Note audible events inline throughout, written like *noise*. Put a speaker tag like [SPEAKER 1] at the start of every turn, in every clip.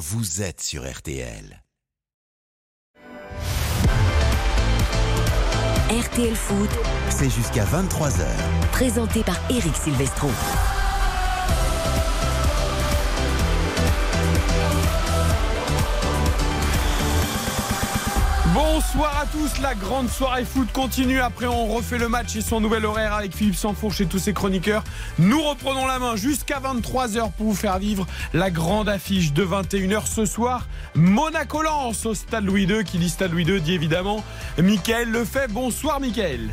[SPEAKER 1] vous êtes sur RTL.
[SPEAKER 2] RTL Foot,
[SPEAKER 1] C'est jusqu'à 23h.
[SPEAKER 2] présenté par Eric Silvestro.
[SPEAKER 3] Bonsoir à tous, la grande soirée foot continue. Après, on refait le match et son nouvel horaire avec Philippe Sansfourche et tous ses chroniqueurs. Nous reprenons la main jusqu'à 23h pour vous faire vivre la grande affiche de 21h ce soir. Monaco lance au stade Louis II. Qui dit stade Louis II dit évidemment Mickaël le fait. Bonsoir, Mickaël.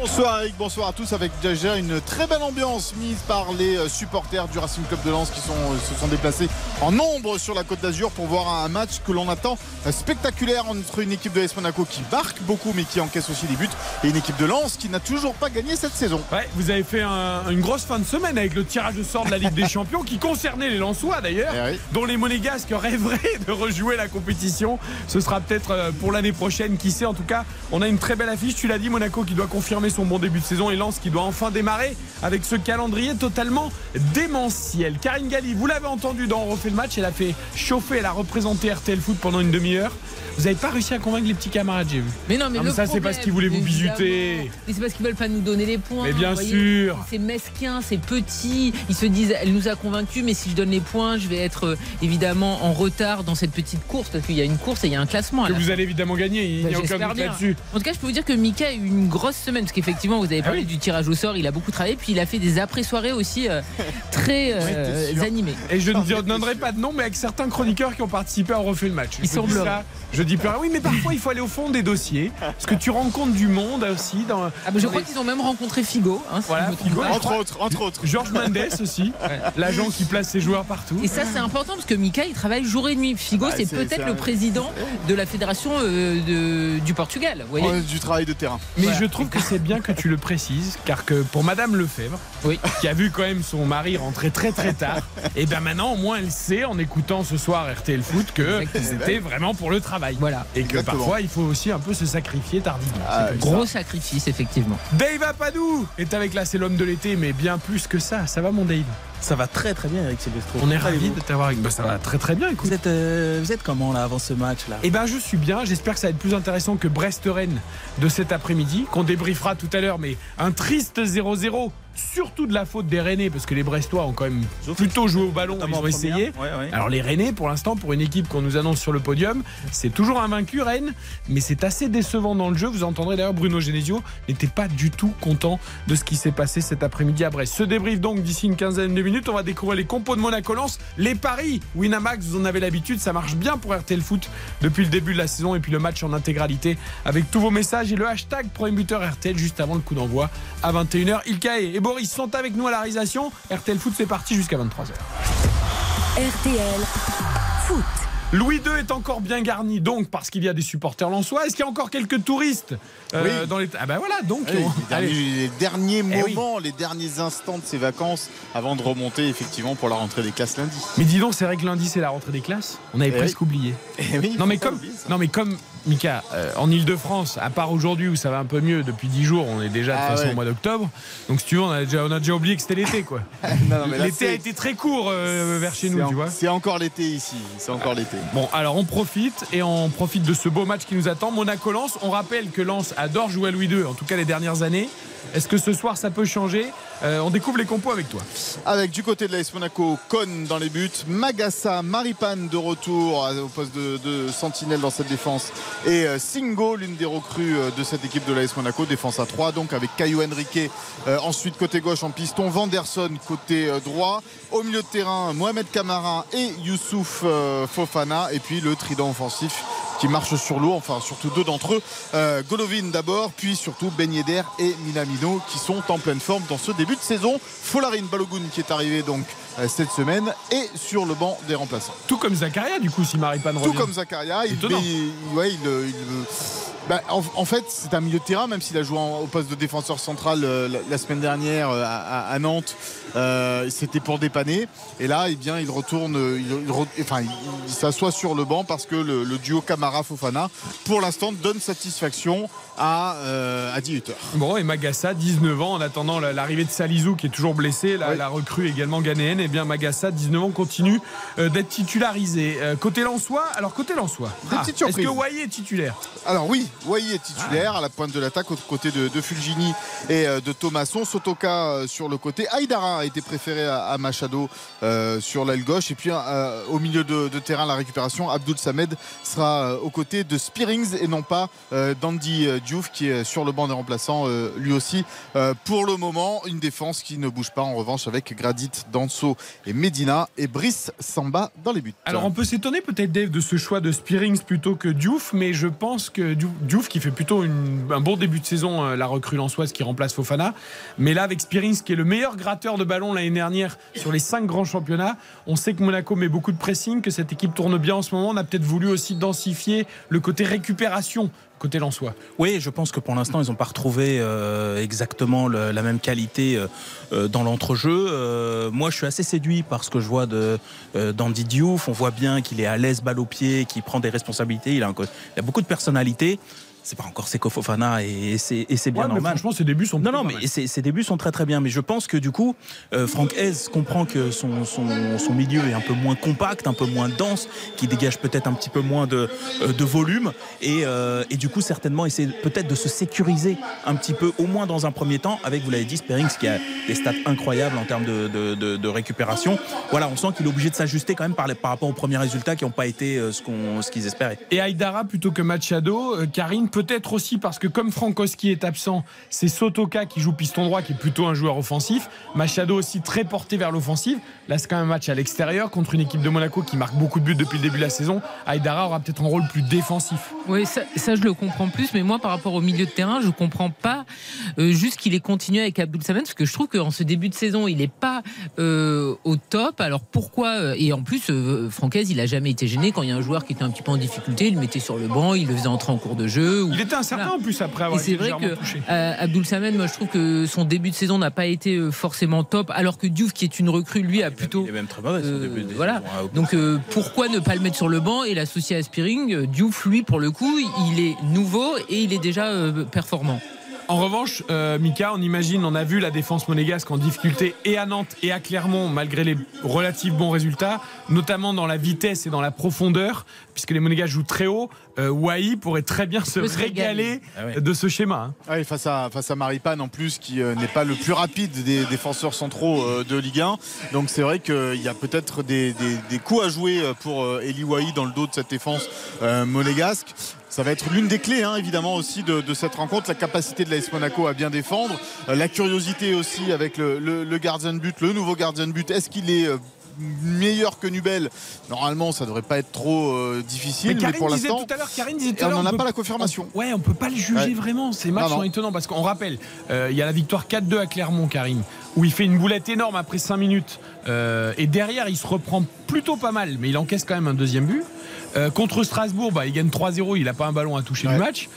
[SPEAKER 4] Bonsoir Eric, bonsoir à tous avec déjà une très belle ambiance mise par les euh, supporters du Racing Club de Lens qui sont, euh, se sont déplacés en nombre sur la Côte d'Azur pour voir un match que l'on attend euh, spectaculaire entre une équipe de l'AS Monaco qui marque beaucoup mais qui encaisse aussi des buts et une équipe de Lens qui n'a toujours pas gagné cette saison.
[SPEAKER 3] Ouais, vous avez fait un- une grosse fin de semaine avec le tirage de sort de la Ligue des *laughs* Champions qui concernait les Lensois d'ailleurs,
[SPEAKER 4] Eh oui.
[SPEAKER 3] dont les Monégasques rêveraient de rejouer la compétition. Ce sera peut-être pour l'année prochaine, qui sait. En tout cas, on a une très belle affiche. Tu l'as dit, Monaco qui doit confirmer son bon début de saison et Lens qui doit enfin démarrer avec ce calendrier totalement démentiel. Karine Galli, vous l'avez entendu dans refait le match, elle a fait chauffer, elle a représenté RTL Foot pendant une demi-heure. Vous n'avez pas réussi à convaincre les petits camarades, j'ai vu.
[SPEAKER 5] Mais non, mais,
[SPEAKER 3] Non,
[SPEAKER 5] le
[SPEAKER 3] mais ça, c'est parce qu'ils voulaient vous bisuter.
[SPEAKER 5] Mais c'est parce qu'ils veulent pas nous donner les points.
[SPEAKER 3] Mais bien sûr.
[SPEAKER 5] C'est mesquin, c'est petit. Ils se disent, elle nous a convaincus, mais si je donne les points, je vais être euh, évidemment en retard dans cette petite course parce qu'il y a une course et il y a un classement.
[SPEAKER 3] Que vous allez évidemment gagner, il
[SPEAKER 5] Bah,
[SPEAKER 3] n'y a aucun
[SPEAKER 5] j'espère
[SPEAKER 3] doute là-dessus.
[SPEAKER 5] En tout cas, je peux vous dire que Mika a eu une grosse semaine parce qu'effectivement, vous avez
[SPEAKER 3] Ah
[SPEAKER 5] parlé
[SPEAKER 3] oui.
[SPEAKER 5] du tirage au sort. Il a beaucoup travaillé, puis il a fait des après-soirées aussi euh, très *laughs* euh, animées.
[SPEAKER 3] Et je ne donnerai pas de nom, mais avec certains chroniqueurs qui ont participé à refait le match.
[SPEAKER 5] Il
[SPEAKER 3] Je vous dis
[SPEAKER 5] semblerait.
[SPEAKER 3] ça, Je dis pas. Oui, mais parfois il faut aller au fond des dossiers, parce que tu rencontres du monde aussi. Dans,
[SPEAKER 5] Ah, bah, je crois qu'ils ont même rencontré Figo. hein, si
[SPEAKER 3] Voilà,
[SPEAKER 5] je me trompe
[SPEAKER 3] Figo.
[SPEAKER 5] pas.
[SPEAKER 4] Entre autres, entre autres.
[SPEAKER 3] Georges Mendes aussi, *laughs* l'agent qui place ses joueurs partout.
[SPEAKER 5] Et ça, c'est important parce que Mika, il travaille jour et nuit. Figo,
[SPEAKER 4] Ah,
[SPEAKER 5] c'est peut-être le président de la fédération euh, de- du Portugal. Vous voyez
[SPEAKER 4] Ouais, du travail de terrain.
[SPEAKER 3] Mais
[SPEAKER 5] Voilà.
[SPEAKER 3] je trouve que c'est bien que tu le précises, car que pour Madame Lefebvre,
[SPEAKER 5] Oui.
[SPEAKER 3] qui a vu quand même son mari rentrer très très tard, *laughs* et ben maintenant au moins elle sait en écoutant ce soir RTL Foot que c'était vraiment pour le travail.
[SPEAKER 5] Voilà.
[SPEAKER 3] Et que
[SPEAKER 4] Exactement.
[SPEAKER 3] parfois il faut aussi un peu se sacrifier tardivement.
[SPEAKER 4] Ah,
[SPEAKER 3] C'est comme ça.
[SPEAKER 5] Gros sacrifice, effectivement.
[SPEAKER 3] Dave Apadou est avec là, c'est l'homme de l'été, mais bien plus que ça. Ça va mon Dave?
[SPEAKER 6] Ça va très très bien avec Silvestro.
[SPEAKER 3] On est ravis de t'avoir avec. Bah, ça va très très bien, écoute.
[SPEAKER 6] Vous êtes, euh, vous êtes comment là avant ce match là?
[SPEAKER 3] Eh ben je suis bien, j'espère que ça va être plus intéressant que Brest-Rennes de cet après-midi, qu'on débriefera tout à l'heure, mais un triste 0-0, surtout de la faute des Rennais, parce que les Brestois ont quand même plutôt joué au ballon, ils ont essayé.
[SPEAKER 6] Ouais, ouais.
[SPEAKER 3] Alors les Rennais, pour l'instant, pour une équipe qu'on nous annonce sur le podium, c'est toujours invaincu Rennes, mais c'est assez décevant dans le jeu. Vous entendrez d'ailleurs Bruno Genesio n'était pas du tout content de ce qui s'est passé cet après-midi à Brest. Ce débrief donc d'ici une quinzaine de minutes, on va découvrir les compos de Monaco Lens, les paris Winamax, vous en avez l'habitude, ça marche bien pour RTL Foot depuis le début de la saison et puis le match en intégralité avec tous vos messages et le hashtag premier buteur RTL juste avant le coup d'envoi à 21h. Ilkae et Boris sont avec nous à la réalisation. RTL Foot c'est parti jusqu'à 23h.
[SPEAKER 2] RTL Foot.
[SPEAKER 3] Louis II est encore bien garni, donc parce qu'il y a des supporters lensois. Est-ce qu'il y a encore quelques touristes euh,
[SPEAKER 4] Oui.
[SPEAKER 3] dans les. Ah ben voilà, donc. On-
[SPEAKER 4] les, derniers, les derniers
[SPEAKER 3] Eh oui.
[SPEAKER 4] moments, les derniers instants de ces vacances avant de remonter effectivement pour la rentrée des classes lundi.
[SPEAKER 3] Mais dis donc, c'est vrai que lundi c'est la rentrée des classes. On avait
[SPEAKER 4] Eh
[SPEAKER 3] presque oublié.
[SPEAKER 4] Eh oui,
[SPEAKER 3] Non mais comme,
[SPEAKER 4] oublier ça.
[SPEAKER 3] non mais comme Mika, euh, en Ile-de-France, à part aujourd'hui où ça va un peu mieux, depuis 10 jours, on est déjà de
[SPEAKER 4] Ah
[SPEAKER 3] toute façon
[SPEAKER 4] ouais.
[SPEAKER 3] au mois d'octobre. Donc si tu veux, on a déjà, on a déjà oublié que c'était l'été quoi. *laughs* L'été a été très court euh, vers chez nous,
[SPEAKER 4] en-
[SPEAKER 3] tu vois.
[SPEAKER 4] C'est encore l'été ici. C'est encore l'été.
[SPEAKER 3] Bon, alors on profite et on profite de ce beau match qui nous attend. Monaco-Lens, on rappelle que Lens adore jouer à Louis II, en tout cas les dernières années. Est-ce que ce soir ça peut changer Euh, On découvre les compos avec toi.
[SPEAKER 4] Avec du côté de l'AS Monaco, Cohn dans les buts, Magassa, Maripane de retour au poste de, sentinelle dans cette défense et euh, Singo, l'une des recrues euh, de cette équipe de l'AS Monaco, défense à 3, donc avec Caillou Henrique ensuite côté gauche en piston, Vanderson côté droit, au milieu de terrain, Mohamed Kamara et Youssouf Fofana et puis le trident offensif qui marche sur l'eau, enfin surtout deux d'entre eux, Golovin d'abord, puis surtout Ben Yedder et Qui sont en pleine forme dans ce début de saison. Folarin Balogun qui est arrivé donc euh, cette semaine et sur le banc des remplaçants.
[SPEAKER 3] Tout comme Zakaria, du coup, si Maripane
[SPEAKER 4] Tout
[SPEAKER 3] revient.
[SPEAKER 4] comme Zakaria, il, il- ouais, il, il, Bah, en, en fait, c'est un milieu de terrain, même s'il a joué en- au poste de défenseur central euh, la, la semaine dernière euh, à, Nantes. euh, C'était pour dépanner. Et là, eh bien, il retourne, il, enfin, il, il s'assoit sur le banc parce que le, le duo Camara-Fofana, pour l'instant, donne satisfaction à, à 18h.
[SPEAKER 3] Bon, et Magassa, 19 ans, en attendant la- l'arrivée de Salizou qui est toujours blessé, la,
[SPEAKER 4] Oui.
[SPEAKER 3] la recrue également ghanéenne, et bien Magassa, 19 ans, continue d'être titularisé. Côté Lensois, alors côté Lensois,
[SPEAKER 4] petites
[SPEAKER 3] est-ce que Wai est titulaire?
[SPEAKER 4] Alors oui, Wai est titulaire à la pointe de l'attaque aux côtés de, Fulgini et euh, de Thomasson. Sotoka euh, sur le côté. Aïdara a été préféré à, Machado euh, sur l'aile gauche. Et puis au milieu de, terrain, la récupération, Abdul Samed sera aux côtés de Spearings et non pas d'Andy Diouf qui est sur le banc des remplaçants lui aussi. Pour le moment, une défense qui ne bouge pas en revanche avec Gradit, Danso et Medina et Brice Samba dans les buts.
[SPEAKER 3] Alors on peut s'étonner peut-être Dave de ce choix de Spearings plutôt que Diouf, mais je pense que Diouf, Diouf qui fait plutôt un bon début de saison, euh, la recrue lensoise qui remplace Fofana, mais là avec Spearings qui est le meilleur gratteur de ballon l'année dernière sur les cinq grands championnats, on sait que Monaco met beaucoup de pressing, que cette équipe tourne bien en ce moment, on a peut-être voulu aussi densifier le côté récupération
[SPEAKER 6] Oui, je pense que pour l'instant, ils n'ont pas retrouvé euh, exactement la même qualité euh, euh, dans l'entrejeu. Moi, je suis assez séduit par ce que je vois de d'Andy Diouf. On voit bien qu'il est à l'aise, balle au pied, qu'il prend des responsabilités. Il a beaucoup de personnalité. C'est pas encore Seko Fofana et, c'est et c'est bien
[SPEAKER 3] Ouais, mais
[SPEAKER 6] normal.
[SPEAKER 3] franchement, ses débuts sont
[SPEAKER 6] Non, non, mais ses, ses débuts sont très très bien. Mais je pense que du coup, euh, Franck Hez comprend que son, son, son milieu est un peu moins compact, un peu moins dense, qui dégage peut-être un petit peu moins de, euh, de volume. Et, euh, et du coup, certainement, essayer peut-être de se sécuriser un petit peu, au moins dans un premier temps, avec, vous l'avez dit, Sperrings, qui a des stats incroyables en termes de, de, de- de récupération. Voilà, on sent qu'il est obligé de s'ajuster quand même par, les- par rapport aux premiers résultats qui n'ont pas été euh, ce qu'on- ce qu'ils espéraient.
[SPEAKER 3] Et Aïdara plutôt que Machado. Euh, Karine, peut-être aussi parce que comme Frankowski est absent, c'est Sotoka qui joue piston droit, qui est plutôt un joueur offensif. Machado aussi très porté vers l'offensive. Là, c'est quand même un match à l'extérieur contre une équipe de Monaco qui marque beaucoup de buts depuis le début de la saison. Aïdara aura peut-être un rôle plus défensif.
[SPEAKER 5] Oui, ça, je le comprends plus, mais moi par rapport au milieu de terrain, je comprends pas euh, juste qu'il ait continué avec Abdul Samen, parce que je trouve qu'en ce début de saison, il n'est pas euh, au top. Alors pourquoi euh, Et en plus, euh, Francaise, il a jamais été gêné quand il y a un joueur qui était un petit peu en difficulté, il le mettait sur le banc, il le faisait entrer en cours de jeu. Ou-
[SPEAKER 3] Il était incertain
[SPEAKER 5] Voilà.
[SPEAKER 3] en plus après
[SPEAKER 5] Et
[SPEAKER 3] avoir
[SPEAKER 5] c'est
[SPEAKER 3] été
[SPEAKER 5] vrai que
[SPEAKER 3] touché.
[SPEAKER 5] euh, Abdul Samen, moi je trouve que son début de saison n'a pas été euh, forcément top, alors que Diouf, qui est une recrue, lui a plutôt
[SPEAKER 6] Il est même très mauvais, son
[SPEAKER 5] euh,
[SPEAKER 6] début de
[SPEAKER 5] voilà.
[SPEAKER 6] saison, hein,
[SPEAKER 5] Donc euh, pourquoi ne pas le mettre sur le banc et l'associer à Spearing Diouf, lui, pour le coup, il est nouveau et il est déjà euh, performant.
[SPEAKER 3] En revanche, euh, Mika, on imagine, on a vu la défense monégasque en difficulté et à Nantes et à Clermont, malgré les relatifs bons résultats, notamment dans la vitesse et dans la profondeur, puisque les Monégasques jouent très haut. Euh, Wai pourrait très bien se
[SPEAKER 5] régaler.
[SPEAKER 3] régaler
[SPEAKER 6] Ah
[SPEAKER 3] de ce schéma. hein.
[SPEAKER 4] Ah oui, face à, face à Maripane en plus, qui euh, n'est pas le plus rapide des défenseurs centraux euh, de Ligue 1. Donc c'est vrai qu'il y a peut-être des, des- des coups à jouer pour euh, Eli Wahi dans le dos de cette défense euh, monégasque. Ça va être l'une des clés, hein, évidemment, aussi de, de cette rencontre. La capacité de l'AS Monaco à bien défendre. Euh, la curiosité aussi avec le, le- le gardien de but, le nouveau gardien de but. Est-ce qu'il est. euh, meilleur que Nubel? Normalement ça devrait pas être trop euh, difficile mais, pour l'instant
[SPEAKER 3] tout à l'heure, Karine disait tout
[SPEAKER 4] et
[SPEAKER 3] à
[SPEAKER 4] on n'en a
[SPEAKER 3] peut-
[SPEAKER 4] pas la confirmation
[SPEAKER 3] on- ouais, on peut pas le juger
[SPEAKER 4] Ouais.
[SPEAKER 3] vraiment. Ces matchs
[SPEAKER 4] Non, non.
[SPEAKER 3] sont étonnants parce qu'on rappelle, euh, il y a la victoire 4-2 à Clermont, Karine, où il fait une boulette énorme après 5 minutes. Euh, et derrière, il se reprend plutôt pas mal, mais il encaisse quand même un deuxième but. Euh, contre Strasbourg, bah, il gagne 3-0, il n'a pas un ballon à toucher
[SPEAKER 4] Ouais.
[SPEAKER 3] du match.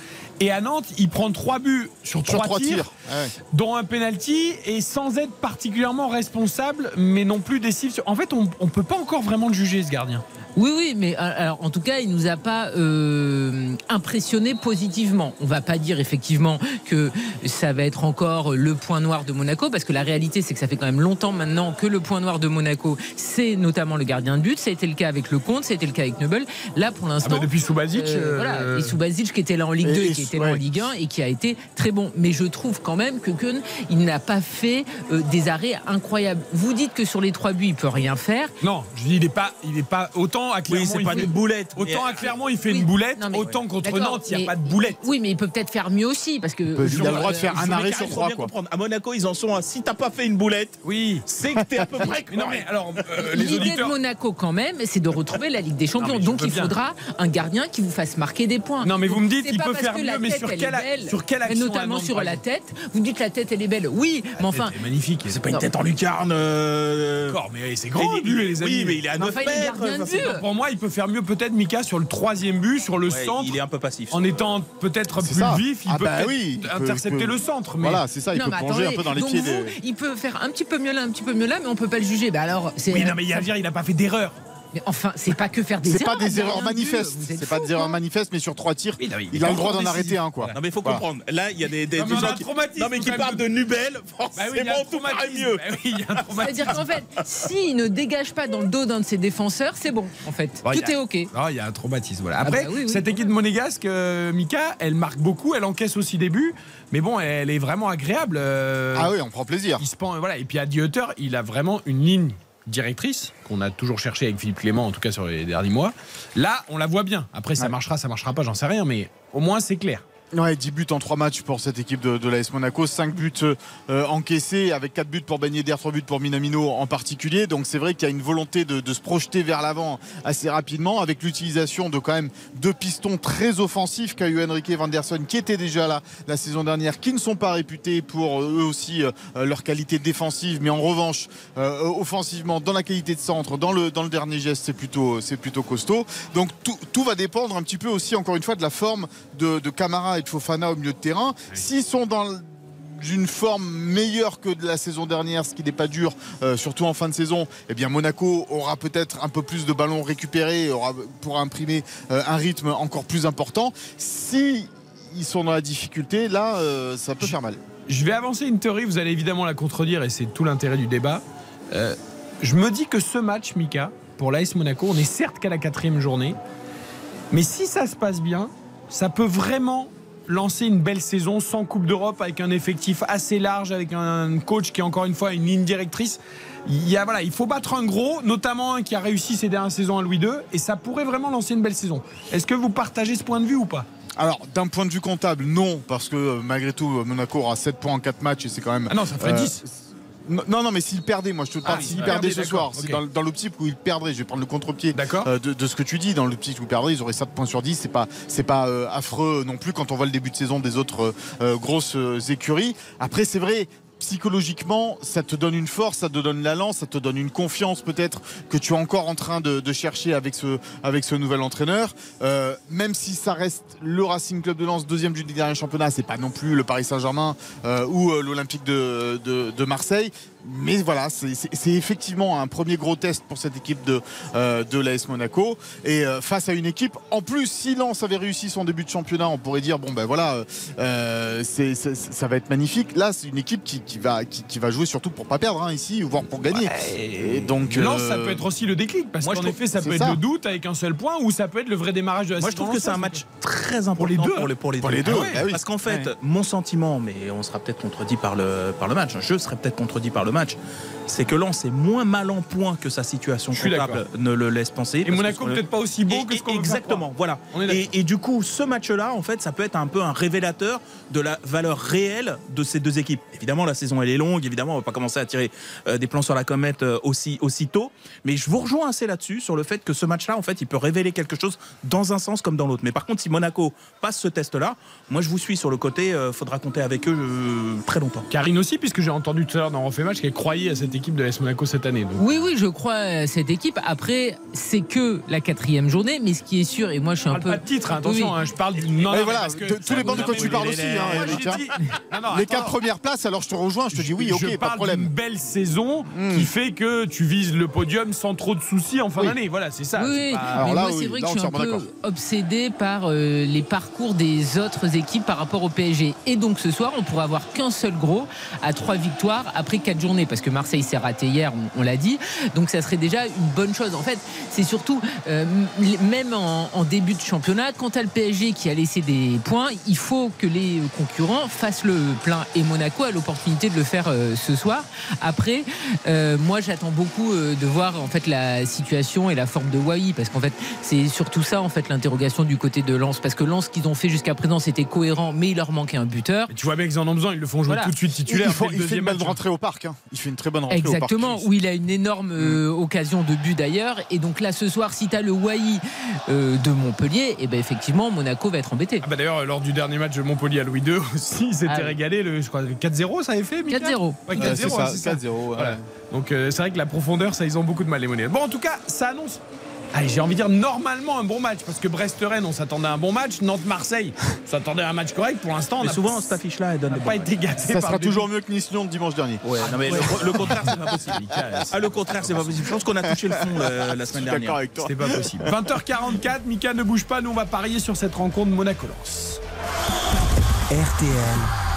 [SPEAKER 3] Et à Nantes, il prend 3 buts sur 3,
[SPEAKER 4] sur trois
[SPEAKER 3] tirs,
[SPEAKER 4] tirs Ouais.
[SPEAKER 3] dont un penalty, et sans être particulièrement responsable, mais non plus décisif. sur- En fait, on ne peut pas encore vraiment le juger, ce gardien.
[SPEAKER 5] Oui, oui, mais euh, alors, en tout cas, il nous a pas euh, impressionné positivement. On va pas dire effectivement que ça va être encore le point noir de Monaco, parce que la réalité, c'est que ça fait quand même longtemps maintenant que le point noir de Monaco, c'est notamment le gardien de but. Ça a été le cas avec Lecomte, ça a été le cas avec Nebel. Là, pour
[SPEAKER 3] Ah
[SPEAKER 5] l'instant.
[SPEAKER 3] bah, depuis Subasic.
[SPEAKER 5] Euh, voilà, et Subasic qui était là en Ligue
[SPEAKER 4] Et-
[SPEAKER 5] 2 et,
[SPEAKER 4] et
[SPEAKER 5] qui était
[SPEAKER 4] ouais.
[SPEAKER 5] là en Ligue 1 et qui a été très bon. Mais je trouve quand même que Keun, il n'a pas fait euh, des arrêts incroyables. Vous dites que sur les trois buts, il peut rien faire.
[SPEAKER 3] Non, je dis, il n'est pas, il est pas autant à Clermont.
[SPEAKER 6] Oui, c'est
[SPEAKER 3] il
[SPEAKER 6] pas
[SPEAKER 3] fait-
[SPEAKER 6] une boulette.
[SPEAKER 3] Autant à Clermont, il fait une boulette,
[SPEAKER 5] Non, mais-
[SPEAKER 3] autant contre Nantes, il n'y a pas de boulette.
[SPEAKER 5] Oui, mais il peut peut-être faire mieux aussi parce que
[SPEAKER 4] il a le droit de
[SPEAKER 5] euh,
[SPEAKER 4] faire un arrêt sur trois.
[SPEAKER 6] À Monaco, ils en sont à si t'as pas fait une boulette,
[SPEAKER 3] Oui.
[SPEAKER 6] c'est que t'es à peu près. *laughs*
[SPEAKER 3] Non, mais alors, euh,
[SPEAKER 5] L'idée de. Monaco, quand même, c'est de retrouver la Ligue des *laughs* Champions. Donc, il faudra un gardien qui vous fasse marquer des points.
[SPEAKER 3] Non, mais vous me dites, il peut faire mieux,
[SPEAKER 5] la
[SPEAKER 3] mais sur
[SPEAKER 5] elle
[SPEAKER 3] quelle, sur quelle action
[SPEAKER 5] Notamment sur la tête. Vous dites la tête, elle est belle. Oui, mais enfin.
[SPEAKER 3] C'est magnifique.
[SPEAKER 6] C'est pas une tête en lucarne. euh,
[SPEAKER 3] D'accord, mais c'est grand.
[SPEAKER 6] Oui, mais il est à
[SPEAKER 5] Mais
[SPEAKER 6] 9
[SPEAKER 5] enfin, il est
[SPEAKER 6] mètres.
[SPEAKER 3] Pour moi, il peut faire mieux peut-être Mika sur le troisième but, sur le
[SPEAKER 6] Ouais,
[SPEAKER 3] centre.
[SPEAKER 6] il est un peu passif.
[SPEAKER 3] En étant peut-être plus
[SPEAKER 4] ça.
[SPEAKER 3] vif, il
[SPEAKER 4] Ah
[SPEAKER 3] peut
[SPEAKER 4] bah oui, il peut-
[SPEAKER 3] intercepter
[SPEAKER 4] il peut-
[SPEAKER 3] le centre. Mais
[SPEAKER 4] Voilà, c'est ça, il
[SPEAKER 5] Non,
[SPEAKER 4] peut
[SPEAKER 5] mais
[SPEAKER 4] plonger
[SPEAKER 5] attendez,
[SPEAKER 4] un peu dans les
[SPEAKER 5] donc
[SPEAKER 4] pieds
[SPEAKER 5] vous,
[SPEAKER 4] des.
[SPEAKER 5] il peut faire un petit peu mieux là, un petit peu mieux là, mais on peut pas le juger. Bah alors,
[SPEAKER 3] oui, non, mais il y a à dire, il n'a pas fait d'erreur.
[SPEAKER 5] Mais enfin, c'est pas que faire des
[SPEAKER 4] C'est
[SPEAKER 5] erreurs.
[SPEAKER 4] pas des erreurs manifestes. C'est pas des erreurs manifestes, mais sur trois tirs, il a le droit d'en arrêter un, quoi.
[SPEAKER 6] Non mais il faut comprendre. Là, il y a des, gens qui, non, mais qui parlent de Nubel. *laughs*
[SPEAKER 3] Bah
[SPEAKER 6] Forcément,
[SPEAKER 3] oui, il y a un
[SPEAKER 6] tout paraît
[SPEAKER 3] traumatisme.
[SPEAKER 6] mieux.
[SPEAKER 3] Bah. *laughs*
[SPEAKER 5] C'est-à-dire qu'en fait, s'il ne dégage pas dans le dos d'un de ses défenseurs, c'est bon, en fait. Tout est OK.
[SPEAKER 3] Non, il y a un traumatisme. Voilà.
[SPEAKER 5] Ah
[SPEAKER 3] Après,
[SPEAKER 5] bah oui.
[SPEAKER 3] cette équipe monégasque, euh, Mika, elle marque beaucoup, elle encaisse aussi des buts, mais bon, elle est vraiment agréable. euh,
[SPEAKER 4] Ah oui, on prend plaisir.
[SPEAKER 3] il se pend- voilà. Et puis à Dieter, il a vraiment une ligne directrice qu'on a toujours cherché avec Philippe Clément, en tout cas sur les derniers mois. Là, on la voit bien. Après, ça marchera, ça marchera pas, j'en sais rien, mais au moins c'est clair.
[SPEAKER 4] Ouais, 10 buts en 3 matchs pour cette équipe de, de l'AS Monaco, 5 buts euh, encaissés avec 4 buts pour Yedder, 3 buts pour Minamino en particulier. Donc c'est vrai qu'il y a une volonté de, se projeter vers l'avant assez rapidement avec l'utilisation de quand même deux pistons très offensifs qu'a eu Enrique Vanderson qui étaient déjà là la saison dernière, qui ne sont pas réputés pour euh, eux aussi euh, leur qualité défensive, mais en revanche offensivement dans la qualité de centre, dans le, dernier geste, c'est plutôt, costaud. Donc tout, tout va dépendre un petit peu aussi encore une fois de la forme de, de Camara et Fofana au milieu de terrain. S'ils sont dans le- d'une forme meilleure que de la saison dernière, ce qui n'est pas dur, euh, surtout en fin de saison, eh bien Monaco aura peut-être un peu plus de ballons récupérés, aura, pourra imprimer euh, un rythme encore plus important. Si ils sont dans la difficulté, là, euh, ça peut faire mal.
[SPEAKER 3] Je vais avancer une théorie, vous allez évidemment la contredire et c'est tout l'intérêt du débat. Je me dis que ce match, Mika, pour l'AS Monaco, on est certes qu'à la quatrième journée, mais si ça se passe bien, ça peut vraiment lancer une belle saison sans Coupe d'Europe avec un effectif assez large, avec un coach qui est encore une fois une ligne directrice. Il, y a, voilà, il faut battre un gros, notamment un qui a réussi ces dernières saisons à Louis II, et ça pourrait vraiment lancer une belle saison. Est-ce que vous partagez ce point de vue ou pas?
[SPEAKER 4] Alors, d'un point de vue comptable, non, parce que euh, malgré tout, euh, Monaco aura 7 points en 4 matchs et c'est quand même.
[SPEAKER 3] Ah non, ça ferait
[SPEAKER 4] euh,
[SPEAKER 3] 10.
[SPEAKER 4] Non, non, mais s'il perdait, moi je te parle,
[SPEAKER 3] Ah,
[SPEAKER 4] s'il
[SPEAKER 3] il
[SPEAKER 4] perdait ce soir, c'est dans, dans l'optique où il perdrait, je vais prendre le contre-pied euh, de, de ce que tu dis, dans l'optique où il perdrait, ils auraient 7 points sur 10, c'est pas, c'est pas euh, affreux non plus quand on voit le début de saison des autres euh, grosses écuries. Après, c'est vrai. Psychologiquement, ça te donne une force, ça te donne l'allant, ça te donne une confiance peut-être que tu es encore en train de, chercher avec ce, nouvel entraîneur. Euh, même si ça reste le Racing Club de Lens, deuxième du dernier championnat, c'est pas non plus le Paris Saint-Germain euh, ou euh, l'Olympique de Marseille. Mais voilà, c'est- effectivement un premier gros test pour cette équipe de, euh, de l'AS Monaco. Et euh, face à une équipe, en plus, si Lens avait réussi son début de championnat, on pourrait dire bon ben voilà, euh, ça va être magnifique. Là, c'est une équipe qui, qui va, qui, qui va jouer surtout pour pas perdre hein, ici, voire pour gagner. Et donc,
[SPEAKER 3] Lens,
[SPEAKER 4] euh,
[SPEAKER 3] ça peut être aussi le déclic, parce
[SPEAKER 6] moi, je
[SPEAKER 3] qu'en effet, ça peut être
[SPEAKER 4] ça.
[SPEAKER 3] le doute avec un seul point, ou ça peut être le vrai démarrage de la
[SPEAKER 6] Moi, je trouve que c'est un match très important
[SPEAKER 3] les deux,
[SPEAKER 6] pour les, pour les
[SPEAKER 4] pour
[SPEAKER 6] deux.
[SPEAKER 4] les deux,
[SPEAKER 6] Ah ouais,
[SPEAKER 4] bah oui.
[SPEAKER 6] Parce qu'en fait,
[SPEAKER 4] Ouais.
[SPEAKER 6] mon sentiment, mais on sera peut-être contredit par le, par le match, je serai peut-être contredit par le match, c'est que Lens est moins mal en point que sa situation comptable ne le laisse penser.
[SPEAKER 3] Et Monaco peut-être pas aussi beau
[SPEAKER 6] Et-
[SPEAKER 3] que ce qu'on
[SPEAKER 6] Exactement, voilà. Et, et du coup, ce match-là, en fait, ça peut être un peu un révélateur de la valeur réelle de ces deux équipes. Évidemment, la saison elle est longue. Évidemment, on va pas commencer à tirer euh, des plans sur la comète euh, aussi aussitôt. Mais je vous rejoins assez là-dessus sur le fait que ce match-là, en fait, il peut révéler quelque chose dans un sens comme dans l'autre. Mais par contre, si Monaco passe ce test-là, moi, je vous suis sur le côté. euh, faudra compter avec eux euh, très longtemps.
[SPEAKER 3] Karine aussi, puisque j'ai entendu tout à l'heure dans Refait Match qu'elle croyait à cette équipe de l'AS Monaco cette année. donc.
[SPEAKER 5] Oui, oui, je crois à cette équipe. Après, c'est que la quatrième journée, mais ce qui est sûr, et moi je suis un peu.
[SPEAKER 3] pas de titre, hein, attention,
[SPEAKER 5] Oui,
[SPEAKER 3] hein, je parle du. Non, non,
[SPEAKER 4] voilà,
[SPEAKER 3] parce que ça
[SPEAKER 4] dépend
[SPEAKER 3] vous
[SPEAKER 4] de quoi
[SPEAKER 3] a-
[SPEAKER 4] tu parles aussi, hein, les. 4 premières places, alors je te rejoins, je te dis oui, ok,
[SPEAKER 3] je
[SPEAKER 4] pas de problème.
[SPEAKER 3] belle saison
[SPEAKER 4] Hmm.
[SPEAKER 3] qui fait que tu vises le podium sans trop de soucis en fin
[SPEAKER 4] Oui.
[SPEAKER 3] d'année. Voilà, c'est ça.
[SPEAKER 5] Oui,
[SPEAKER 3] pas-
[SPEAKER 5] mais
[SPEAKER 4] là,
[SPEAKER 5] moi, c'est vrai
[SPEAKER 4] là,
[SPEAKER 5] que je suis un peu obsédé par euh, les parcours des autres équipes par rapport au PSG. Et donc ce soir, on pourra avoir qu'un seul gros à trois victoires après quatre journées, parce que Marseille s'est raté hier, on, on l'a dit. Donc ça serait déjà une bonne chose. En fait, c'est surtout, euh, même en, en début de championnat, quand as le PSG qui a laissé des points, il faut que les concurrents fassent le plein. Et Monaco a l'opportunité de le faire euh, ce soir. Après, euh, moi j'attends beaucoup euh, de voir en fait la situation et la forme de Wai parce qu'en fait c'est surtout ça en fait l'interrogation du côté de Lens parce que Lens ce qu'ils ont fait jusqu'à présent c'était cohérent mais il leur manquait un buteur.
[SPEAKER 3] Mais tu vois bien qu'ils en ont besoin, ils le font jouer
[SPEAKER 5] Voilà.
[SPEAKER 3] tout de suite titulaire.
[SPEAKER 4] Il, faut-
[SPEAKER 3] le
[SPEAKER 4] il fait
[SPEAKER 3] deuxième
[SPEAKER 4] belle
[SPEAKER 3] match.
[SPEAKER 4] rentrée au parc. hein. Il fait une très bonne rentrée
[SPEAKER 5] Exactement,
[SPEAKER 4] au
[SPEAKER 5] où il a une énorme euh, occasion de but d'ailleurs. Et donc là, ce soir, si tu as le Wai euh, de Montpellier, et ben effectivement, Monaco va être embêté.
[SPEAKER 3] Ah bah d'ailleurs, lors du dernier match de Montpellier à Louis II *laughs* aussi, ils s'étaient
[SPEAKER 5] Ah oui.
[SPEAKER 3] régalés. Le, je crois 4-0, ça avait fait Mika
[SPEAKER 5] 4-0.
[SPEAKER 3] Ouais, 4-0,
[SPEAKER 4] Euh, c'est ça,
[SPEAKER 3] c'est ça.
[SPEAKER 4] 4-0. ouais.
[SPEAKER 3] Voilà. Donc euh, c'est vrai que la profondeur, ça, ils ont beaucoup de mal les monnaies. Bon, en tout cas, ça annonce allez, j'ai envie de dire normalement un bon match parce que Brest-Rennes, on s'attendait à un bon match. Nantes-Marseille, on s'attendait à un match correct. Pour l'instant, on
[SPEAKER 6] souvent, cette affiche-là, elle donne des
[SPEAKER 3] pas été gâté.
[SPEAKER 4] Ça sera toujours mieux que Nice-Lyon dimanche dernier.
[SPEAKER 6] Ouais, non, mais le, le contraire, c'est pas possible. *laughs* Ah, le contraire, c'est pas possible. Je pense qu'on a touché le fond euh, la semaine dernière.
[SPEAKER 3] C'était pas possible. 20h44, Mika ne bouge pas. Nous, on va parier sur cette rencontre Monaco-Lens.
[SPEAKER 1] RTL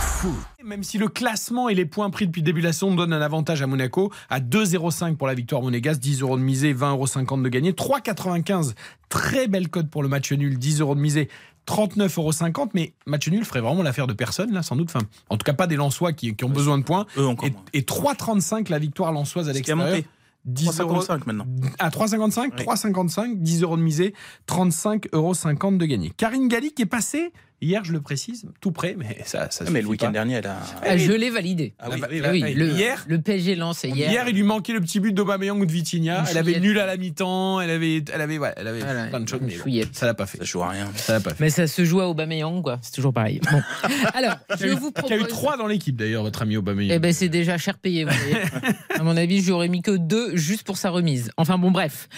[SPEAKER 3] Même si le classement et les points pris depuis le début de la saison donnent un avantage à Monaco, à 2,05 pour la victoire monégasque, 10 euros de misée, 20,50 euros de gagné, 3,95, très belle cote pour le match nul, 10 euros de misée. 39,50 euros, mais match nul ferait vraiment l'affaire de personne, là, sans doute. Enfin, en tout cas, pas des Lensois qui, qui ont besoin de points.
[SPEAKER 6] Eux encore
[SPEAKER 3] Et, et 3,35 la victoire lensoise à
[SPEAKER 6] Ce qui a
[SPEAKER 3] l'extérieur.
[SPEAKER 6] monté.
[SPEAKER 3] 10 euros.
[SPEAKER 6] 3,55 maintenant.
[SPEAKER 3] À 3,55
[SPEAKER 6] Oui.
[SPEAKER 3] 3,55, 10 euros de misée, 35,50 euros de gagné. Karine Galli qui est passée, hier je le précise, tout près, mais ça, ça
[SPEAKER 6] Ah, mais le week-end dernier, elle a.
[SPEAKER 5] Ah, je l'ai validé.
[SPEAKER 6] Ah oui, oui,
[SPEAKER 3] bah,
[SPEAKER 5] Oui,
[SPEAKER 3] bah,
[SPEAKER 5] le,
[SPEAKER 3] hier,
[SPEAKER 5] le PSG lancé hier.
[SPEAKER 3] Hier, il lui manquait le petit but d'Aubameyang ou de Vitinha. Elle avait nul à la mi-temps. Elle avait, elle avait, ouais, elle avait
[SPEAKER 5] Voilà,
[SPEAKER 3] plein de choses, mais bon, ça l'a pas fait.
[SPEAKER 6] Ça joue à rien.
[SPEAKER 3] Ça l'a pas fait.
[SPEAKER 5] Mais ça se joue à Aubameyang, quoi. C'est toujours pareil. Bon. *laughs* Alors,
[SPEAKER 3] Il
[SPEAKER 5] je
[SPEAKER 3] y a eu-
[SPEAKER 5] vous
[SPEAKER 3] il y a eu
[SPEAKER 5] propose.
[SPEAKER 3] trois dans l'équipe d'ailleurs, votre ami Aubameyang.
[SPEAKER 5] Eh ben, c'est déjà cher payé. Vous voyez. *laughs* à mon avis, j'aurais mis que deux juste pour sa remise. Enfin bon, bref.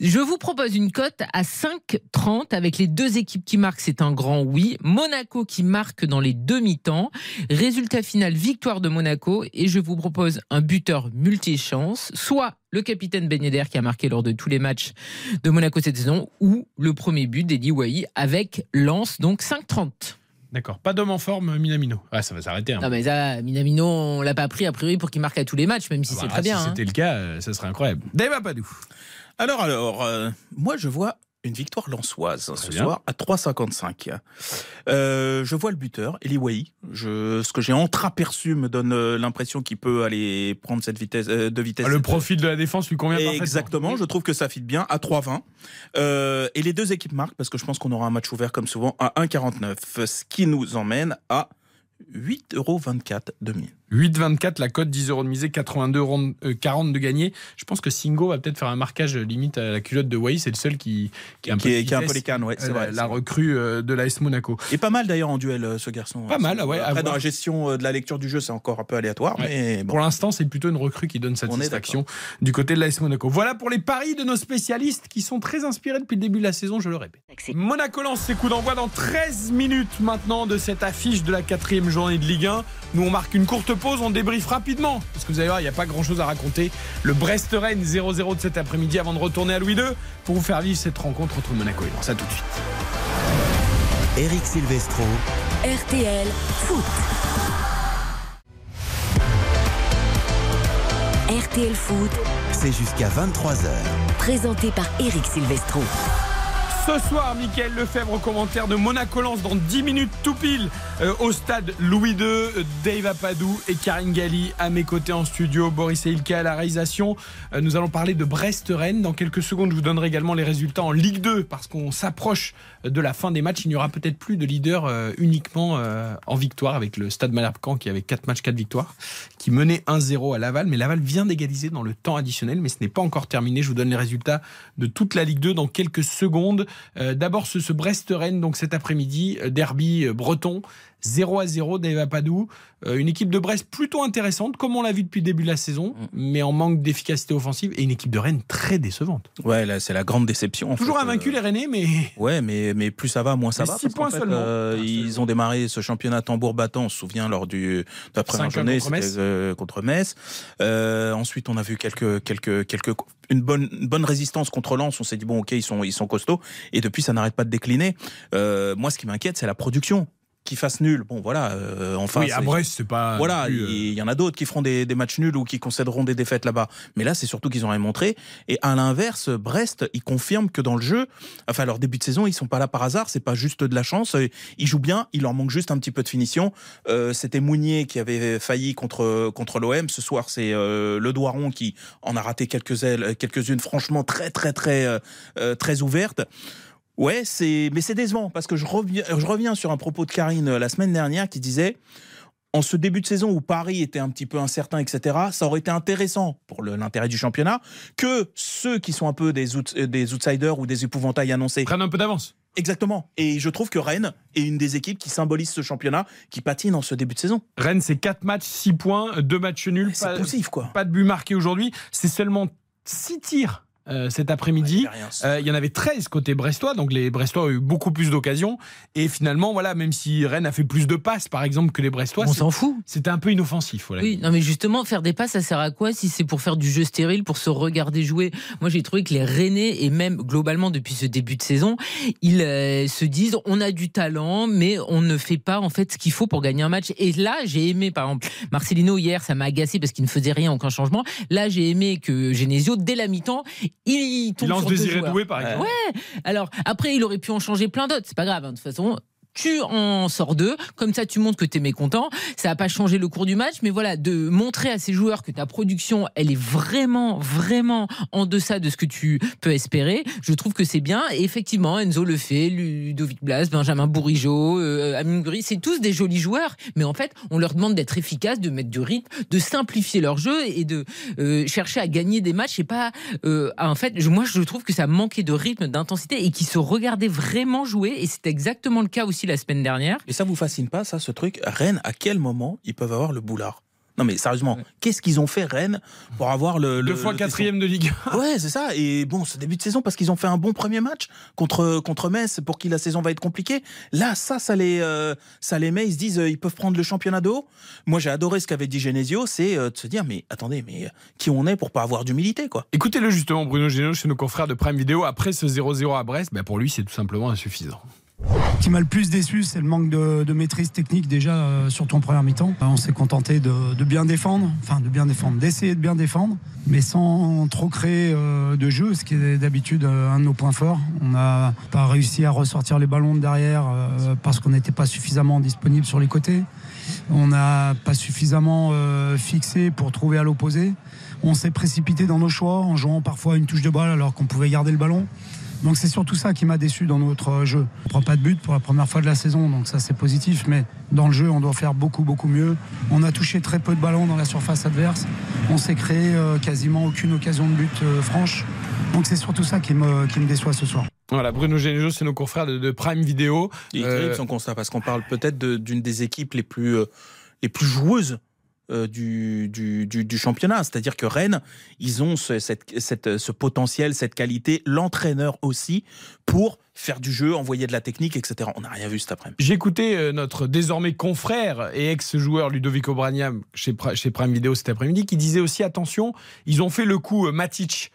[SPEAKER 5] Je vous propose une cote à 5,30 avec les deux équipes qui marquent. C'est un grand oui. Monaco qui marque dans les demi-temps. Résultat final, victoire de Monaco. Et je vous propose un buteur multi-chance. Soit le capitaine Ben Yedder qui a marqué lors de tous les matchs de Monaco cette saison, ou le premier but d'Eddie Wai avec Lens, donc 5,30.
[SPEAKER 3] D'accord. Pas d'homme en forme, Minamino. Ah, ça va s'arrêter. hein.
[SPEAKER 5] Non mais ça, Minamino, on l'a pas pris a priori pour qu'il marque à tous les matchs, même si
[SPEAKER 3] Ah
[SPEAKER 5] c'est
[SPEAKER 3] bah,
[SPEAKER 5] très bien.
[SPEAKER 3] Si
[SPEAKER 5] hein.
[SPEAKER 3] c'était le cas, euh, ça serait incroyable. Dave Apadou.
[SPEAKER 6] Alors, alors, euh, moi, je vois une victoire lensoise hein, ce
[SPEAKER 3] bien.
[SPEAKER 6] soir à 3,55. Euh, je vois le buteur, Eli Wahi. Je, ce que j'ai entreaperçu me donne euh, l'impression qu'il peut aller prendre cette vitesse euh, de vitesse.
[SPEAKER 3] Ah, le profil de la défense lui convient parfaitement.
[SPEAKER 6] Exactement, je trouve que ça fit bien à 3,20. Euh, et les deux équipes marquent parce que je pense qu'on aura un match ouvert comme souvent à 1,49, ce qui nous emmène à 8,24 euros.
[SPEAKER 3] 8,24 la cote, 10 euros de misée, 82 euros, euh, 40 de gagné. Je pense que Singo va peut-être faire un marquage limite à la culotte de Wai. C'est le seul qui, qui, a un
[SPEAKER 6] Qui
[SPEAKER 3] peu
[SPEAKER 6] est, qui est un peu les cannes, ouais, c'est
[SPEAKER 3] Euh,
[SPEAKER 6] vrai.
[SPEAKER 3] la, recrue euh, de l'AS Monaco.
[SPEAKER 6] Et pas mal d'ailleurs en duel, euh, ce garçon.
[SPEAKER 3] Pas mal, ouais,
[SPEAKER 6] Après, dans la gestion euh, de la lecture du jeu, c'est encore un peu aléatoire,
[SPEAKER 3] Ouais.
[SPEAKER 6] mais bon.
[SPEAKER 3] Pour l'instant, c'est plutôt une recrue qui donne satisfaction du côté de l'AS Monaco. Voilà pour les paris de nos spécialistes qui sont très inspirés depuis le début de la saison, je le répète. Monaco lance ses coups d'envoi dans 13 minutes maintenant de cette affiche de la quatrième journée de Ligue 1. Nous, on marque une courte pause, on débriefe rapidement, parce que vous allez voir, il n'y a pas grand-chose à raconter. Le Brest-Rennes 0-0 de cet après-midi avant de retourner à Louis II pour vous faire vivre cette rencontre entre Monaco et Lens. À tout de suite.
[SPEAKER 1] Eric Silvestro.
[SPEAKER 2] RTL Foot. RTL Foot,
[SPEAKER 1] C'est jusqu'à 23h.
[SPEAKER 2] présenté par Eric Silvestro.
[SPEAKER 3] Ce soir, Mickaël Lefebvre au commentaire de Monaco Lens dans 10 minutes tout pile euh, au stade Louis II. Euh, Dave Apadou et Karine Galli à mes côtés en studio. Boris Eilka à la réalisation. Euh, nous allons parler de Brest-Rennes. Dans quelques secondes, je vous donnerai également les résultats en Ligue 2 parce qu'on s'approche de la fin des matchs. Il n'y aura peut-être plus de leader uniquement en victoire avec le stade Malherbe-Caen qui avait 4 matchs, 4 victoires, menait 1-0 à Laval. Mais Laval vient d'égaliser dans le temps additionnel, mais ce n'est pas encore terminé. Je vous donne les résultats de toute la Ligue 2 dans quelques secondes. Euh, D'abord ce, ce Brest-Rennes, donc cet après-midi, euh, derby euh, breton, 0 à 0 d'Eva Padou. Euh, une équipe de Brest plutôt intéressante, comme on l'a vu depuis le début de la saison, mais en manque d'efficacité offensive, et une équipe de Rennes très décevante.
[SPEAKER 6] Ouais, là, c'est la grande déception.
[SPEAKER 3] Toujours invaincu
[SPEAKER 6] Euh,
[SPEAKER 3] les Rennais, mais
[SPEAKER 6] Ouais, mais, mais plus ça va, moins ça
[SPEAKER 3] Mais
[SPEAKER 6] va.
[SPEAKER 3] six
[SPEAKER 6] parce qu'en
[SPEAKER 3] points
[SPEAKER 6] fait,
[SPEAKER 3] seulement.
[SPEAKER 6] euh,
[SPEAKER 3] Ah,
[SPEAKER 6] ils ont démarré ce championnat tambour battant, on se souvient, lors du, de la première
[SPEAKER 3] 5-1
[SPEAKER 6] journée,
[SPEAKER 3] contre Metz.
[SPEAKER 6] euh, contre Metz. Euh, ensuite, on a vu quelques, quelques, quelques, une bonne, une bonne résistance contre Lens. On s'est dit, bon, ok, ils sont, ils sont costauds. Et depuis, ça n'arrête pas de décliner. Euh, moi, ce qui m'inquiète, c'est la production. Qui fasse nul. Bon, voilà, euh, enfin.
[SPEAKER 3] oui, à Brest, c'est pas.
[SPEAKER 6] voilà,
[SPEAKER 3] plus, euh,
[SPEAKER 6] il y en a d'autres qui feront des, des matchs nuls ou qui concéderont des défaites là-bas. Mais là, c'est surtout qu'ils ont rien montré. Et à l'inverse, Brest, ils confirment que dans le jeu, enfin leur début de saison, ils sont pas là par hasard. C'est pas juste de la chance. Ils jouent bien. Il leur manque juste un petit peu de finition. Euh, C'était Mounier qui avait failli contre contre l'OM. Ce soir, c'est euh, le Doiron qui en a raté quelques ailes, quelques-unes franchement très très très euh, très ouvertes. Ouais, c'est mais c'est décevant parce que je reviens je reviens sur un propos de Karine euh, la semaine dernière qui disait en ce début de saison où Paris était un petit peu incertain, etc., ça aurait été intéressant pour l'intérêt du championnat que ceux qui sont un peu des, out- des outsiders ou des épouvantails annoncés.
[SPEAKER 3] prennent un peu d'avance.
[SPEAKER 6] Exactement. Et je trouve que Rennes est une des équipes qui symbolise ce championnat, qui patine en ce début de saison.
[SPEAKER 3] Rennes, c'est 4 matchs, 6 points, 2 matchs nuls.
[SPEAKER 6] C'est poussif, quoi.
[SPEAKER 3] Pas de but marqué aujourd'hui. C'est seulement 6 tirs euh, cet après-midi. Euh, il y en avait 13 côté brestois, donc les brestois ont eu beaucoup plus d'occasions. Et finalement, voilà, même si Rennes a fait plus de passes, par exemple, que les brestois,
[SPEAKER 5] On s'en fout.
[SPEAKER 3] c'était un peu inoffensif. Voilà.
[SPEAKER 5] Oui, non mais justement, faire des passes, ça sert à quoi si c'est pour faire du jeu stérile, pour se regarder jouer? Moi, j'ai trouvé que les Rennais, et même globalement depuis ce début de saison, ils euh, se disent on a du talent, mais on ne fait pas en fait ce qu'il faut pour gagner un match. Et là, j'ai aimé, par exemple, Marcelino hier, ça m'a agacé parce qu'il ne faisait rien, aucun changement. Là, j'ai aimé que Genesio, dès la mi-temps, il tombe
[SPEAKER 3] Il lance
[SPEAKER 5] sur deux
[SPEAKER 3] Désiré. Doué, par exemple.
[SPEAKER 5] Ouais. Alors après, il aurait pu en changer plein d'autres. C'est pas grave. hein. De toute façon. Tu en sors deux, comme ça tu montres que tu es mécontent. Ça n'a pas changé le cours du match, mais voilà, de montrer à ces joueurs que ta production, elle est vraiment, vraiment en deçà de ce que tu peux espérer, je trouve que c'est bien. Et effectivement, Enzo le fait, Ludovic Blas, Benjamin Bourigeau, euh, Amine Goury, c'est tous des jolis joueurs, mais en fait, on leur demande d'être efficaces, de mettre du rythme, de simplifier leur jeu et de euh, chercher à gagner des matchs et pas euh, en fait, je- moi je trouve que ça manquait de rythme, d'intensité et qu'ils se regardaient vraiment jouer. Et c'est exactement le cas aussi la semaine dernière.
[SPEAKER 6] Et ça vous fascine pas, ça, ce truc Rennes, à quel moment ils peuvent avoir le boulard? Non, mais sérieusement, qu'est-ce qu'ils ont fait, Rennes, pour avoir le. le
[SPEAKER 3] Deux fois
[SPEAKER 6] le
[SPEAKER 3] quatrième de Ligue 1.
[SPEAKER 6] tesson *laughs* Ouais, c'est ça. Et bon, ce début de saison, parce qu'ils ont fait un bon premier match contre, contre Metz, pour qui la saison va être compliquée. Là, ça, ça les, euh, ça les met. Ils se disent, euh, ils peuvent prendre le championnat de haut. Moi, j'ai adoré ce qu'avait dit Genesio, c'est euh, de se dire, mais attendez, mais euh, qui on est pour pas avoir d'humilité, quoi?
[SPEAKER 3] Écoutez-le justement, Bruno Géniaud, chez nos confrères de Prime Vidéo. Après ce 0-0 à Brest, ben, pour lui, c'est tout simplement insuffisant.
[SPEAKER 7] Ce qui m'a le plus déçu, c'est le manque de, maîtrise technique déjà euh, sur ton première mi-temps. Euh, On s'est contenté de, bien défendre, enfin de bien défendre, d'essayer de bien défendre, mais sans trop créer euh, de jeu, ce qui est d'habitude euh, un de nos points forts. On n'a pas réussi à ressortir les ballons de derrière parce qu'on n'était pas suffisamment disponible sur les côtés. On n'a pas suffisamment fixé pour trouver à l'opposé. On s'est précipité dans nos choix en jouant parfois une touche de balle alors qu'on pouvait garder le ballon. Donc c'est surtout ça qui m'a déçu dans notre jeu. On prend pas de but pour la première fois de la saison, donc ça c'est positif, mais dans le jeu on doit faire beaucoup beaucoup mieux. On a touché très peu de ballons dans la surface adverse. On s'est créé euh, quasiment aucune occasion de but euh, franche. Donc c'est surtout ça qui me, qui me déçoit ce soir.
[SPEAKER 3] Voilà, Bruno Géniaud, c'est nos confrères de, de Prime Vidéo.
[SPEAKER 6] Il est
[SPEAKER 3] Euh,
[SPEAKER 6] terrible son constat parce qu'on parle peut-être de- d'une des équipes les plus, euh, les plus joueuses euh, du, du, du- championnat. C'est-à-dire que Rennes, ils ont ce, cette, cette- ce potentiel, cette qualité, l'entraîneur aussi, pour faire du jeu, envoyer de la technique, etc. On n'a rien vu cet après-midi.
[SPEAKER 3] J'écoutais euh, notre désormais confrère et ex-joueur Ludovic Obraniam chez, chez Prime Video cet après-midi qui disait aussi attention, ils ont fait le coup euh, Matic,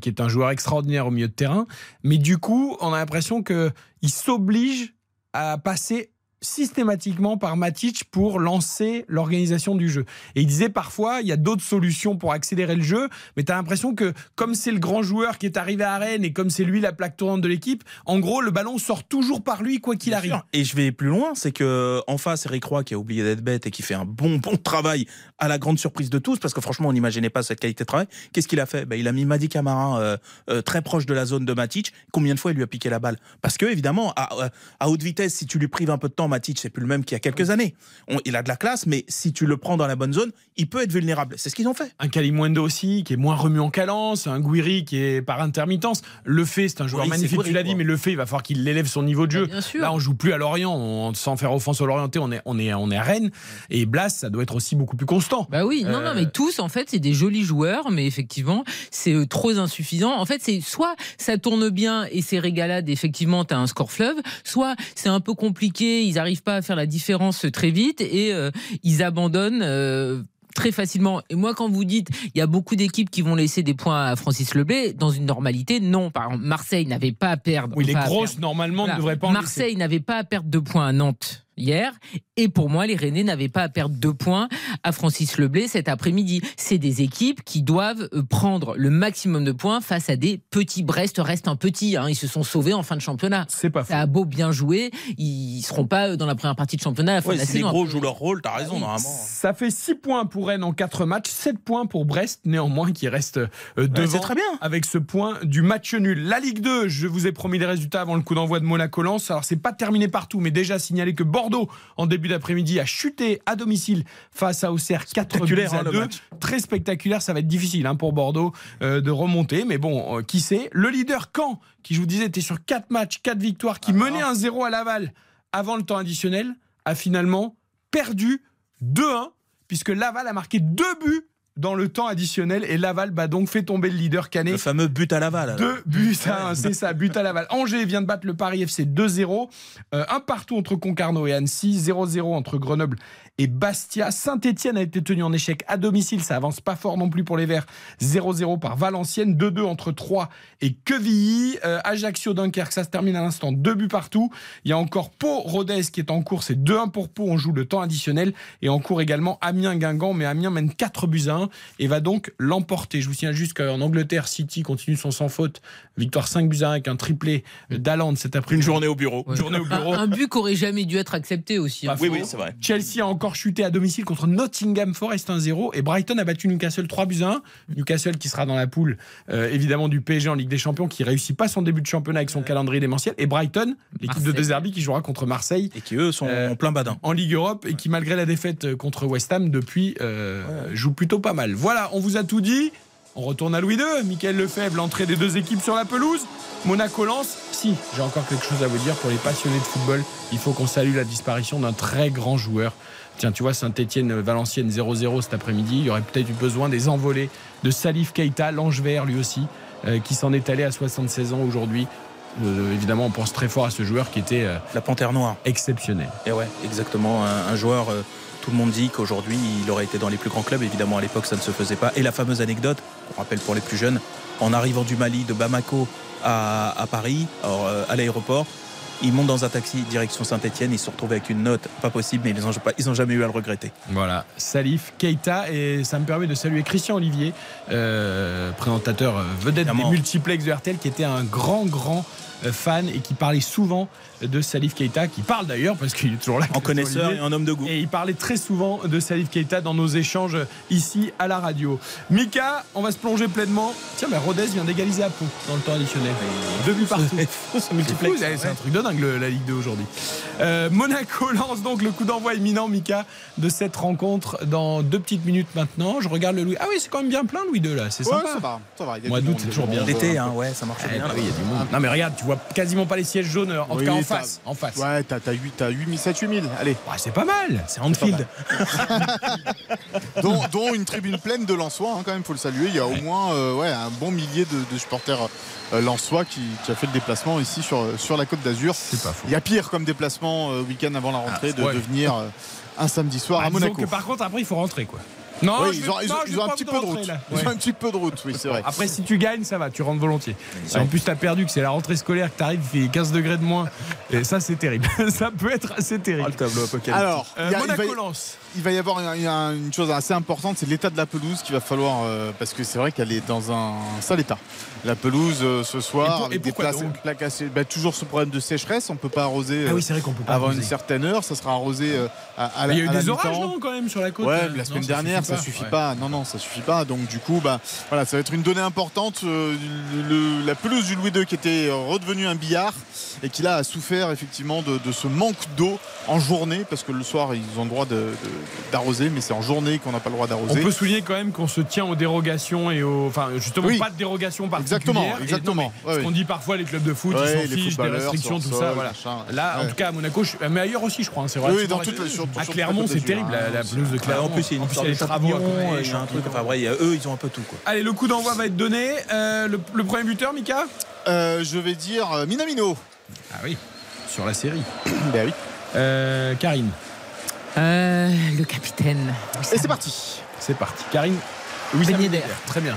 [SPEAKER 3] qui est un joueur extraordinaire au milieu de terrain, mais du coup, on a l'impression qu'il s'oblige à passer systématiquement par Matic pour lancer l'organisation du jeu. Et il disait parfois, il y a d'autres solutions pour accélérer le jeu, mais tu as l'impression que comme c'est le grand joueur qui est arrivé à Rennes et comme c'est lui la plaque tournante de l'équipe, en gros, le ballon sort toujours par lui quoi qu'il arrive.
[SPEAKER 6] sûr. Et je vais plus loin, c'est que en face, Eric Roy qui a oublié d'être bête et qui fait un bon bon travail à la grande surprise de tous, parce que franchement, on n'imaginait pas cette qualité de travail. Qu'est-ce qu'il a fait? Ben, Il a mis Madi Camara euh, euh, très proche de la zone de Matic. Combien de fois il lui a piqué la balle? Parce que évidemment, à, à haute vitesse, si tu lui prives un peu de temps, Matic, c'est plus le même qu'il y a quelques années. On- il a de la classe, mais si tu le prends dans la bonne zone, il peut être vulnérable. C'est ce qu'ils ont fait.
[SPEAKER 3] un Kalimundo aussi qui est moins remuant en calence, un Guiri qui est par intermittence. Le fait, c'est un joueur
[SPEAKER 6] Oui,
[SPEAKER 3] magnifique, tu l'as dit, mais le fait, il va falloir qu'il élève son niveau de jeu.
[SPEAKER 5] Bah, bien sûr.
[SPEAKER 3] Là, on joue plus à Lorient, on- sans faire offense à l'Orienté, on est, on, est, on est à Rennes. Et Blas, ça doit être aussi beaucoup plus constant.
[SPEAKER 5] Bah oui, non, non,
[SPEAKER 3] Euh,
[SPEAKER 5] mais tous, en fait, c'est des jolis joueurs, mais effectivement, c'est euh, trop insuffisant. En fait, c'est soit ça tourne bien et c'est régalade, effectivement, t'as un score fleuve, soit c'est un peu compliqué, ils arrivent pas à faire la différence très vite et euh, ils abandonnent. euh, Très facilement. Et moi, quand vous dites, il y a beaucoup d'équipes qui vont laisser des points à Francis Leblé, dans une normalité, non. Par exemple, Marseille n'avait pas à perdre.
[SPEAKER 3] Oui, les grosses, normalement,
[SPEAKER 5] Voilà.
[SPEAKER 3] ne devraient pas en.
[SPEAKER 5] Marseille n'avait pas à perdre deux points à Nantes hier. Et pour moi, les Rennais n'avaient pas à perdre deux points à Francis Leblé cet après-midi. C'est des équipes qui doivent euh, prendre le maximum de points face à des petits. Brest reste un petit. hein. Ils se sont sauvés en fin de championnat.
[SPEAKER 3] C'est pas faux.
[SPEAKER 5] Ça a beau bien jouer, ils seront pas euh, dans la première partie de championnat à la fin
[SPEAKER 6] Ouais,
[SPEAKER 5] de la
[SPEAKER 6] si les
[SPEAKER 5] saison.
[SPEAKER 6] gros jouent leur rôle, t'as raison,
[SPEAKER 5] oui.
[SPEAKER 6] normalement.
[SPEAKER 3] Ça fait 6 points pour Rennes en 4 matchs, 7 points pour Brest, néanmoins, qui reste euh, devant.
[SPEAKER 6] c'est très bien.
[SPEAKER 3] Avec ce point du match nul. La Ligue 2, je vous ai promis les résultats avant le coup d'envoi de Monaco-Lens. Alors, c'est pas terminé partout, mais déjà signalé que Bordeaux, en début d'après-midi, a chuté à domicile face à Auxerre 4 buts à
[SPEAKER 6] hein, le
[SPEAKER 3] 2.
[SPEAKER 6] match.
[SPEAKER 3] Très spectaculaire, ça va être difficile hein, pour Bordeaux euh, de remonter, mais bon, euh, qui sait? Le leader Caen, qui je vous disais était sur 4 matchs, 4 victoires, qui menait 1-0 à Laval avant le temps additionnel, a finalement perdu 2-1, puisque Laval a marqué deux buts dans le temps additionnel et Laval bah donc fait tomber le leader canet.
[SPEAKER 6] Le fameux but à Laval. alors.
[SPEAKER 3] Deux buts à un, c'est ça, but à Laval. Angers vient de battre le Paris FC 2-0. Euh, un partout entre Concarneau et Annecy, 0-0 entre Grenoble et Bastia. Saint-Etienne a été tenu en échec à domicile, ça avance pas fort non plus pour les Verts. 0-0 par Valenciennes, 2-2 entre Troyes et Quevilly. Euh, Ajaccio Dunkerque, ça se termine à l'instant, deux buts partout. Il y a encore Pau Rodez qui est en cours, c'est 2-1 pour Pau, on joue le temps additionnel. Et en cours également Amiens Guingamp, mais Amiens mène 4 buts à 1 et va donc l'emporter. Je vous signale juste qu'en Angleterre, City continue son sans faute. Victoire 5 buts à 1 avec un triplé d'Aland cet après-midi.
[SPEAKER 6] Une journée au bureau.
[SPEAKER 5] Ouais.
[SPEAKER 3] Journée au bureau.
[SPEAKER 5] Un, un but qui aurait jamais dû être accepté aussi. hein.
[SPEAKER 3] Pas
[SPEAKER 6] Oui, oui, c'est vrai.
[SPEAKER 3] Chelsea a encore chuté à domicile contre Nottingham Forest 1-0 et Brighton a battu Newcastle 3 buts à 1. Newcastle qui sera dans la poule euh, évidemment du PSG en Ligue des Champions qui réussit pas son début de championnat avec son calendrier démentiel et Brighton, l'équipe de
[SPEAKER 5] Marseille.
[SPEAKER 3] De Zerbi qui jouera contre Marseille
[SPEAKER 6] Et qui, eux, sont
[SPEAKER 3] Euh,
[SPEAKER 6] en plein badin.
[SPEAKER 3] en Ligue Europe et qui malgré la défaite contre West Ham depuis euh, joue plutôt pas mal. Voilà, on vous a tout dit. On retourne à Louis II. Michael Lefebvre, l'entrée des deux équipes sur la pelouse. Monaco lance. Si, j'ai encore quelque chose à vous dire pour les passionnés de football. Il faut qu'on salue la disparition d'un très grand joueur. Tiens, tu vois, Saint-Etienne-Valenciennes 0-0 cet après-midi. Il y aurait peut-être eu besoin des envolées de Salif Keita, l'ange vert lui aussi, euh, qui s'en est allé à 76 ans aujourd'hui. Euh, évidemment, on pense très fort à ce joueur qui était euh,
[SPEAKER 6] La panthère noire.
[SPEAKER 3] exceptionnel.
[SPEAKER 6] Et ouais, exactement. Un, un joueur, tout le monde dit qu'aujourd'hui, il aurait été dans les plus grands clubs. Évidemment, à l'époque, ça ne se faisait pas. Et la fameuse anecdote, qu'on rappelle pour les plus jeunes, en arrivant du Mali, de Bamako à, à Paris, alors, euh, à l'aéroport, ils montent dans un taxi direction Saint-Etienne. Ils se retrouvent avec une note pas possible, mais ils n'ont pas, ils ont jamais eu à le regretter.
[SPEAKER 3] Voilà, Salif Keita et ça me permet de saluer Christian Olivier, euh, présentateur euh, vedette
[SPEAKER 6] Évidemment.
[SPEAKER 3] des multiplex de RTL, qui était un grand grand fan et qui parlait souvent de Salif Keita, qui parle d'ailleurs parce qu'il est toujours là.
[SPEAKER 6] En connaisseur et en homme de goût.
[SPEAKER 3] Et il parlait très souvent de Salif Keita dans nos échanges ici à la radio. Mika, on va se plonger pleinement. Tiens, mais Rodez vient d'égaliser à Pau dans le temps additionnel. Deux buts partout. *laughs* C'est un truc de dingue le- la Ligue 2 aujourd'hui. Euh, Monaco *laughs* lance donc le coup d'envoi imminent, Mika, de cette rencontre dans deux petites minutes maintenant. Je regarde le Louis. Ah oui, c'est quand même bien plein Louis 2 là, c'est
[SPEAKER 4] Ouais,
[SPEAKER 3] sympa.
[SPEAKER 4] ça va, ça va. il y a
[SPEAKER 3] Mois d'août, c'est toujours bien.
[SPEAKER 6] L'été, hein, ouais, ça marche
[SPEAKER 3] Eh,
[SPEAKER 6] bien.
[SPEAKER 3] bah oui, il y a du monde. Non mais regarde, tu vois quasiment pas les sièges jaunes, en tout cas en face. En face.
[SPEAKER 4] Ouais, t'as t'as 8, t'as 8 7 8 000. Allez.
[SPEAKER 3] Ouais, c'est pas mal, c'est Anfield. *laughs*
[SPEAKER 4] dont, dont une tribune pleine de Lensois, hein, quand même, faut le saluer. Il y a au moins euh, ouais, un bon millier de, de supporters euh, Lensois qui, qui a fait le déplacement ici sur, sur la Côte d'Azur.
[SPEAKER 3] C'est pas faux.
[SPEAKER 4] Il y a pire comme déplacement euh, week-end avant la rentrée
[SPEAKER 3] Ah,
[SPEAKER 4] de,
[SPEAKER 3] ouais.
[SPEAKER 4] de venir euh, un samedi soir
[SPEAKER 3] Bah,
[SPEAKER 4] à
[SPEAKER 3] disons
[SPEAKER 4] Monaco.
[SPEAKER 3] que par contre après il faut rentrer quoi. Non,
[SPEAKER 4] Oui, ils ont, ils
[SPEAKER 3] non,
[SPEAKER 4] ont-
[SPEAKER 3] je
[SPEAKER 4] ils
[SPEAKER 3] vais
[SPEAKER 4] ont un petit peu de route.
[SPEAKER 3] là.
[SPEAKER 4] Ils
[SPEAKER 3] Ouais.
[SPEAKER 4] ont un petit peu de route, oui, c'est vrai.
[SPEAKER 3] Après, si tu gagnes, ça va, tu rentres volontiers. Si
[SPEAKER 6] Ouais.
[SPEAKER 3] en plus tu as perdu, que c'est la rentrée scolaire, que tu arrives, il fait 15 degrés de moins, et ça c'est terrible. *laughs* ça peut être assez
[SPEAKER 6] Ah,
[SPEAKER 3] terrible.
[SPEAKER 6] le tableau apocalyptique.
[SPEAKER 4] Alors,
[SPEAKER 3] Euh,
[SPEAKER 4] il y a- il va y-
[SPEAKER 3] Monaco lance.
[SPEAKER 4] il va y avoir une, chose assez importante, c'est l'état de la pelouse qu'il va falloir, euh, parce que c'est vrai qu'elle est dans un sale état. La pelouse euh, ce soir,
[SPEAKER 3] Et pour-
[SPEAKER 4] avec
[SPEAKER 3] et
[SPEAKER 4] des
[SPEAKER 3] pourquoi
[SPEAKER 4] places,
[SPEAKER 3] donc
[SPEAKER 4] plaques assez- bah, toujours ce problème de sécheresse, on peut pas arroser
[SPEAKER 3] Ah oui, c'est vrai qu'on peut pas.
[SPEAKER 4] avant
[SPEAKER 3] arroser.
[SPEAKER 4] une certaine heure, ça sera arrosé euh, à, à la
[SPEAKER 3] il y a eu des orages, non, quand même, sur la côte
[SPEAKER 4] Ouais,
[SPEAKER 3] euh,
[SPEAKER 4] la semaine dernière,
[SPEAKER 3] suffit
[SPEAKER 4] ça suffit
[SPEAKER 3] Ouais.
[SPEAKER 4] pas. Non, non, ça suffit pas. Donc du coup, bah, voilà, ça va être une donnée importante. Euh, le- la pelouse du Louis II qui était redevenue un billard et qui là a souffert effectivement de, de ce manque d'eau en journée, parce que le soir ils ont le droit de- de- d'arroser, mais c'est en journée qu'on n'a pas le droit
[SPEAKER 3] On
[SPEAKER 4] d'arroser.
[SPEAKER 3] peut souligner quand même qu'on se tient aux dérogations et aux. Enfin, justement,
[SPEAKER 4] Oui.
[SPEAKER 3] pas de dérogation particulière.
[SPEAKER 4] Exactement,
[SPEAKER 3] Et
[SPEAKER 4] exactement.
[SPEAKER 3] non,
[SPEAKER 4] Ouais,
[SPEAKER 3] Ce qu'on dit parfois, les clubs de foot,
[SPEAKER 4] Ouais,
[SPEAKER 3] ils s'en fichent des restrictions, tout ça.
[SPEAKER 4] sol,
[SPEAKER 3] Voilà.
[SPEAKER 4] machin.
[SPEAKER 3] Là, en tout cas, à Monaco, je... mais ailleurs aussi, je crois. hein, c'est
[SPEAKER 4] Oui,
[SPEAKER 3] relativement
[SPEAKER 4] dans toute la-
[SPEAKER 3] régulier.
[SPEAKER 4] sur-
[SPEAKER 3] À Clermont, c'est terrible, la, pelouse de Clermont.
[SPEAKER 6] en plus, il y a
[SPEAKER 3] à
[SPEAKER 6] il y a un truc. Enfin, a- eux, ils ont un peu tout. Quoi.
[SPEAKER 3] Allez, le coup d'envoi va être donné. Euh, le, le premier buteur, Mika?
[SPEAKER 4] Euh, je vais dire euh, Minamino.
[SPEAKER 3] Ah oui, sur la série. *coughs*
[SPEAKER 4] ben oui.
[SPEAKER 3] Euh, Karine,
[SPEAKER 5] Euh, le capitaine.
[SPEAKER 4] Et c'est parti.
[SPEAKER 3] c'est parti. Karine, oui,
[SPEAKER 5] Ben.
[SPEAKER 3] Très bien.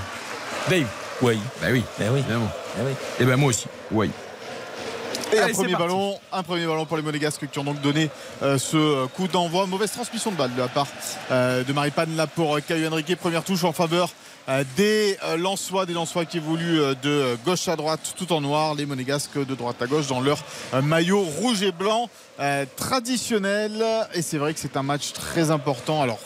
[SPEAKER 3] Dave,
[SPEAKER 6] Oui.
[SPEAKER 3] bah oui,
[SPEAKER 6] Eh oui.
[SPEAKER 3] évidemment.
[SPEAKER 6] Eh oui.
[SPEAKER 3] Et ben moi aussi, oui.
[SPEAKER 4] Et
[SPEAKER 3] Allez,
[SPEAKER 4] un premier
[SPEAKER 3] parti.
[SPEAKER 4] ballon, un premier ballon pour les Monégasques qui ont donc donné euh, ce euh, coup d'envoi. Mauvaise transmission de balle de la part euh, de Maripane là pour Caio Henrique. Première touche en faveur euh, des Lensois, des Lensois qui évoluent de gauche à droite tout en noir. Les Monégasques de droite à gauche dans leur maillot rouge et blanc traditionnel. Et c'est vrai que c'est un match très important. Alors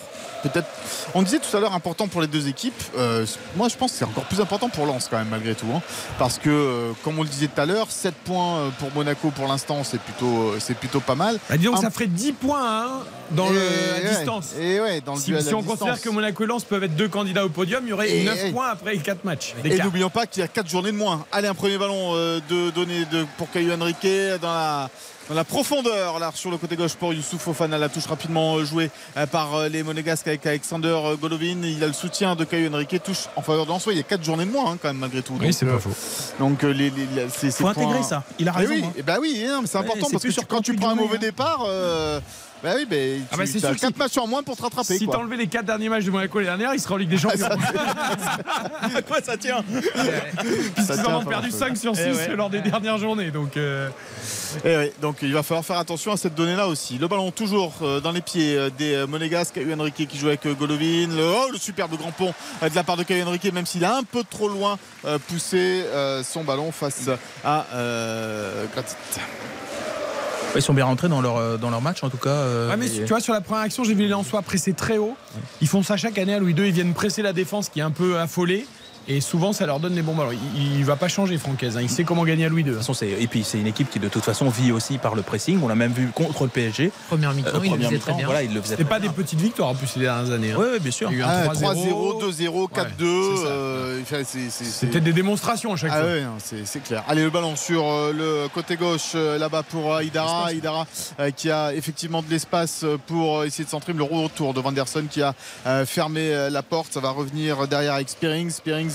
[SPEAKER 4] peut-être, on disait tout à l'heure important pour les deux équipes. Euh, moi, je pense que c'est encore plus important pour Lens quand même malgré tout, hein. parce que euh, comme on le disait tout à l'heure, 7 points euh, pour Monaco pour l'instant, c'est plutôt, c'est plutôt pas mal.
[SPEAKER 3] Bah, disons que
[SPEAKER 4] Un-
[SPEAKER 3] ça ferait 10 points 1 dans le,
[SPEAKER 4] Et
[SPEAKER 3] à distance.
[SPEAKER 4] Et ouais, dans le
[SPEAKER 3] Si,
[SPEAKER 4] duel
[SPEAKER 3] si
[SPEAKER 4] à
[SPEAKER 3] on considère que Monaco et Lens peuvent être deux candidats au podium, il y aurait
[SPEAKER 4] Et-
[SPEAKER 3] 9
[SPEAKER 4] et-
[SPEAKER 3] points après 4 matchs.
[SPEAKER 4] Et n'oublions pas qu'il y a 4 journées de moins. Allez, un premier ballon de donné de, pour Caio Henrique dans la dans la profondeur là sur le côté gauche pour Youssouf Fofana. La touche rapidement jouée par les Monégasques avec Alexander Golovin. Il a le soutien de Caio Henrique. Touche en faveur de Lançois il y a 4 journées de moins hein, quand même malgré tout.
[SPEAKER 3] Oui c'est pas faux.
[SPEAKER 4] donc les, les, c'est
[SPEAKER 6] faut intégrer ça. Il a raison
[SPEAKER 4] oui,
[SPEAKER 6] hein.
[SPEAKER 4] et bah oui hein, c'est important parce que tu, quand tu prends un mauvais départ euh, bah oui, mais
[SPEAKER 3] ah bah
[SPEAKER 4] as 4 matchs en moins pour te rattraper.
[SPEAKER 3] Si t'enlevais les 4 derniers matchs de Monaco les dernières, il sera en Ligue des Champions. *laughs*
[SPEAKER 6] à quoi ça tient
[SPEAKER 3] Puisqu'ils en ont perdu 5 sur 6
[SPEAKER 6] eh ouais.
[SPEAKER 3] lors des dernières journées. Donc, euh...
[SPEAKER 4] eh oui, donc il va falloir faire attention à cette donnée-là aussi. Le ballon toujours dans les pieds des Monégasques. Eu Henrique qui joue avec Golovin. Le, oh, le superbe grand pont de la part de Caio Henrique, même s'il a un peu trop loin poussé son ballon face à euh, Gratit.
[SPEAKER 6] Ils sont bien rentrés dans leur, dans leur match en tout cas. Euh,
[SPEAKER 3] ouais, mais et... tu vois, sur la première action, j'ai vu les Lensois presser très haut. Ils font ça chaque année à Louis II. Ils viennent presser la défense qui est un peu affolée. Et souvent, ça leur donne les bons ballons. Il, il va pas changer, Francaise. Hein. Il sait comment gagner à Louis II.
[SPEAKER 6] De toute façon, et puis, c'est une équipe qui, de toute façon, vit aussi par le pressing. On l'a même vu contre le PSG.
[SPEAKER 5] Première mi-temps, euh, il le faisait très bien.
[SPEAKER 6] Voilà, il le faisait
[SPEAKER 3] C'était pas des petites victoires en plus ces dernières années. Hein.
[SPEAKER 6] Oui, ouais, bien sûr.
[SPEAKER 3] Il y a eu
[SPEAKER 4] ah,
[SPEAKER 3] 3-0,
[SPEAKER 4] 2-0, 4-2. Euh,
[SPEAKER 3] C'était des démonstrations à chaque
[SPEAKER 4] ah,
[SPEAKER 3] fois.
[SPEAKER 4] Ouais, c'est clair. Allez, le ballon sur le côté gauche, là-bas pour Idara. Idara qui a effectivement de l'espace pour essayer de centrer le retour de Vanderson qui a fermé la porte. Ça va revenir derrière avec Spearings. Spearings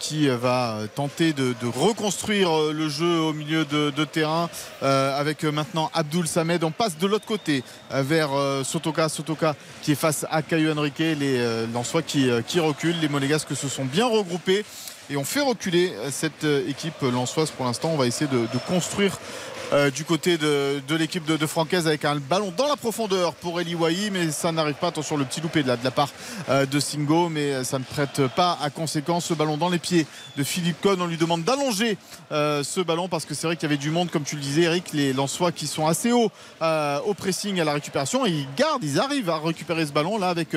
[SPEAKER 4] qui qui va tenter de, reconstruire le jeu au milieu de, terrain euh, avec maintenant Abdul Samed. On passe de l'autre côté euh, vers euh, Sotoka. Sotoka qui est face à Caio Henrique. Les euh, Lensois qui, reculent. Les Monégasques se sont bien regroupés et on fait reculer cette équipe lensoise pour l'instant. On va essayer de construire euh, du côté de, l'équipe de, Francaise avec un ballon dans la profondeur pour Eli Wahi mais ça n'arrive pas. Attention le petit loupé de la, de la part euh, de Singo mais ça ne prête pas à conséquence. Ce ballon dans les pieds de Philippe Cohn. On lui demande d'allonger euh, ce ballon parce que c'est vrai qu'il y avait du monde comme tu le disais Eric les Lensois qui sont assez hauts euh, au pressing à la récupération. Et ils gardent ils arrivent à récupérer ce ballon là avec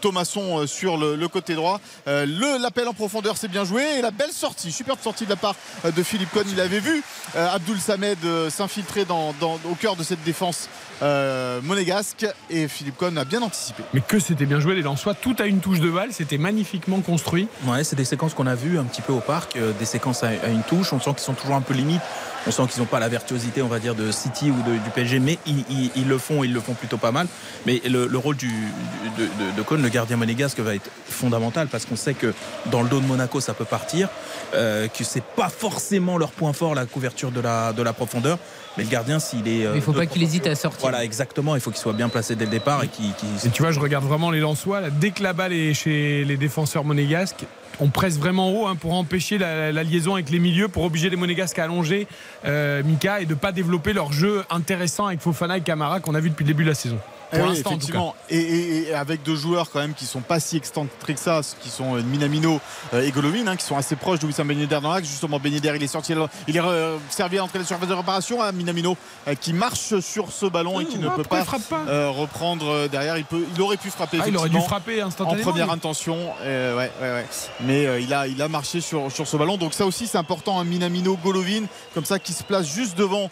[SPEAKER 4] Thomasson sur le, côté droit. L'appel en profondeur c'est bien joué. Et la belle sortie superbe sortie de la part de Philippe Cohn. Il avait vu Abdul Samed s'infiltrer dans, dans, au cœur de cette défense euh, monégasque et Philippe Cohn a bien anticipé.
[SPEAKER 3] Mais que c'était bien joué les Lensois, tout à une touche de balle, c'était magnifiquement construit.
[SPEAKER 6] Ouais, c'est des séquences qu'on a vues un petit peu au parc, euh, des séquences à, à, une touche, on sent qu'ils sont toujours un peu limites. On sent qu'ils n'ont pas la virtuosité, on va dire, de City ou du PSG, mais ils, le font, ils le font plutôt pas mal. Mais le, le rôle de, de, Cohn, le gardien monégasque, va être fondamental parce qu'on sait que dans le dos de Monaco, ça peut partir, euh, que c'est pas forcément leur point fort, la couverture de la profondeur. Mais le gardien, s'il est.
[SPEAKER 5] Euh, il ne faut pas qu'il hésite à sortir.
[SPEAKER 6] Voilà, exactement. Il faut qu'il soit bien placé dès le départ et qu'il. Qu
[SPEAKER 3] et tu vois, je regarde vraiment les Lensois. Là, dès que la balle est chez les défenseurs monégasques, on presse vraiment haut hein, pour empêcher la, la, liaison avec les milieux, pour obliger les Monégasques à allonger euh, Mika et de ne pas développer leur jeu intéressant avec Fofana et Camara qu'on a vu depuis le début de la saison. Pour
[SPEAKER 4] oui, effectivement. Et, et, et, avec deux joueurs quand même qui sont pas si excentriques que ça, qui sont euh, Minamino euh, et Golovin, hein, qui sont assez proches de Wissam Ben Yedder dans l'axe. Justement, Ben Yedder, il est sorti, il est euh, servi à entrer la surface de réparation à Minamino euh, qui marche sur ce ballon et qui ne peut pas,
[SPEAKER 3] pas.
[SPEAKER 4] Euh, reprendre derrière. Il, peut, il aurait pu frapper.
[SPEAKER 3] Ah, il aurait dû frapper instantanément.
[SPEAKER 4] En première intention, ouais, ouais, ouais. mais il, a, il a marché sur, sur ce ballon. Donc ça aussi, c'est important. Hein, Minamino, Golovin, comme ça, qui se place juste devant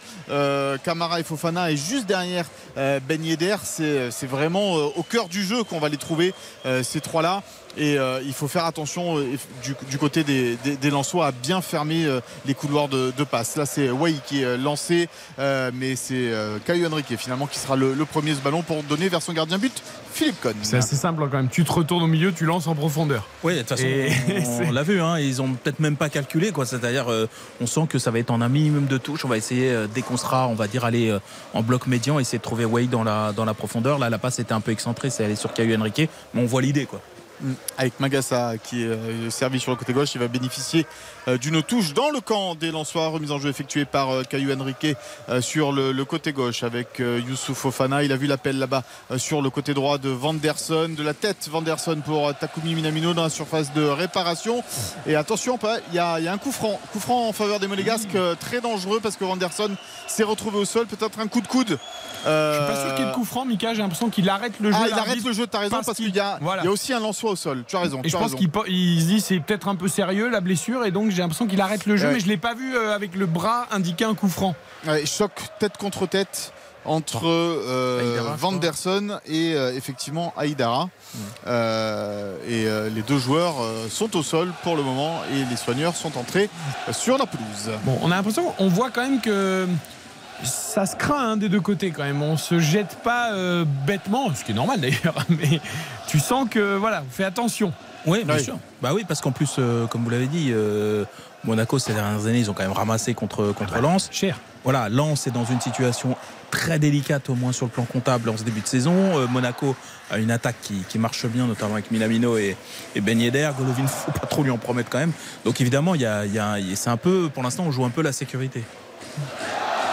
[SPEAKER 4] Camara et Fofana et juste derrière Ben Yedder. C'est vraiment au cœur du jeu qu'on va les trouver euh, ces trois là et euh, il faut faire attention euh, du, du, côté des, des, des Lensois à bien fermer euh, les couloirs de, de, passe. Là c'est Wai qui est lancé mais c'est Caio Henrique finalement qui sera le, le, premier ce ballon pour donner vers son gardien but Philippe Cohn.
[SPEAKER 3] C'est assez simple quand même. Tu te retournes au milieu tu lances en profondeur.
[SPEAKER 6] Oui de toute façon et on, *laughs* on l'a vu hein, ils ont peut-être même pas calculé quoi. C'est à dire on sent que ça va être en un minimum de touches on va essayer dès qu'on sera on va dire aller en bloc médian essayer de trouver Wai dans la, dans la profondeur. Là la passe était un peu excentrée c'est aller sur Caio Henrique mais on voit l'idée quoi
[SPEAKER 4] avec Magassa qui est euh, servi sur le côté gauche il va bénéficier euh, d'une touche dans le camp des Lensois. Remise en jeu effectuée par euh, Caillou Henrique sur le, le, côté gauche avec Youssouf Fofana il a vu l'appel là-bas sur le côté droit de Vanderson de la tête Vanderson pour Takumi Minamino dans la surface de réparation. Et attention il y a, il y a un coup franc. Coup franc en faveur des Monégasques très dangereux parce que Vanderson s'est retrouvé au sol. Peut-être un coup de coude
[SPEAKER 3] euh... je suis pas sûr qu'il y ait le coup franc Mika j'ai l'impression qu'il arrête le jeu
[SPEAKER 4] ah, il arrête le jeu t'as raison parce, parce qu'il y, voilà. y, a aussi un Lensois au sol. Tu as raison.
[SPEAKER 3] Et je pense qu'il se dit c'est peut-être un peu sérieux la blessure et donc j'ai l'impression qu'il arrête le jeu, ouais. mais je l'ai pas vu euh, avec le bras indiquer un coup franc.
[SPEAKER 4] Ouais, choc tête contre tête entre euh, Vanderson et euh, effectivement Aïdara. Mmh. et les deux joueurs sont au sol pour le moment et les soigneurs sont entrés sur la pelouse.
[SPEAKER 3] Bon, on a l'impression, on voit quand même que ça se craint hein, des deux côtés quand même. On se jette pas euh, bêtement, ce qui est normal *laughs* d'ailleurs, mais tu sens que voilà, fais attention.
[SPEAKER 6] Oui, bien
[SPEAKER 4] Oui.
[SPEAKER 6] sûr. Bah oui, parce qu'en plus, euh, comme vous l'avez dit, euh, Monaco ces dernières années, ils ont quand même ramassé contre contre Lens.
[SPEAKER 3] Cher.
[SPEAKER 6] Voilà, Lens est dans une situation très délicate, au moins sur le plan comptable en ce début de saison. Euh, Monaco a une attaque qui, qui marche bien, notamment avec Minamino et, et Ben Yedder. Golovin, *laughs* faut pas trop lui en promettre quand même. Donc évidemment, il y a, il y a- c'est un peu, pour l'instant, on joue un peu la sécurité.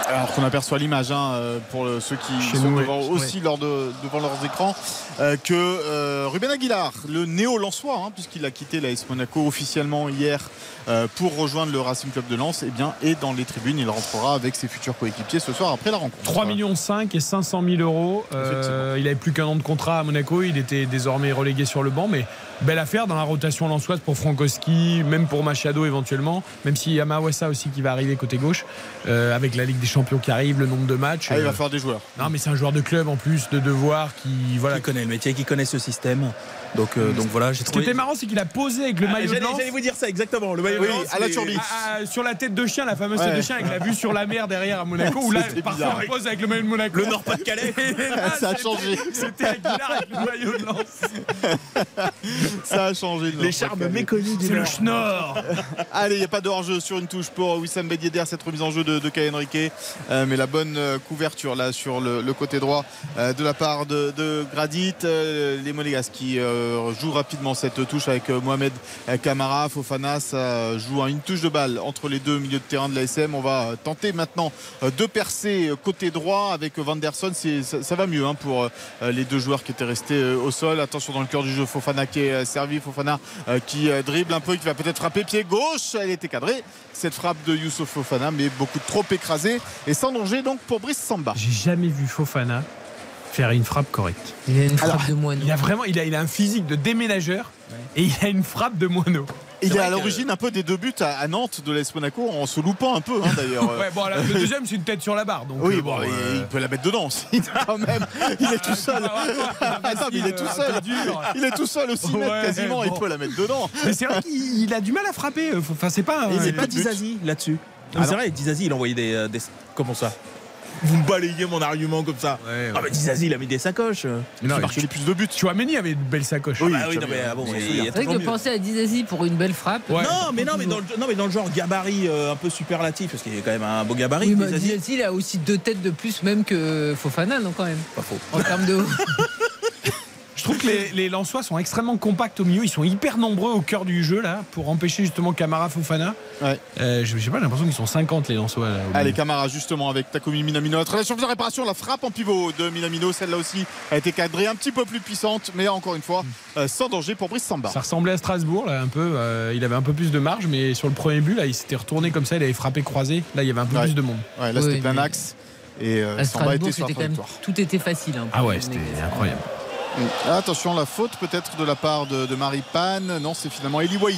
[SPEAKER 4] Alors qu'on aperçoit l'image hein, euh, pour le- ceux qui
[SPEAKER 3] Chez
[SPEAKER 4] sont
[SPEAKER 3] nous,
[SPEAKER 4] devant, aussi lors de, devant leurs écrans euh, que euh, Ruben Aguilar, le néo-Lensois, hein, puisqu'il a quitté l'AS Monaco officiellement hier euh, pour rejoindre le Racing Club de Lens, eh bien, est dans les tribunes. Il rentrera avec ses futurs coéquipiers ce soir après la rencontre.
[SPEAKER 3] 3 millions 5 et 500 000 euros. Euh, il avait plus qu'un an de contrat à Monaco. Il était désormais relégué sur le banc. Mais belle affaire dans la rotation lançoise pour Frankowski, même pour Machado éventuellement. Même si Yamawasa aussi qui va arriver côté gauche. euh, avec la Ligue des Champions qui arrive, le nombre de matchs.
[SPEAKER 4] Ah, il
[SPEAKER 3] Euh,
[SPEAKER 4] va faire des joueurs.
[SPEAKER 3] Non, mais c'est un joueur de club en plus, de devoir qui. Voilà.
[SPEAKER 6] Qui connaît le métier, qui connaît ce système. Donc, euh, donc voilà, j'ai
[SPEAKER 3] Ce qui
[SPEAKER 6] trouvé.
[SPEAKER 3] était marrant, c'est qu'il a posé avec le maillot de Lens.
[SPEAKER 6] vous dire ça exactement. Le maillot
[SPEAKER 4] Oui, à la turbine.
[SPEAKER 3] Ah, ah, sur la tête de chien, la fameuse
[SPEAKER 4] Ouais.
[SPEAKER 3] tête de chien avec la vue sur la mer derrière à Monaco, où là, parfois on pose avec le maillot de Monaco.
[SPEAKER 6] Le Nord-Pas-de-Calais. *laughs*
[SPEAKER 3] Là,
[SPEAKER 4] Ça a
[SPEAKER 3] c'était-
[SPEAKER 4] changé.
[SPEAKER 3] C'était Aguilar avec le maillot de Lens. *laughs*
[SPEAKER 4] Ça a changé. le
[SPEAKER 6] Les charmes méconnus du
[SPEAKER 3] C'est le
[SPEAKER 6] Nord.
[SPEAKER 3] schnorr. *laughs*
[SPEAKER 4] Allez, il n'y a pas de hors-jeu sur une touche pour Wissam Yedder, cette remise en jeu de, de Kai Henrique. Euh, mais la bonne euh, couverture là sur le, le côté droit euh, de la part de, de Gradit. Euh, les Monégas qui euh, jouent rapidement cette touche avec euh, Mohamed euh, Kamara. Fofana, ça joue une touche de balle entre les deux milieux de terrain de l'ASM. On va euh, tenter maintenant euh, de percer euh, côté droit avec Vanderson. Ça, va mieux hein, pour euh, les deux joueurs qui étaient restés euh, au sol. Attention dans le cœur du jeu, Fofana qui est euh, servi. Fofana euh, qui euh, dribble un peu, qui va peut-être frapper pied gauche. Elle était cadrée. Cette frappe de Youssouf Fofana, mais beaucoup trop écrasée et sans danger donc pour Brice Samba.
[SPEAKER 3] J'ai jamais vu Fofana faire une frappe correcte.
[SPEAKER 5] Il a une frappe
[SPEAKER 4] Alors,
[SPEAKER 5] de moineau.
[SPEAKER 3] Il a vraiment, il a, il a un physique de déménageur et il a une frappe de moineau.
[SPEAKER 4] Il est à l'origine un peu des deux buts à, Nantes de l'AS Monaco en se loupant un peu hein, d'ailleurs. *laughs*
[SPEAKER 3] Ouais, bon, là, le *laughs* deuxième, c'est une tête sur la barre. Donc,
[SPEAKER 4] Oui,
[SPEAKER 3] euh,
[SPEAKER 4] bon, il,
[SPEAKER 3] euh,
[SPEAKER 4] il peut la mettre dedans *laughs* aussi quand même. Il est tout seul. Attends, mais il est tout seul. Il est tout seul aussi,
[SPEAKER 3] Ouais,
[SPEAKER 4] quasiment. Il peut la mettre dedans.
[SPEAKER 3] Mais c'est vrai qu'il il a du mal à frapper. Enfin, c'est pas.
[SPEAKER 4] Il
[SPEAKER 6] pas
[SPEAKER 4] but.
[SPEAKER 6] Dizazi là-dessus.
[SPEAKER 3] Ah
[SPEAKER 6] c'est vrai, Dizazi, il envoyait des, euh, des- Comment ça? Vous me balayez mon argument comme ça.
[SPEAKER 3] Ouais, ouais.
[SPEAKER 6] Ah, mais Dizazi, il a mis des sacoches.
[SPEAKER 3] Mais non,
[SPEAKER 4] Il marquait plus de buts.
[SPEAKER 3] Chouameni avait une belle sacoche.
[SPEAKER 4] Oui,
[SPEAKER 6] Ah oui,
[SPEAKER 4] tu
[SPEAKER 6] non, mais ah bon,
[SPEAKER 4] on s'en
[SPEAKER 6] il y a
[SPEAKER 4] souvient.
[SPEAKER 5] C'est vrai que penser à Dizazi pour une belle frappe.
[SPEAKER 3] Ouais.
[SPEAKER 6] Non, mais non, mais dans le, non, mais dans le genre gabarit euh, un peu superlatif, parce qu'il y a quand même un beau gabarit.
[SPEAKER 5] Oui.
[SPEAKER 6] Dizazi,
[SPEAKER 5] il a aussi deux têtes de plus même que Fofana, non, quand même.
[SPEAKER 6] Pas faux.
[SPEAKER 5] En termes de. *laughs*
[SPEAKER 3] Je trouve que les, les Lensois sont extrêmement compacts au milieu. Ils sont hyper nombreux au cœur du jeu là pour empêcher justement Camara Fofana.
[SPEAKER 4] Ouais.
[SPEAKER 3] Euh, je, je sais pas, j'ai l'impression qu'ils sont 50 les Lensois. Là,
[SPEAKER 4] Allez. Camara justement avec Takumi Minamino. Notre relation de réparation, la frappe en pivot de Minamino, celle-là aussi a été cadrée un petit peu plus puissante, mais encore une fois, euh, sans danger pour Brice Samba.
[SPEAKER 3] Ça ressemblait à Strasbourg là un peu. Euh, il avait un peu plus de marge, mais sur le premier but là, il s'était retourné comme ça. Il avait frappé croisé. Là, il y avait un peu
[SPEAKER 4] Ouais.
[SPEAKER 3] plus de monde.
[SPEAKER 4] Ouais, là
[SPEAKER 5] Oui,
[SPEAKER 4] c'était plein
[SPEAKER 5] mais-
[SPEAKER 4] axe. Et euh,
[SPEAKER 5] À
[SPEAKER 4] Samba était
[SPEAKER 5] Strasbourg,
[SPEAKER 4] sur la
[SPEAKER 5] c'était quand même.
[SPEAKER 4] trajectoire.
[SPEAKER 5] Tout était facile. hein,
[SPEAKER 3] Ah ouais, c'était incroyable.
[SPEAKER 4] Ah, Attention, la faute peut-être de la part de, de Marie Pan. Non, c'est finalement Eli Wahi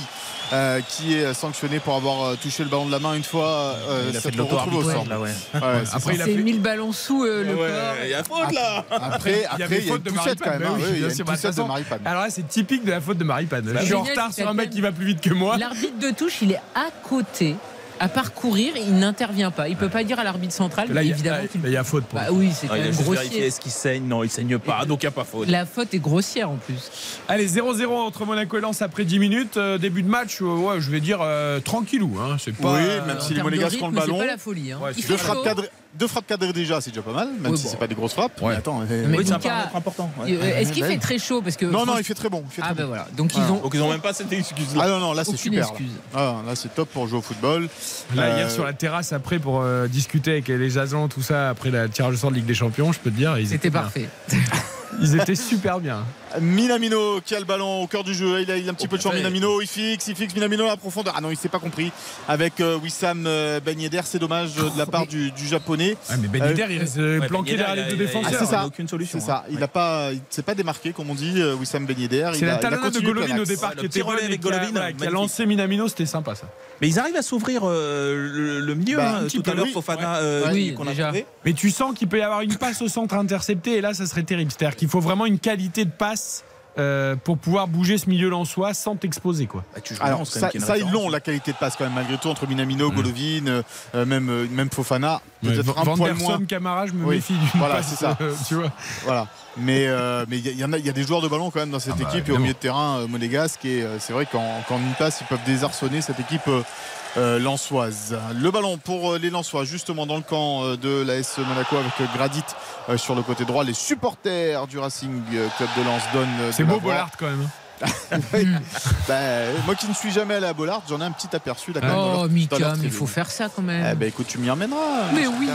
[SPEAKER 4] euh, qui est sanctionné pour avoir euh, touché le ballon de la main une fois. euh,
[SPEAKER 6] il a
[SPEAKER 4] ça
[SPEAKER 6] fait de
[SPEAKER 4] au
[SPEAKER 6] l'auto-arbitrage
[SPEAKER 4] sol.
[SPEAKER 6] là, ouais.
[SPEAKER 4] Ouais, c'est
[SPEAKER 3] Après, il a
[SPEAKER 5] C'est
[SPEAKER 3] fait-
[SPEAKER 5] mis le ballon sous euh, le
[SPEAKER 6] Ouais,
[SPEAKER 5] corps.
[SPEAKER 6] il y a faute là
[SPEAKER 4] Après,
[SPEAKER 3] Il y
[SPEAKER 4] après,
[SPEAKER 3] avait
[SPEAKER 4] il y a
[SPEAKER 3] faute
[SPEAKER 4] une
[SPEAKER 3] de
[SPEAKER 4] même. hein.
[SPEAKER 3] Bah bah, de
[SPEAKER 4] Maripane.
[SPEAKER 3] Alors là, c'est typique de la faute de Maripane. Je suis en retard
[SPEAKER 5] c'est
[SPEAKER 3] sur un mec qui va plus vite que moi.
[SPEAKER 5] L'arbitre de touche, il est à côté, à parcourir, il n'intervient pas. Il peut pas dire à l'arbitre central,
[SPEAKER 3] Là, il y a-
[SPEAKER 5] évidemment. qu'il-
[SPEAKER 3] il y a faute pour.
[SPEAKER 5] Bah oui, c'est
[SPEAKER 6] Ah,
[SPEAKER 5] quand
[SPEAKER 6] Il a
[SPEAKER 5] même
[SPEAKER 6] juste vérifié
[SPEAKER 5] grossier.
[SPEAKER 6] est-ce qu'il saigne Non, il saigne pas, donc il n'y a pas faute.
[SPEAKER 5] La faute est grossière en plus.
[SPEAKER 3] Allez, 0-0 entre Monaco et Lens après 10 minutes. Euh, début de match, euh, ouais, je vais dire euh, tranquillou. Hein. C'est pas.
[SPEAKER 4] Oui, même si les Monégasques ont le ballon.
[SPEAKER 5] C'est pas la folie. hein.
[SPEAKER 3] Ouais,
[SPEAKER 5] il fait chaud.
[SPEAKER 4] Deux frappes cadrées déjà, c'est déjà pas mal, même
[SPEAKER 5] Oui,
[SPEAKER 4] si
[SPEAKER 5] bon.
[SPEAKER 4] c'est pas des grosses frappes.
[SPEAKER 3] Ouais.
[SPEAKER 4] Mais attends,
[SPEAKER 5] Mais
[SPEAKER 6] Oui, c'est un
[SPEAKER 5] Mika,
[SPEAKER 6] paramètre important. ouais.
[SPEAKER 5] Euh, Est-ce qu'il
[SPEAKER 4] Ouais.
[SPEAKER 5] fait très chaud? Parce que
[SPEAKER 4] non, non, il fait très bon. il fait
[SPEAKER 5] Ah
[SPEAKER 4] très
[SPEAKER 5] ben
[SPEAKER 4] bon.
[SPEAKER 5] voilà. Donc ils ont
[SPEAKER 6] Donc ils n'ont même pas cette excuse là.
[SPEAKER 4] Ah non, non, là c'est super. là.
[SPEAKER 5] excuse.
[SPEAKER 4] Ah, là c'est top pour jouer au football.
[SPEAKER 3] Là, hier
[SPEAKER 4] Euh,
[SPEAKER 3] sur la terrasse après pour euh, discuter avec les agents, tout ça, après la tirage au sort de Ligue des Champions, je peux te dire, ils
[SPEAKER 5] C'était parfait. *laughs*
[SPEAKER 3] Ils étaient super bien.
[SPEAKER 4] Minamino qui a le ballon au cœur du jeu. Il a, il a un petit
[SPEAKER 6] Oh,
[SPEAKER 4] peu de
[SPEAKER 6] purée.
[SPEAKER 4] Minamino, il fixe, il fixe Minamino à la profondeur. Ah non, il s'est pas compris. Avec euh, Wissam euh, Ben Yedder, c'est dommage euh, de la part du, du japonais.
[SPEAKER 3] Ah, mais Ben Yedder, il reste euh,
[SPEAKER 6] Ouais,
[SPEAKER 3] planqué
[SPEAKER 6] Ben Yedder,
[SPEAKER 3] derrière les deux
[SPEAKER 6] a-
[SPEAKER 4] Ah,
[SPEAKER 3] défenseurs.
[SPEAKER 4] c'est ça.
[SPEAKER 6] Il a aucune solution.
[SPEAKER 4] C'est ça.
[SPEAKER 6] hein.
[SPEAKER 4] Il a pas, il s'est pas démarqué comme on dit. euh, Wissam Ben Yedder.
[SPEAKER 3] C'est
[SPEAKER 4] Il a-
[SPEAKER 3] la talonnade de Golovin au départ
[SPEAKER 6] Ouais,
[SPEAKER 3] qui était
[SPEAKER 6] relais avec
[SPEAKER 3] qui a-
[SPEAKER 6] Golovin,
[SPEAKER 3] voilà, qui a
[SPEAKER 6] magnifique.
[SPEAKER 3] lancé Minamino, c'était sympa ça.
[SPEAKER 6] Mais ils arrivent à s'ouvrir euh, le, le milieu.
[SPEAKER 4] Bah,
[SPEAKER 6] hein. Tout
[SPEAKER 4] peu,
[SPEAKER 6] à l'heure,
[SPEAKER 4] oui.
[SPEAKER 6] Fofana, euh,
[SPEAKER 5] Oui,
[SPEAKER 6] qu'on a
[SPEAKER 5] déjà.
[SPEAKER 6] trouvé.
[SPEAKER 3] Mais tu sens qu'il peut y avoir une passe au centre interceptée et là, ça serait terrible. C'est-à-dire qu'il faut vraiment une qualité de passe euh, pour pouvoir bouger ce milieu soi sans t'exposer. quoi.
[SPEAKER 6] Bah, tu
[SPEAKER 4] Alors ça, ça, ils l'ont la qualité de passe quand même malgré tout entre Minamino, Golovin, euh, euh, même même Fofana. Peut-être un
[SPEAKER 3] Van
[SPEAKER 4] poil moins.
[SPEAKER 3] Camara, je me
[SPEAKER 4] Oui.
[SPEAKER 3] méfie d'une
[SPEAKER 4] Voilà, c'est ça.
[SPEAKER 3] euh, tu vois.
[SPEAKER 4] Voilà. Mais euh, mais il y, a- y y des joueurs de ballon quand même dans cette
[SPEAKER 3] Ah bah,
[SPEAKER 4] équipe et au milieu de terrain euh, monégasque et euh, c'est vrai qu'en qu'en une passe ils peuvent désarçonner cette équipe. Euh, lensoise. Le ballon pour euh, les Lensois, justement dans le camp euh, de l'AS Monaco avec Gradit euh, sur le côté droit. Les supporters du Racing Club de Lens donnent.
[SPEAKER 3] C'est beau. Bollard quand même.
[SPEAKER 4] Oui. *laughs* Bah, moi qui ne suis jamais allé à Bollard, j'en ai un petit aperçu
[SPEAKER 5] Oh,
[SPEAKER 4] leur
[SPEAKER 5] Mika, mais il faut faire ça quand même.
[SPEAKER 4] Eh ben écoute, tu m'y emmèneras.
[SPEAKER 5] Mais oui.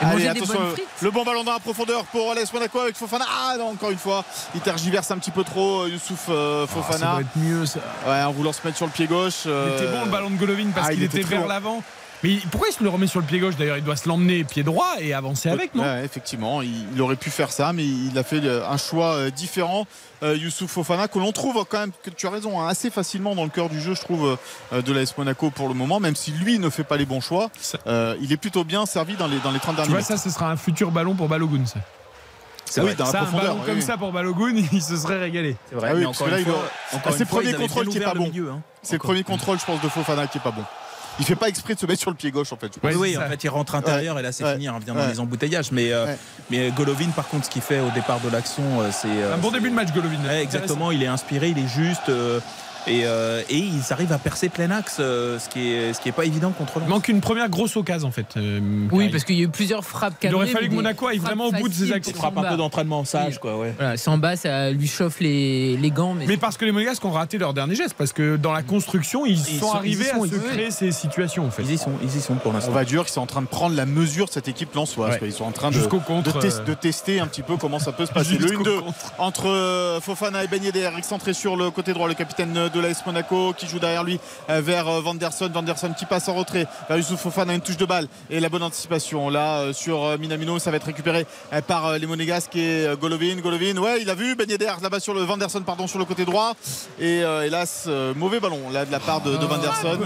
[SPEAKER 4] Allez, attention, le bon ballon dans la profondeur pour l'AS Monaco avec Fofana. Ah non, encore une fois, il tergiverse un petit peu trop, euh, Youssouf euh,
[SPEAKER 3] Ah, ça
[SPEAKER 4] Fofana.
[SPEAKER 3] doit être mieux ça.
[SPEAKER 4] ouais, en voulant se mettre sur le pied gauche.
[SPEAKER 3] Il
[SPEAKER 4] euh,
[SPEAKER 3] était bon le ballon de Golovin parce
[SPEAKER 4] ah, il
[SPEAKER 3] qu'il
[SPEAKER 4] était
[SPEAKER 3] vers l'avant. Mais pourquoi il se le remet sur le pied gauche d'ailleurs? Il doit se l'emmener pied droit et avancer avec, non?
[SPEAKER 4] Ouais, effectivement, il, aurait pu faire ça, mais il a fait euh, un choix euh, différent. Euh, Youssouf Fofana, que l'on trouve quand même, que tu as raison, hein, assez facilement dans le cœur du jeu, je trouve, de l'AS Monaco pour le moment, même si lui ne fait pas les bons choix. Euh, il est plutôt bien servi dans les, dans les 30
[SPEAKER 3] Tu
[SPEAKER 4] derniers
[SPEAKER 3] vois,
[SPEAKER 4] mètres.
[SPEAKER 3] ça, ce sera un futur ballon pour Balogun. Ça,
[SPEAKER 4] C'est oui, dans
[SPEAKER 3] Ça,
[SPEAKER 4] la
[SPEAKER 3] un
[SPEAKER 4] profondeur.
[SPEAKER 3] ballon
[SPEAKER 4] oui,
[SPEAKER 3] comme
[SPEAKER 4] oui.
[SPEAKER 3] ça pour Balogun, *laughs* il se serait régalé.
[SPEAKER 6] C'est vrai,
[SPEAKER 4] Ah oui,
[SPEAKER 6] mais encore
[SPEAKER 4] là,
[SPEAKER 6] une fois,
[SPEAKER 4] doit- Ah, c'est le premier contrôle qui est pas bon.
[SPEAKER 6] hein.
[SPEAKER 4] C'est le premier contrôle, je pense, de Fofana qui est pas bon. Il fait pas exprès de se mettre sur le pied gauche, en fait.
[SPEAKER 6] oui,
[SPEAKER 3] c'est
[SPEAKER 6] en fait, il rentre intérieur et là, c'est
[SPEAKER 4] Ouais.
[SPEAKER 6] fini, il revient
[SPEAKER 4] Ouais.
[SPEAKER 6] dans les embouteillages. Mais, euh,
[SPEAKER 4] Ouais.
[SPEAKER 6] mais Golovin, par contre, ce qu'il fait au départ de l'action, euh, c'est. euh,
[SPEAKER 3] Un bon début de match, Golovin.
[SPEAKER 6] Ouais, exactement, il est inspiré, il est juste. Et, euh, et ils arrivent à percer plein axe, euh, ce qui est, ce qui est pas évident contre
[SPEAKER 3] Il
[SPEAKER 6] Lens.
[SPEAKER 3] manque une première grosse occasion en fait. euh,
[SPEAKER 5] Oui, parce qu'il y a eu plusieurs frappes
[SPEAKER 3] Il aurait fallu que Monaco aille vraiment au bout de ses actions.
[SPEAKER 6] frappe un peu d'entraînement sage,
[SPEAKER 5] Oui.
[SPEAKER 6] quoi, ouais.
[SPEAKER 5] Voilà, Samba, ça lui chauffe les, les gants. Mais,
[SPEAKER 3] Mais parce que les Monégasques ont raté leur dernier geste, parce que dans la construction, ils,
[SPEAKER 6] Ils
[SPEAKER 3] sont,
[SPEAKER 6] sont-
[SPEAKER 3] arrivés
[SPEAKER 6] ils y sont,
[SPEAKER 3] à se créer ces situations en fait.
[SPEAKER 6] Ils y sont, ils y sont pour
[SPEAKER 4] On
[SPEAKER 6] l'instant.
[SPEAKER 4] va dire qu'ils sont en train de prendre la mesure de cette équipe lensoise.
[SPEAKER 3] Ouais.
[SPEAKER 4] Ils sont en train de,
[SPEAKER 3] contre.
[SPEAKER 4] tes-
[SPEAKER 3] euh,
[SPEAKER 4] de tester un petit peu comment ça peut se passer. Le *laughs*
[SPEAKER 3] jusqu'au
[SPEAKER 4] 1-2
[SPEAKER 3] contre.
[SPEAKER 4] entre euh, Fofana et Ben Yedder, excentré sur le côté droit, le capitaine de l'AS Monaco qui joue derrière lui euh, vers euh, Vanderson. Vanderson qui passe en retrait vers Youssouf Fofana, une touche de balle et la bonne anticipation. Là, euh, sur Minamino, ça va être récupéré par les Monégasques et Golovin. Golovin, ouais, il a vu Ben Yedder là-bas sur le Vanderson, pardon, sur le côté droit. Et euh, hélas, mauvais ballon là de la part de, de Vanderson.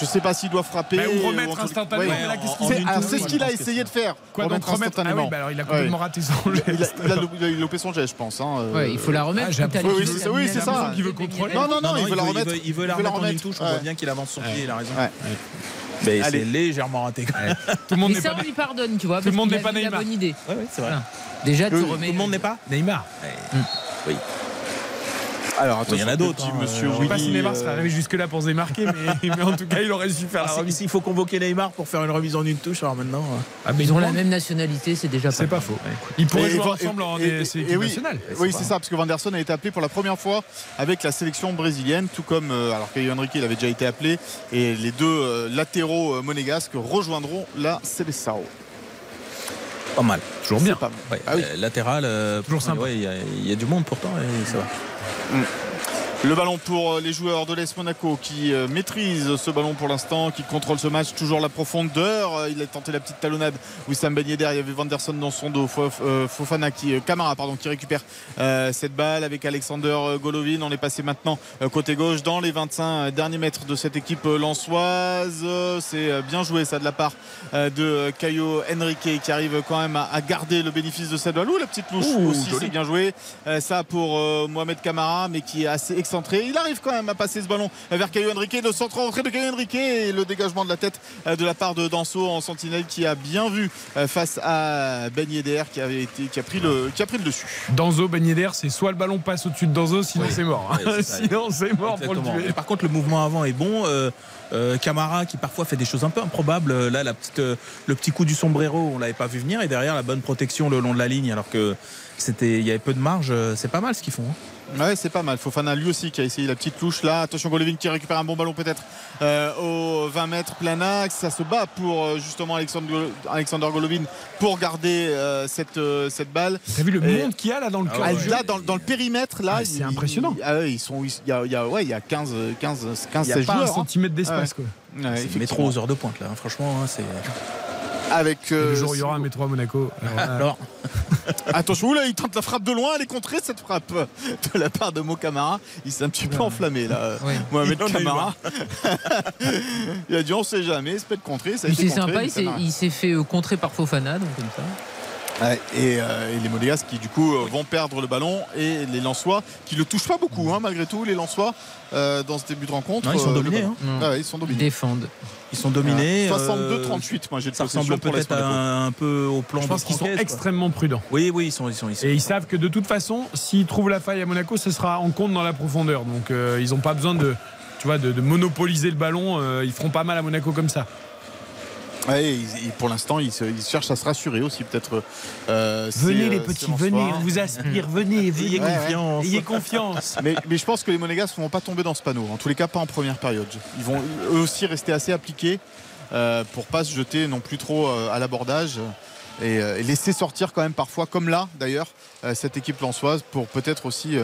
[SPEAKER 4] Je sais pas s'il doit frapper.
[SPEAKER 3] Bah, ou
[SPEAKER 4] en
[SPEAKER 3] remettre
[SPEAKER 4] tout cas-
[SPEAKER 3] instantanément.
[SPEAKER 4] Ouais.
[SPEAKER 3] mais là, qu'est-ce
[SPEAKER 6] en-
[SPEAKER 3] qu'il
[SPEAKER 6] en
[SPEAKER 3] fait
[SPEAKER 4] C'est ce qu'il a essayé de faire.
[SPEAKER 3] Quoi donc
[SPEAKER 4] remettre
[SPEAKER 3] remettre Ah
[SPEAKER 4] instantanément.
[SPEAKER 3] oui, bah alors il a complètement raté son geste.
[SPEAKER 4] Il a, il a loupé- il a loupé son geste, je pense. hein, euh.
[SPEAKER 5] Ouais, il faut la remettre.
[SPEAKER 3] Ah,
[SPEAKER 4] oui, c'est- oui, ça.
[SPEAKER 3] Il veut contrôler.
[SPEAKER 4] Non, non, non, il veut la
[SPEAKER 6] veut-
[SPEAKER 4] remettre.
[SPEAKER 6] Il veut, la
[SPEAKER 4] Il veut la
[SPEAKER 6] remettre en une
[SPEAKER 4] remettre.
[SPEAKER 6] touche. On voit
[SPEAKER 4] Ouais.
[SPEAKER 6] bien qu'il avance son
[SPEAKER 4] Ouais.
[SPEAKER 6] pied, il a raison.
[SPEAKER 4] Ouais.
[SPEAKER 6] Mais c'est légèrement raté. quand même. *laughs*
[SPEAKER 3] Tout le monde
[SPEAKER 5] Mais ça,
[SPEAKER 3] pas
[SPEAKER 5] on lui pardonne, tu vois.
[SPEAKER 3] Tout le monde n'est pas Neymar.
[SPEAKER 5] bonne idée.
[SPEAKER 6] Ouais, ouais, c'est vrai.
[SPEAKER 5] Voilà. Déjà, tu
[SPEAKER 4] Oui,
[SPEAKER 5] remets.
[SPEAKER 6] Tout le monde n'est pas
[SPEAKER 3] Neymar.
[SPEAKER 4] Alors,
[SPEAKER 6] Il y en a d'autres, hein,
[SPEAKER 4] monsieur
[SPEAKER 6] euh,
[SPEAKER 3] Je sais pas si Neymar serait arrivé jusque-là pour se démarquer, mais, *laughs* mais en tout cas, il aurait su faire
[SPEAKER 6] Ah,
[SPEAKER 3] remise.
[SPEAKER 6] S'il faut convoquer Neymar pour faire une remise en une touche, alors maintenant. euh,
[SPEAKER 3] Ah, mais
[SPEAKER 5] Ils ont
[SPEAKER 3] il
[SPEAKER 5] la même nationalité, c'est déjà
[SPEAKER 3] C'est pas faux. Ils pourraient
[SPEAKER 4] Et-
[SPEAKER 3] jouer
[SPEAKER 4] et-
[SPEAKER 3] ensemble en équipe
[SPEAKER 4] oui.
[SPEAKER 3] nationale.
[SPEAKER 4] Oui, c'est ça, parce que Vanderson a été appelé pour la première fois avec la sélection brésilienne, tout comme euh, alors Caio Henrique il avait déjà été appelé, et les deux latéraux monégasques rejoindront la Seleção.
[SPEAKER 6] Pas mal.
[SPEAKER 3] Toujours bien.
[SPEAKER 4] Pas mal.
[SPEAKER 6] Ouais,
[SPEAKER 4] Ah oui.
[SPEAKER 6] euh, latéral. euh,
[SPEAKER 3] Toujours sympa.
[SPEAKER 6] ouais, Il y, a- il y a du monde pourtant et ça va.
[SPEAKER 4] Le ballon pour euh, les joueurs de l'AS Monaco qui euh, maîtrisent ce ballon pour l'instant, qui contrôlent ce match, toujours la profondeur. Euh, Il a tenté la petite talonnade. Wissam Ben Yedder, il y avait Vanderson dans son dos. Fof- Fofana qui, Camara pardon, qui récupère cette balle avec Alexander Golovin. On est passé maintenant côté gauche dans les 25 derniers mètres de cette équipe lensoise. Euh, C'est bien joué ça de la part de Caio Henrique qui arrive quand même à, garder le bénéfice de cette balle. Ouh, la petite louche
[SPEAKER 6] Ouh,
[SPEAKER 4] aussi, c'est bien joué. Ça pour Mohamed Camara, mais qui est assez excentré. Il arrive quand même à passer ce ballon vers Caio Henrique. Le centre en entrée de Caio Henrique et le dégagement de la tête euh, de la part de Danso en sentinelle qui a bien vu euh, face à Ben Yedder qui, avait été, qui, a pris le, qui a pris le dessus.
[SPEAKER 3] Danzo, Ben Yedder, c'est soit le ballon passe au-dessus de Danzo, sinon
[SPEAKER 6] Oui.
[SPEAKER 3] c'est mort.
[SPEAKER 6] Ça. *laughs*
[SPEAKER 3] sinon c'est mort pour le.
[SPEAKER 6] Et par contre, le mouvement avant est bon. Euh, euh, Camara qui parfois fait des choses un peu improbables. Là, la petite, euh, le petit coup du sombrero, on l'avait pas vu venir. Et derrière, la bonne protection le long de la ligne, alors que c'était, il y avait peu de marge. C'est pas mal ce qu'ils font. hein.
[SPEAKER 4] Ouais, c'est pas mal. Fofana lui aussi qui a essayé la petite louche là. Attention Golovin qui récupère un bon ballon peut-être euh, au 20 mètres plein axe. Ça se bat pour euh, justement Alexandre, Alexander Golovin pour garder euh, cette, euh, cette balle.
[SPEAKER 3] T'as vu le
[SPEAKER 4] Et-
[SPEAKER 3] monde qu'il y a là dans le
[SPEAKER 6] Ah
[SPEAKER 3] cœur
[SPEAKER 4] Ah,
[SPEAKER 3] jeu
[SPEAKER 4] là, dans, dans le périmètre, là,
[SPEAKER 3] Ah, c'est
[SPEAKER 4] il-
[SPEAKER 3] impressionnant.
[SPEAKER 4] il- ah ouais, ils sont, il y a, il y a- ouais, il y a 15, 15, 15
[SPEAKER 3] Il n'y a
[SPEAKER 4] 16
[SPEAKER 3] pas
[SPEAKER 4] joueurs. hein.
[SPEAKER 3] centimètre d'espace. quoi.
[SPEAKER 4] Ouais,
[SPEAKER 6] c'est le métro aux heures de pointe là. hein. Franchement, hein, c'est.
[SPEAKER 4] Avec.
[SPEAKER 3] Et
[SPEAKER 4] euh,
[SPEAKER 3] le jour où il y aura un métro à Monaco. *laughs* alors là,
[SPEAKER 6] Alors, *laughs*
[SPEAKER 4] Attention, oula, il tente la frappe de loin, elle est contrée cette frappe de la part de Mo Camara. Il s'est un petit peu enflammé là. *laughs*
[SPEAKER 5] Ouais.
[SPEAKER 4] Mohamed Camara. il a dit on sait jamais, c'est peut être contré. Ça a
[SPEAKER 5] Mais
[SPEAKER 4] été
[SPEAKER 5] c'est
[SPEAKER 4] contré,
[SPEAKER 5] sympa, s'est- il s'est fait euh, contrer par Fofana, donc comme ça.
[SPEAKER 4] Et, euh, et les Monégas qui du coup euh, vont perdre le ballon et les Lensois qui le touchent pas beaucoup hein, malgré tout les Lensois euh, dans ce début de rencontre.
[SPEAKER 6] Non, ils sont
[SPEAKER 4] euh,
[SPEAKER 6] dominés,
[SPEAKER 5] hein.
[SPEAKER 4] Ah ouais, ils sont
[SPEAKER 5] Ils
[SPEAKER 4] dominés.
[SPEAKER 5] défendent.
[SPEAKER 6] Ils sont dominés. euh,
[SPEAKER 4] 62-38 moi j'ai de
[SPEAKER 6] Ça ressemble peut-être un, un peu au plan
[SPEAKER 3] Je pense qu'ils sont
[SPEAKER 6] quoi.
[SPEAKER 3] extrêmement prudents.
[SPEAKER 6] Oui, oui, ils sont, ils sont, ils sont-
[SPEAKER 3] Et ils savent que de toute façon, s'ils trouvent la faille à Monaco, ce sera en compte dans la profondeur. Donc euh, ils n'ont pas besoin de, tu vois, de, de monopoliser le ballon. Euh, ils feront pas mal à Monaco comme ça.
[SPEAKER 4] Ouais, pour l'instant ils, se- ils cherchent à se rassurer aussi peut-être. euh,
[SPEAKER 3] Venez les
[SPEAKER 4] euh,
[SPEAKER 3] petits,
[SPEAKER 4] ces Lensois.
[SPEAKER 3] venez, on vous aspire, *laughs* venez, venez.
[SPEAKER 6] Ayez confiance.
[SPEAKER 3] Ayez confiance.
[SPEAKER 4] mais, mais je pense que les Monégas ne vont pas tomber dans ce panneau. En tous les cas, pas en première période. Ils vont eux aussi rester assez appliqués euh, pour pas se jeter non plus trop euh, à l'abordage et, laisser sortir quand même parfois, comme là d'ailleurs, cette équipe lançoise pour peut-être aussi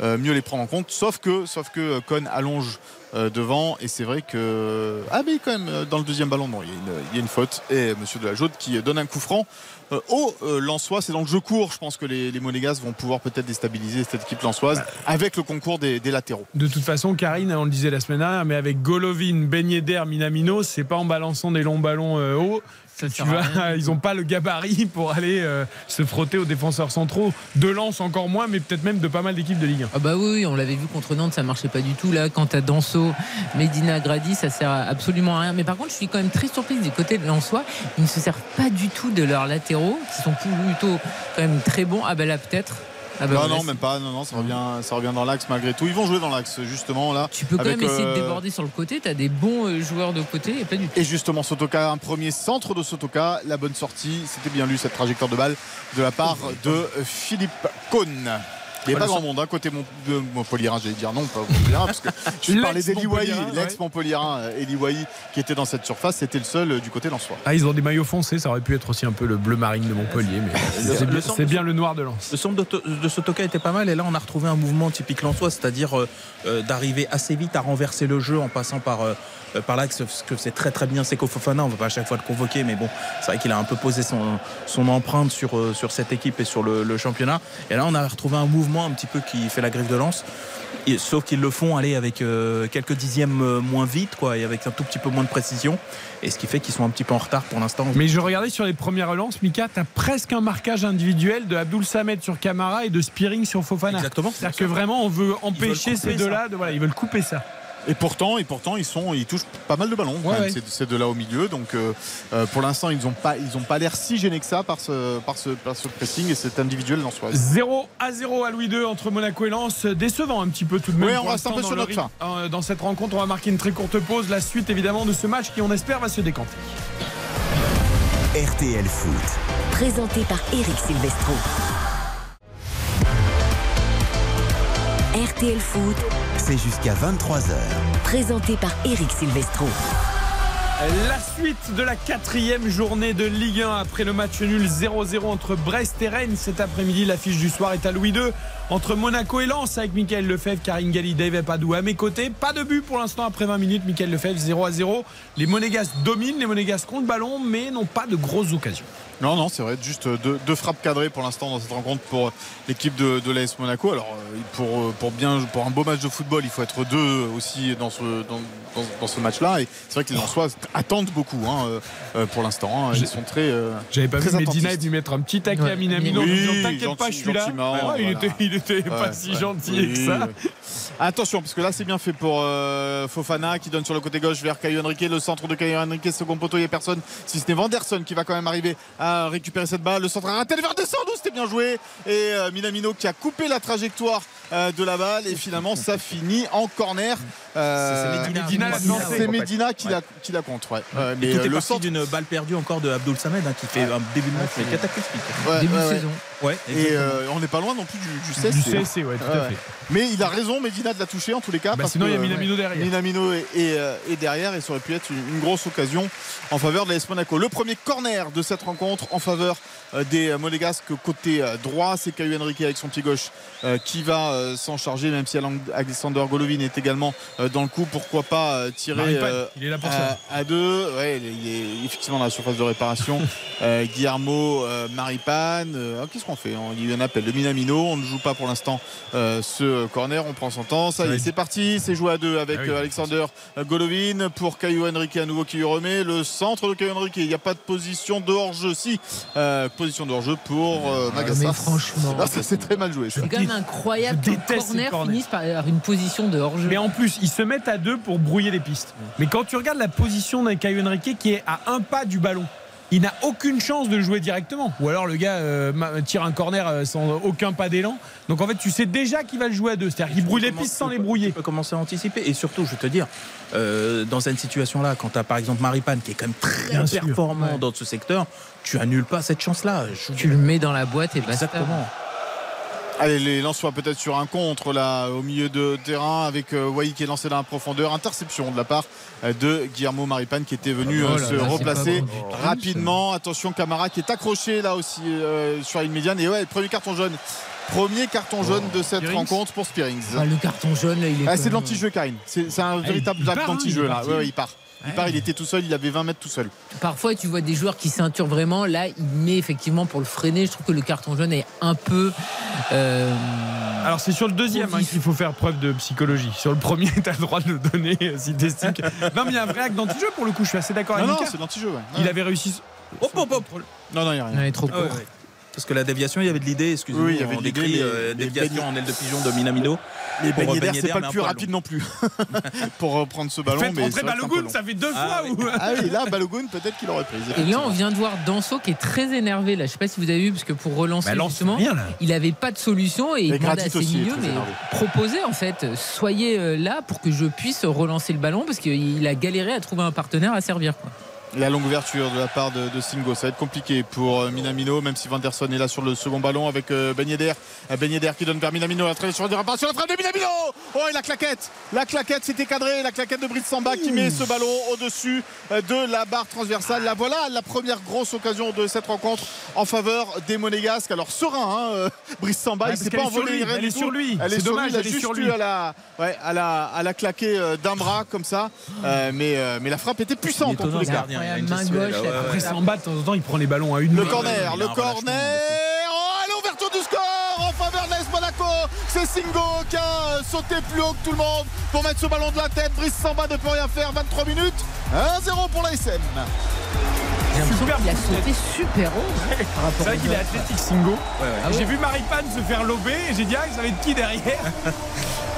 [SPEAKER 4] mieux les prendre en compte. Sauf que, sauf que Cohn allonge devant. Et c'est vrai que ah mais quand même euh, dans le deuxième ballon non il y a une, il y a une faute. Et Monsieur de la Jaude qui donne un coup franc euh, au euh, Lensois. C'est dans le jeu court. Je pense que les, les Monégas vont pouvoir peut-être déstabiliser cette équipe lensoise avec le concours des, des latéraux.
[SPEAKER 3] De toute façon, Karine, on le disait la semaine dernière, mais avec Golovin, Ben Yedder, Minamino, c'est pas en balançant des longs ballons euh, hauts.
[SPEAKER 5] Ça
[SPEAKER 3] tu
[SPEAKER 5] à
[SPEAKER 3] vas-
[SPEAKER 5] rien. *laughs*
[SPEAKER 3] ils n'ont pas le gabarit *laughs* pour aller euh, se frotter aux défenseurs centraux. De Lens encore moins, mais peut-être même de pas mal d'équipes de Ligue 1.
[SPEAKER 5] Ah bah oui, on l'avait vu contre Nantes, ça marchait pas du tout. Là, quand t'as Danso, Medina, Grady, ça sert à absolument à rien. Mais par contre, je suis quand même très surprise du côté de Lensois. Ils ne se servent pas du tout de leurs latéraux, qui sont plutôt quand même très bons. Ah bah là, peut-être. Ah bah
[SPEAKER 4] non, non, même pas. Non, non, ça revient, ça revient dans l'axe malgré tout. Ils vont jouer dans l'axe, justement, là.
[SPEAKER 5] Tu peux quand
[SPEAKER 4] avec,
[SPEAKER 5] même essayer de
[SPEAKER 4] euh,
[SPEAKER 5] déborder sur le côté. T'as des bons euh, joueurs de côté et pas du tout.
[SPEAKER 4] Et justement, Sotoka, un premier centre de Sotoka, la bonne sortie. C'était bien lu cette trajectoire de balle de la part de Philippe Cohn. Il n'y a pas grand monde, hein, côté Mont- de Montpellierin, j'allais dire non, pas Montpellierin, parce que *laughs* je parlais d'Eli Wahi,
[SPEAKER 3] L'ex-Montpellierin,
[SPEAKER 4] l'ex-Montpellierin, euh, qui était dans cette surface, c'était le seul euh, du côté lensois.
[SPEAKER 3] Ah, ils ont des maillots foncés, ça aurait pu être aussi un peu le bleu marine de Montpellier, mais *laughs* c'est bien, le noir de Lens.
[SPEAKER 6] Le centre de, To- de Sotoka était pas mal et là on a retrouvé un mouvement typique lensois, c'est-à-dire euh, euh, d'arriver assez vite à renverser le jeu en passant par, euh, euh, par l'axe, ce que c'est très très bien Seko Fofana, on ne va pas à chaque fois le convoquer mais bon c'est vrai qu'il a un peu posé son, son empreinte sur, euh, sur cette équipe et sur le, le championnat et là on a retrouvé un mouvement un petit peu qui fait la griffe de lance. Et- sauf qu'ils le font aller avec euh, quelques dixièmes euh, moins vite quoi et avec un tout petit peu moins de précision et ce qui fait qu'ils sont un petit peu en retard pour l'instant
[SPEAKER 3] Mais je regardais sur les premières relances, Mika, t'as presque un marquage individuel de Abdul Samed sur Camara et de Spearing sur Fofana.
[SPEAKER 6] exactement
[SPEAKER 3] C'est-à-dire que vraiment, on veut empêcher ces deux-là, de, voilà, ils veulent couper ça.
[SPEAKER 4] Et pourtant, et pourtant, ils sont, ils touchent pas mal de ballons. quand
[SPEAKER 3] Ouais,
[SPEAKER 4] même,
[SPEAKER 3] ouais.
[SPEAKER 4] Ces, ces deux-là au milieu. Donc, euh, euh, pour l'instant, ils n'ont pas, ils ont pas l'air si gênés que ça par ce, par ce, par ce pressing et cet individuel lensois.
[SPEAKER 3] 0 à 0 à Louis II entre Monaco et Lens. Décevant un petit peu tout de même.
[SPEAKER 4] Oui, on reste un peu sur notre
[SPEAKER 3] rythme. Euh, Dans cette rencontre, on va marquer une très courte pause. La suite, évidemment, de ce match qui, on espère, va se décanter.
[SPEAKER 1] RTL Foot.
[SPEAKER 2] Présenté par Eric Silvestro. RTL Foot,
[SPEAKER 1] C'est jusqu'à 23h.
[SPEAKER 2] présenté par Eric Silvestro.
[SPEAKER 3] La suite de la quatrième journée de Ligue 1 après le match nul 0-0 entre Brest et Rennes cet après-midi. L'affiche du soir est à Louis II entre Monaco et Lens avec Michael Lefebvre, Karine Galli, Dave Padou à mes côtés. Pas de but pour l'instant après 20 minutes. Michael Lefebvre 0 0. Les Monégas dominent, les Monégas comptent le ballon mais n'ont pas de grosses occasions.
[SPEAKER 4] Non, non, c'est vrai. Juste deux, deux frappes cadrées pour l'instant dans cette rencontre pour l'équipe de, de l'AS Monaco. Alors, euh, pour, euh, pour, bien, pour un beau match de football, il faut être deux aussi dans ce, dans, dans- dans ce match-là. Et c'est vrai que les Lensois attendent beaucoup hein, euh, pour l'instant. hein. Ils sont très. euh,
[SPEAKER 3] J'avais pas
[SPEAKER 4] Très
[SPEAKER 3] vu Medina lui mettre un petit taquet
[SPEAKER 5] Ouais.
[SPEAKER 3] à Minamino
[SPEAKER 4] Oui,
[SPEAKER 3] T'inquiète pas, je suis là. Ouais, il, était, il était pas si gentil
[SPEAKER 4] Oui,
[SPEAKER 3] que ça.
[SPEAKER 4] Attention, parce que là, c'est bien fait pour euh, Fofana qui donne sur le côté gauche vers Caio Henrique. Le centre de Caio Henrique, second poteau, il n'y a personne. Si ce n'est Vanderson qui va quand même arriver à récupérer cette balle. Le centre a raté le vers descendre, c'était bien joué. Et euh, Minamino qui a coupé la trajectoire euh, de la balle. Et finalement, ça finit en corner.
[SPEAKER 6] C'est Medina.
[SPEAKER 4] Qui, la, qui la contre. ouais. Ouais, mais
[SPEAKER 6] tout est
[SPEAKER 4] le
[SPEAKER 6] parti
[SPEAKER 4] centre.
[SPEAKER 6] d'une balle perdue encore de Abdul Samed hein, qui fait un début de match cataclysmique.
[SPEAKER 5] Début de saison.
[SPEAKER 6] Ouais,
[SPEAKER 4] Et on n'est pas loin non plus du, du CSC.
[SPEAKER 3] Du
[SPEAKER 4] hein.
[SPEAKER 3] CSC, ouais, tout à fait.
[SPEAKER 4] Mais il a raison, Medina, de la toucher en tous les cas.
[SPEAKER 3] Bah,
[SPEAKER 4] parce
[SPEAKER 3] sinon, il y a Minamino derrière.
[SPEAKER 4] Minamino est, est, euh, est derrière et ça aurait pu être une, une grosse occasion en faveur de l'AS Monaco. Le premier corner de cette rencontre en faveur des euh, Monégasques côté euh, droit, c'est Caio Henrique avec son pied gauche euh, qui va s'en charger, même si Alexander Golovin est également dans le coup. Pourquoi pas tirer
[SPEAKER 3] il est là pour
[SPEAKER 4] à,
[SPEAKER 3] ça.
[SPEAKER 4] à deux Ouais, il est, effectivement dans la surface de réparation. *laughs* Guillermo Maripane. euh, qu'est-ce qu'on fait? Il y a un appel de Minamino. On ne joue pas pour l'instant ce corner. On prend son temps. Ça y est,
[SPEAKER 3] Oui.
[SPEAKER 4] c'est parti. C'est joué à deux avec
[SPEAKER 3] Ah oui.
[SPEAKER 4] Alexander Golovin pour Caio Henrique à nouveau qui lui remet le centre de Caio Henrique. Il n'y a pas de position de hors-jeu. Si, euh, position de hors-jeu pour euh, Magassa.
[SPEAKER 5] mais franchement.
[SPEAKER 4] Ah, c'est très mal joué.
[SPEAKER 5] C'est quand même incroyable que le corner
[SPEAKER 3] corners.
[SPEAKER 5] finisse par avoir une position de hors-jeu.
[SPEAKER 3] Mais en plus, ils se mettent à deux pour brouiller les pistes. Mais quand tu regardes la position d'un Caio Henrique qui est à un pas du ballon, il n'a aucune chance de le jouer directement. Ou alors le gars euh, tire un corner euh, sans aucun pas d'élan. Donc en fait, tu sais déjà qu'il va le jouer à deux. C'est-à-dire qu'il brouille les pistes sans les brouiller.
[SPEAKER 6] Tu peux commencer à anticiper. Et surtout, je vais te dire, euh, dans cette situation-là, quand tu as par exemple Maripane qui est quand même très
[SPEAKER 3] Bien sûr.
[SPEAKER 6] performant
[SPEAKER 5] Ouais.
[SPEAKER 6] dans ce secteur, tu annules pas cette chance-là.
[SPEAKER 5] Tu le mets dans la boîte et basta.
[SPEAKER 6] Exactement.
[SPEAKER 4] Allez, les Lensois peut-être sur un contre là au milieu de terrain avec euh, Wai qui est lancé dans la profondeur. Interception de la part euh, de Guillermo Maripane qui était venu
[SPEAKER 5] Oh
[SPEAKER 4] euh,
[SPEAKER 5] là
[SPEAKER 4] se
[SPEAKER 5] là,
[SPEAKER 4] replacer
[SPEAKER 5] bon tout,
[SPEAKER 4] rapidement. Attention Camara qui est accroché là aussi euh, sur ligne médiane. Et ouais, premier carton jaune. Premier carton jaune de cette rencontre pour Spearings.
[SPEAKER 5] Ah, le carton jaune, là, il est.
[SPEAKER 4] Ah, c'est de l'anti-jeu Karine. C'est un véritable
[SPEAKER 3] il
[SPEAKER 4] acte
[SPEAKER 3] hein,
[SPEAKER 4] d'anti-jeu là.
[SPEAKER 3] parti.
[SPEAKER 4] Ouais, ouais, il part. Il
[SPEAKER 3] Ouais.
[SPEAKER 4] part, il était tout seul, il avait 20 mètres tout seul.
[SPEAKER 5] Parfois, tu vois des joueurs qui ceinturent vraiment. Là, il met effectivement pour le freiner. Je trouve que le carton jaune est un peu. euh,
[SPEAKER 3] Alors c'est sur le deuxième hein, qu'il faut faire preuve de psychologie. Sur le premier, *laughs* tu as le droit de le donner euh, si t'estimes Non mais il y a un vrai acte d'anti-jeu pour le coup, je suis assez d'accord
[SPEAKER 4] Non,
[SPEAKER 3] avec
[SPEAKER 4] non,
[SPEAKER 3] Mika.
[SPEAKER 4] c'est l'anti-jeu. Ouais.
[SPEAKER 3] Il avait réussi.
[SPEAKER 6] Hop, hop, hop.
[SPEAKER 4] Non, non, il n'y a rien.
[SPEAKER 5] il est trop
[SPEAKER 6] Ah ouais,
[SPEAKER 5] court.
[SPEAKER 6] ouais. Parce que la déviation, il y avait de l'idée, excusez-moi,
[SPEAKER 4] Oui, il y avait
[SPEAKER 6] on
[SPEAKER 4] de l'idée,
[SPEAKER 6] décrit
[SPEAKER 4] mais-
[SPEAKER 6] euh, déviation
[SPEAKER 4] Ben-
[SPEAKER 6] en aile de pigeon de Minamino.
[SPEAKER 4] Les beignets d'air, c'est pas le plus rapide non plus *laughs* pour reprendre ce ballon.
[SPEAKER 3] Faites
[SPEAKER 4] mais
[SPEAKER 3] rentrer Balogun, ça fait deux
[SPEAKER 6] Ah
[SPEAKER 3] fois où.
[SPEAKER 4] Ah oui, là, Balogun, peut-être qu'il aurait pris.
[SPEAKER 5] Et là, on vient de voir Danso qui est très énervé. Là, je sais pas si vous avez vu, parce que pour relancer
[SPEAKER 3] Bah,
[SPEAKER 5] justement, il n'avait pas de solution et il demandait à ses milieux, mais proposez en fait, soyez euh, là pour que je puisse relancer le ballon parce qu'il a galéré à trouver un partenaire à servir. Quoi.
[SPEAKER 4] La longue ouverture de la part de, de Singo, ça va être compliqué pour euh, Minamino, même si Vanderson est là sur le second ballon avec euh, Ben Yedder. Euh, Ben Yedder qui donne vers Minamino, la trajectoire de réparation, la frappe de Minamino Oh et la claquette La claquette, c'était cadré, la claquette de Brice Samba qui met ce ballon au-dessus de la barre transversale. La voilà la première grosse occasion de cette rencontre en faveur des Monégasques. Alors serein, hein, Brice Samba,
[SPEAKER 3] Ouais,
[SPEAKER 4] il s'est pas
[SPEAKER 3] est sur
[SPEAKER 4] envolé
[SPEAKER 3] lui, elle est sur lui.
[SPEAKER 4] Elle est
[SPEAKER 3] C'est
[SPEAKER 4] sur
[SPEAKER 3] dommage,
[SPEAKER 4] lui, il a
[SPEAKER 3] elle est
[SPEAKER 4] juste
[SPEAKER 3] sur
[SPEAKER 4] eu
[SPEAKER 3] lui.
[SPEAKER 4] à la, ouais, à la, à la claquer d'un bras comme ça. Euh, mais, mais la frappe était
[SPEAKER 6] est
[SPEAKER 4] puissante en tous les cas.
[SPEAKER 6] gardien, il a une
[SPEAKER 5] Main gauche,
[SPEAKER 6] ouais,
[SPEAKER 5] la
[SPEAKER 6] ouais.
[SPEAKER 3] Après, ça en bas, de temps en temps, il prend les ballons à une
[SPEAKER 4] Le
[SPEAKER 3] main.
[SPEAKER 4] corner,
[SPEAKER 6] il
[SPEAKER 4] le corner. Oh, l'ouverture du score en faveur de l'AS Monaco. C'est Singo qui a euh, sauté plus haut que tout le monde pour mettre ce ballon de la tête. Brice Samba ne peut rien faire. 23 minutes. 1-0 pour l'ASM.
[SPEAKER 3] Super
[SPEAKER 5] qu'il a
[SPEAKER 3] de
[SPEAKER 5] sauté super haut hein,
[SPEAKER 3] C'est vrai qu'il est athlétique Singo.
[SPEAKER 6] Ouais, ouais.
[SPEAKER 5] Ah ouais
[SPEAKER 3] J'ai vu Maripane se faire lober et j'ai dit ah ça va être qui derrière *laughs*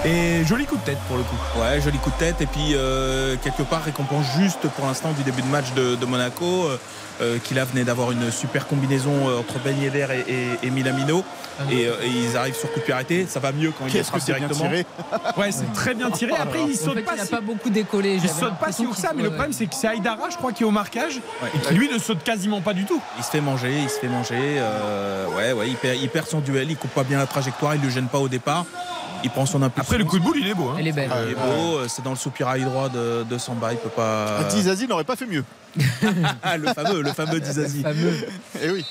[SPEAKER 3] Et joli coup de tête pour le coup.
[SPEAKER 6] Ouais, joli coup de tête. Et puis, euh, quelque part, récompense juste pour l'instant du début de match de, de Monaco. euh, euh, qui là venait d'avoir une super combinaison euh, entre Ben Yedder et, et, et Minamino. Et, euh, et ils arrivent sur coup de pied arrêté. Ça va mieux quand ils
[SPEAKER 4] Qu'est-ce que
[SPEAKER 6] frappent
[SPEAKER 4] c'est bien
[SPEAKER 6] directement.
[SPEAKER 4] tiré. *laughs*
[SPEAKER 3] Ouais, c'est très bien tiré. Après, il
[SPEAKER 5] En
[SPEAKER 3] saute
[SPEAKER 5] fait,
[SPEAKER 3] pas
[SPEAKER 5] il n'a
[SPEAKER 3] si
[SPEAKER 5] pas beaucoup décollé.
[SPEAKER 3] il
[SPEAKER 5] J'avais
[SPEAKER 3] saute pas si haut que ça, mais le problème c'est que c'est Aïdara, je crois, qui est au marquage
[SPEAKER 6] Ouais.
[SPEAKER 3] et qui lui ne saute quasiment pas du tout.
[SPEAKER 6] Il se fait manger, il se fait manger. euh, ouais, ouais, il perd, il perd son duel, il coupe pas bien la trajectoire, il le gêne pas au départ. Il prend son impulsion.
[SPEAKER 3] Après, le coup de boule, il est beau. hein.
[SPEAKER 5] Est belle.
[SPEAKER 6] Il est beau, euh, c'est dans le soupirail droit de, de Samba, il peut pas.
[SPEAKER 4] Dizazi n'aurait pas fait mieux. *laughs*
[SPEAKER 6] Ah, le fameux, le fameux Dizazi.
[SPEAKER 4] Et oui.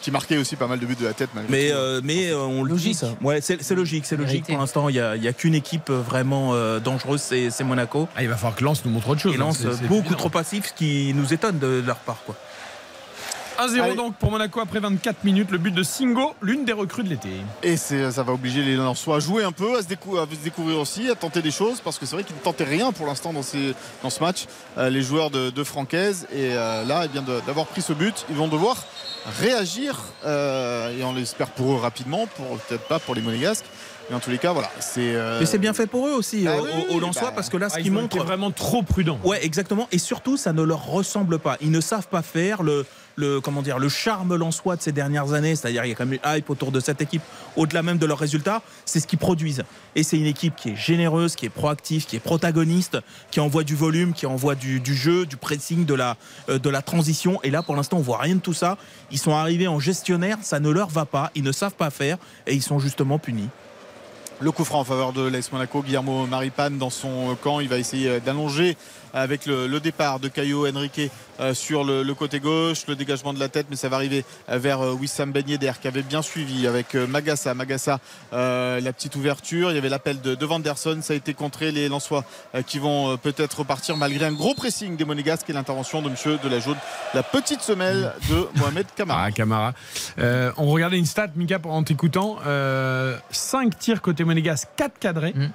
[SPEAKER 4] Qui marquait aussi pas mal de buts de la tête malgré
[SPEAKER 6] Mais, euh, mais euh, on le
[SPEAKER 5] Logique.
[SPEAKER 6] dit ça. Ouais, c'est logique, c'est logique. Pour l'instant, il n'y a, il y a qu'une équipe euh, vraiment euh, dangereuse, c'est Monaco.
[SPEAKER 3] Ah, il va falloir que Lens nous montre autre chose.
[SPEAKER 6] Et
[SPEAKER 3] hein, c'est
[SPEAKER 6] beaucoup
[SPEAKER 3] évident.
[SPEAKER 6] trop passif, ce qui nous étonne de, de leur part. Quoi.
[SPEAKER 3] 1-0
[SPEAKER 4] Allez.
[SPEAKER 3] donc pour Monaco après 24 minutes. Le but de Singo, l'une des recrues de l'été.
[SPEAKER 4] Et c'est- ça va obliger les Lensois à jouer un peu, à se, décou- à se découvrir aussi, à tenter des choses, parce que c'est vrai qu'ils ne tentaient rien pour l'instant dans, ces- dans ce match, euh, les joueurs de, de Francaise. Et euh, là, eh bien, de- d'avoir pris ce but, ils vont devoir réagir, euh, et on l'espère pour eux rapidement, pour peut-être pas pour les Monégasques. Mais en tous les cas, voilà. C'est euh,
[SPEAKER 6] Mais c'est bien fait pour eux aussi,
[SPEAKER 4] bah
[SPEAKER 6] euh,
[SPEAKER 4] oui,
[SPEAKER 6] Lensois,
[SPEAKER 4] bah.
[SPEAKER 6] parce que là, ce
[SPEAKER 3] Ah,
[SPEAKER 6] qui
[SPEAKER 3] ils ont été
[SPEAKER 6] montre.
[SPEAKER 3] vraiment trop prudent.
[SPEAKER 6] Ouais, exactement. Et surtout, ça ne leur ressemble pas. Ils ne savent pas faire le, le comment dire, le charme lensois de ces dernières années. C'est-à-dire, il y a quand même une hype autour de cette équipe, au-delà même de leurs résultats. C'est ce qu'ils produisent. Et c'est une équipe qui est généreuse, qui est proactive, qui est protagoniste, qui envoie du volume, qui envoie du, jeu, du pressing, de la, euh, de la transition. Et là, pour l'instant, on voit rien de tout ça. Ils sont arrivés en gestionnaire, ça ne leur va pas. Ils ne savent pas faire et ils sont justement punis.
[SPEAKER 4] Le coup franc en faveur de l'AS Monaco, Guillermo Maripane dans son camp, il va essayer d'allonger avec le, le départ de Caio Henrique euh, sur le, le côté gauche, le dégagement de la tête, mais ça va arriver euh, vers euh, Wissam Ben Yedder qui avait bien suivi avec euh, Magassa. Magassa, euh, la petite ouverture, il y avait l'appel de, de Vanderson, ça a été contré. Les Lensois euh, qui vont euh, peut-être repartir malgré un gros pressing des Monégasques et l'intervention de Monsieur de la Jaune, la petite semelle de Mohamed Kamara.
[SPEAKER 3] Ah, Camara. Euh, on regardait une stat, Mika, en t'écoutant. 5 tirs côté Monégasque, 4 cadrés.
[SPEAKER 5] Mm.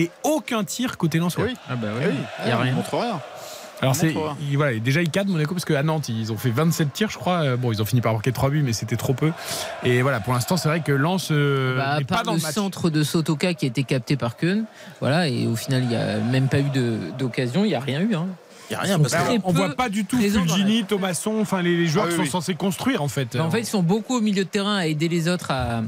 [SPEAKER 3] Et aucun tir côté Lensois.
[SPEAKER 4] Oui.
[SPEAKER 5] Ah bah
[SPEAKER 4] Eh oui,
[SPEAKER 5] Il y a
[SPEAKER 4] on
[SPEAKER 5] rien.
[SPEAKER 4] montre rien.
[SPEAKER 3] Alors c'est il- voilà, déjà ils cadrent Monaco parce qu'à Nantes ils ont fait 27 tirs je crois. Euh, Bon ils ont fini par marquer 3 buts mais c'était trop peu. Et voilà pour l'instant c'est vrai que Lens euh,
[SPEAKER 5] Bah,
[SPEAKER 3] pas dans
[SPEAKER 5] le
[SPEAKER 3] le match.
[SPEAKER 5] centre de Sotoka qui a été capté par Keun, voilà, et au final il n'y a même pas eu d'occasion, il n'y a rien eu. Hein.
[SPEAKER 6] Il n'y a rien parce que
[SPEAKER 3] on voit pas du tout
[SPEAKER 5] dans
[SPEAKER 3] Fulgini, Thomasson, enfin les, les joueurs
[SPEAKER 4] Ah oui,
[SPEAKER 3] qui sont
[SPEAKER 4] oui.
[SPEAKER 3] censés construire en fait.
[SPEAKER 5] Bah, en fait, ils sont beaucoup au milieu de terrain à aider les autres à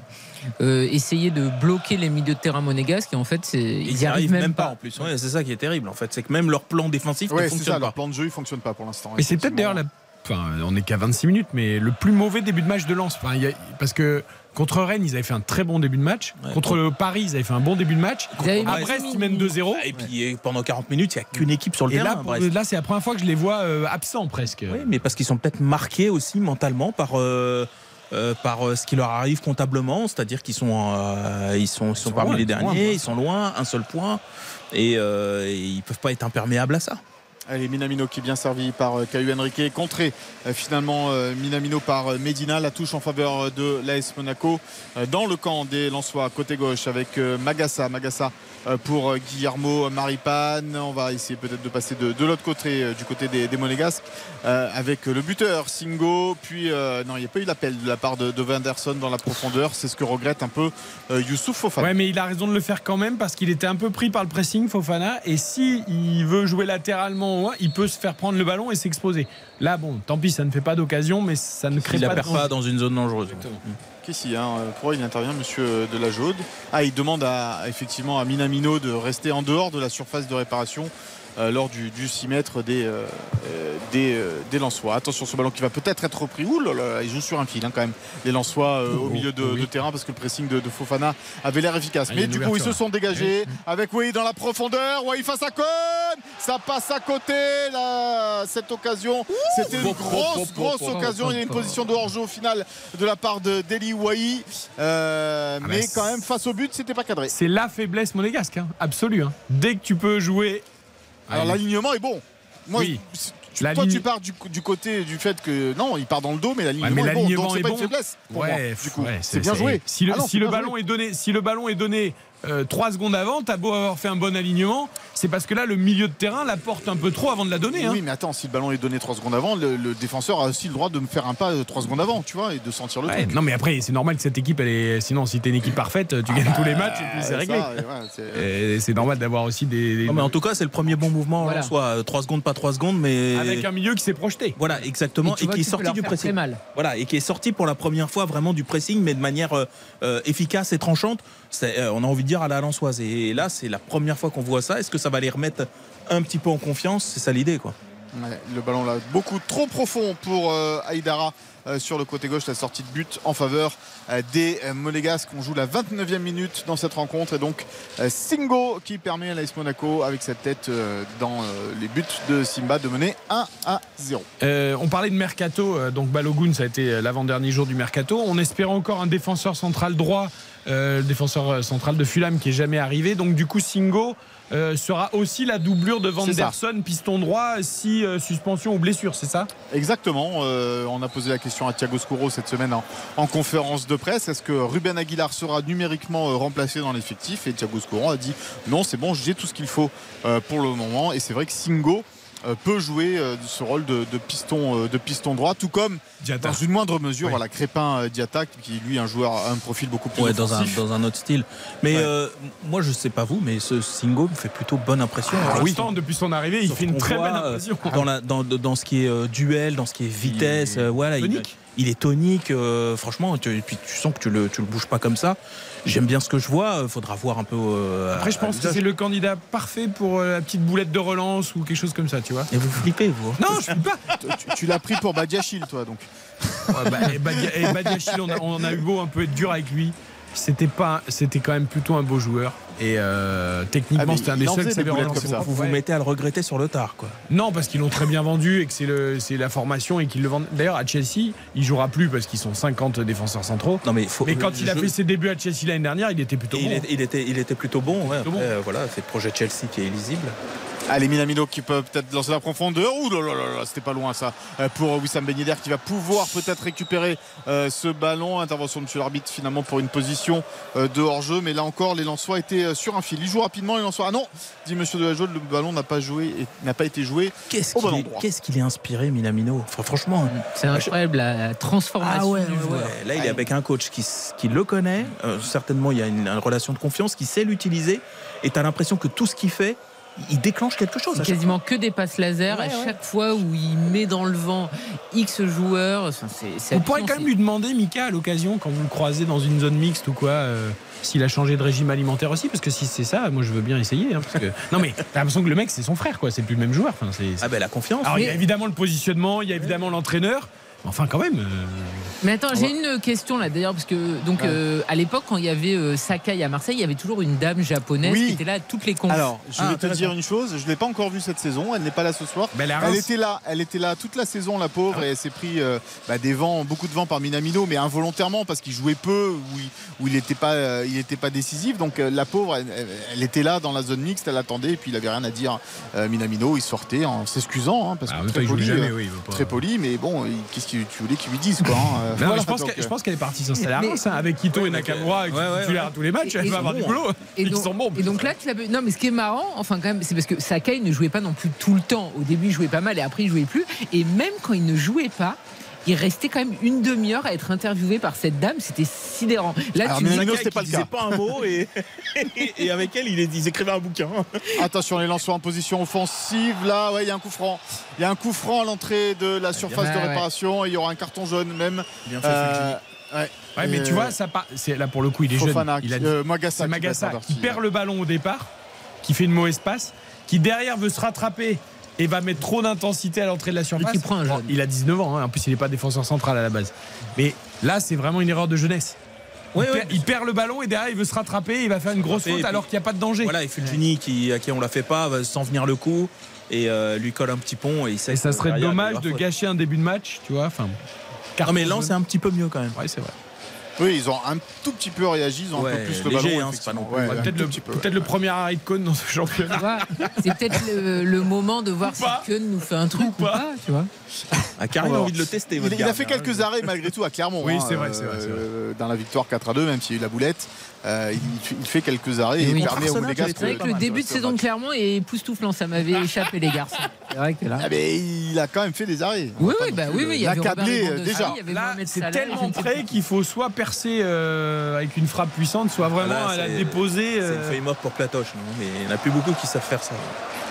[SPEAKER 5] euh, essayer de bloquer les milieux de terrain monégasques, et en fait, c'est- ils n'y arrivent même, pas.
[SPEAKER 6] en plus. Ouais, c'est ça qui est terrible en fait, c'est que même leur plan défensif
[SPEAKER 4] Ouais,
[SPEAKER 6] ne
[SPEAKER 4] c'est
[SPEAKER 6] fonctionne
[SPEAKER 4] ça, leur plan de jeu il fonctionne pas pour l'instant.
[SPEAKER 3] Et c'est peut-être d'ailleurs la... Enfin, on n'est qu'à 26 minutes, mais le plus mauvais début de match de Lens. Enfin, il y a- Parce que contre Rennes, ils avaient fait un très bon début de match.
[SPEAKER 6] Ouais.
[SPEAKER 3] contre le Paris, ils avaient fait un bon début de match.
[SPEAKER 5] Mis-
[SPEAKER 3] Brest, ils mènent 2-0.
[SPEAKER 6] Et puis pendant 40 minutes, il n'y a qu'une équipe sur le
[SPEAKER 3] Et
[SPEAKER 6] terrain.
[SPEAKER 3] là, là c'est la première fois que je les vois euh, absents presque.
[SPEAKER 6] Oui, mais parce qu'ils sont peut-être marqués aussi mentalement par. euh, euh, par euh, ce qui leur arrive comptablement, c'est-à-dire qu'ils sont, euh, ils sont, ils sont
[SPEAKER 3] sont
[SPEAKER 6] parmi
[SPEAKER 3] loin,
[SPEAKER 6] les
[SPEAKER 3] loin,
[SPEAKER 6] derniers, ils sont loin, un seul point, et, euh, et ils peuvent pas être imperméables à ça.
[SPEAKER 4] Allez, Minamino qui est bien servi par euh, Caillou Henrique, contré euh, finalement euh, Minamino par Medina, la touche en faveur de l'AS Monaco dans le camp des Lensois côté gauche avec Magassa, Magassa pour Guillermo Maripane. On va essayer peut-être de passer de, l'autre côté, du côté des, Monégasques, avec le buteur Singo. Puis non, il n'y a pas eu l'appel de la part de, de dans la profondeur. C'est ce que regrette un peu Youssouf Fofana.
[SPEAKER 3] Ouais, mais il a raison de le faire quand même parce qu'il était un peu pris par le pressing, Fofana. Et si il veut jouer latéralement, ouais, il peut se faire prendre le ballon et s'exposer. Là, bon, tant pis, ça ne fait pas d'occasion, mais ça ne crée
[SPEAKER 6] Il la
[SPEAKER 3] pas de
[SPEAKER 6] perd pas dans une zone dangereuse.
[SPEAKER 4] Qu'est-ce qu'il y a hein Pourquoi il intervient, monsieur de la Jaude. Ah, il demande à, effectivement à Minamino de rester en dehors de la surface de réparation euh, lors du, du 6 mètres des, euh, euh, des, euh, des Lensois. Attention, ce ballon qui va peut-être être repris. Ouh là là, ils jouent sur un fil hein, quand même, les Lensois au
[SPEAKER 3] Oh,
[SPEAKER 4] milieu de,
[SPEAKER 3] oui.
[SPEAKER 4] de terrain parce que le pressing de, de Fofana avait l'air efficace.
[SPEAKER 3] Ah,
[SPEAKER 4] Mais du coup, ils se sont dégagés avec Wei dans la profondeur. Wei face à Cohn Ça passe à côté, là, cette occasion. C'était une grosse, grosse occasion. Il y a une position de hors-jeu au final de la part de Deli Wai.
[SPEAKER 3] Ah
[SPEAKER 4] mais quand même, face au but, c'était pas cadré.
[SPEAKER 3] C'est la faiblesse monégasque, hein, absolue. hein. Dès que tu peux jouer.
[SPEAKER 4] Alors
[SPEAKER 3] Allez.
[SPEAKER 4] l'alignement est bon. Moi,
[SPEAKER 3] Oui.
[SPEAKER 4] tu-
[SPEAKER 3] La
[SPEAKER 4] toi,
[SPEAKER 3] ligne-
[SPEAKER 4] tu pars du, du côté du fait que non, il part dans le dos, mais l'alignement est bon.
[SPEAKER 3] l'alignement
[SPEAKER 4] Donc c'est pas
[SPEAKER 3] bon.
[SPEAKER 4] une faiblesse pour moi.
[SPEAKER 3] Ouais,
[SPEAKER 4] Du coup,
[SPEAKER 3] ouais,
[SPEAKER 4] c'est bien joué.
[SPEAKER 3] Si le,
[SPEAKER 4] Ah non,
[SPEAKER 3] si
[SPEAKER 4] c'est
[SPEAKER 3] le
[SPEAKER 4] bien
[SPEAKER 3] ballon
[SPEAKER 4] joué.
[SPEAKER 3] est donné, si le ballon est donné 3 secondes avant, t'as beau avoir fait un bon alignement, c'est parce que là le milieu de terrain la porte un peu trop avant de la donner. hein.
[SPEAKER 4] Oui, mais attends, si le ballon est donné 3 secondes avant, le, le défenseur a aussi le droit de me faire un pas 3 secondes avant, tu vois, et de sentir le
[SPEAKER 3] Ouais,
[SPEAKER 4] truc.
[SPEAKER 3] non mais après c'est normal que cette équipe elle est sinon si t'es une équipe parfaite tu gagnes tous les matchs et puis c'est
[SPEAKER 4] Euh,
[SPEAKER 3] réglé.
[SPEAKER 4] ouais, c'est-
[SPEAKER 3] normal d'avoir aussi des, des-
[SPEAKER 6] Non, mais en tout cas, c'est le premier bon mouvement.
[SPEAKER 5] Voilà.
[SPEAKER 6] Soit 3 secondes, pas 3 secondes, mais.
[SPEAKER 3] avec un milieu qui s'est projeté.
[SPEAKER 6] Voilà, exactement. Et,
[SPEAKER 5] vois
[SPEAKER 6] qui est sorti du pressing.
[SPEAKER 5] mal.
[SPEAKER 6] Voilà, et qui est sorti pour la première fois vraiment du pressing, mais de manière euh, euh, efficace et tranchante. Euh, on a envie de dire à la Lensoise. Et là, c'est la première fois qu'on voit ça. Est-ce que ça va les remettre un petit peu en confiance? C'est ça l'idée, quoi.
[SPEAKER 4] Ouais, le ballon là, beaucoup trop profond pour euh, Aïdara euh, sur le côté gauche, la sortie de but en faveur euh, des Monégasques. On joue la 29e minute dans cette rencontre et donc euh, Singo qui permet à l'AS Monaco avec cette tête euh, dans euh, les buts de Simba de mener 1 à 0.
[SPEAKER 3] Euh, on parlait de mercato, euh, donc Balogun, ça a été l'avant-dernier jour du mercato. On espérait encore un défenseur central droit, euh, le défenseur euh, central de Fulham qui est jamais arrivé. Donc du coup, Singo euh, sera aussi la doublure de. Vanderson, piston droit, si euh, suspension ou blessure, c'est ça?
[SPEAKER 4] Exactement. euh, on a posé la question à Thiago Scuro cette semaine en, en conférence de presse. Est-ce que Ruben Aguilar sera numériquement euh, remplacé dans l'effectif? Et Thiago Scuro a dit non, c'est bon, j'ai tout ce qu'il faut euh, pour le moment. Et c'est vrai que Singo euh, peut jouer euh, ce rôle de, de piston, euh, de piston droit, tout comme dans une moindre mesure,
[SPEAKER 3] Oui.
[SPEAKER 4] voilà, Crépin euh, Diatta, qui lui un joueur a un profil beaucoup plus
[SPEAKER 6] Ouais, dans un,
[SPEAKER 4] offensif.
[SPEAKER 6] dans un autre style. Mais
[SPEAKER 4] Ouais.
[SPEAKER 6] euh, moi, je sais pas vous, mais ce Singo me fait plutôt bonne impression. Alors,
[SPEAKER 3] l'instant, depuis son arrivée, il fait une très belle
[SPEAKER 6] euh,
[SPEAKER 3] impression.
[SPEAKER 6] dans, la, dans, dans ce qui est euh, duel, dans ce qui est vitesse,
[SPEAKER 3] Il est
[SPEAKER 6] euh, voilà, il,
[SPEAKER 3] tonique.
[SPEAKER 6] il est tonique. euh, franchement, tu, et puis tu sens que tu le, tu le bouges pas comme ça. J'aime bien ce que je vois. Il faudra voir un peu. euh,
[SPEAKER 3] Après, je pense que c'est le candidat parfait pour euh, la petite boulette de relance ou quelque chose comme ça, tu vois.
[SPEAKER 6] Et vous flippez, vous. hein
[SPEAKER 3] Non, je suis pas. *laughs*
[SPEAKER 4] tu, tu l'as pris pour Badiachil, toi, donc.
[SPEAKER 3] Ouais, bah, et Badia- et Badiachil, on, a- on a eu beau un peu être dur avec lui. c'était pas, c'était quand même plutôt un beau joueur. Et euh,
[SPEAKER 4] Ah,
[SPEAKER 3] techniquement,
[SPEAKER 4] mais
[SPEAKER 3] c'était un des seuls qui savait relancer.
[SPEAKER 6] Vous vous
[SPEAKER 3] Ouais.
[SPEAKER 6] mettez à le regretter sur le tard, quoi.
[SPEAKER 3] Non, parce qu'ils l'ont très bien vendu et que c'est le, c'est la formation et qu'ils le vendent. D'ailleurs, à Chelsea, il jouera plus parce qu'ils sont 50 défenseurs centraux.
[SPEAKER 6] Non, mais, faut,
[SPEAKER 3] Mais quand il a
[SPEAKER 6] je-
[SPEAKER 3] fait ses débuts à Chelsea l'année dernière, il était plutôt
[SPEAKER 6] il,
[SPEAKER 3] bon.
[SPEAKER 6] est- il était, il était plutôt bon. Ouais.
[SPEAKER 3] Plutôt
[SPEAKER 6] Après,
[SPEAKER 3] bon.
[SPEAKER 6] euh, voilà, c'est le projet Chelsea qui est illisible.
[SPEAKER 4] Allez, Minamino qui peut peut-être lancer la profondeur. Ouh là là là là, c'était pas loin ça. Euh, Pour Wissam Ben Yedder qui va pouvoir peut-être récupérer euh, ce ballon. Intervention de M. l'arbitre finalement pour une position euh, de hors-jeu. Mais là encore, les Lensois étaient euh, sur un fil. Ils jouent rapidement, les Lensois. Ah non, dit M. Delajode, le ballon n'a pas joué et n'a pas été joué.
[SPEAKER 6] Qu'est-ce
[SPEAKER 4] Au bon
[SPEAKER 6] qu'il est,
[SPEAKER 4] endroit.
[SPEAKER 6] qu'est-ce qu'il est inspiré, Minamino? Enfin, Franchement.
[SPEAKER 5] C'est incroyable la transformation du joueur.
[SPEAKER 6] Là, il est avec un coach qui, qui le connaît. Euh, certainement, il y a une, une relation de confiance, qui sait l'utiliser. Et tu as l'impression que tout ce qu'il fait, il déclenche quelque chose.
[SPEAKER 5] C'est quasiment que des passes laser
[SPEAKER 6] Ouais,
[SPEAKER 5] à
[SPEAKER 6] ouais.
[SPEAKER 5] chaque fois où il met dans le vent X joueurs. Enfin,
[SPEAKER 3] Vous pourrez
[SPEAKER 5] hallucinant,
[SPEAKER 3] quand même lui demander, Mika, à l'occasion, quand vous le croisez dans une zone mixte ou quoi, euh, s'il a changé de régime alimentaire aussi, parce que si c'est ça, moi je veux bien essayer. hein, parce que... *laughs* Non mais t'as l'impression que le mec c'est son frère, quoi. C'est plus le même joueur. Enfin, c'est-
[SPEAKER 6] Ah ben la confiance.
[SPEAKER 3] Alors il y a évidemment le positionnement, il y a évidemment l'entraîneur. Enfin, quand même. euh,
[SPEAKER 5] Mais attends, j'ai une question là d'ailleurs, parce que donc euh, à l'époque, quand il y avait euh, Sakai à Marseille, il y avait toujours une dame japonaise
[SPEAKER 4] Oui.
[SPEAKER 5] qui était là à toutes les confs.
[SPEAKER 4] Alors, je
[SPEAKER 6] Ah,
[SPEAKER 4] vais te dire une chose, je ne l'ai pas encore vue cette saison, elle n'est pas là ce soir.
[SPEAKER 3] Ben,
[SPEAKER 4] Elle était là, elle était là toute la saison, la pauvre,
[SPEAKER 3] Ah
[SPEAKER 4] et elle s'est pris euh, bah, des vents, beaucoup de vents par Minamino, mais involontairement parce qu'il jouait peu, où il, n'était pas, euh, il était pas décisif. Donc euh, la pauvre, elle, était là dans la zone mixte, elle attendait, et puis il avait rien à dire. Euh, Minamino, il sortait en s'excusant, hein, parce
[SPEAKER 3] Ah,
[SPEAKER 4] que très poli,
[SPEAKER 3] jamais,
[SPEAKER 4] euh,
[SPEAKER 3] oui, il veut pas-
[SPEAKER 4] très poli, mais bon, qu'est-ce tu voulais qu'il lui dise, quoi. hein, *laughs*
[SPEAKER 3] Non,
[SPEAKER 4] voilà,
[SPEAKER 3] je pense
[SPEAKER 4] donc,
[SPEAKER 3] que- je
[SPEAKER 4] euh,
[SPEAKER 3] pense qu'elle est partie
[SPEAKER 5] Mais-
[SPEAKER 3] Reims, hein, avec Quito et Nakamura, qui
[SPEAKER 6] Ouais,
[SPEAKER 3] sont
[SPEAKER 6] ouais,
[SPEAKER 3] titulaires
[SPEAKER 6] ouais.
[SPEAKER 3] à tous les matchs,
[SPEAKER 5] Et-
[SPEAKER 3] elle va avoir du boulot.
[SPEAKER 5] Et
[SPEAKER 3] Ils sont bons.
[SPEAKER 5] et donc là, tu l'as- non, mais ce qui est marrant, enfin quand même, c'est parce que Sakai ne jouait pas non plus tout le temps. Au début, il jouait pas mal et après, il jouait plus. Et même quand il ne jouait pas, il restait quand même une demi-heure à être interviewé par cette dame. C'était sidérant. Là,
[SPEAKER 4] Alors,
[SPEAKER 5] tu
[SPEAKER 4] mais
[SPEAKER 5] dis-
[SPEAKER 4] c'était pas
[SPEAKER 6] qui
[SPEAKER 4] le cas.
[SPEAKER 6] disait pas un mot et, et avec elle, ils écrivaient un bouquin.
[SPEAKER 4] Attention, les lanceurs en position offensive. Là, ouais, il y a un coup franc. Il y a un coup franc à l'entrée de la surface
[SPEAKER 5] Ouais,
[SPEAKER 4] de
[SPEAKER 5] ouais.
[SPEAKER 4] réparation. Et il y aura un carton jaune même.
[SPEAKER 6] Bien fait,
[SPEAKER 4] Euh, ouais.
[SPEAKER 3] Ouais, mais
[SPEAKER 4] Et,
[SPEAKER 3] tu vois, ça là pour le coup, il est
[SPEAKER 4] Fofana,
[SPEAKER 3] jeune. Il a
[SPEAKER 4] euh, Magassa, qui
[SPEAKER 3] Magassa qui perd le ballon au départ, qui fait une mauvaise passe, qui derrière veut se rattraper et va mettre trop d'intensité à l'entrée de la surface.
[SPEAKER 5] qui prend un
[SPEAKER 3] Bon,
[SPEAKER 5] jaune.
[SPEAKER 3] il a 19 ans, hein, en plus il n'est pas défenseur central à la base. Mais là, c'est vraiment une erreur de jeunesse. Il, perd, il perd le ballon et derrière il veut se rattraper, et il va faire une grosse faute alors qu'il n'y a pas de danger.
[SPEAKER 6] Voilà, et Fulgini qui, à qui on la fait pas, va sans venir le coup et euh, lui colle un petit pont et il sait
[SPEAKER 3] Et ça serait
[SPEAKER 6] derrière,
[SPEAKER 3] dommage de
[SPEAKER 6] faute.
[SPEAKER 3] gâcher un début de match, tu vois. Enfin,
[SPEAKER 6] Non mais Lens c'est un petit peu mieux quand même.
[SPEAKER 3] Ouais, c'est vrai.
[SPEAKER 4] Oui, ils ont un tout petit peu réagi. Ils ont un
[SPEAKER 6] Ouais,
[SPEAKER 4] peu plus le
[SPEAKER 6] léger,
[SPEAKER 4] ballon.
[SPEAKER 6] hein, c'est pas non plus-
[SPEAKER 4] Ouais,
[SPEAKER 6] Ouais,
[SPEAKER 3] Peut-être le,
[SPEAKER 4] peu,
[SPEAKER 3] le premier arrêt de cône dans ce championnat.
[SPEAKER 5] c'est peut-être le, le moment de voir si. Keun nous fait un truc ou
[SPEAKER 3] pas.
[SPEAKER 5] pas, tu vois.
[SPEAKER 6] A carrément
[SPEAKER 4] Alors,
[SPEAKER 6] envie de le tester.
[SPEAKER 4] Il,
[SPEAKER 6] votre
[SPEAKER 4] il a fait quelques arrêts malgré tout à Clermont.
[SPEAKER 3] Oui,
[SPEAKER 4] hein,
[SPEAKER 3] c'est vrai, c'est vrai, c'est vrai.
[SPEAKER 4] euh, dans la victoire 4 à 2, même s'il y a eu la boulette, euh, il, fait- il fait quelques arrêts
[SPEAKER 5] Et
[SPEAKER 4] et
[SPEAKER 5] oui.
[SPEAKER 4] il permet aux Monégasques
[SPEAKER 5] C'est vrai que le début de saison Clermont est époustouflant. Ça m'avait échappé, les garçons. C'est vrai que là.
[SPEAKER 4] Ah, mais il a quand même fait des arrêts.
[SPEAKER 5] Oui, oui, bah oui, oui, il y avait
[SPEAKER 4] euh, déjà.
[SPEAKER 3] c'est tellement près qu'il faut soit percer euh, avec une frappe puissante, soit vraiment
[SPEAKER 6] Là,
[SPEAKER 3] à la déposer.
[SPEAKER 6] C'est
[SPEAKER 3] euh,
[SPEAKER 6] une feuille morte pour Platoche, non mais il n'y en a plus beaucoup qui savent faire ça.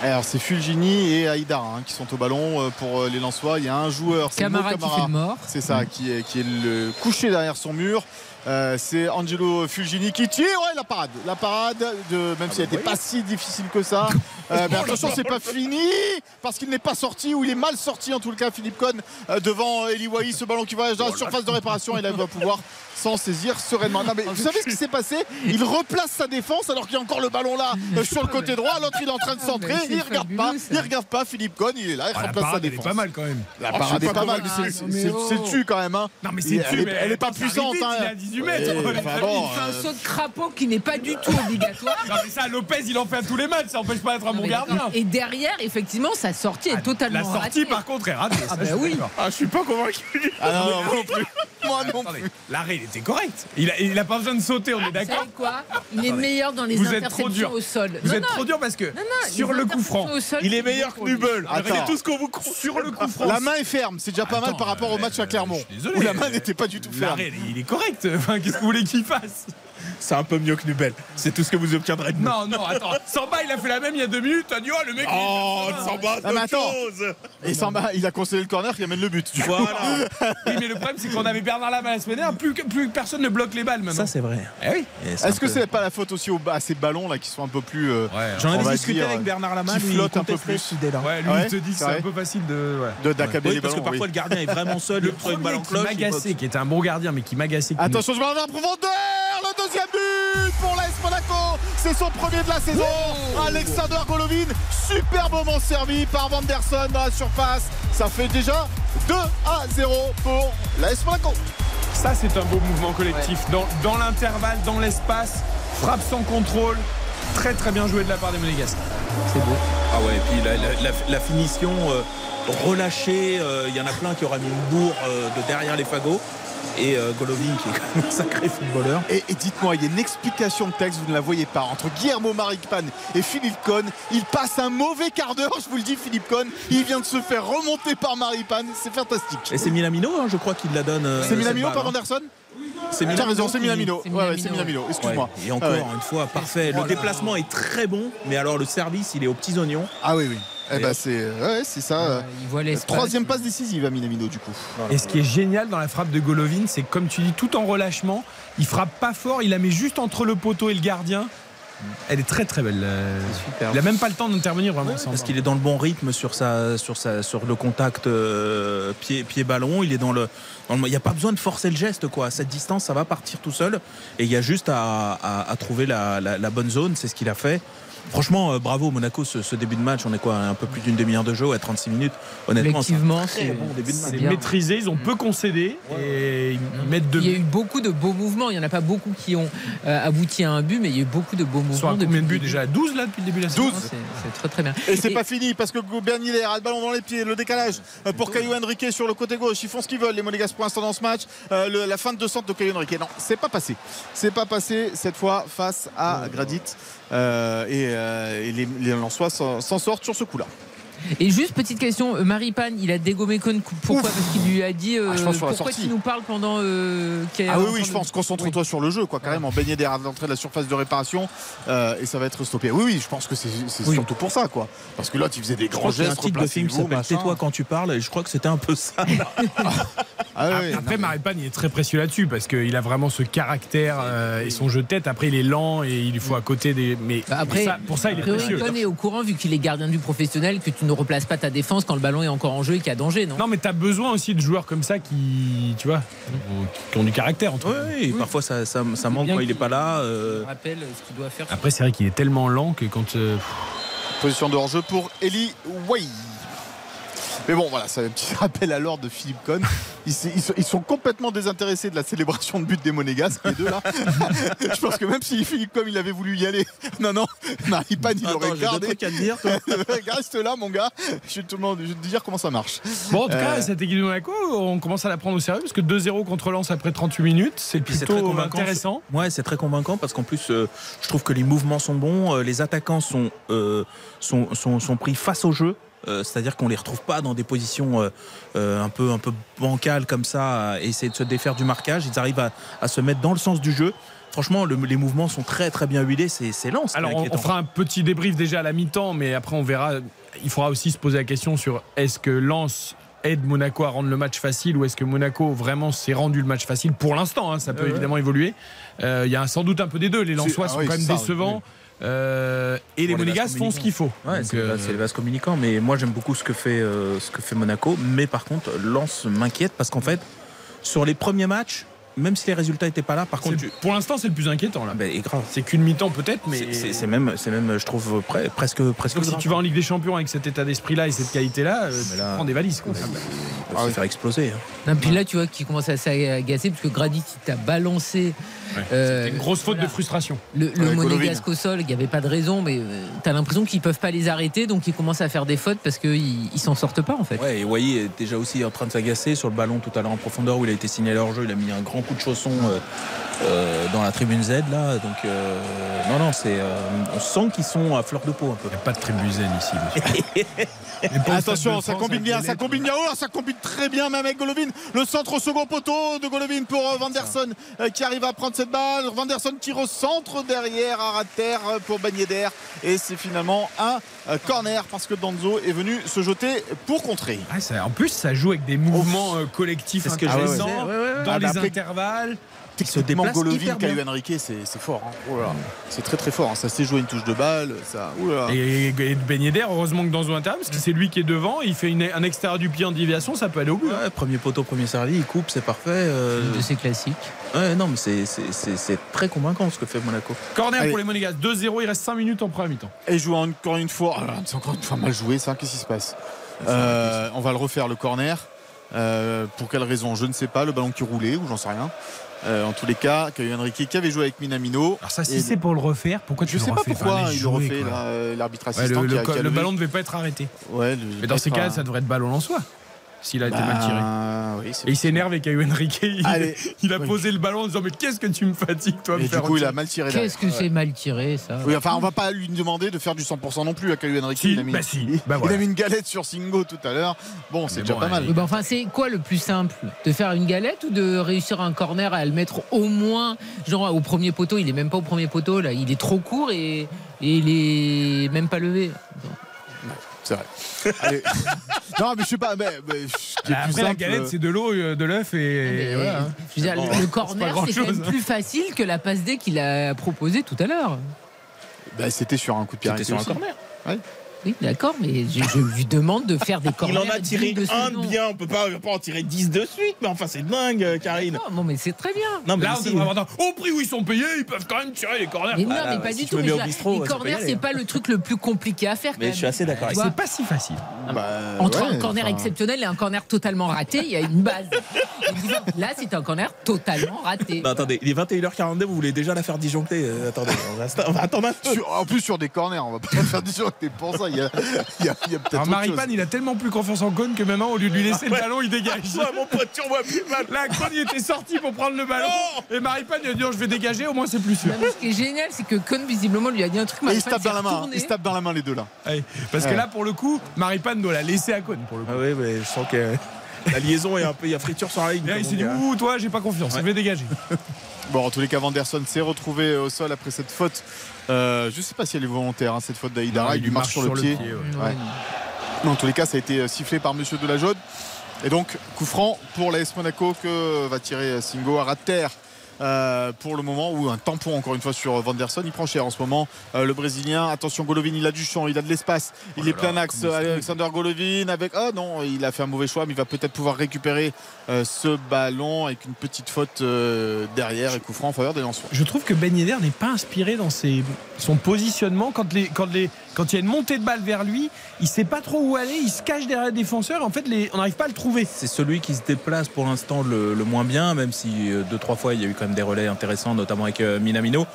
[SPEAKER 4] Alors c'est Fulgini et Haïdar hein, qui sont au ballon euh, pour euh, les Lensois. Il y a un joueur, c'est
[SPEAKER 5] Camara mort.
[SPEAKER 4] C'est ça, qui est, qui est le couché derrière son mur. Euh, c'est Angelo Fulgini qui tire. Ouais, la parade. La parade, de, même si elle n'était pas si difficile que ça. *laughs* Euh, mais attention, c'est pas fini parce qu'il n'est pas sorti ou il est mal sorti en tout le cas. Philippe Cohn euh, devant Eli Wahi, ce ballon qui voyage dans la surface de réparation et là il va pouvoir *laughs* s'en saisir sereinement. Non, mais vous savez ce qui s'est passé? Il replace sa défense alors qu'il y a encore le ballon là *laughs* euh, sur le côté droit. L'autre il est en train de centrer.
[SPEAKER 5] mais c'est
[SPEAKER 4] Il regarde pas. Il regarde pas. Philippe Cohn, il est là. Il
[SPEAKER 3] ah, la
[SPEAKER 4] replace sa
[SPEAKER 3] parade, elle est
[SPEAKER 4] défense.
[SPEAKER 3] pas mal quand même.
[SPEAKER 4] La
[SPEAKER 3] Oh,
[SPEAKER 4] parade est pas mal, c'est- c'est
[SPEAKER 5] oh.
[SPEAKER 4] quand même. hein.
[SPEAKER 3] Non, mais c'est mais
[SPEAKER 4] elle est pas puissante, hein.
[SPEAKER 3] Il est à 18 mètres.
[SPEAKER 4] Bon,
[SPEAKER 5] il fait
[SPEAKER 4] euh,
[SPEAKER 5] un saut de crapaud qui n'est pas du tout obligatoire. *laughs*
[SPEAKER 3] Non, mais ça, Lopez, il en fait à tous les matchs. Ça empêche pas d'être un bon gardien.
[SPEAKER 5] Et derrière, effectivement, sa sortie est totalement
[SPEAKER 3] La sortie, par contre, est ratée.
[SPEAKER 5] Ah bah
[SPEAKER 3] suis
[SPEAKER 5] oui.
[SPEAKER 6] Ah, je suis pas convaincu.
[SPEAKER 4] Ah non, non, moi non *laughs* plus. Moi non
[SPEAKER 3] Attendez,
[SPEAKER 4] plus.
[SPEAKER 3] l'arrêt, il était correct. Il a, il a pas besoin de sauter, on est
[SPEAKER 5] Vous
[SPEAKER 3] d'accord
[SPEAKER 5] quoi Il est meilleur dans les
[SPEAKER 3] Vous êtes trop
[SPEAKER 5] interceptions
[SPEAKER 3] dur.
[SPEAKER 5] au sol.
[SPEAKER 3] Vous
[SPEAKER 5] Non,
[SPEAKER 3] êtes
[SPEAKER 5] non,
[SPEAKER 3] trop dur parce que
[SPEAKER 5] non,
[SPEAKER 3] sur le coup franc,
[SPEAKER 5] sol,
[SPEAKER 6] Il est
[SPEAKER 5] c'est
[SPEAKER 6] meilleur que. Nubel.
[SPEAKER 4] Attends.
[SPEAKER 6] Regardez tout ce qu'on vous compte.
[SPEAKER 3] sur le coup franc.
[SPEAKER 4] La main est ferme, c'est déjà pas mal par rapport au match à
[SPEAKER 3] euh,
[SPEAKER 4] Clermont.
[SPEAKER 3] je suis désolé.
[SPEAKER 4] Où la main n'était pas du tout ferme.
[SPEAKER 3] Il est correct. Enfin, qu'est-ce que vous voulez qu'il fasse?
[SPEAKER 6] C'est un peu mieux que Nubel. C'est tout ce que vous obtiendrez de nous.
[SPEAKER 3] Non, non, attends. Samba, il a fait la même il y a deux minutes. T'as dit, oh, le mec. il est
[SPEAKER 6] Oh,
[SPEAKER 4] Ah, mais attends.
[SPEAKER 6] chose.
[SPEAKER 4] Et Samba, il a conseillé le corner qui amène le but. du coup.
[SPEAKER 6] Voilà. *laughs*
[SPEAKER 3] Oui, mais le problème, c'est qu'on avait Bernard Lama la semaine dernière. Plus, personne ne bloque les balles maintenant.
[SPEAKER 6] Ça, c'est vrai.
[SPEAKER 3] Eh oui.
[SPEAKER 6] C'est un
[SPEAKER 4] Est-ce que
[SPEAKER 6] peu-
[SPEAKER 4] c'est pas la faute aussi aux- à ces ballons là qui sont un peu plus. euh,
[SPEAKER 6] J'en
[SPEAKER 4] on
[SPEAKER 6] avais
[SPEAKER 4] va
[SPEAKER 6] discuté
[SPEAKER 4] dire,
[SPEAKER 6] avec Bernard Lama.
[SPEAKER 4] qui
[SPEAKER 6] lui, il
[SPEAKER 4] flotte un peu plus.
[SPEAKER 3] Ouais, lui,
[SPEAKER 4] Ouais,
[SPEAKER 3] il te dit que
[SPEAKER 4] c'est
[SPEAKER 3] c'est un peu facile de.
[SPEAKER 4] d'accabler les
[SPEAKER 6] parce que
[SPEAKER 4] ballons.
[SPEAKER 6] parfois le gardien est vraiment seul.
[SPEAKER 3] Le
[SPEAKER 6] il
[SPEAKER 3] premier qui
[SPEAKER 6] cloche. il
[SPEAKER 3] m'agaçait,
[SPEAKER 6] flotte.
[SPEAKER 3] qui était un bon gardien, mais qui m'agaçait. qui
[SPEAKER 4] Attention, je vais en profondeur Le deuxième C'est son premier de la saison. Alexander Golovin, superbement servi par Vanderson dans la surface. Ça fait déjà 2 à 0 pour l'AS Monaco.
[SPEAKER 3] Ça, c'est un beau mouvement collectif. Dans, dans l'intervalle, dans l'espace, frappe sans contrôle. Très très bien joué de la part des Monégasques.
[SPEAKER 5] C'est beau.
[SPEAKER 6] Ah ouais, et puis la, la- la- la finition euh, relâchée, euh, il y en a plein qui auraient mis une bourre euh, de derrière les fagots. Et euh, Golovin qui est quand même un sacré footballeur.
[SPEAKER 4] Et, et dites-moi, il y a une explication de texte, vous ne la voyez pas. Entre Guillermo Maripane et Philippe Cohn, il passe un mauvais quart d'heure, je vous le dis, Philippe Cohn. Il vient de se faire remonter par Maripane. C'est fantastique.
[SPEAKER 6] Et c'est Milamino, hein, je crois, qui la donne. euh,
[SPEAKER 4] C'est Milamino,
[SPEAKER 6] balle,
[SPEAKER 4] pas
[SPEAKER 6] hein.
[SPEAKER 4] Vanderson
[SPEAKER 6] C'est
[SPEAKER 4] raison, c'est
[SPEAKER 5] qui-
[SPEAKER 4] Milamino.
[SPEAKER 5] c'est
[SPEAKER 4] Ouais, ouais,
[SPEAKER 5] Milamino,
[SPEAKER 4] c'est Milamino, excuse-moi.
[SPEAKER 6] Ouais, Et encore,
[SPEAKER 4] Ah ouais.
[SPEAKER 6] une fois, parfait. Le déplacement est très bon, mais alors le service, il est aux petits oignons.
[SPEAKER 4] Ah oui, oui. Eh ben c'est ouais, c'est ça. euh,
[SPEAKER 5] Il voit l'espace.
[SPEAKER 4] Troisième passe décisive à Minamino du coup.
[SPEAKER 3] Et ce qui est génial dans la frappe de Golovin, c'est que, comme tu dis, tout en relâchement, il frappe pas fort, il la met juste entre le poteau et le gardien. Elle est très très belle. euh,
[SPEAKER 6] Super.
[SPEAKER 3] Il a même pas le temps d'intervenir vraiment.
[SPEAKER 6] Parce qu'il est dans le bon rythme sur, sa, sur, sa, sur le contact euh, pied, pied ballon. Il est dans le. dans le- Il n'y a pas besoin de forcer le geste. Quoi. À cette distance, ça va partir tout seul. Et il y a juste à, à- à trouver la, la- la bonne zone. C'est ce qu'il a fait. Franchement, euh, bravo Monaco, ce, ce début de match. On est quoi Un peu plus d'une demi-heure de jeu, à 36 minutes. Honnêtement, c'est bon début de match.
[SPEAKER 5] c'est
[SPEAKER 3] C'est
[SPEAKER 5] bien.
[SPEAKER 3] maîtrisé, ils ont peu concédé et ils mettent de
[SPEAKER 5] Il y a eu beaucoup de beaux mouvements. Il n'y en a pas beaucoup qui ont euh, abouti à un but, mais il y a eu beaucoup de beaux mouvements.
[SPEAKER 3] à combien de
[SPEAKER 5] depuis
[SPEAKER 3] buts déjà 12 là depuis le début de la saison
[SPEAKER 4] 12.
[SPEAKER 5] C'est très très bien.
[SPEAKER 4] Et c'est pas fini parce que Yedder a le ballon dans les pieds, le décalage euh, pour Caio Henrique sur le côté gauche. Ils font ce qu'ils veulent, les Monégas pour l'instant dans ce match. Euh, le- la fin de centre de Caio Henrique. Non, c'est pas passé. C'est pas passé cette fois face à Gradit. Euh, et, euh, et les, les Lensois s'en sortent sur ce coup-là.
[SPEAKER 5] Et juste petite question, euh, Maripane, il a dégommé Cohn. Pourquoi
[SPEAKER 4] Ouf.
[SPEAKER 5] Parce qu'il lui a dit euh,
[SPEAKER 4] Ah, je pense sur la
[SPEAKER 5] pourquoi tu nous parles pendant euh,
[SPEAKER 4] Ah oui, oui, je
[SPEAKER 5] de-
[SPEAKER 4] pense. Concentre-toi sur le jeu, quoi, carrément. Baigner derrière l'entrée de la surface de réparation euh, et ça va être stoppé. Oui, oui, je pense que c'est
[SPEAKER 6] Oui.
[SPEAKER 4] surtout pour ça, quoi. Parce que là, tu faisais des grands
[SPEAKER 6] a un
[SPEAKER 4] gestes.
[SPEAKER 6] titre de film qui s'appelle. Tais-toi quand tu parles. Et je crois que c'était un peu ça. *laughs*
[SPEAKER 4] Ah, oui,
[SPEAKER 3] Après,
[SPEAKER 4] non, mais-
[SPEAKER 3] Maripane, il est très précieux là-dessus parce qu'il a vraiment ce caractère euh, et son jeu de tête. Après, il est lent et il lui faut à côté des. Mais
[SPEAKER 5] Bah, après,
[SPEAKER 3] pour, ça, pour ça, il est précieux.
[SPEAKER 5] Cohn est au courant, vu qu'il est gardien du professionnel, que tu ne replaces pas ta défense quand le ballon est encore en jeu et qu'il y a danger, non?
[SPEAKER 3] Non, mais t'as besoin aussi de joueurs comme ça qui, tu vois, qui ont du caractère. Entre eux.
[SPEAKER 6] Oui, parfois ça, ça, ça manque quand il n'est pas là. euh,
[SPEAKER 5] rappelle ce qu'il doit faire.
[SPEAKER 3] Après, c'est vrai qu'il est tellement lent que quand. euh,
[SPEAKER 4] Position de hors-jeu pour Eli Way. Mais bon, voilà, c'est un petit *laughs* rappel à l'ordre de Philippe Cohn. Ils, sont- ils sont complètement désintéressés de la célébration de but des Monégasques, les deux là. *laughs* Je pense que même si Philippe Cohn il avait voulu y aller, *laughs* non, non, Maripane il
[SPEAKER 6] Attends,
[SPEAKER 4] aurait gardé.
[SPEAKER 6] dire. toi.
[SPEAKER 4] Reste là, mon gars. Je vais te, demander- je vais te dire comment ça marche.
[SPEAKER 3] Bon, en tout
[SPEAKER 4] Euh.
[SPEAKER 3] cas, cette équipe de Monaco, on commence à la prendre au sérieux parce que 2-0 contre Lens après 38 minutes, c'est
[SPEAKER 6] Puis c'est
[SPEAKER 3] plutôt
[SPEAKER 6] très convaincant.
[SPEAKER 3] intéressant.
[SPEAKER 6] Ouais, c'est très convaincant parce qu'en plus, euh, je trouve que les mouvements sont bons, euh, les attaquants sont, euh, sont, sont, sont pris face au jeu. Euh, C'est-à-dire qu'on les retrouve pas dans des positions euh, euh, un peu un peu bancales comme ça, à essayer de se défaire du marquage. Ils arrivent à, à se mettre dans le sens du jeu. Franchement, le- les mouvements sont très très bien huilés. C'est lent. ce qui est
[SPEAKER 3] Alors, on, fera un petit débrief déjà à la mi-temps, mais après, on verra. Il faudra aussi se poser la question sur est-ce que Lens aide Monaco à rendre le match facile ou est-ce que Monaco vraiment s'est rendu le match facile pour l'instant hein, Ça peut
[SPEAKER 4] Ouais,
[SPEAKER 3] évidemment évoluer. Euh, Il y a sans doute un peu des deux. Les Lensois
[SPEAKER 4] ah
[SPEAKER 3] sont
[SPEAKER 4] oui,
[SPEAKER 3] quand même
[SPEAKER 4] ça,
[SPEAKER 3] décevants. Euh, et les
[SPEAKER 6] Bon, les
[SPEAKER 3] Monégas font ce qu'il faut.
[SPEAKER 6] Ouais, c'est
[SPEAKER 3] euh,
[SPEAKER 6] les vases communicants, mais moi j'aime beaucoup ce que fait euh, ce que fait Monaco. Mais par contre, Lens m'inquiète parce qu'en fait, sur les premiers matchs, même si les résultats n'étaient pas là, par contre, tu-
[SPEAKER 3] pour l'instant, c'est le plus inquiétant. là.
[SPEAKER 6] Ah ben.
[SPEAKER 3] C'est qu'une mi-temps peut-être, mais
[SPEAKER 6] C'est- même, c'est même, je trouve pre- presque, presque.
[SPEAKER 3] Donc, si tu vas en Ligue des Champions avec cet état d'esprit-là et cette qualité-là, euh,
[SPEAKER 6] là-
[SPEAKER 3] tu prends des valises. quoi.
[SPEAKER 6] Ils peuvent se faire exploser. hein.
[SPEAKER 5] Non, puis là, tu vois, qui commence à s'agacer, parce que Gradit, t'a balancé euh,
[SPEAKER 3] une grosse faute
[SPEAKER 5] voilà.
[SPEAKER 3] de frustration.
[SPEAKER 5] le, le monégasque au sol, il n'y avait pas de raison, mais euh, t'as l'impression qu'ils peuvent pas les arrêter, donc ils commencent à faire des fautes parce qu'ils ils s'en sortent pas, en fait.
[SPEAKER 6] Ouais, et Wai est déjà aussi en train de s'agacer sur le ballon tout à l'heure en profondeur où il a été signalé hors jeu. Il a mis un grand coup de chausson euh, euh, dans la tribune Z là. Donc euh, non, non, c'est, euh, on sent qu'ils sont à fleur de peau un peu.
[SPEAKER 3] Il n'y a pas de tribune zen ici. Stade *laughs*
[SPEAKER 4] Attention, ça combine bien, ça combine bien. Oh, ça combine très bien même avec Golovin. Le centre au second poteau de Golovin pour Vanderson qui arrive à prendre cette balle. Vanderson qui recentre derrière à terre pour Ben Yedder. Et c'est finalement un euh, corner parce que Danzo est venu se jeter pour contrer.
[SPEAKER 3] Ah, ça- en plus, ça joue avec des mouvements euh, collectifs
[SPEAKER 6] que
[SPEAKER 3] intéressants
[SPEAKER 6] disais, ouais, ouais, ouais.
[SPEAKER 3] dans
[SPEAKER 4] Ah,
[SPEAKER 3] les
[SPEAKER 4] bah, après,
[SPEAKER 3] intervalles. Intervalles.
[SPEAKER 4] Techniquement,
[SPEAKER 6] déplace
[SPEAKER 4] Golovin,
[SPEAKER 6] hyper bien.
[SPEAKER 4] Caio Henrique, c'est fort. hein. Oh là. C'est très très fort. hein. Ça s'est joué une touche de balle. Ça... oh là là.
[SPEAKER 3] Et, et Ben Yedder, heureusement que dans zone intervalle, parce que c'est lui qui est devant, il fait une- un extérieur du pied en déviation, ça peut aller au bout. hein.
[SPEAKER 6] Ouais, premier poteau, premier servi, il coupe, c'est parfait. euh,
[SPEAKER 5] De ces classiques.
[SPEAKER 6] ouais, non, mais c'est- très convaincant ce que fait Monaco.
[SPEAKER 3] Corner
[SPEAKER 4] Allez.
[SPEAKER 3] pour les Monégas, 2-0, il reste 5 minutes en première mi-temps.
[SPEAKER 4] Et joue encore une fois. Oh c'est encore une fois mal joué, ça. Qu'est-ce qui se passe? Euh, On va le refaire, le corner. Euh, pour quelle raison Je ne sais pas. Le ballon qui roulait, ou j'en sais rien. Euh, en tous les cas, Caio Henrique qui avait joué avec Minamino.
[SPEAKER 3] Alors ça, si
[SPEAKER 4] Et-
[SPEAKER 3] c'est pour le refaire, pourquoi tu
[SPEAKER 4] Je
[SPEAKER 3] le
[SPEAKER 4] sais pas pourquoi
[SPEAKER 3] Enfin,
[SPEAKER 4] il le refait, euh, l'arbitre
[SPEAKER 3] Ouais,
[SPEAKER 4] assistant
[SPEAKER 3] le,
[SPEAKER 4] qui a-
[SPEAKER 3] le-
[SPEAKER 4] qui a
[SPEAKER 3] le
[SPEAKER 4] levé.
[SPEAKER 3] ballon ne devait pas être arrêté.
[SPEAKER 4] Ouais, le-
[SPEAKER 3] Mais dans ces cas, ça devrait être ballon en soi. S'il a été mal tiré.
[SPEAKER 4] Bah, oui,
[SPEAKER 3] Et il s'énerve et Caio Henrique, il,
[SPEAKER 4] Allez.
[SPEAKER 3] il a
[SPEAKER 4] Oui.
[SPEAKER 3] posé le ballon en disant Mais qu'est-ce que tu me fatigues, toi, me
[SPEAKER 4] Et du
[SPEAKER 3] faire
[SPEAKER 4] coup, il a mal tiré.
[SPEAKER 5] Qu'est-ce que c'est mal tiré, ça
[SPEAKER 4] Oui, enfin, on va pas lui demander de faire du 100% non plus à Caio Henrique.
[SPEAKER 3] Si,
[SPEAKER 4] il a mis,
[SPEAKER 3] bah si,
[SPEAKER 4] il-
[SPEAKER 3] bah
[SPEAKER 4] il
[SPEAKER 3] voilà.
[SPEAKER 4] a mis une galette sur Singo tout à l'heure. Bon, c'est déjà
[SPEAKER 3] bon,
[SPEAKER 4] pas mal.
[SPEAKER 5] Bah enfin, c'est quoi le plus simple De faire une galette ou de réussir un corner à le mettre au moins, genre au premier poteau? Il est même pas au premier poteau, là. Il est trop court et, et il est même pas levé.
[SPEAKER 4] C'est vrai. Allez. *laughs* non, mais je sais pas. Mais, mais, ce qui est
[SPEAKER 3] Bah,
[SPEAKER 4] plus
[SPEAKER 3] Après, la
[SPEAKER 4] simple,
[SPEAKER 3] galette, c'est de l'eau, euh, de l'œuf et.
[SPEAKER 5] Mais,
[SPEAKER 3] voilà, hein.
[SPEAKER 5] je veux dire,
[SPEAKER 3] Bon,
[SPEAKER 5] le corner, c'est quand
[SPEAKER 3] grand-chose,
[SPEAKER 5] même
[SPEAKER 3] hein.
[SPEAKER 5] plus facile que la passe D qu'il a proposée tout à l'heure.
[SPEAKER 4] bah, c'était sur un coup de pied
[SPEAKER 6] C'était sur un corner.
[SPEAKER 5] Oui, d'accord, mais je, je lui demande de faire des corners. *laughs*
[SPEAKER 6] Il en a tiré un de bien, on peut pas, on peut pas en tirer 10 de suite, mais enfin c'est dingue, euh, Karine.
[SPEAKER 5] Non, bon, mais c'est très bien.
[SPEAKER 6] Non, mais
[SPEAKER 3] Là, on devrait avoir un- au prix où ils sont payés, ils peuvent quand même tirer les corners.
[SPEAKER 5] Mais non,
[SPEAKER 6] Voilà,
[SPEAKER 5] mais pas
[SPEAKER 6] si
[SPEAKER 5] du tout. mais
[SPEAKER 6] bistrot,
[SPEAKER 5] les corners, c'est
[SPEAKER 6] hein.
[SPEAKER 5] pas le truc le plus compliqué à faire. quand
[SPEAKER 6] Mais je
[SPEAKER 5] même.
[SPEAKER 6] suis assez d'accord
[SPEAKER 3] C'est pas si facile.
[SPEAKER 4] Bah,
[SPEAKER 5] Entre
[SPEAKER 4] ouais,
[SPEAKER 5] un corner
[SPEAKER 4] enfin,
[SPEAKER 5] exceptionnel et un corner totalement raté, il y a une base. *laughs* Là, c'est un corner totalement raté.
[SPEAKER 6] Non, attendez, il est 21h42, vous voulez déjà la faire disjoncter. euh, attendez, on va, on va attendre un peu.
[SPEAKER 4] sur- en plus, sur des corners, on va pas faire du sur pour ça. Il y a, il y a, il y a peut-être
[SPEAKER 3] Alors, Maripane, il a tellement plus confiance en Cône que maintenant, au lieu de lui laisser le
[SPEAKER 6] Ouais.
[SPEAKER 3] ballon, il dégage.
[SPEAKER 6] Toi, mon pote, tu vois plus mal.
[SPEAKER 3] Là, Cône, il était sorti pour prendre le ballon. Et Maripane, il a dit oh, Je vais dégager, au moins, c'est plus sûr.
[SPEAKER 5] Non, mais ce qui est génial, c'est que Kohn, visiblement, lui a dit un truc.
[SPEAKER 4] Et
[SPEAKER 5] Maripane
[SPEAKER 4] se tapent dans la main. se tapent dans la main, les deux là.
[SPEAKER 3] Parce que là, pour le coup, Maripane doit la laisser à Cône. Pour le coup.
[SPEAKER 6] Ah oui, mais je sens que la liaison est un peu, il y a friture sur la ligne.
[SPEAKER 3] Là, il s'est dit. Ouh, toi, j'ai pas confiance, je vais dégager. *laughs*
[SPEAKER 4] Bon, en tous les cas, Vanderson s'est retrouvé au sol après cette faute. Euh, je sais pas si elle est volontaire, hein, cette faute d'Aïdara. Il lui marche sur le pied.
[SPEAKER 3] ouais.
[SPEAKER 5] Ouais,
[SPEAKER 4] Ouais.
[SPEAKER 5] non.
[SPEAKER 4] En tous les cas, ça a été sifflé par Monsieur Delajaude. Et donc, coup franc pour l'AS Monaco que va tirer Singo à ras de terre. Euh, pour le moment, ou un tampon encore une fois sur Vanderson. Il prend cher en ce moment. Euh, le Brésilien, attention, Golovin, il a du champ, il a de l'espace. Il est plein axe. Alexander Golovin avec. Ah non, il a fait un mauvais choix, mais il va peut-être pouvoir récupérer euh, ce ballon avec une petite faute euh, derrière et coup franc en faveur des Lensois.
[SPEAKER 3] Je trouve que Ben Yedder n'est pas inspiré dans ses, son positionnement. Quand, les, quand, les, quand il y a une montée de balle vers lui, il sait pas trop où aller, il se cache derrière le défenseur. En fait, les, on n'arrive pas à le trouver.
[SPEAKER 6] C'est celui qui se déplace pour l'instant le, le moins bien, même si euh, deux trois fois il y a eu quand même des relais intéressants, notamment avec euh, Minamino.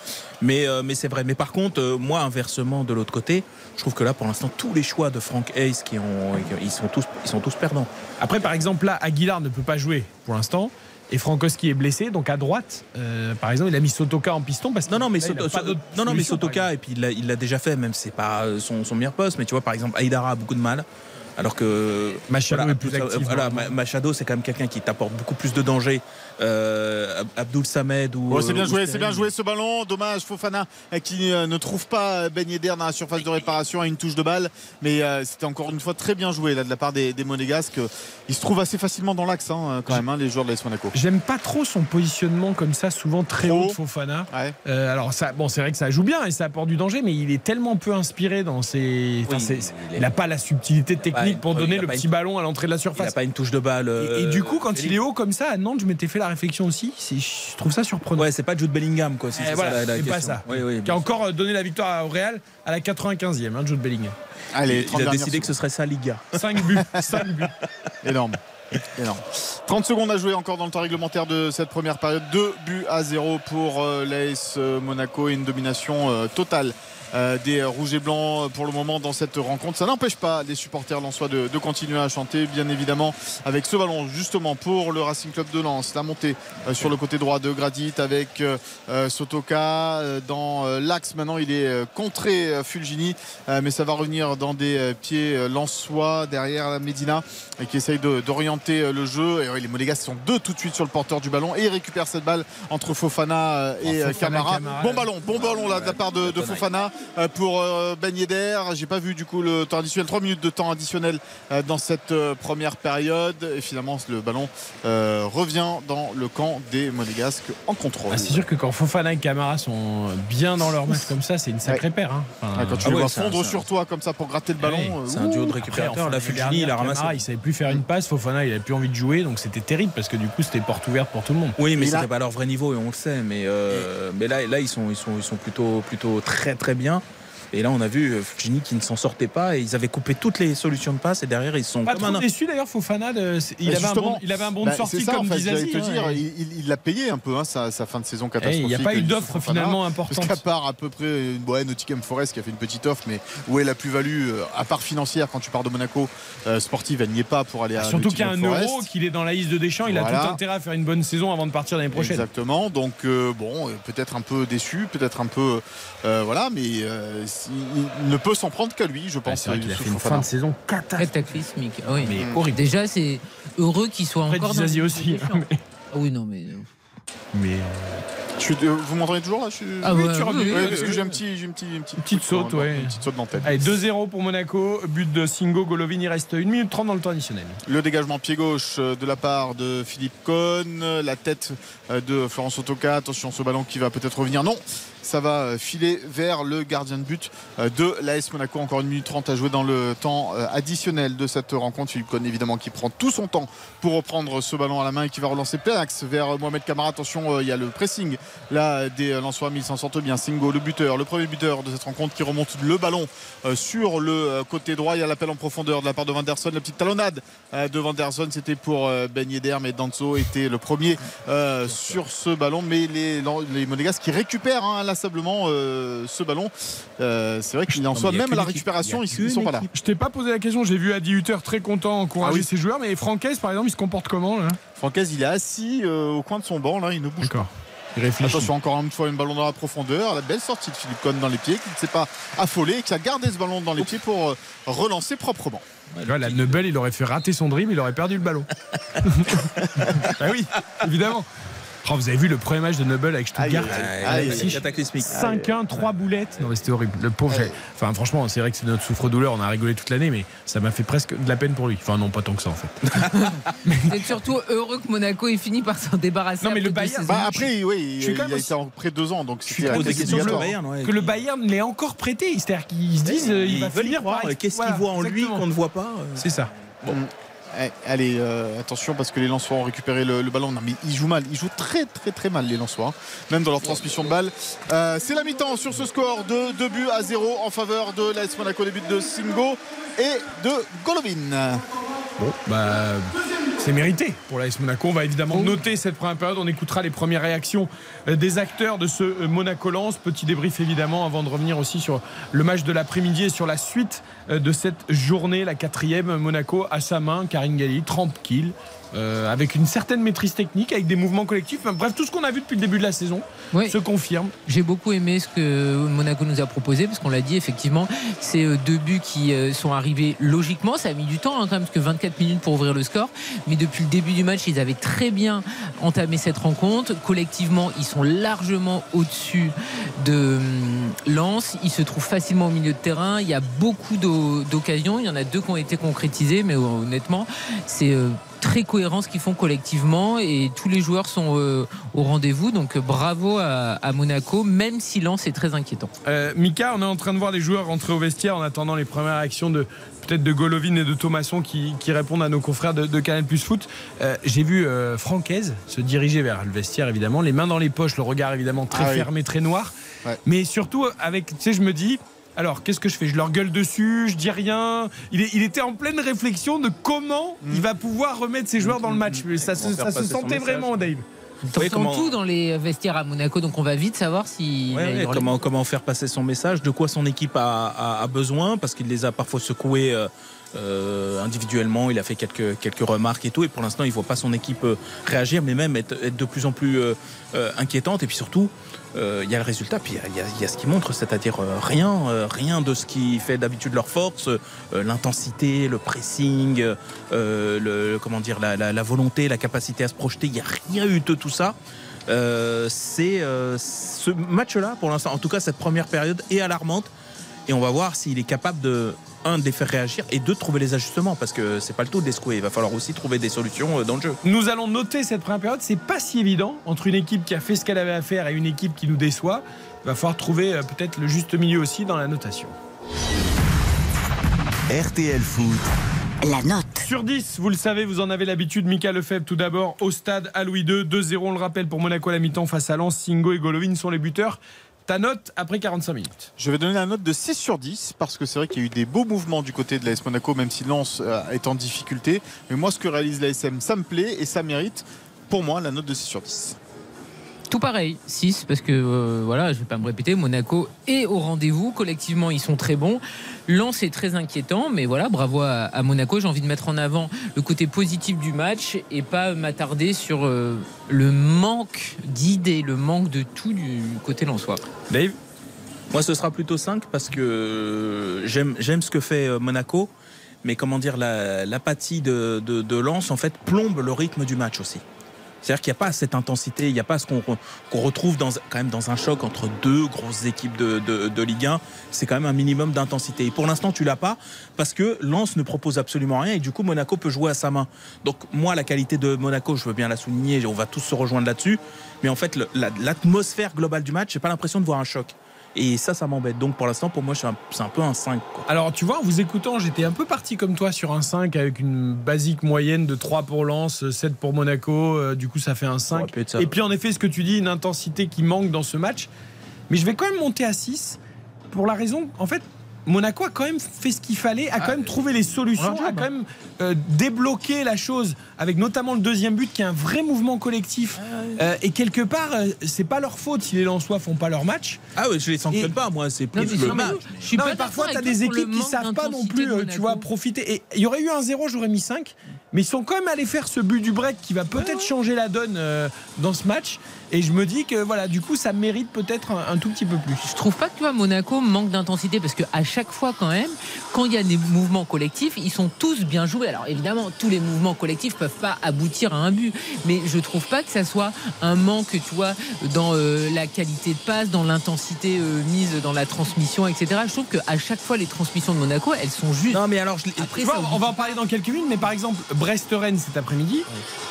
[SPEAKER 6] Mais, euh, mais c'est vrai. Mais par contre, euh, moi inversement de l'autre côté, je trouve que là pour l'instant tous les choix de Frank Hayes qui ont, ils sont tous, ils sont tous perdants.
[SPEAKER 3] Après, par exemple, là, Aguilar ne peut pas jouer pour l'instant. Et Frankowski est blessé, donc à droite, euh, par exemple, il a mis Sotoka en piston parce que
[SPEAKER 6] Non non mais,
[SPEAKER 3] là,
[SPEAKER 6] Soto- non, non, mais Sotoka et puis il l'a déjà fait même si c'est pas euh, son, son meilleur poste mais tu vois par exemple Aïdara a beaucoup de mal alors que
[SPEAKER 3] Machado est plus
[SPEAKER 6] Abdul-
[SPEAKER 3] actif
[SPEAKER 6] voilà,
[SPEAKER 3] dans le-
[SPEAKER 6] Ma- Machado c'est quand même quelqu'un qui t'apporte beaucoup plus de danger euh, Ab- Abdul Samed ou
[SPEAKER 4] Ouais, c'est bien
[SPEAKER 6] euh, ou
[SPEAKER 4] joué, c'est bien joué ce ballon. Dommage, Fofana euh, qui euh, ne trouve pas Ben Yedder dans la surface de réparation à une touche de balle. Mais euh, c'était encore une fois très bien joué là, de la part des, des Monégasques. Ils se trouvent assez facilement dans l'axe hein, quand même, hein, les joueurs de l'AS Monaco.
[SPEAKER 3] J'aime pas trop son positionnement comme ça, souvent très
[SPEAKER 4] Trop.
[SPEAKER 3] haut de Fofana.
[SPEAKER 4] Ouais.
[SPEAKER 3] Euh, alors ça, bon, c'est vrai que ça joue bien et ça apporte du danger, mais il est tellement peu inspiré dans ses. enfin,
[SPEAKER 6] Oui,
[SPEAKER 3] c'est-
[SPEAKER 6] il est-
[SPEAKER 3] il n'a pas la subtilité technique pour donner
[SPEAKER 6] il
[SPEAKER 3] le petit
[SPEAKER 6] une-
[SPEAKER 3] ballon à l'entrée de la
[SPEAKER 6] il n'a
[SPEAKER 3] surface.
[SPEAKER 6] pas une touche de balle
[SPEAKER 3] Et, et du coup, quand il est haut comme ça à Nantes, je m'étais fait la réflexion aussi. Je trouve ça surprenant.
[SPEAKER 6] ouais c'est pas Jude Bellingham quoi si
[SPEAKER 3] Eh
[SPEAKER 6] c'est
[SPEAKER 3] voilà,
[SPEAKER 6] ça la, la
[SPEAKER 3] c'est pas ça.
[SPEAKER 6] Oui, oui,
[SPEAKER 3] Qui a encore euh, donné la victoire au Real à la 95e, hein, Jude Bellingham.
[SPEAKER 4] Allez,
[SPEAKER 6] il
[SPEAKER 4] 30
[SPEAKER 6] a décidé que ce serait ça Liga
[SPEAKER 3] 5 buts, *laughs* 5 buts.
[SPEAKER 4] Énorme. Énorme. 30 secondes à jouer encore dans le temps réglementaire de cette première période. 2 buts à 0 pour euh, l'AS Monaco et une domination euh, totale. Euh, des rouges et blancs pour le moment dans cette rencontre. Ça n'empêche pas les supporters lensois de, de continuer à chanter, bien évidemment, avec ce ballon justement pour le Racing Club de Lens. La montée euh, sur le côté droit de Gradit avec euh, euh, Sotoka euh, dans euh, l'axe. Maintenant, il est euh, contré euh, Fulgini, euh, mais ça va revenir dans des euh, pieds euh, lensois derrière la Medina et qui essaye d'orienter orienter euh, le jeu. Et les Monégasques sont deux tout de suite sur le porteur du ballon et ils récupèrent cette balle entre Fofana euh, et
[SPEAKER 3] Oh,
[SPEAKER 4] euh, Camara. Bon ballon, bon ballon là de la part de, de Fofana euh, pour euh, Ben Yedder. J'ai pas vu du coup le temps additionnel, 3 minutes de temps additionnel euh, dans cette euh, première période. Et finalement, le ballon euh, revient dans le camp des Monégasques en contrôle.
[SPEAKER 3] Ah, c'est sûr que quand Fofana et Camara sont bien dans leur match comme ça, c'est une sacrée paire. hein. Enfin,
[SPEAKER 4] Ah, quand tu
[SPEAKER 6] Ah
[SPEAKER 4] les
[SPEAKER 6] ouais,
[SPEAKER 4] vois
[SPEAKER 6] c'est un-
[SPEAKER 4] fondre
[SPEAKER 6] un-
[SPEAKER 4] sur toi comme ça pour gratter le
[SPEAKER 3] Eh
[SPEAKER 4] ballon. euh,
[SPEAKER 6] C'est un duo de récupérateurs.
[SPEAKER 3] enfin,
[SPEAKER 6] La
[SPEAKER 3] l'année
[SPEAKER 6] Fulgini,
[SPEAKER 3] dernière,
[SPEAKER 6] il a ramassé.
[SPEAKER 3] Camara, il savait plus faire une passe. Fofana, il avait plus envie de jouer, donc c'était terrible parce que du coup, c'était porte ouverte pour tout le monde.
[SPEAKER 6] Oui, mais
[SPEAKER 4] a-
[SPEAKER 6] c'était pas leur vrai niveau et on le sait. Mais, euh, mais là, là ils, sont, ils, sont, ils sont plutôt, plutôt très très bien bien. Et là, on a vu euh, Fulgini qui ne s'en sortait pas et ils avaient coupé toutes les solutions de passe et derrière, ils sont
[SPEAKER 3] Pas
[SPEAKER 6] comme
[SPEAKER 3] trop
[SPEAKER 6] un.
[SPEAKER 3] déçu d'ailleurs, Fofana. de- Il, avait un bon, il avait un bon
[SPEAKER 4] bah,
[SPEAKER 3] de sortie
[SPEAKER 4] ça,
[SPEAKER 3] comme
[SPEAKER 4] en fait, te dire,
[SPEAKER 3] hein,
[SPEAKER 4] il l'a payé un peu hein, sa, sa fin de saison
[SPEAKER 3] Eh,
[SPEAKER 4] catastrophique.
[SPEAKER 3] Il n'y a pas eu
[SPEAKER 4] Youssouf
[SPEAKER 3] d'offre finalement
[SPEAKER 4] Parce
[SPEAKER 3] importante.
[SPEAKER 4] qu'à part à peu près une ouais, Nottingham Forest qui a fait une petite offre, mais où est la plus-value, euh, à part financière, quand tu pars de Monaco, euh, sportive, elle n'y est pas pour aller à
[SPEAKER 3] Surtout qu'il y a un euro, qu'il est dans la liste de Deschamps, il a tout intérêt à faire une bonne saison avant de partir l'année prochaine.
[SPEAKER 4] Exactement. Donc euh, bon, euh, peut-être un peu déçu, peut-être un peu euh, voilà, mais euh, il ne peut s'en prendre qu'à lui, je pense.
[SPEAKER 3] vrai qu'il a fait une fin de saison
[SPEAKER 5] cataclysmique. Ah oui.
[SPEAKER 3] Mais
[SPEAKER 4] Mm.
[SPEAKER 3] horrible.
[SPEAKER 5] Déjà, c'est heureux qu'il soit
[SPEAKER 3] Après,
[SPEAKER 5] encore dans
[SPEAKER 3] aussi.
[SPEAKER 5] Deschamps.
[SPEAKER 3] hein, mais-
[SPEAKER 5] Ah oui, non, mais. euh,
[SPEAKER 3] Mais euh,
[SPEAKER 4] Je suis- euh, vous m'entendez toujours là? Je suis-
[SPEAKER 5] Ah
[SPEAKER 3] Oui,
[SPEAKER 5] ouais,
[SPEAKER 3] tu
[SPEAKER 5] oui,
[SPEAKER 4] Ouais,
[SPEAKER 5] oui,
[SPEAKER 4] parce que j'ai un petit, j'ai un petit, une petite,
[SPEAKER 3] Petite saute,
[SPEAKER 4] dans-
[SPEAKER 3] ouais.
[SPEAKER 4] une petite saute dans la tête.
[SPEAKER 3] Allez, 2-0 pour Monaco. But de Singo Golovin. Il reste 1 minute 30 dans le temps additionnel.
[SPEAKER 4] Le dégagement pied gauche euh, de la part de Philippe Cohn, la tête euh, de Florence Otoka. Attention, ce ballon qui va peut-être revenir. Non, ça va euh, filer vers le gardien de but euh, de l'AS Monaco. Encore une minute 30 à jouer dans le temps euh, additionnel de cette rencontre. Philippe Cohn, évidemment, qui prend tout son temps pour reprendre ce ballon à la main et qui va relancer plein axe vers Mohamed Kamara. Attention, il y a le pressing là des Lensois, mais il s'en sortent bien. Singo, le buteur, le premier buteur de cette rencontre qui remonte le ballon sur le côté droit. Il y a l'appel en profondeur de la part de Vanderson. La petite talonnade de Vanderson, c'était pour Ben Yedder, mais Danzo était le premier sur ce ballon. Mais les, les Monégasques qui récupèrent hein, inlassablement euh, ce ballon, Euh, c'est vrai qu'il en soit même à la récupération, ils, ils sont pas là.
[SPEAKER 3] Je t'ai pas posé la question. J'ai vu Adi Hutter très content encourager
[SPEAKER 4] Ah oui.
[SPEAKER 3] ses joueurs. Mais Francaise, par exemple, il se comporte comment là?
[SPEAKER 4] Francaise, il est assis euh, au coin de son banc, là, il ne bouge pas.
[SPEAKER 3] Réfléchit.
[SPEAKER 4] Attention, encore une fois, une ballon dans la profondeur. La belle sortie de Philippe Cohn dans les pieds, qui ne s'est pas affolé, qui a gardé ce ballon dans les pieds pour relancer proprement.
[SPEAKER 3] La Nebel, il aurait fait rater son dribble, il aurait perdu le ballon. *laughs* *laughs* bah oui, évidemment. Oh, vous avez vu le premier match de Nebel avec Stuttgart
[SPEAKER 4] Aïe,
[SPEAKER 6] Ouais,
[SPEAKER 4] aïe,
[SPEAKER 6] c'est
[SPEAKER 4] aïe.
[SPEAKER 6] cataclysmique.
[SPEAKER 3] 5-1, 3 boulettes. Non, mais c'était horrible. Le pauvre. Enfin, franchement, c'est vrai que c'est notre souffre-douleur. On a rigolé toute l'année, mais ça m'a fait presque de la peine pour lui. Enfin, non, pas tant que ça, en fait. *laughs*
[SPEAKER 5] Vous êtes surtout heureux que Monaco ait fini par s'en débarrasser.
[SPEAKER 3] Non, mais le Bayern-.
[SPEAKER 4] Bah, après, oui,
[SPEAKER 3] je suis
[SPEAKER 4] il a été en près de deux ans, donc
[SPEAKER 3] suis
[SPEAKER 4] c'était.
[SPEAKER 3] Que le Bayern l'ait encore prêté. C'est-à-dire qu'ils se disent, euh, il
[SPEAKER 6] Ils
[SPEAKER 3] va
[SPEAKER 6] veulent y
[SPEAKER 3] finir.
[SPEAKER 6] Qu'est-ce qu'ils voient en lui qu'on ne voit pas euh
[SPEAKER 3] C'est ça.
[SPEAKER 4] Eh, allez, euh, attention parce que les Lensois ont récupéré le, le ballon. Non, mais ils jouent mal. Ils jouent très, très, très mal, les Lensois. Même dans leur transmission de balle. Euh, c'est la mi-temps sur ce score de 2 buts à 0 en faveur de l'AS Monaco. Les buts de Singo et de Golovin.
[SPEAKER 3] Bon, bah, c'est mérité pour l'AS Monaco. On va évidemment noter cette première période. On écoutera les premières réactions euh, des acteurs de ce Monaco-Lens. Petit débrief évidemment avant de revenir aussi sur le match de l'après-midi et sur la suite de cette journée, la quatrième. Monaco à sa main, Karine Galli, 30 kills. Euh, avec une certaine maîtrise technique, avec des mouvements collectifs. Bref, tout ce qu'on a vu depuis le début de la saison
[SPEAKER 5] Oui.
[SPEAKER 3] se confirme.
[SPEAKER 5] J'ai beaucoup aimé ce que Monaco nous a proposé parce qu'on l'a dit effectivement, c'est euh, deux buts qui euh, sont arrivés logiquement. Ça a mis du temps hein, quand même parce que 24 minutes pour ouvrir le score, mais depuis le début du match, ils avaient très bien entamé cette rencontre. Collectivement, ils sont largement au-dessus de hum, Lens. Ils se trouvent facilement au milieu de terrain. Il y a beaucoup d'o- d'occasions. Il y en a deux qui ont été concrétisées, mais honnêtement, c'est très cohérent ce qu'ils font collectivement et tous les joueurs sont euh, au rendez-vous. Donc euh, bravo à, à Monaco, même si Lens est très inquiétant.
[SPEAKER 3] Euh, Mika, on est en train de voir les joueurs rentrer au vestiaire en attendant les premières réactions de peut-être de Golovin et de Thomasson qui, qui répondent à nos confrères de, de Canal Plus Foot. Euh, J'ai vu euh, Francaise se diriger vers le vestiaire évidemment, les mains dans les poches, le regard évidemment très
[SPEAKER 4] Ah oui.
[SPEAKER 3] fermé, très noir.
[SPEAKER 4] Ouais.
[SPEAKER 3] Mais surtout avec, tu sais, je me dis. Alors, qu'est-ce que je fais? Je leur gueule dessus, je dis rien. Il, est- il était en pleine réflexion de comment
[SPEAKER 4] Mm.
[SPEAKER 3] il va pouvoir remettre ses joueurs dans le match. Mais ça, se- ça sentait vraiment, Dave.
[SPEAKER 5] T'entends
[SPEAKER 6] comment-
[SPEAKER 5] tout dans les vestiaires à Monaco, donc on va vite savoir si.
[SPEAKER 6] Ouais, ouais, comment, comment faire passer son message, de quoi son équipe a, a- a besoin, parce qu'il les a parfois secoués euh, Euh, individuellement, il a fait quelques, remarques et tout. Et pour l'instant, il ne voit pas son équipe euh, réagir, mais même être, de plus en plus euh, inquiétante. Et puis surtout, il y a le résultat, puis il y a- ce qui montre, c'est-à-dire rien, rien de ce qui fait d'habitude leur force, l'intensité, le pressing, le, comment dire, la, volonté, la capacité à se projeter. Il n'y a rien eu de tout ça. C'est ce match-là, pour l'instant, en tout cas cette première période, est alarmante. Et on va voir s'il est capable de un de les faire réagir et deux de trouver les ajustements parce que c'est pas le tout de les secouer. Il va falloir aussi trouver des solutions euh, dans le jeu.
[SPEAKER 3] Nous allons noter cette première période. C'est pas si évident entre une équipe qui a fait ce qu'elle avait à faire et une équipe qui nous déçoit. Il va falloir trouver euh, peut-être le juste milieu aussi dans la notation.
[SPEAKER 1] RTL Foot,
[SPEAKER 2] La note.
[SPEAKER 3] Sur 10, vous le savez, vous en avez l'habitude. Mika Lefebvre tout d'abord au stade à Louis II. 2-0, on le rappelle, pour Monaco à la mi-temps face à Lens. Singo et Golovin sont les buteurs. Ta note après 45 minutes.
[SPEAKER 4] Je vais donner la note de 6 sur 10 parce que c'est vrai qu'il y a eu des beaux mouvements du côté de l'AS Monaco, même si Lens euh, est en difficulté. Mais moi, ce que réalise l'ASM, ça me plaît et ça mérite, pour moi, la note de 6 sur 10.
[SPEAKER 5] Tout pareil, 6, parce que euh, voilà, je vais pas me répéter, Monaco est au rendez-vous. Collectivement, ils sont très bons. Lens est très inquiétant, mais voilà, bravo à, à Monaco. J'ai envie de mettre en avant le côté positif du match et pas m'attarder sur euh, le manque d'idées, le manque de tout du côté lensois.
[SPEAKER 3] Dave?
[SPEAKER 6] Moi, ce sera plutôt 5 parce que j'aime j'aime ce que fait euh, Monaco, mais comment dire, la- l'apathie de, de, de Lens en fait plombe le rythme du match aussi. C'est-à-dire qu'il n'y a pas cette intensité, il n'y a pas ce qu'on retrouve quand même dans un choc entre deux grosses équipes de, de, de Ligue 1. C'est quand même un minimum d'intensité. Et pour l'instant, tu l'as pas parce que Lens ne propose absolument rien et du coup, Monaco peut jouer à sa main. Donc, moi, la qualité de Monaco, je veux bien la souligner, on va tous se rejoindre là-dessus. Mais en fait, l'atmosphère globale du match, j'ai pas l'impression de voir un choc. Et ça, ça m'embête. Donc pour l'instant, pour moi, c'est un, peu un 5. quoi.
[SPEAKER 3] Alors, tu vois, en vous écoutant, j'étais un peu parti comme toi sur un 5 avec une basique moyenne de 3 pour Lens, 7 pour Monaco. euh, du coup, ça fait un 5.
[SPEAKER 6] pu être ça.
[SPEAKER 3] Et puis, en effet, ce que tu dis, une intensité qui manque dans ce match. Mais je vais quand même monter à 6 pour la raison, en fait, Monaco a quand même fait ce qu'il fallait, a quand même trouvé les solutions,
[SPEAKER 5] on a
[SPEAKER 3] quand même euh, débloqué la chose avec notamment le deuxième but qui est un vrai mouvement collectif. Euh, et quelque part, euh, c'est pas leur faute si les Lensois font pas leur match.
[SPEAKER 6] Ah ouais, je les sanctionne
[SPEAKER 3] Et-
[SPEAKER 6] pas, moi. C'est plus le match.
[SPEAKER 5] je suis
[SPEAKER 3] non,
[SPEAKER 5] pas
[SPEAKER 3] mais parfois, tu as des équipes qui savent pas non plus, euh, tu vois, profiter. Et il y aurait eu un 0, j'aurais mis 5. Mais ils sont quand même allés faire ce but du break qui va peut-être changer la donne euh, dans ce match. Et je me dis que voilà, du coup, ça mérite peut-être un, un tout petit peu plus.
[SPEAKER 5] Je trouve pas que tu vois, Monaco manque d'intensité parce que à chaque fois quand même, quand il y a des mouvements collectifs, ils sont tous bien joués. Alors évidemment, tous les mouvements collectifs peuvent pas aboutir à un but, mais je trouve pas que ça soit un manque, tu vois, dans euh, la qualité de passe, dans l'intensité euh, mise dans la transmission, etc. Je trouve qu'à chaque fois les transmissions de Monaco, elles sont juste.
[SPEAKER 6] Non, mais alors, je
[SPEAKER 5] Après,
[SPEAKER 3] Tu vois,
[SPEAKER 5] ça,
[SPEAKER 3] on va en parler dans quelques minutes, mais par exemple, Brest-Rennes cet après-midi,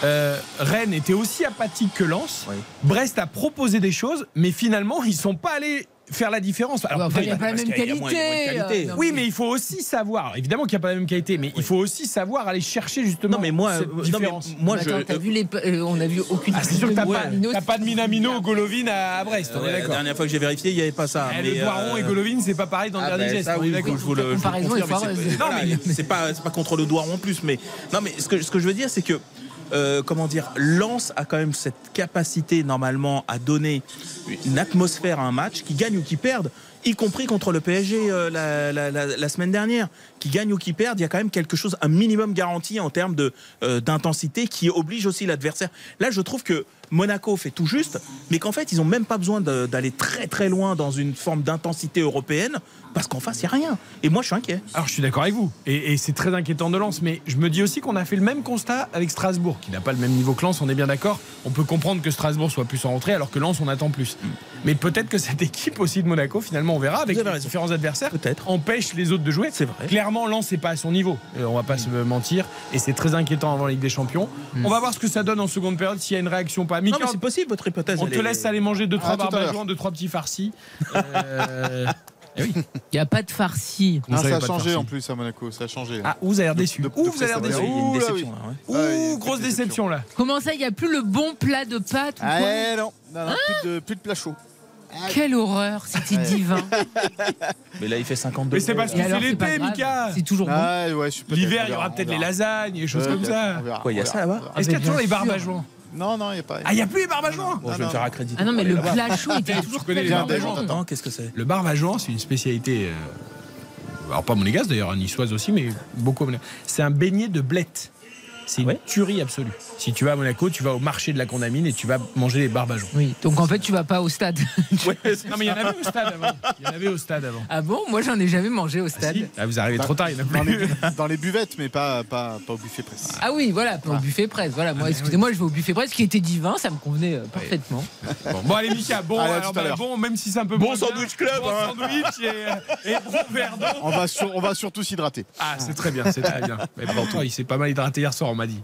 [SPEAKER 3] euh, Rennes était aussi apathique que Lens.
[SPEAKER 6] Oui.
[SPEAKER 3] Brest a proposé des choses, mais finalement, ils sont pas allés faire la différence. Alors,
[SPEAKER 5] Ouais, enfin, il n'y a pas la même
[SPEAKER 6] moins-
[SPEAKER 5] qualité.
[SPEAKER 6] qualité.
[SPEAKER 5] euh, non,
[SPEAKER 3] Oui, mais il faut aussi savoir, évidemment qu'il n'y a pas la même qualité, mais il faut aussi savoir aller chercher justement
[SPEAKER 6] Non, mais moi,
[SPEAKER 3] cette
[SPEAKER 6] euh, mais
[SPEAKER 3] différence.
[SPEAKER 6] moi,
[SPEAKER 5] Attends,
[SPEAKER 6] je.
[SPEAKER 5] t'as vu les, euh, on a vu aucune.
[SPEAKER 3] Ah, c'est sûr que t'as
[SPEAKER 5] Ouais.
[SPEAKER 3] pas, pas de Minamino ou Golovin à, à Brest, on
[SPEAKER 6] Ouais,
[SPEAKER 3] est
[SPEAKER 6] la dernière fois que j'ai vérifié, il n'y avait pas ça.
[SPEAKER 3] Eh,
[SPEAKER 6] mais,
[SPEAKER 3] le Doiron
[SPEAKER 6] euh,
[SPEAKER 3] et Golovin, c'est pas pareil dans le
[SPEAKER 6] Ah,
[SPEAKER 3] dernier
[SPEAKER 6] ben,
[SPEAKER 3] geste,
[SPEAKER 6] ça, oui, je vous le,
[SPEAKER 5] Comparaison
[SPEAKER 6] c'est-
[SPEAKER 3] Non,
[SPEAKER 6] voilà,
[SPEAKER 3] mais-
[SPEAKER 6] c'est pas, c'est pas contre le Doiron en plus, mais non, mais ce que, ce que je veux dire, c'est que euh, comment dire, Lens a quand même cette capacité normalement à donner une atmosphère à un match, qui gagne ou qui perde, y compris contre le PSG euh, la, semaine dernière, qui gagne ou qui perd, il y a quand même quelque chose, un minimum garanti en termes euh, d'intensité qui oblige aussi l'adversaire. Là, je trouve que Monaco fait tout juste, mais qu'en fait, ils n'ont même pas besoin d'aller très très loin dans une forme d'intensité européenne, parce qu'en face, il n'y a rien. Et moi, je suis inquiet.
[SPEAKER 3] Alors je suis d'accord avec vous, et, et c'est très inquiétant de Lens, mais je me dis aussi qu'on a fait le même constat avec Strasbourg, qui n'a pas le même niveau que Lens, on est bien d'accord. On peut comprendre que Strasbourg soit plus en rentrée, alors que Lens, on attend plus. Mais peut-être que cette équipe aussi de Monaco, finalement, on verra, avec les différents adversaires,
[SPEAKER 6] Peut-être.
[SPEAKER 3] empêche les autres de jouer.
[SPEAKER 6] C'est vrai.
[SPEAKER 3] Clairement, Lens, c'est pas à son niveau, Euh, on va pas se mentir, et c'est très inquiétant avant la Ligue des Champions. On va voir ce que ça donne en seconde période, s'il y a une réaction ou
[SPEAKER 6] Non, mais c'est possible, votre hypothèse.
[SPEAKER 3] on te
[SPEAKER 6] est-
[SPEAKER 3] laisse aller manger deux, trois
[SPEAKER 4] à l'heure.
[SPEAKER 3] barbajoins, deux, trois petits farcis. *laughs* Euh,
[SPEAKER 5] Il n'y a pas de farci.
[SPEAKER 4] Ah,
[SPEAKER 3] ça, a
[SPEAKER 4] changé en plus à Monaco, ça a changé.
[SPEAKER 3] Ah, vous avez l'air déçu.
[SPEAKER 4] De- de-
[SPEAKER 3] Ouh, vous avez l'air déçu.
[SPEAKER 6] Il y a une déception, là, ouais.
[SPEAKER 3] Ouh, grosse déception là.
[SPEAKER 5] Comment ça, il n'y a plus le bon plat de pâtes ou quoi
[SPEAKER 4] Eh non, non, non, plus, de, plus de plat chaud.
[SPEAKER 5] Quelle horreur, c'était divin. *laughs*
[SPEAKER 6] Mais là, il fait 52.
[SPEAKER 3] Mais c'est parce que
[SPEAKER 5] Et
[SPEAKER 3] c'est l'été, Mika.
[SPEAKER 5] C'est toujours bon.
[SPEAKER 4] Ah ouais,
[SPEAKER 3] L'hiver, il y aura peut-être les lasagnes, des choses comme ça.
[SPEAKER 6] Quoi, il y a ça là-bas.
[SPEAKER 3] Est-ce qu'il y a toujours les
[SPEAKER 5] sûr.
[SPEAKER 4] Non, non, il n'y a pas.
[SPEAKER 3] Ah, il n'y a plus les barbajoins
[SPEAKER 6] Bon, je vais me faire accréditer.
[SPEAKER 5] Ah non, mais le chaud était *laughs* toujours bon.
[SPEAKER 6] Attends, qu'est-ce que c'est?
[SPEAKER 3] Le barbajoin, c'est une spécialité euh, alors pas monégasque d'ailleurs, niçoise aussi, mais beaucoup. C'est un beignet de blettes. C'est une
[SPEAKER 6] Ouais.
[SPEAKER 3] tuerie absolue. Si tu vas à Monaco, tu vas au marché de la Condamine et tu vas manger les barbageons.
[SPEAKER 5] Oui, donc en fait, tu vas pas au stade. *laughs*
[SPEAKER 3] Non mais il y en avait au stade avant. Il y en avait au stade avant.
[SPEAKER 5] ah bon? Moi, j'en ai jamais mangé au
[SPEAKER 3] Ah,
[SPEAKER 5] stade.
[SPEAKER 3] si Ah, vous arrivez trop tard, il y en a
[SPEAKER 4] Dans
[SPEAKER 3] plus.
[SPEAKER 4] les, *laughs* dans les buvettes, mais pas, pas, pas au buffet presse.
[SPEAKER 5] Ah oui, voilà, au buffet presse. Voilà, moi, excusez-moi, je vais au buffet presse qui était divin, ça me convenait euh, parfaitement.
[SPEAKER 3] Bon, bon, allez Mika, bon,
[SPEAKER 4] Allez,
[SPEAKER 3] alors, bah, bon, même si c'est un peu
[SPEAKER 6] Bon sandwich club,
[SPEAKER 3] bon
[SPEAKER 6] hein.
[SPEAKER 3] sandwich et, et bon verre d'eau.
[SPEAKER 4] On va, sur- on va surtout s'hydrater.
[SPEAKER 3] Ah, c'est très bien, c'est très bien. *laughs* Mais pourtant, il s'est pas mal hydraté hier soir, on m'a dit.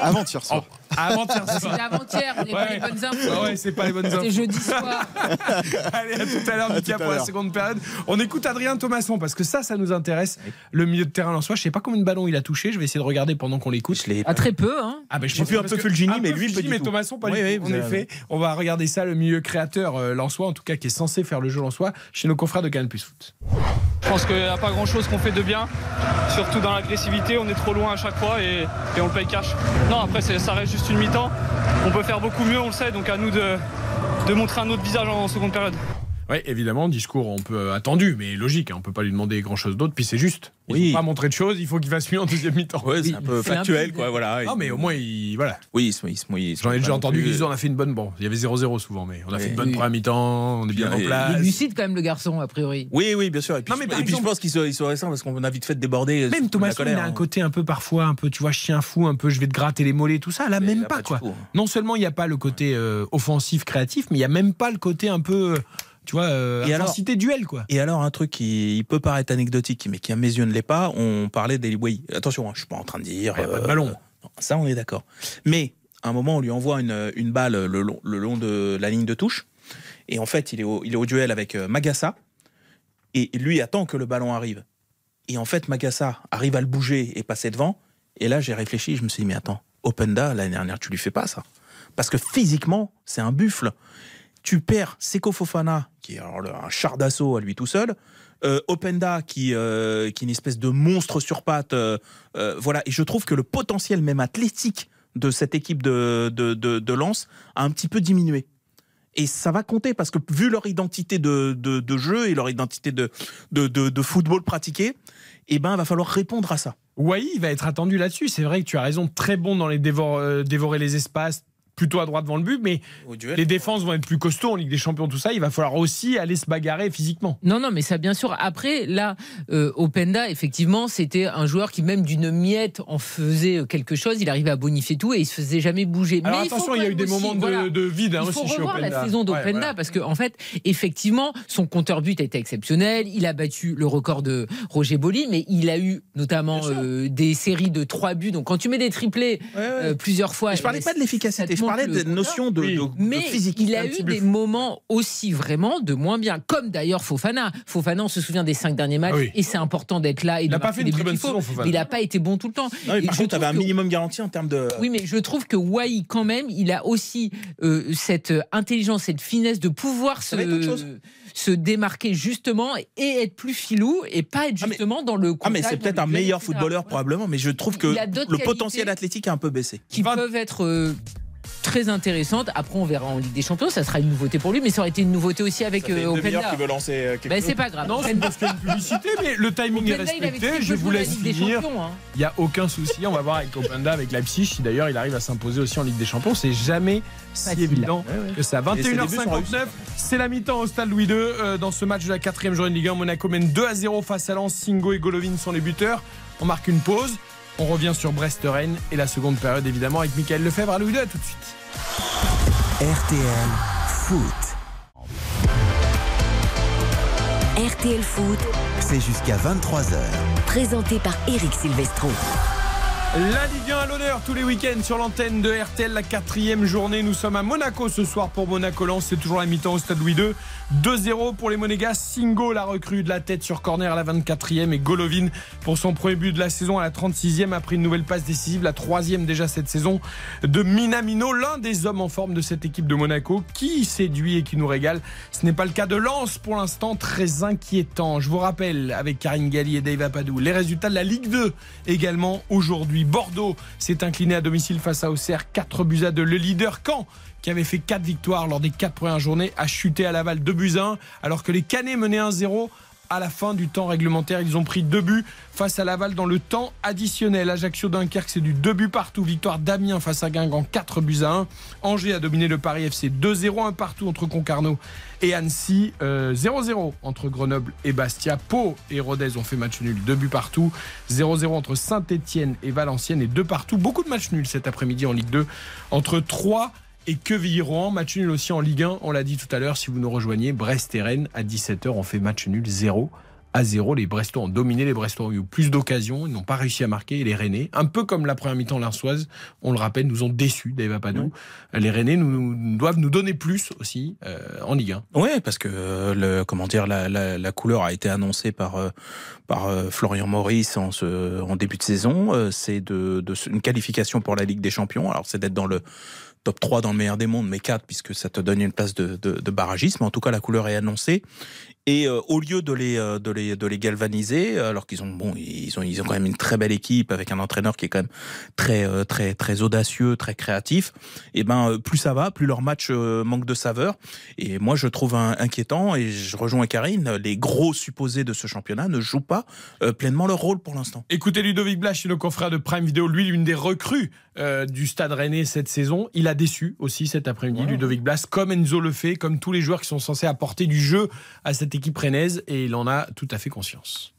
[SPEAKER 4] Avant-hier soir.
[SPEAKER 3] Avant-hier
[SPEAKER 5] C'était
[SPEAKER 3] soir.
[SPEAKER 5] avant-hier, on n'est pas les bonnes infos.
[SPEAKER 3] Ah ouais, c'est pas les bonnes infos.
[SPEAKER 5] C'était jeudi soir. *laughs*
[SPEAKER 3] Allez, à tout à l'heure, Mika, pour la seconde période. On écoute Adrien Thomasson parce que ça, ça nous intéresse. Le milieu de terrain en soi, je sais pas combien de ballons il a touché. Je vais essayer de regarder pendant qu'on l'écoute.
[SPEAKER 5] Ah, très peu, hein.
[SPEAKER 3] Ah ben, je
[SPEAKER 6] vu un peu
[SPEAKER 3] que-
[SPEAKER 6] Fulgini, mais lui,
[SPEAKER 3] mais. Thomasson, pas
[SPEAKER 6] vous
[SPEAKER 3] En effet, on va regarder ça, le milieu créateur euh, lensois, en tout cas qui est censé faire le jeu lensois, chez nos confrères de Canal Plus Foot.
[SPEAKER 8] Je pense qu'il n'y a pas grand chose qu'on fait de bien, surtout dans l'agressivité. On est trop loin à chaque fois et, et on le paye cash. Non, après, c'est- ça reste une mi-temps. On peut faire beaucoup mieux, on le sait, donc à nous de montrer un autre visage en seconde période.
[SPEAKER 3] Oui, évidemment, discours un peu euh, attendu, mais logique. hein, on peut pas lui demander grand chose d'autre. Puis c'est juste. Il
[SPEAKER 6] Oui.
[SPEAKER 3] faut pas montrer de choses. Il faut qu'il fasse mieux en deuxième mi-temps.
[SPEAKER 6] Ouais, c'est un peu factuel, quoi, voilà.
[SPEAKER 3] Non, mais au moins, il, voilà.
[SPEAKER 6] Oui, ils sont- ils sont- ils sont
[SPEAKER 3] J'en ai déjà entendu
[SPEAKER 6] plus-
[SPEAKER 3] on a fait une bonne. Bon, il y avait 0-0 souvent, mais on a fait une bonne
[SPEAKER 5] Oui.
[SPEAKER 3] première mi-temps. On est bien en place.
[SPEAKER 5] Il est lucide quand même, le garçon, a priori.
[SPEAKER 6] Oui, oui, bien sûr. Et puis,
[SPEAKER 3] Non, mais
[SPEAKER 6] je- et puis
[SPEAKER 3] exemple-
[SPEAKER 6] je pense qu'il se, il se récent parce qu'on a vite fait de déborder.
[SPEAKER 3] Même Thomas, il a un
[SPEAKER 6] hein.
[SPEAKER 3] côté un peu parfois, un peu, tu vois, chien fou, un peu, je vais te gratter les mollets, tout ça. Là, même pas, quoi.
[SPEAKER 6] tout.
[SPEAKER 3] Non seulement il n'y a pas le côté euh, offensif, créatif, mais il n'y a même pas le côté un peu, euh, tu vois, euh,
[SPEAKER 6] Et alors
[SPEAKER 3] intensité duel, quoi.
[SPEAKER 6] Et alors, un truc qui peut paraître anecdotique, mais qui à mes yeux ne l'est pas, on parlait d'Eli Boyi. Attention, hein, je suis pas en train de dire.
[SPEAKER 3] Il y a pas de ballon.
[SPEAKER 6] non, ça, on est d'accord. Mais à un moment, on lui envoie une, une balle le long, le long de la ligne de touche. Et en fait, il est au, il est au duel avec euh, Magassa. Et lui attend que le ballon arrive. Et en fait, Magassa arrive à le bouger et passer devant. Et là, j'ai réfléchi, je me suis dit, mais attends, Openda, l'année dernière, tu lui fais pas ça. Parce que physiquement, c'est un buffle. Tu perds Seko Fofana, qui est un char d'assaut à lui tout seul. Euh, Openda, qui, euh, qui est une espèce de monstre sur pattes. euh, voilà. Et je trouve que le potentiel même athlétique de cette équipe de, de, de, a un petit peu diminué. Et ça va compter parce que vu leur identité de, de, jeu et leur identité de, de, football pratiqué, eh ben, il va falloir répondre à ça.
[SPEAKER 3] Wai, il va être attendu là-dessus. C'est vrai que tu as raison, très bon dans les dévor- dévorer les espaces, plutôt à droite devant le but, mais les défenses vont être plus costauds en Ligue des Champions, tout ça. Il va falloir aussi aller se bagarrer physiquement.
[SPEAKER 5] Non, non, mais ça, bien sûr. Après, là, euh, Openda, effectivement, c'était un joueur qui, même d'une miette, en faisait quelque chose. Il arrivait à bonifier tout et il se faisait jamais bouger.
[SPEAKER 3] Alors
[SPEAKER 5] mais il faut
[SPEAKER 3] attention,
[SPEAKER 5] quand
[SPEAKER 3] il y a eu des
[SPEAKER 5] aussi-
[SPEAKER 3] moments de,
[SPEAKER 5] voilà.
[SPEAKER 3] de vide hein,
[SPEAKER 5] il faut
[SPEAKER 3] aussi chez
[SPEAKER 5] revoir
[SPEAKER 3] Openda.
[SPEAKER 5] la saison d'Openda
[SPEAKER 3] Ouais, voilà.
[SPEAKER 5] parce qu'en en fait, effectivement, son compteur but a été exceptionnel. Il a battu le record de Roger Boli, mais il a eu notamment euh, des séries de trois buts. Donc, quand tu mets des triplés euh, plusieurs fois,
[SPEAKER 6] Mais je parlais pas de l'efficacité, je parlais de notion de,
[SPEAKER 3] Oui.
[SPEAKER 6] de- de
[SPEAKER 5] mais
[SPEAKER 6] physique.
[SPEAKER 5] il a eu des moments aussi vraiment de moins bien, comme d'ailleurs Fofana. Fofana, on se souvient des cinq derniers matchs,
[SPEAKER 3] Ah oui.
[SPEAKER 5] et c'est important d'être là. Et
[SPEAKER 3] Il n'a pas fait une très bonne saison,
[SPEAKER 5] il n'a pas été bon tout le temps.
[SPEAKER 6] Non,
[SPEAKER 5] Et
[SPEAKER 6] par contre, tu avais un minimum garanti en termes de.
[SPEAKER 5] Oui, mais je trouve que Wai, quand même, il a aussi euh, cette intelligence, cette finesse de pouvoir se, se démarquer justement et être plus filou et pas être
[SPEAKER 6] Ah, mais-
[SPEAKER 5] justement dans le.
[SPEAKER 6] Ah mais c'est peut-être un meilleur footballeur
[SPEAKER 5] Ouais.
[SPEAKER 6] probablement, mais je trouve que le potentiel athlétique a un peu baissé.
[SPEAKER 5] qui peuvent être euh, très intéressantes. Après, on verra en Ligue des Champions, ça sera une nouveauté pour lui, mais ça aurait été une nouveauté aussi avec euh, Openda.
[SPEAKER 6] lancer
[SPEAKER 5] Ben, c'est pas grave.
[SPEAKER 3] Non, c'est *laughs* parce qu'il y a une publicité, mais le timing est
[SPEAKER 5] Openda,
[SPEAKER 3] respecté. Je vous
[SPEAKER 5] la
[SPEAKER 3] laisse
[SPEAKER 5] des
[SPEAKER 3] finir.
[SPEAKER 5] Hein.
[SPEAKER 3] Il n'y a aucun souci. On va voir avec Openda, avec Leipzig. Si d'ailleurs il arrive à s'imposer aussi en Ligue des Champions, c'est jamais si
[SPEAKER 5] Facile.
[SPEAKER 3] évident que ça.
[SPEAKER 6] Et ses débuts sont
[SPEAKER 3] 21h59, c'est la mi-temps au stade Louis II. euh, dans ce match de la quatrième journée de Ligue 1, Monaco mène 2 à 0 face à Lens. Singo et Golovin sont les buteurs. On marque une pause. On revient sur Brest-Rennes et la seconde période évidemment avec Michael Lefebvre à Louis II. À tout de suite.
[SPEAKER 1] RTL Foot.
[SPEAKER 2] RTL Foot,
[SPEAKER 1] C'est jusqu'à 23h.
[SPEAKER 2] présenté par Eric Silvestro.
[SPEAKER 3] La Ligue 1 à l'honneur tous les week-ends sur l'antenne de RTL, la quatrième journée. Nous sommes à Monaco ce soir pour Monaco-Lens. C'est toujours la mi-temps au stade Louis II. 2-0 pour les Monégas. Singo, la recrue de la tête sur corner à la 24e et Golovin pour son premier but de la saison à la 36e après une nouvelle passe décisive, la troisième déjà cette saison de Minamino, l'un des hommes en forme de cette équipe de Monaco qui séduit et qui nous régale. Ce n'est pas le cas de Lens pour l'instant, très inquiétant. Je vous rappelle avec Karine Galli et Dave Apadou les résultats de la Ligue 2 également aujourd'hui. Bordeaux s'est incliné à domicile face à Auxerre, 4 buts à 2. Le leader Caen qui avait fait 4 victoires lors des 4 premières journées a chuté à Laval 2 buts à 1 alors que les Canets menaient 1-0 à la fin du temps réglementaire. Ils ont pris deux buts face à Laval dans le temps additionnel. Ajaccio Dunkerque, c'est du deux buts partout. Victoire d'Amiens face à Guingamp, 4 buts à 1. Angers a dominé le Paris FC 2-0, 1 partout entre Concarneau et Annecy. euh, 0-0 entre Grenoble et Bastia. Pau et Rodez ont fait match nul, 2 buts partout. 0-0 entre Saint-Etienne et Valenciennes et 2 partout. Beaucoup de matchs nuls cet après-midi en Ligue 2 entre 3 et Quevilly-Rouen. Match nul aussi en Ligue 1, on l'a dit tout à l'heure. Si vous nous rejoignez, Brest et Rennes à 17h ont fait match nul 0 à 0. Les Brestois ont dominé, les Brestois ont eu plus d'occasions, ils n'ont pas réussi à marquer. Et les Rennais, un peu comme la première mi-temps larçoise, on le rappelle, nous ont déçus, Dave Apadou. Les Rennais nous, nous- doivent nous donner plus aussi euh, en Ligue 1.
[SPEAKER 6] Oui, parce que euh, le comment dire la, la, la couleur a été annoncée par euh, par euh, Florian Maurice en, ce, en début de saison. Euh, C'est de, de une qualification pour la Ligue des Champions. Alors c'est d'être dans le top 3 dans le meilleur des mondes, mais 4 puisque ça te donne une place de, de. En tout cas, la couleur est annoncée. Et euh, au lieu de les, euh, de les, de les galvaniser, alors qu'ils ont, bon, ils ont, ils ont quand même une très belle équipe avec un entraîneur qui est quand même très, euh, très, très audacieux, très créatif. Et ben, euh, plus ça va, plus leur match manque de saveur. Et moi, je trouve inquiétant, et je rejoins Karine, les gros supposés de ce championnat ne jouent pas pleinement leur rôle pour l'instant.
[SPEAKER 3] Écoutez Ludovic Blas, chez nos confrères de Prime Video, lui, l'une des recrues euh, du Stade Rennais cette saison. Il a déçu aussi cet après-midi, Ludovic Blas, comme Enzo le fait, comme tous les joueurs qui sont censés apporter du jeu à cette équipe rennaise, et il en a tout à fait conscience.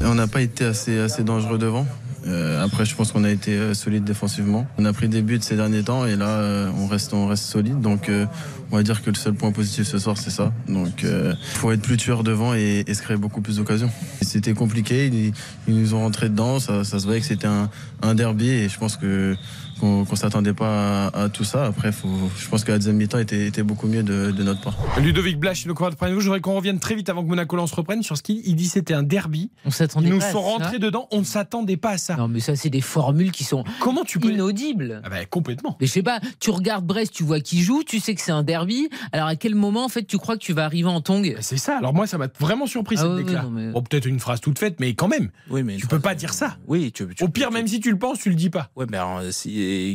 [SPEAKER 9] On n'a pas été assez, assez dangereux devant. Euh, après, je pense qu'on a été euh, solide défensivement. On a pris des buts ces derniers temps et là, euh, on reste, on reste solide. Donc, euh, on va dire que le seul point positif ce soir, c'est ça. Donc, il faut être plus tueur devant et, et se créer beaucoup plus d'occasions. C'était compliqué. Ils, ils nous ont rentré dedans. Ça, ça se voyait que c'était un, un derby et je pense que qu'on s'attendait pas à, à tout ça. Après, faut, je pense que la deuxième mi-temps était, était beaucoup mieux de, de notre part.
[SPEAKER 3] Ludovic Blas, chez nos confrères de Prime je voudrais qu'on revienne très vite avant que Monaco lance reprenne sur ce qu'il il dit c'était un derby.
[SPEAKER 5] On s'attendait
[SPEAKER 3] Ils nous
[SPEAKER 5] pas à
[SPEAKER 3] sont
[SPEAKER 5] ça.
[SPEAKER 3] rentrés dedans, on ne s'attendait pas à ça.
[SPEAKER 5] Non, mais ça, c'est des formules qui sont
[SPEAKER 3] Comment tu peux.
[SPEAKER 5] inaudibles.
[SPEAKER 3] Ah bah, complètement.
[SPEAKER 5] Mais je sais pas, tu regardes Brest, tu vois qui joue, tu sais que c'est un derby. Alors à quel moment en fait tu crois que tu vas arriver en tongue
[SPEAKER 3] Bah, C'est ça. Alors moi, ça m'a vraiment surpris
[SPEAKER 5] Ah
[SPEAKER 3] cette
[SPEAKER 5] non, mais-
[SPEAKER 3] Bon, peut-être une phrase toute faite, mais quand même.
[SPEAKER 6] Oui, mais
[SPEAKER 3] Tu peux pas dire ça.
[SPEAKER 6] Oui, tu, tu-
[SPEAKER 3] Au pire, même si tu le penses, tu le dis pas.
[SPEAKER 6] Ouais, mais alors, si,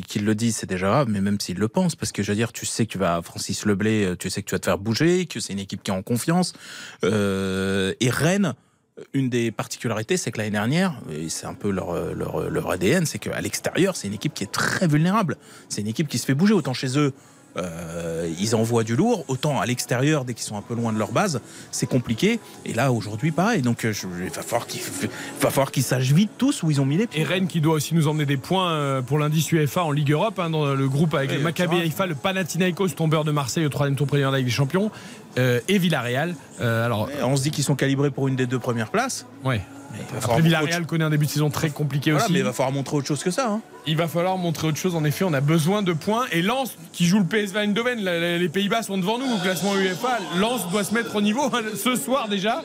[SPEAKER 6] qu'il le dise, c'est déjà grave, mais même s'il le pense, parce que je veux dire, tu sais que tu vas, Francis Leblé, euh, tu sais que tu vas te faire bouger, que c'est une équipe qui est en confiance. Euh, et Rennes, une des particularités, c'est que l'année dernière, et c'est un peu leur, euh, leur, leur ADN, c'est qu'à l'extérieur, c'est une équipe qui est très vulnérable. C'est une équipe qui se fait bouger, autant chez eux. Euh, ils envoient du lourd, autant à l'extérieur, dès qu'ils sont un peu loin de leur base, c'est compliqué. Et là, aujourd'hui, pareil. Donc, euh, je- il va falloir qu'ils qu'ils sachent vite tous où ils ont mis les pieds.
[SPEAKER 3] Et Rennes qui doit aussi nous emmener des points euh, pour l'indice UEFA en Ligue Europe, hein, dans le groupe avec
[SPEAKER 6] Oui,
[SPEAKER 3] le Maccabi. Haïfa, le Panathinaikos, tombeur de Marseille au troisième tour préliminaire de la Ligue des Champions, euh, et Villarreal. Euh, alors,
[SPEAKER 6] On se dit qu'ils sont calibrés pour une des deux premières places.
[SPEAKER 3] ouais. Après, Villarreal connaît un début de saison très compliqué
[SPEAKER 6] Voilà,
[SPEAKER 3] aussi.
[SPEAKER 6] mais il va falloir montrer autre chose que ça. hein.
[SPEAKER 3] Il va falloir montrer autre chose. En effet, on a besoin de points. Et Lens, qui joue le PSV Eindhoven, les Pays-Bas sont devant nous au classement UEFA. Lens doit se mettre au niveau hein, ce soir déjà.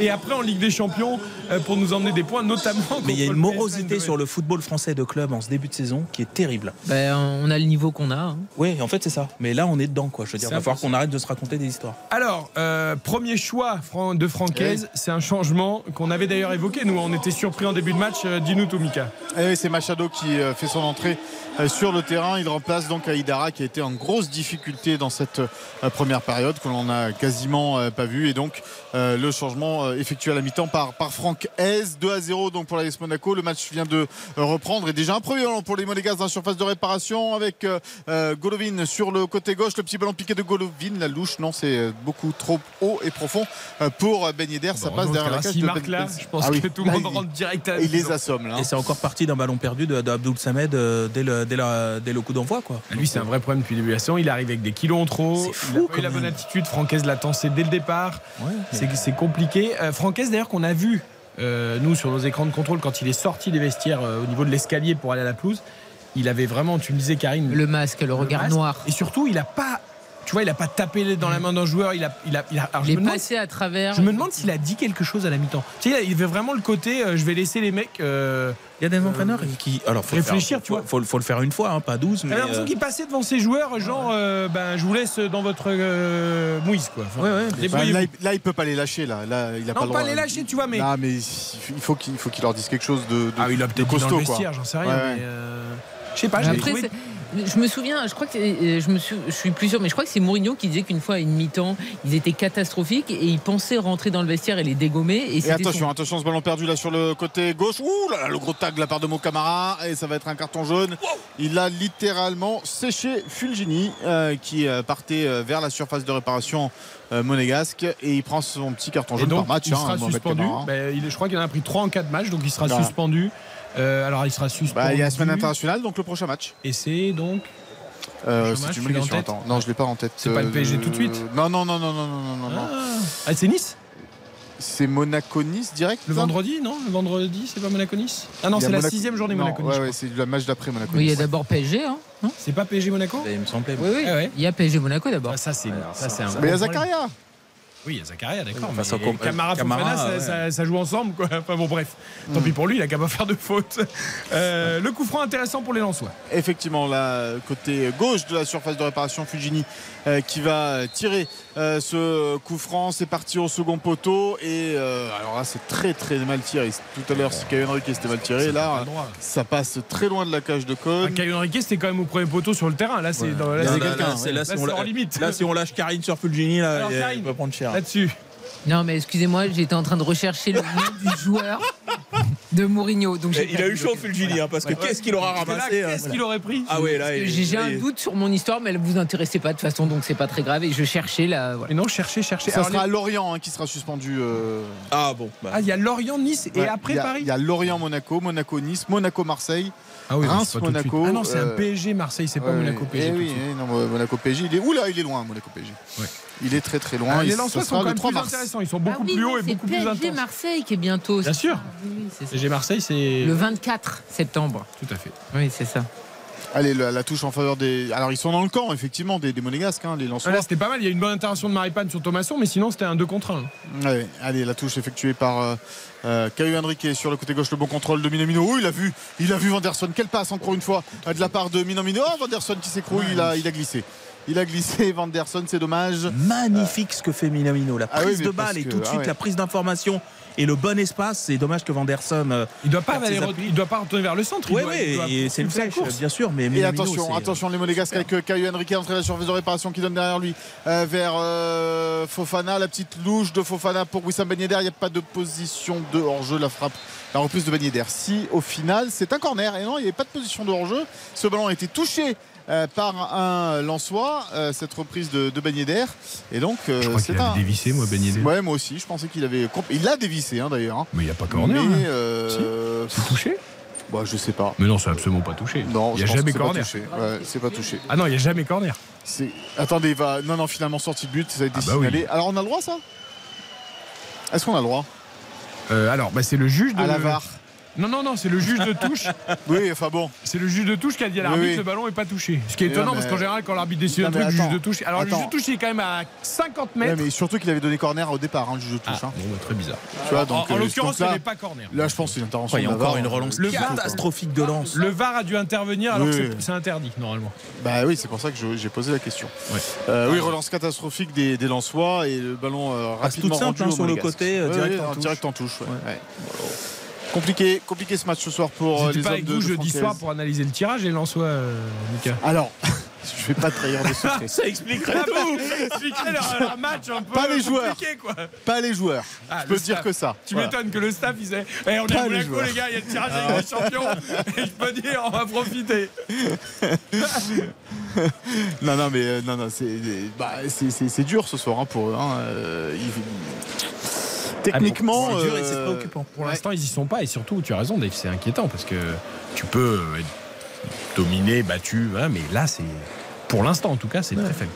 [SPEAKER 3] Et après en Ligue des Champions euh, pour nous emmener des points, notamment.
[SPEAKER 6] Mais il y a une morosité sur le football français de club en ce début de saison qui est terrible.
[SPEAKER 5] Ben, on a le niveau qu'on a. hein.
[SPEAKER 6] Oui, en fait, c'est ça. Mais là, on est dedans, quoi. Je veux dire, il va falloir qu'on arrête de se raconter des histoires.
[SPEAKER 3] Alors, euh, premier choix de Francaise, c'est un changement qu'on avait d'ailleurs évoqué. Nous, on était surpris en début de match. Euh, Dis-nous, Toumika.
[SPEAKER 4] Et oui, c'est Machado qui fait son entrée euh, sur le terrain. Il remplace donc Aïdara qui a été en grosse difficulté dans cette euh, première période que l'on a quasiment euh, pas vu. Et donc le changement effectué à la mi-temps par, par Franck Hez. 2 à 0 donc pour l'AS Monaco. Le match vient de reprendre. Et déjà un premier ballon pour les Monégas dans la surface de réparation avec Golovin sur le côté gauche. Le petit ballon piqué de Golovin. La louche, non, c'est beaucoup trop haut et profond pour Ben Yedder. Ça
[SPEAKER 3] Bon,
[SPEAKER 4] passe derrière la cage
[SPEAKER 3] S'il
[SPEAKER 4] de
[SPEAKER 3] marque
[SPEAKER 4] Ben
[SPEAKER 3] là, je pense
[SPEAKER 4] Ah oui,
[SPEAKER 3] que tout le
[SPEAKER 4] là,
[SPEAKER 3] monde
[SPEAKER 4] il-
[SPEAKER 3] rentre direct à la
[SPEAKER 4] il les assomme là.
[SPEAKER 6] Et c'est encore parti d'un ballon perdu de- d'Abdoul Samed euh, dès, le, dès, la- dès le coup d'envoi, quoi.
[SPEAKER 3] Lui, c'est un vrai problème depuis saison. Il arrive avec des kilos en trop.
[SPEAKER 6] C'est
[SPEAKER 3] il
[SPEAKER 6] fou,
[SPEAKER 3] a pas eu la bonne attitude. Francaise l'a tensé dès le départ.
[SPEAKER 6] Ouais,
[SPEAKER 3] C'est c'est compliqué. Euh, Francaise, d'ailleurs, qu'on a vu, euh, nous, sur nos écrans de contrôle, quand il est sorti des vestiaires euh, au niveau de l'escalier pour aller à la pelouse, il avait vraiment, tu me disais, Karine,
[SPEAKER 5] Le masque, le regard
[SPEAKER 3] masque.
[SPEAKER 5] noir.
[SPEAKER 3] Et surtout, il a pas. Tu vois, il a pas tapé dans la main d'un joueur. Il a, il a, il a- alors,
[SPEAKER 5] Il
[SPEAKER 3] je,
[SPEAKER 5] est
[SPEAKER 3] me demande,
[SPEAKER 5] passé à travers.
[SPEAKER 3] je me demande s'il a dit quelque chose à la mi-temps. Tu sais, il avait vraiment le côté euh, je vais laisser les mecs. euh,
[SPEAKER 6] Il y a des entraîneurs qui. Alors, faut
[SPEAKER 3] Réfléchir,
[SPEAKER 6] faire,
[SPEAKER 3] tu vois.
[SPEAKER 6] Faut, faut- faut le faire une fois, hein, pas 12. Mais,
[SPEAKER 3] l'impression
[SPEAKER 6] euh,
[SPEAKER 3] qu'il passait devant ses joueurs, genre, euh, ben, je vous laisse dans votre euh, mouise, quoi. Enfin,
[SPEAKER 6] Ouais, ouais,
[SPEAKER 4] Bah, là, il, là, il peut pas les lâcher là. Là, il a pas
[SPEAKER 3] non,
[SPEAKER 4] le
[SPEAKER 3] pas
[SPEAKER 4] droit.
[SPEAKER 3] les lâcher, tu vois, mais.
[SPEAKER 4] Non, mais il faut qu'il faut qu'il leur dise quelque chose de, de,
[SPEAKER 3] ah, il a
[SPEAKER 4] de
[SPEAKER 3] peut-être dit dans
[SPEAKER 4] costaud
[SPEAKER 3] le
[SPEAKER 4] quoi.
[SPEAKER 3] vestiaire, j'en sais rien.
[SPEAKER 4] Ouais,
[SPEAKER 3] mais, euh, Je sais pas, trouvé-
[SPEAKER 5] c'est- Je me souviens, je crois que euh, je me suis, je suis plus sûr, mais je crois que c'est Mourinho qui disait qu'une fois à une mi-temps, ils étaient catastrophiques et il pensait rentrer dans le vestiaire et les dégommer. Et,
[SPEAKER 4] attention,
[SPEAKER 5] son-
[SPEAKER 4] attention, ce ballon perdu là sur le côté gauche. Ouh là là, le gros tag de la part de Mokamara. Et ça va être un carton jaune. Il a littéralement séché Fulgini euh, qui euh, partait vers la surface de réparation euh, monégasque. Et il prend son petit carton jaune
[SPEAKER 3] donc,
[SPEAKER 4] par match.
[SPEAKER 3] il
[SPEAKER 4] hein,
[SPEAKER 3] sera suspendu. Ben, il- je crois qu'il en a pris 3 en 4 matchs, donc il sera suspendu. Euh, alors il sera suspendu.
[SPEAKER 4] Bah, il y a la semaine internationale, donc le prochain match.
[SPEAKER 3] Et c'est donc.
[SPEAKER 4] Euh, c'est une
[SPEAKER 3] obligation.
[SPEAKER 4] Attends, non, je l'ai pas en tête.
[SPEAKER 3] C'est pas le
[SPEAKER 4] euh,
[SPEAKER 3] PSG tout de suite.
[SPEAKER 4] Non, non, non, non, non, non, non.
[SPEAKER 3] Ah, ah c'est Nice.
[SPEAKER 4] C'est Monaco-Nice direct
[SPEAKER 3] Le vendredi, non Le vendredi, c'est pas Monaco-Nice Ah non, c'est la sixième journée Monaco-Nice.
[SPEAKER 4] Ouais, ouais, c'est le match d'après Monaco-Nice.
[SPEAKER 5] Oui, il y a d'abord PSG. Hein
[SPEAKER 3] c'est pas PSG-Monaco bah,
[SPEAKER 6] Il me semblait.
[SPEAKER 5] Oui, oui.
[SPEAKER 3] Ah
[SPEAKER 5] il y a PSG-Monaco d'abord.
[SPEAKER 3] Ah, ça, c'est. Un
[SPEAKER 4] mais il y a Zakaria
[SPEAKER 3] oui, il y a Zakaria, d'accord.
[SPEAKER 6] Oui,
[SPEAKER 3] mais
[SPEAKER 6] face au com-
[SPEAKER 3] Camara,
[SPEAKER 6] Camara,
[SPEAKER 3] Fofana, ça,
[SPEAKER 6] ouais.
[SPEAKER 3] ça- ça joue ensemble, quoi. Enfin bon, bref. Tant
[SPEAKER 4] Mm.
[SPEAKER 3] pis pour lui, il a qu'à pas faire de faute. Euh, le coup franc intéressant pour les Lensois.
[SPEAKER 4] Effectivement, là, côté gauche de la surface de réparation, Fujini euh, qui va tirer euh, ce coup franc. C'est parti au second poteau. Et euh, alors là, c'est très très mal tiré. Tout à l'heure, c'est Caio Henrique qui c'était mal tiré. Là, ça passe très loin de la cage de
[SPEAKER 3] Ah,
[SPEAKER 4] Cône.
[SPEAKER 3] Caio Henrique, c'était quand même au premier poteau sur le terrain. Là, c'est
[SPEAKER 6] Ouais.
[SPEAKER 4] quelqu'un,
[SPEAKER 6] là, là,
[SPEAKER 3] Là,
[SPEAKER 6] là, si on lâche Karine sur Fulgini, là,
[SPEAKER 3] Alors,
[SPEAKER 6] il
[SPEAKER 3] Karine,
[SPEAKER 6] va prendre cher.
[SPEAKER 3] Là-dessus.
[SPEAKER 5] Non, mais excusez-moi, j'étais en train de rechercher le nom du *laughs* joueur de Mourinho. Donc j'ai
[SPEAKER 6] Il a eu chaud Fulgini, hein, parce que qu'est-ce qu'il aura
[SPEAKER 3] là,
[SPEAKER 6] ramassé hein,
[SPEAKER 3] Qu'est-ce qu'il aurait pris
[SPEAKER 6] Ah ouais, là,
[SPEAKER 5] J'ai
[SPEAKER 6] là,
[SPEAKER 5] un doute sur mon histoire, mais elle vous intéressait pas de toute façon, donc c'est pas très grave. Et je cherchais là. Voilà.
[SPEAKER 3] Mais non, cherchez, cherchez.
[SPEAKER 4] Ça
[SPEAKER 3] Alors,
[SPEAKER 4] sera à
[SPEAKER 3] les-
[SPEAKER 4] Lorient hein, qui sera suspendu. euh,
[SPEAKER 6] Ah bon. bah.
[SPEAKER 3] Ah, il y a Lorient, Nice et
[SPEAKER 4] ouais.
[SPEAKER 3] après
[SPEAKER 4] Il y a-
[SPEAKER 3] Paris
[SPEAKER 4] Il y a Lorient-Monaco, Monaco-Nice, Monaco-Marseille.
[SPEAKER 3] Ah oui,
[SPEAKER 4] Reims. Monaco,
[SPEAKER 3] Ah non, c'est un
[SPEAKER 4] euh,
[SPEAKER 3] PSG Marseille, c'est pas Monaco PSG.
[SPEAKER 4] eh oui, eh non, Monaco-PSG, il est. Oula, il est loin, Monaco-PSG.
[SPEAKER 3] Ouais.
[SPEAKER 4] Il est très très loin.
[SPEAKER 3] Ah,
[SPEAKER 4] Et
[SPEAKER 3] les Lensois sont quand
[SPEAKER 4] le
[SPEAKER 3] même
[SPEAKER 4] 3
[SPEAKER 3] plus intéressants. Ils sont beaucoup
[SPEAKER 5] Ah oui,
[SPEAKER 3] plus hauts et
[SPEAKER 5] c'est
[SPEAKER 3] beaucoup plus
[SPEAKER 5] PSG
[SPEAKER 3] intenses.
[SPEAKER 5] Marseille qui est bientôt.
[SPEAKER 3] Bien
[SPEAKER 5] c'est
[SPEAKER 3] sûr.
[SPEAKER 5] Oui, c'est.
[SPEAKER 3] PSG Marseille, c'est.
[SPEAKER 5] Le 24 septembre.
[SPEAKER 3] Tout à fait.
[SPEAKER 5] Oui, c'est ça.
[SPEAKER 4] Allez, la, la touche en faveur des. Alors, ils sont dans le camp, effectivement, des, des Monégasques, hein, les Lensois.
[SPEAKER 3] Ah, Là, c'était pas mal. Il y a une bonne intervention de Maripane sur Thomasson, mais sinon, c'était un 2 contre 1.
[SPEAKER 4] Ouais, allez, la touche effectuée par euh, euh, Caio Henrique sur le côté gauche, le bon contrôle de Minamino. Oh, il a vu, il a vu Vanderson. Quelle passe encore une fois de la part de Minamino. Oh, Vanderson qui s'écroule, il a, il a glissé. Il a glissé, *laughs* Vanderson, c'est dommage.
[SPEAKER 6] Magnifique ce que fait Minamino. La
[SPEAKER 4] Ah
[SPEAKER 6] prise
[SPEAKER 4] oui,
[SPEAKER 6] de balle et tout de
[SPEAKER 4] ah
[SPEAKER 6] suite
[SPEAKER 4] ouais.
[SPEAKER 6] la prise d'information et le bon espace. C'est dommage que Vanderson. euh,
[SPEAKER 3] Il doit pas aller, il doit pas retourner vers le centre. doit
[SPEAKER 6] et c'est flash,
[SPEAKER 3] course.
[SPEAKER 6] bien sûr. Mais
[SPEAKER 4] Et attention,
[SPEAKER 6] c'est-
[SPEAKER 4] attention les Monégasques avec euh, Caio Henrique entré la surface de réparation qui donne derrière lui euh, vers euh, Fofana, la petite louche de Fofana pour Wissam Ben Yedder. Il n'y a pas de position de hors-jeu, la frappe, la reprise de Ben Yedder. Si au final c'est un corner, et non, il n'y avait pas de position de hors-jeu. Ce ballon a été touché. Euh, par un Lançois, euh, cette reprise de, de Ben Yedder. Et donc, euh,
[SPEAKER 3] Je crois
[SPEAKER 4] c'est
[SPEAKER 3] qu'il
[SPEAKER 4] un.
[SPEAKER 3] avait dévissé, moi, Ben Yedder.
[SPEAKER 4] Ouais, moi aussi, je pensais qu'il avait. Il l'a dévissé hein, d'ailleurs. hein.
[SPEAKER 3] Mais il n'y a pas corner.
[SPEAKER 4] Mais
[SPEAKER 3] là.
[SPEAKER 4] euh,
[SPEAKER 3] C'est touché
[SPEAKER 4] bah, je sais pas.
[SPEAKER 3] Mais non, c'est absolument pas touché.
[SPEAKER 4] Non,
[SPEAKER 3] il n'y a jamais
[SPEAKER 4] que c'est pas
[SPEAKER 3] corner.
[SPEAKER 4] touché. Ouais, c'est pas touché.
[SPEAKER 3] Ah non, il n'y a jamais corner.
[SPEAKER 4] Attendez, il va. Non, non, finalement, sortie de but, ça a été
[SPEAKER 3] Ah bah
[SPEAKER 4] signalé.
[SPEAKER 3] oui.
[SPEAKER 4] Alors, on a le droit, ça? Est-ce qu'on a le droit?
[SPEAKER 3] Euh, alors, bah, c'est le juge de.
[SPEAKER 4] À la VAR.
[SPEAKER 3] Non, non, non, c'est le juge de touche. *laughs*
[SPEAKER 4] Oui, enfin bon.
[SPEAKER 3] C'est le juge de touche qui a dit à l'arbitre
[SPEAKER 4] Oui, oui.
[SPEAKER 3] le ballon est pas touché. Ce qui est étonnant
[SPEAKER 4] non,
[SPEAKER 3] parce qu'en général, quand l'arbitre décide
[SPEAKER 4] Non,
[SPEAKER 3] un truc, le juge de touche. Alors, le juge de touche, il est quand même à 50
[SPEAKER 4] Ouais,
[SPEAKER 3] mètres.
[SPEAKER 4] mais surtout qu'il avait donné corner au départ, hein, le juge de
[SPEAKER 3] Ah,
[SPEAKER 4] touche. hein.
[SPEAKER 3] bon, bah, très bizarre.
[SPEAKER 4] Tu vois,
[SPEAKER 3] En-
[SPEAKER 4] donc,
[SPEAKER 3] en
[SPEAKER 4] euh,
[SPEAKER 3] l'occurrence, il
[SPEAKER 4] là-
[SPEAKER 3] n'est pas corner.
[SPEAKER 4] Là, je pense que c'est une intervention.
[SPEAKER 6] Ouais, il y a encore une relance catastrophique de lance.
[SPEAKER 3] Le VAR a dû intervenir alors
[SPEAKER 4] Oui,
[SPEAKER 3] que c'est- interdit normalement.
[SPEAKER 4] Bah oui, c'est pour ça que j'ai posé la question.
[SPEAKER 3] Ouais.
[SPEAKER 4] Euh, oui, relance catastrophique des, des Lensois et le ballon euh, rapidement rendu
[SPEAKER 6] hein, sur le côté, direct en touche.
[SPEAKER 4] Compliqué, compliqué ce match ce soir pour euh, les
[SPEAKER 3] pas
[SPEAKER 4] hommes
[SPEAKER 3] avec
[SPEAKER 4] de,
[SPEAKER 3] vous
[SPEAKER 4] de
[SPEAKER 3] jeudi
[SPEAKER 4] Francaise.
[SPEAKER 3] soir pour analyser le tirage et Lensois, euh, Lucas.
[SPEAKER 4] Alors, *laughs* je vais pas trahir de secret. *laughs*
[SPEAKER 6] Ça expliquerait
[SPEAKER 3] Ah,
[SPEAKER 6] tout.
[SPEAKER 3] ça expliquerait leur, leur match un peu
[SPEAKER 4] Pas les joueurs.
[SPEAKER 3] compliqué, quoi.
[SPEAKER 4] Pas les joueurs.
[SPEAKER 3] Ah,
[SPEAKER 4] je peux
[SPEAKER 3] le
[SPEAKER 4] te dire que ça.
[SPEAKER 3] Tu
[SPEAKER 4] Voilà.
[SPEAKER 3] m'étonnes que le staff il sait Eh, on est
[SPEAKER 4] Pas
[SPEAKER 3] à
[SPEAKER 4] les
[SPEAKER 3] les gars, il y a le tirage avec les champions et je peux dire on va profiter. *laughs*
[SPEAKER 4] Non, non, mais euh, non, non, c'est bah, c'est- dur ce soir hein, pour eux. hein. Euh, ils- Techniquement,
[SPEAKER 6] c'est et c'est
[SPEAKER 4] euh,
[SPEAKER 6] préoccupant.
[SPEAKER 3] Pour
[SPEAKER 4] Ouais.
[SPEAKER 3] l'instant ils y sont pas et surtout tu as raison Dave c'est inquiétant parce que tu peux être dominé, battu, hein, mais là c'est pour l'instant en tout cas c'est très faible.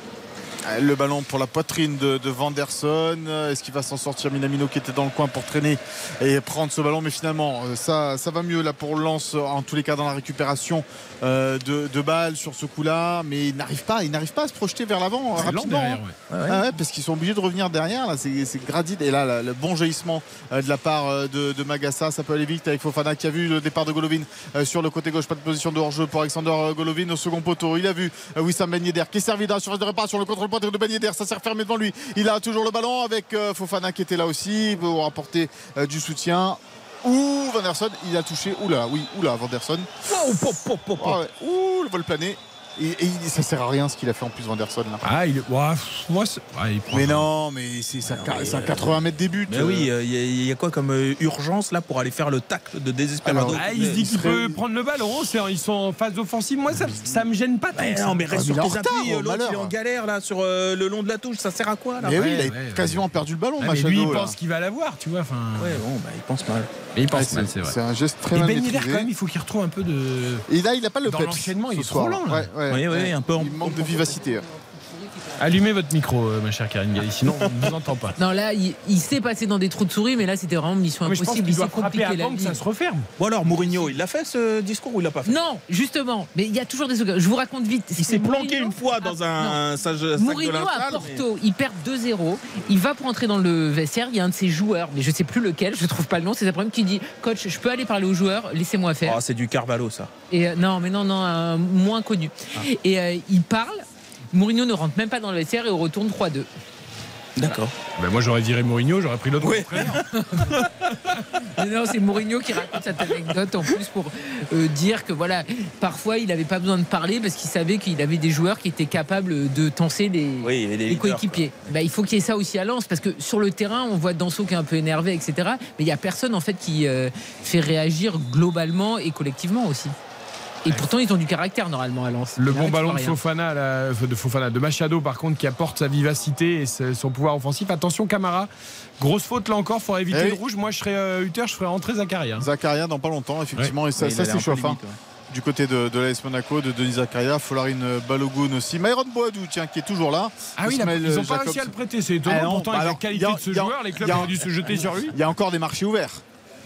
[SPEAKER 4] Euh, Le ballon pour la poitrine de, de Vanderson. Est-ce qu'il va s'en sortir Minamino qui était dans le coin pour traîner et prendre ce ballon? Mais finalement, euh, ça, ça va mieux là pour Lens en tous les cas dans la récupération euh, de, de balles sur ce coup-là. Mais il n'arrive pas, il n'arrive pas à se projeter vers l'avant euh, rapidement.
[SPEAKER 3] derrière,
[SPEAKER 4] hein.
[SPEAKER 3] ouais.
[SPEAKER 4] Ah ouais, parce qu'ils sont obligés de revenir derrière. Là, c'est, c'est Gradit. Et là, là, le bon jaillissement euh, de la part euh, de, de Magassa, ça peut aller vite avec Fofana qui a vu le départ de Golovin euh, sur le côté gauche. Pas de position de hors-jeu pour Alexander euh, Golovin au second poteau. Il a vu euh, Wissam Ben Yedder qui est servi dans la surface de réparation. Le contrôle de ça s'est refermé devant lui. Il a toujours le ballon avec euh, Fofana qui était là aussi pour apporter euh, du soutien. Ouh, Vanderson, il a touché. Oula, oui, oula, Vanderson.
[SPEAKER 6] Oh.
[SPEAKER 4] Ah ouais. Ouh, le vol plané. Et, et il- ça sert à rien ce qu'il a fait en plus Vanderson là.
[SPEAKER 3] Ah, il ouais, prend-
[SPEAKER 4] Mais non, mais c'est un 80 mètres des buts.
[SPEAKER 6] Mais oui, il y, a- y a quoi comme euh, urgence là pour aller faire le tacle de désesperado
[SPEAKER 3] Ah, il se dit
[SPEAKER 6] Mais-
[SPEAKER 3] qu'il peut prendre le ballon. c'est- Ils sont en phase offensive. Moi, ça, ça me gêne pas tant.
[SPEAKER 6] Mais non, mais reste
[SPEAKER 4] Ah,
[SPEAKER 6] sur
[SPEAKER 4] mais
[SPEAKER 6] tes appuis.
[SPEAKER 4] au
[SPEAKER 6] L'autre, il est en galère là sur euh, le long de la touche. Ça sert à quoi là?
[SPEAKER 4] Mais oui, il a
[SPEAKER 3] Ouais, ouais,
[SPEAKER 4] quasiment perdu le ballon,
[SPEAKER 3] Ah, mais
[SPEAKER 4] Machado.
[SPEAKER 3] lui, il
[SPEAKER 4] là.
[SPEAKER 3] pense qu'il va l'avoir, tu vois. Enfin,
[SPEAKER 6] Ouais, bon, bah, il pense mal.
[SPEAKER 3] mais il pense mal,
[SPEAKER 4] c'est
[SPEAKER 3] vrai.
[SPEAKER 4] c'est un geste très
[SPEAKER 3] Et
[SPEAKER 4] mal
[SPEAKER 3] Ben Yedder,
[SPEAKER 4] maîtrisé.
[SPEAKER 3] quand même, il faut qu'il retrouve un peu de.
[SPEAKER 4] Et là, il n'a pas le
[SPEAKER 3] Dans l'enchaînement, il est trop lent, là.
[SPEAKER 4] Ouais,
[SPEAKER 6] Oui, oui, un peu en-
[SPEAKER 4] Il manque de vivacité.
[SPEAKER 3] Allumez votre micro, euh, ma chère Karine Galli, sinon on ne vous entend pas.
[SPEAKER 5] Non, là, il, il s'est passé dans des trous de souris, mais là, c'était vraiment mission
[SPEAKER 3] Mais je pense
[SPEAKER 5] impossible. Il
[SPEAKER 3] doit
[SPEAKER 5] s'est
[SPEAKER 3] frapper
[SPEAKER 5] compliqué la
[SPEAKER 3] avant que
[SPEAKER 5] vie.
[SPEAKER 3] ça se referme.
[SPEAKER 6] Bon alors, Mourinho, il l'a fait ce discours ou il l'a pas fait
[SPEAKER 5] Non, justement, mais il y a toujours des occasions. Je vous raconte vite.
[SPEAKER 6] Il s'est planqué
[SPEAKER 5] Mourinho-
[SPEAKER 6] une fois dans
[SPEAKER 5] Ah, non.
[SPEAKER 6] un sac sac de
[SPEAKER 5] Mourinho à
[SPEAKER 6] mais-
[SPEAKER 5] Porto, il perd 2-0. Il va pour entrer dans le vestiaire. Il y a un de ses joueurs, mais je sais plus lequel, je trouve pas le nom. C'est sa problème qui dit Coach, je peux aller parler aux joueurs, laissez-moi faire.
[SPEAKER 6] Ah, c'est du Carvalho ça.
[SPEAKER 5] Et euh, non, mais non, non, un moins connu. Et euh, il parle. Mourinho ne rentre même pas dans le vestiaire et on retourne 3-2.
[SPEAKER 6] D'accord.
[SPEAKER 3] Ben, moi j'aurais viré Mourinho, j'aurais pris l'autre. *laughs*
[SPEAKER 5] Mais non, c'est Mourinho qui raconte cette anecdote en plus pour euh, dire que voilà, parfois il n'avait pas besoin de parler parce qu'il savait qu'il avait des joueurs qui étaient capables de tenser les,
[SPEAKER 6] Oui, leaders,
[SPEAKER 5] coéquipiers. Bah, il faut qu'il y ait ça aussi à Lens parce que sur le terrain, on voit Danso qui est un peu énervé, etc. Mais il n'y a personne en fait qui euh, fait réagir globalement et collectivement aussi. Et pourtant, ils ont du caractère normalement à Lens.
[SPEAKER 3] Le bon ballon
[SPEAKER 5] vois
[SPEAKER 3] de. Fofana, de Fofana, de Machado par contre qui apporte sa vivacité et son pouvoir offensif. Attention Camara, grosse faute là encore, faudra éviter
[SPEAKER 4] Eh
[SPEAKER 3] le
[SPEAKER 4] oui.
[SPEAKER 3] rouge. Moi je serais euh, Hutter, je ferais rentrer Zakaria.
[SPEAKER 4] Zakaria dans pas longtemps, effectivement, et ça, ça c'est chauffant.
[SPEAKER 6] limite, ouais.
[SPEAKER 4] Du côté de, de l'AS Monaco, de Denis Zakaria, Folarine Balogun aussi. Myron Boadou, tiens, qui est toujours là.
[SPEAKER 3] Ah oui,
[SPEAKER 4] Ismaël
[SPEAKER 3] ils n'ont pas
[SPEAKER 4] Jacobs.
[SPEAKER 3] réussi à le prêter, c'est étonnant.
[SPEAKER 4] Ah non,
[SPEAKER 3] Pourtant,
[SPEAKER 4] bah
[SPEAKER 3] avec la qualité
[SPEAKER 4] a-
[SPEAKER 3] de ce
[SPEAKER 4] a-
[SPEAKER 3] joueur, les clubs auraient dû se jeter sur lui.
[SPEAKER 4] Il y a encore des marchés ouverts.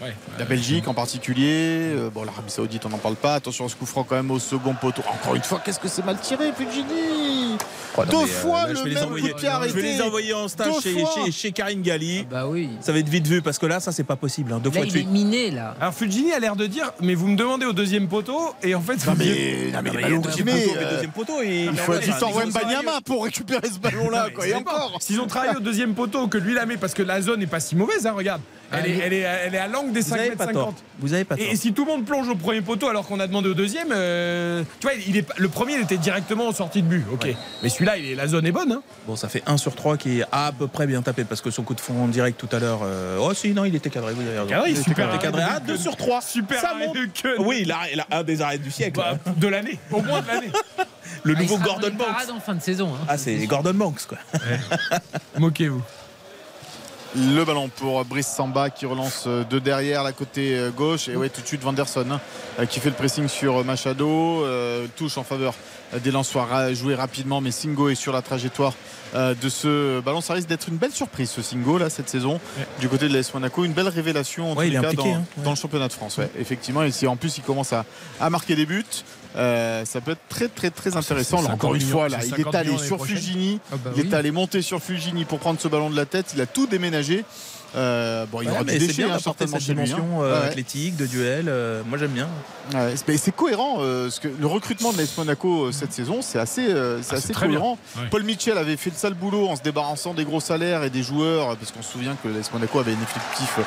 [SPEAKER 3] Ouais.
[SPEAKER 4] La Belgique en particulier, euh, bon l'Arabie Saoudite on n'en parle pas. Attention à ce coup franc quand même au second poteau. Encore une fois, qu'est-ce que c'est mal tiré, Fulgini
[SPEAKER 6] Oh,
[SPEAKER 4] Deux
[SPEAKER 6] mais, euh,
[SPEAKER 4] fois
[SPEAKER 6] là,
[SPEAKER 4] le
[SPEAKER 6] je vais les
[SPEAKER 4] même
[SPEAKER 6] envoyer-
[SPEAKER 4] coup de pied
[SPEAKER 6] Je vais
[SPEAKER 4] arrêté.
[SPEAKER 6] les envoyer en stage chez, chez, chez Karine Galli.
[SPEAKER 5] Bah oui.
[SPEAKER 6] Ça va être vite vu parce que là, ça, c'est pas possible. hein. Deux
[SPEAKER 5] Là,
[SPEAKER 6] fois de
[SPEAKER 5] il est miné là.
[SPEAKER 3] Alors Fulgini a l'air de dire, mais vous me demandez au deuxième poteau et en fait
[SPEAKER 4] Non
[SPEAKER 3] vous
[SPEAKER 4] mais,
[SPEAKER 3] dites-
[SPEAKER 4] non, mais les
[SPEAKER 6] Non, mais
[SPEAKER 4] ballons
[SPEAKER 6] deuxième poteau,
[SPEAKER 4] euh,
[SPEAKER 6] deuxième poteau, il,
[SPEAKER 4] Il faut du temps Wembanyama pour récupérer ce ballon-là, quoi. Et encore.
[SPEAKER 3] S'ils ont travaillé au deuxième poteau, que lui la met, parce que la zone n'est pas si mauvaise, hein, regarde. Elle, est, elle, est, elle est à l'angle des
[SPEAKER 6] Vous
[SPEAKER 3] 5
[SPEAKER 6] avez
[SPEAKER 3] mètres
[SPEAKER 6] pas
[SPEAKER 3] 50.
[SPEAKER 6] tort. Vous avez pas tort.
[SPEAKER 3] Et, et si tout le monde plonge au premier poteau alors qu'on a demandé au deuxième, euh, tu vois, il est, le premier il était directement en sortie de but, ok. Mais celui-là, la zone est bonne. Hein.
[SPEAKER 6] Bon, ça fait 1 sur 3 qui est à peu près bien tapé parce que son coup de fond en direct tout à l'heure. euh, Oh, si, non, il était cadré. Vous avez raison.
[SPEAKER 3] Cadré,
[SPEAKER 6] il
[SPEAKER 3] super
[SPEAKER 6] cadré. Ah,
[SPEAKER 3] de
[SPEAKER 6] 2
[SPEAKER 3] Keun.
[SPEAKER 6] sur 3.
[SPEAKER 3] Super
[SPEAKER 6] Ça
[SPEAKER 3] arrêt
[SPEAKER 6] monte.
[SPEAKER 3] de.
[SPEAKER 6] Oui, il a, il a un des arrêts du siècle.
[SPEAKER 3] Bah, de l'année, au moins de l'année. *laughs*
[SPEAKER 6] Le
[SPEAKER 5] Ah, il
[SPEAKER 6] nouveau Gordon Banks.
[SPEAKER 5] en fin de saison. hein.
[SPEAKER 6] Ah, c'est Gordon Banks, quoi.
[SPEAKER 3] Moquez-vous.
[SPEAKER 4] Le ballon pour Brice Samba qui relance euh, de derrière la côté euh, gauche. Et ouais, tout de suite Vanderson hein, euh, qui fait le pressing sur Machado. euh, touche en faveur des Lensois joué rapidement. Mais Singo est sur la trajectoire euh, de ce ballon. Ça risque d'être une belle surprise ce Singo là cette saison
[SPEAKER 3] Ouais.
[SPEAKER 4] du côté de l'AS Monaco. Une belle révélation en
[SPEAKER 6] Ouais,
[SPEAKER 4] tous
[SPEAKER 6] il est
[SPEAKER 4] les cas
[SPEAKER 6] impliqué,
[SPEAKER 4] dans,
[SPEAKER 6] hein. Ouais.
[SPEAKER 4] dans le championnat de France. Effectivement. Et si en plus il commence à, à marquer des buts. Euh, ça peut être très très très intéressant.
[SPEAKER 3] c'est
[SPEAKER 4] Là, encore
[SPEAKER 3] 50
[SPEAKER 4] une fois, là, il
[SPEAKER 3] 50
[SPEAKER 4] est allé sur
[SPEAKER 3] prochaine.
[SPEAKER 4] Fugini.
[SPEAKER 5] Ah bah
[SPEAKER 4] Il est allé monter sur Fulgini pour prendre ce ballon de la tête. Il a tout déménagé. Euh, bon, il y
[SPEAKER 6] Ouais,
[SPEAKER 4] aura
[SPEAKER 6] mais
[SPEAKER 4] du
[SPEAKER 6] c'est
[SPEAKER 4] déchet
[SPEAKER 6] bien
[SPEAKER 4] hein, certainement
[SPEAKER 6] cette
[SPEAKER 4] hein.
[SPEAKER 6] dimension euh,
[SPEAKER 4] Ouais, ouais.
[SPEAKER 6] athlétique, de duel. euh, moi, j'aime bien.
[SPEAKER 4] Ouais, c'est- cohérent. parce que le recrutement de l'AS Monaco cette saison, c'est assez, c'est
[SPEAKER 3] Ah,
[SPEAKER 4] assez cohérent. Paul Mitchell avait fait le sale boulot en se débarrassant des gros salaires et des joueurs, parce qu'on se souvient que l'AS Monaco avait un effectif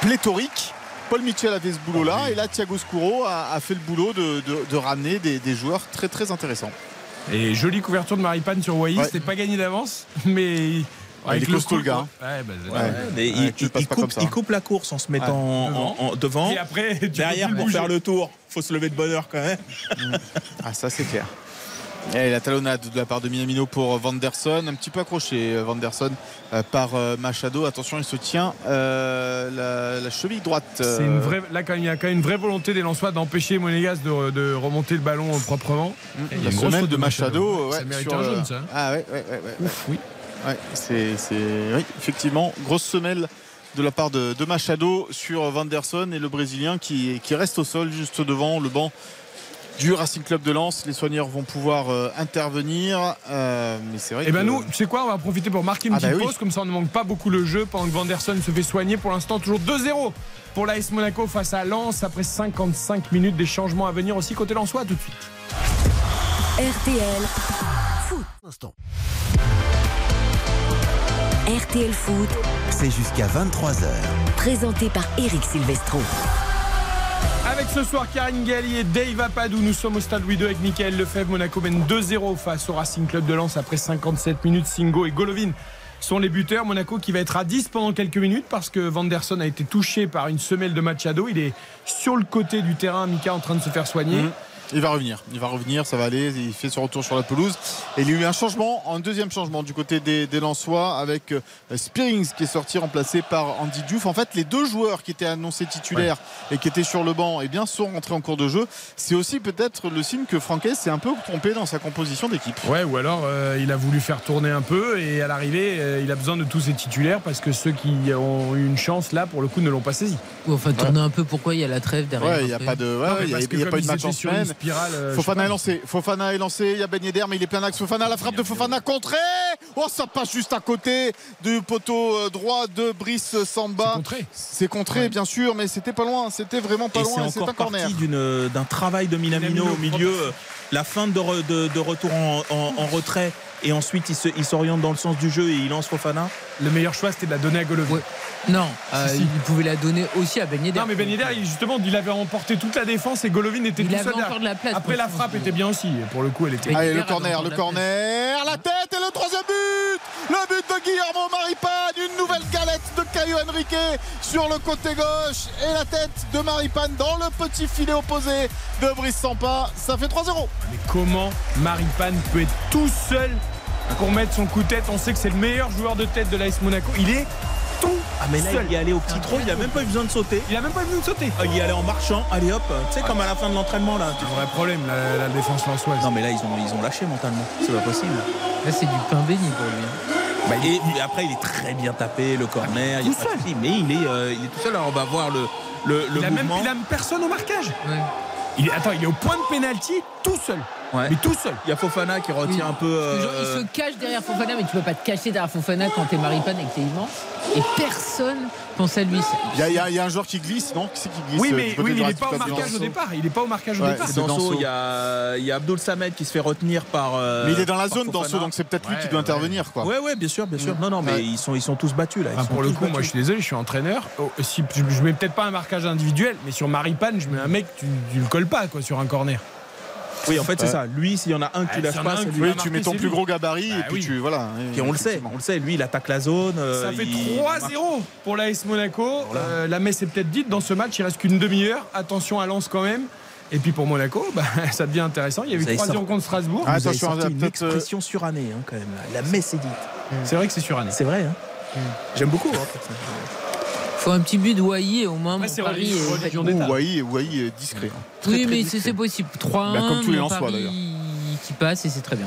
[SPEAKER 4] pléthorique. Paul Mitchell avait ce boulot-là,
[SPEAKER 3] Ah oui.
[SPEAKER 4] et là Thiago Scuro a, a fait le boulot de, de- de ramener des, des joueurs très très intéressants.
[SPEAKER 3] Et jolie couverture de Maripane sur Wai,
[SPEAKER 4] Ouais.
[SPEAKER 3] c'était pas gagné d'avance, *laughs* mais.
[SPEAKER 4] il est costaud, le gars.
[SPEAKER 3] Ouais, bah,
[SPEAKER 4] Ouais.
[SPEAKER 6] Mais il,
[SPEAKER 4] pas
[SPEAKER 6] coupe, il la course en se mettant
[SPEAKER 4] Ouais.
[SPEAKER 6] en- en- en- devant.
[SPEAKER 3] Et après,
[SPEAKER 6] Derrière, pour
[SPEAKER 3] bouger.
[SPEAKER 6] faire le tour, faut se lever de bonne heure quand même.
[SPEAKER 4] Ah ça c'est clair. Et la talonnade de la part de Minamino pour Vanderson, un petit peu accroché euh, Vanderson euh, par euh, Machado. Attention, il se tient euh, la, la cheville droite.
[SPEAKER 3] C'est une vraie, là, quand il y a quand même une vraie volonté des Lensois d'empêcher Monégas de, de remonter le ballon proprement.
[SPEAKER 4] Mm,
[SPEAKER 3] Il y a une grosse faute
[SPEAKER 4] de
[SPEAKER 3] Machado. Ça mérite
[SPEAKER 4] sur
[SPEAKER 3] un jaune, ça.
[SPEAKER 4] Ah ouais, ouais, ouais, ouais.
[SPEAKER 3] Ouf, oui.
[SPEAKER 4] Ouais, c'est, c'est- oui, effectivement, grosse semelle de la part de, de Machado sur Vanderson et le Brésilien qui, qui reste au sol juste devant le banc du Racing Club de Lens. Les soigneurs vont pouvoir euh, intervenir. euh, mais c'est vrai
[SPEAKER 3] Et ben
[SPEAKER 4] que-
[SPEAKER 3] nous, tu sais quoi, on va profiter pour marquer une
[SPEAKER 4] Ah bah
[SPEAKER 3] petite
[SPEAKER 4] oui.
[SPEAKER 3] pause, comme ça on ne manque pas beaucoup le jeu pendant que Vanderson se fait soigner. Pour l'instant, toujours 2-0 pour l'AS Monaco face à Lens après 55 minutes des changements à venir aussi côté Lensois tout de suite.
[SPEAKER 2] RTL Foot. RTL Foot,
[SPEAKER 1] C'est jusqu'à 23h.
[SPEAKER 2] présenté par Eric Silvestro.
[SPEAKER 3] Avec ce soir Karine Galli et Dave Apadou, nous sommes au stade Louis II avec Michael Lefebvre. Monaco mène 2-0 face au Racing Club de Lens après 57 minutes. Singo et Golovin sont les buteurs. Monaco qui va être à 10 pendant quelques minutes parce que Vanderson a été touché par une semelle de Machado. Il est sur le côté du terrain, Mika en train de se faire soigner.
[SPEAKER 4] Mmh. Il va revenir, il va revenir, ça va aller. Il fait son retour sur la pelouse. Et il y a eu un changement, un deuxième changement du côté des, des Lensois avec euh, Spearings qui est sorti remplacé par Andy Diouf. En fait, les deux joueurs qui étaient annoncés titulaires et qui étaient sur le banc, eh bien, sont rentrés en cours de jeu. C'est aussi peut-être le signe que Franquès s'est un peu trompé dans sa composition d'équipe.
[SPEAKER 3] Ouais, ou alors euh, il a voulu faire tourner un peu et à l'arrivée, euh, il a besoin de tous ses titulaires parce que ceux qui ont eu une chance là, pour le coup, ne l'ont pas saisi.
[SPEAKER 5] Ou enfin, tourner un peu pourquoi il y a la trêve derrière.
[SPEAKER 4] Ouais, il n'y a pas de, ouais,
[SPEAKER 3] Non,
[SPEAKER 4] y a, y pas de match en semaine.
[SPEAKER 3] Spirale, euh,
[SPEAKER 4] Fofana est lancé, Fofana est lancé, il y a Ben Yedder mais il est plein axe Fofana, la frappe de Fofana contrée. Oh ça passe juste à côté du poteau euh, droit de Brice Samba.
[SPEAKER 3] C'est contré.
[SPEAKER 4] C'est contré
[SPEAKER 3] Ouais.
[SPEAKER 4] bien sûr mais c'était pas loin, c'était vraiment pas
[SPEAKER 6] Et c'est
[SPEAKER 4] loin c'est un
[SPEAKER 6] encore
[SPEAKER 4] corner.
[SPEAKER 6] parti d'un travail de Minamino
[SPEAKER 3] Minamino,
[SPEAKER 6] au milieu, euh, la fin de, re- de- de retour en, en- en retrait et ensuite il se- il s'oriente dans le sens du jeu et il lance Fofana.
[SPEAKER 3] Le meilleur choix, c'était de la donner à Golovin.
[SPEAKER 5] Ouais. Non, euh,
[SPEAKER 3] Si, si.
[SPEAKER 5] il pouvait la donner aussi à Ben Yedder.
[SPEAKER 3] Non, mais Ben Yedder, il- justement, il avait remporté toute la défense et Golovin était
[SPEAKER 5] Il
[SPEAKER 3] tout seul.
[SPEAKER 5] encore
[SPEAKER 3] derrière.
[SPEAKER 5] de la place,
[SPEAKER 3] Après, la frappe était bien aussi. Pour le coup, elle était.
[SPEAKER 5] Ben
[SPEAKER 4] Allez le corner, le
[SPEAKER 5] la
[SPEAKER 4] corner, la tête et le troisième but Le but de Guillermo Maripane, une nouvelle galette de Caio Henrique sur le côté gauche et la tête de Maripane dans le petit filet opposé de Brice Sampa, ça fait 3-0.
[SPEAKER 3] Mais comment Maripane peut être tout seul pour mettre son coup de tête On sait que c'est le meilleur joueur de tête de l'AS Monaco. Il est tout
[SPEAKER 6] Ah mais là
[SPEAKER 3] seul.
[SPEAKER 6] il y allait au petit trot, il a même pas eu besoin de sauter.
[SPEAKER 3] Il a même pas venu de sauter.
[SPEAKER 6] Ah, Il y allait en marchant, allez hop, tu sais comme à la fin de l'entraînement là.
[SPEAKER 3] C'est un vrai problème, la, la défense lançoise.
[SPEAKER 6] Non mais là ils ont, ils ont lâché mentalement, c'est pas possible.
[SPEAKER 5] Là, c'est du pain béni pour lui. hein.
[SPEAKER 6] Bah, et, et après il est très bien tapé, le corner, il a
[SPEAKER 3] Tout
[SPEAKER 6] souci, mais il est, euh, il est tout seul. Alors on va voir le, le, le
[SPEAKER 3] il, a même,
[SPEAKER 6] mouvement.
[SPEAKER 3] il a même personne au marquage.
[SPEAKER 5] Ouais.
[SPEAKER 3] Il est, attends, il est au point de pénalty tout seul.
[SPEAKER 6] Ouais.
[SPEAKER 3] Mais tout seul.
[SPEAKER 6] Il y a Fofana qui retient
[SPEAKER 5] Oui.
[SPEAKER 6] un peu.
[SPEAKER 5] Genre,
[SPEAKER 6] euh,
[SPEAKER 5] il se cache derrière Fofana, mais tu peux pas te cacher derrière Fofana quand t'es Maripane et que t'es immense. Et personne à lui.
[SPEAKER 4] Il y, a- y y un joueur qui glisse, non? Qui c'est qui glisse
[SPEAKER 3] Oui,
[SPEAKER 4] euh,
[SPEAKER 3] mais oui, mais il n'est pas au marquage au départ. Il n'est pas au marquage au
[SPEAKER 4] Ouais,
[SPEAKER 3] départ.
[SPEAKER 6] Danso,
[SPEAKER 4] Danso.
[SPEAKER 6] il y a, il y a Abdul Samed qui se fait retenir par. euh,
[SPEAKER 4] Mais il est dans la zone dans
[SPEAKER 6] Fofana.
[SPEAKER 4] donc c'est peut-être lui
[SPEAKER 3] Ouais,
[SPEAKER 4] qui doit
[SPEAKER 3] ouais.
[SPEAKER 4] intervenir. Quoi.
[SPEAKER 6] Ouais, ouais, bien sûr, bien sûr.
[SPEAKER 4] Mm.
[SPEAKER 6] Non, non, mais
[SPEAKER 4] Ouais.
[SPEAKER 6] ils, sont, ils sont tous battus là. Sont
[SPEAKER 3] pour le coup, moi je suis désolé, je suis entraîneur. Oh, si, je, je mets peut-être pas un marquage individuel, mais sur Maripane, je mets un mec, tu, tu le colles pas quoi, sur un corner.
[SPEAKER 6] Oui, en fait, c'est
[SPEAKER 4] Ouais.
[SPEAKER 6] ça. Lui, s'il y en a un
[SPEAKER 3] Ah, y en a
[SPEAKER 6] pas, c'est lui.
[SPEAKER 3] tu
[SPEAKER 4] Oui, mets ton plus
[SPEAKER 3] lui.
[SPEAKER 4] gros gabarit
[SPEAKER 3] Bah
[SPEAKER 4] et puis
[SPEAKER 3] oui.
[SPEAKER 4] tu voilà.
[SPEAKER 6] Et on le sait, on le sait. Lui, il attaque la zone. euh,
[SPEAKER 3] Ça fait
[SPEAKER 6] il-
[SPEAKER 3] 3-0 pour l'AS Monaco. Euh, la messe est peut-être dite dans ce match, il reste qu'une demi-heure. Attention à Lens quand même. Et puis pour Monaco, *laughs* bah, ça devient intéressant. Il y a eu
[SPEAKER 6] Vous avez
[SPEAKER 3] 3-0
[SPEAKER 6] sorti-
[SPEAKER 3] contre Strasbourg.
[SPEAKER 4] Ah,
[SPEAKER 6] Vous avez
[SPEAKER 4] attention,
[SPEAKER 6] sorti une
[SPEAKER 4] euh,
[SPEAKER 6] expression surannée, hein, quand même. La messe est dite.
[SPEAKER 3] C'est vrai que c'est suranné.
[SPEAKER 6] C'est vrai, hein. J'aime beaucoup. hein,
[SPEAKER 5] Faut un petit but de Wai au moins.
[SPEAKER 3] Ouais,
[SPEAKER 5] mon
[SPEAKER 3] c'est
[SPEAKER 5] pari
[SPEAKER 3] religion-
[SPEAKER 5] est-
[SPEAKER 4] est discret. hein. Très,
[SPEAKER 5] Oui,
[SPEAKER 4] très
[SPEAKER 5] mais c'est possible. 3-1,
[SPEAKER 4] Bah, comme tous les
[SPEAKER 5] mon
[SPEAKER 4] Lensois, d'ailleurs.
[SPEAKER 5] qui passe et c'est très bien.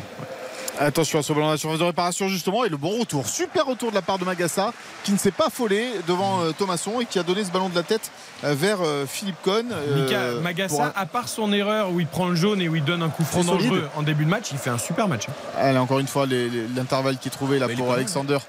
[SPEAKER 4] Attention à ce ballon de la surface de réparation justement et le bon retour. Super retour de la part de Magassa qui ne s'est pas affolé devant euh, Thomasson et qui a donné ce ballon de la tête euh, vers euh, Philippe Cohn. euh,
[SPEAKER 3] Mika Magassa,
[SPEAKER 4] un-
[SPEAKER 3] à part son erreur où il prend le jaune et où il donne un coup franc
[SPEAKER 4] C'est solide.
[SPEAKER 3] dangereux en début de match, il fait un super match. hein.
[SPEAKER 4] Allez, encore une fois, l'intervalle qui est trouvé là
[SPEAKER 6] Mais
[SPEAKER 4] pour. Alexander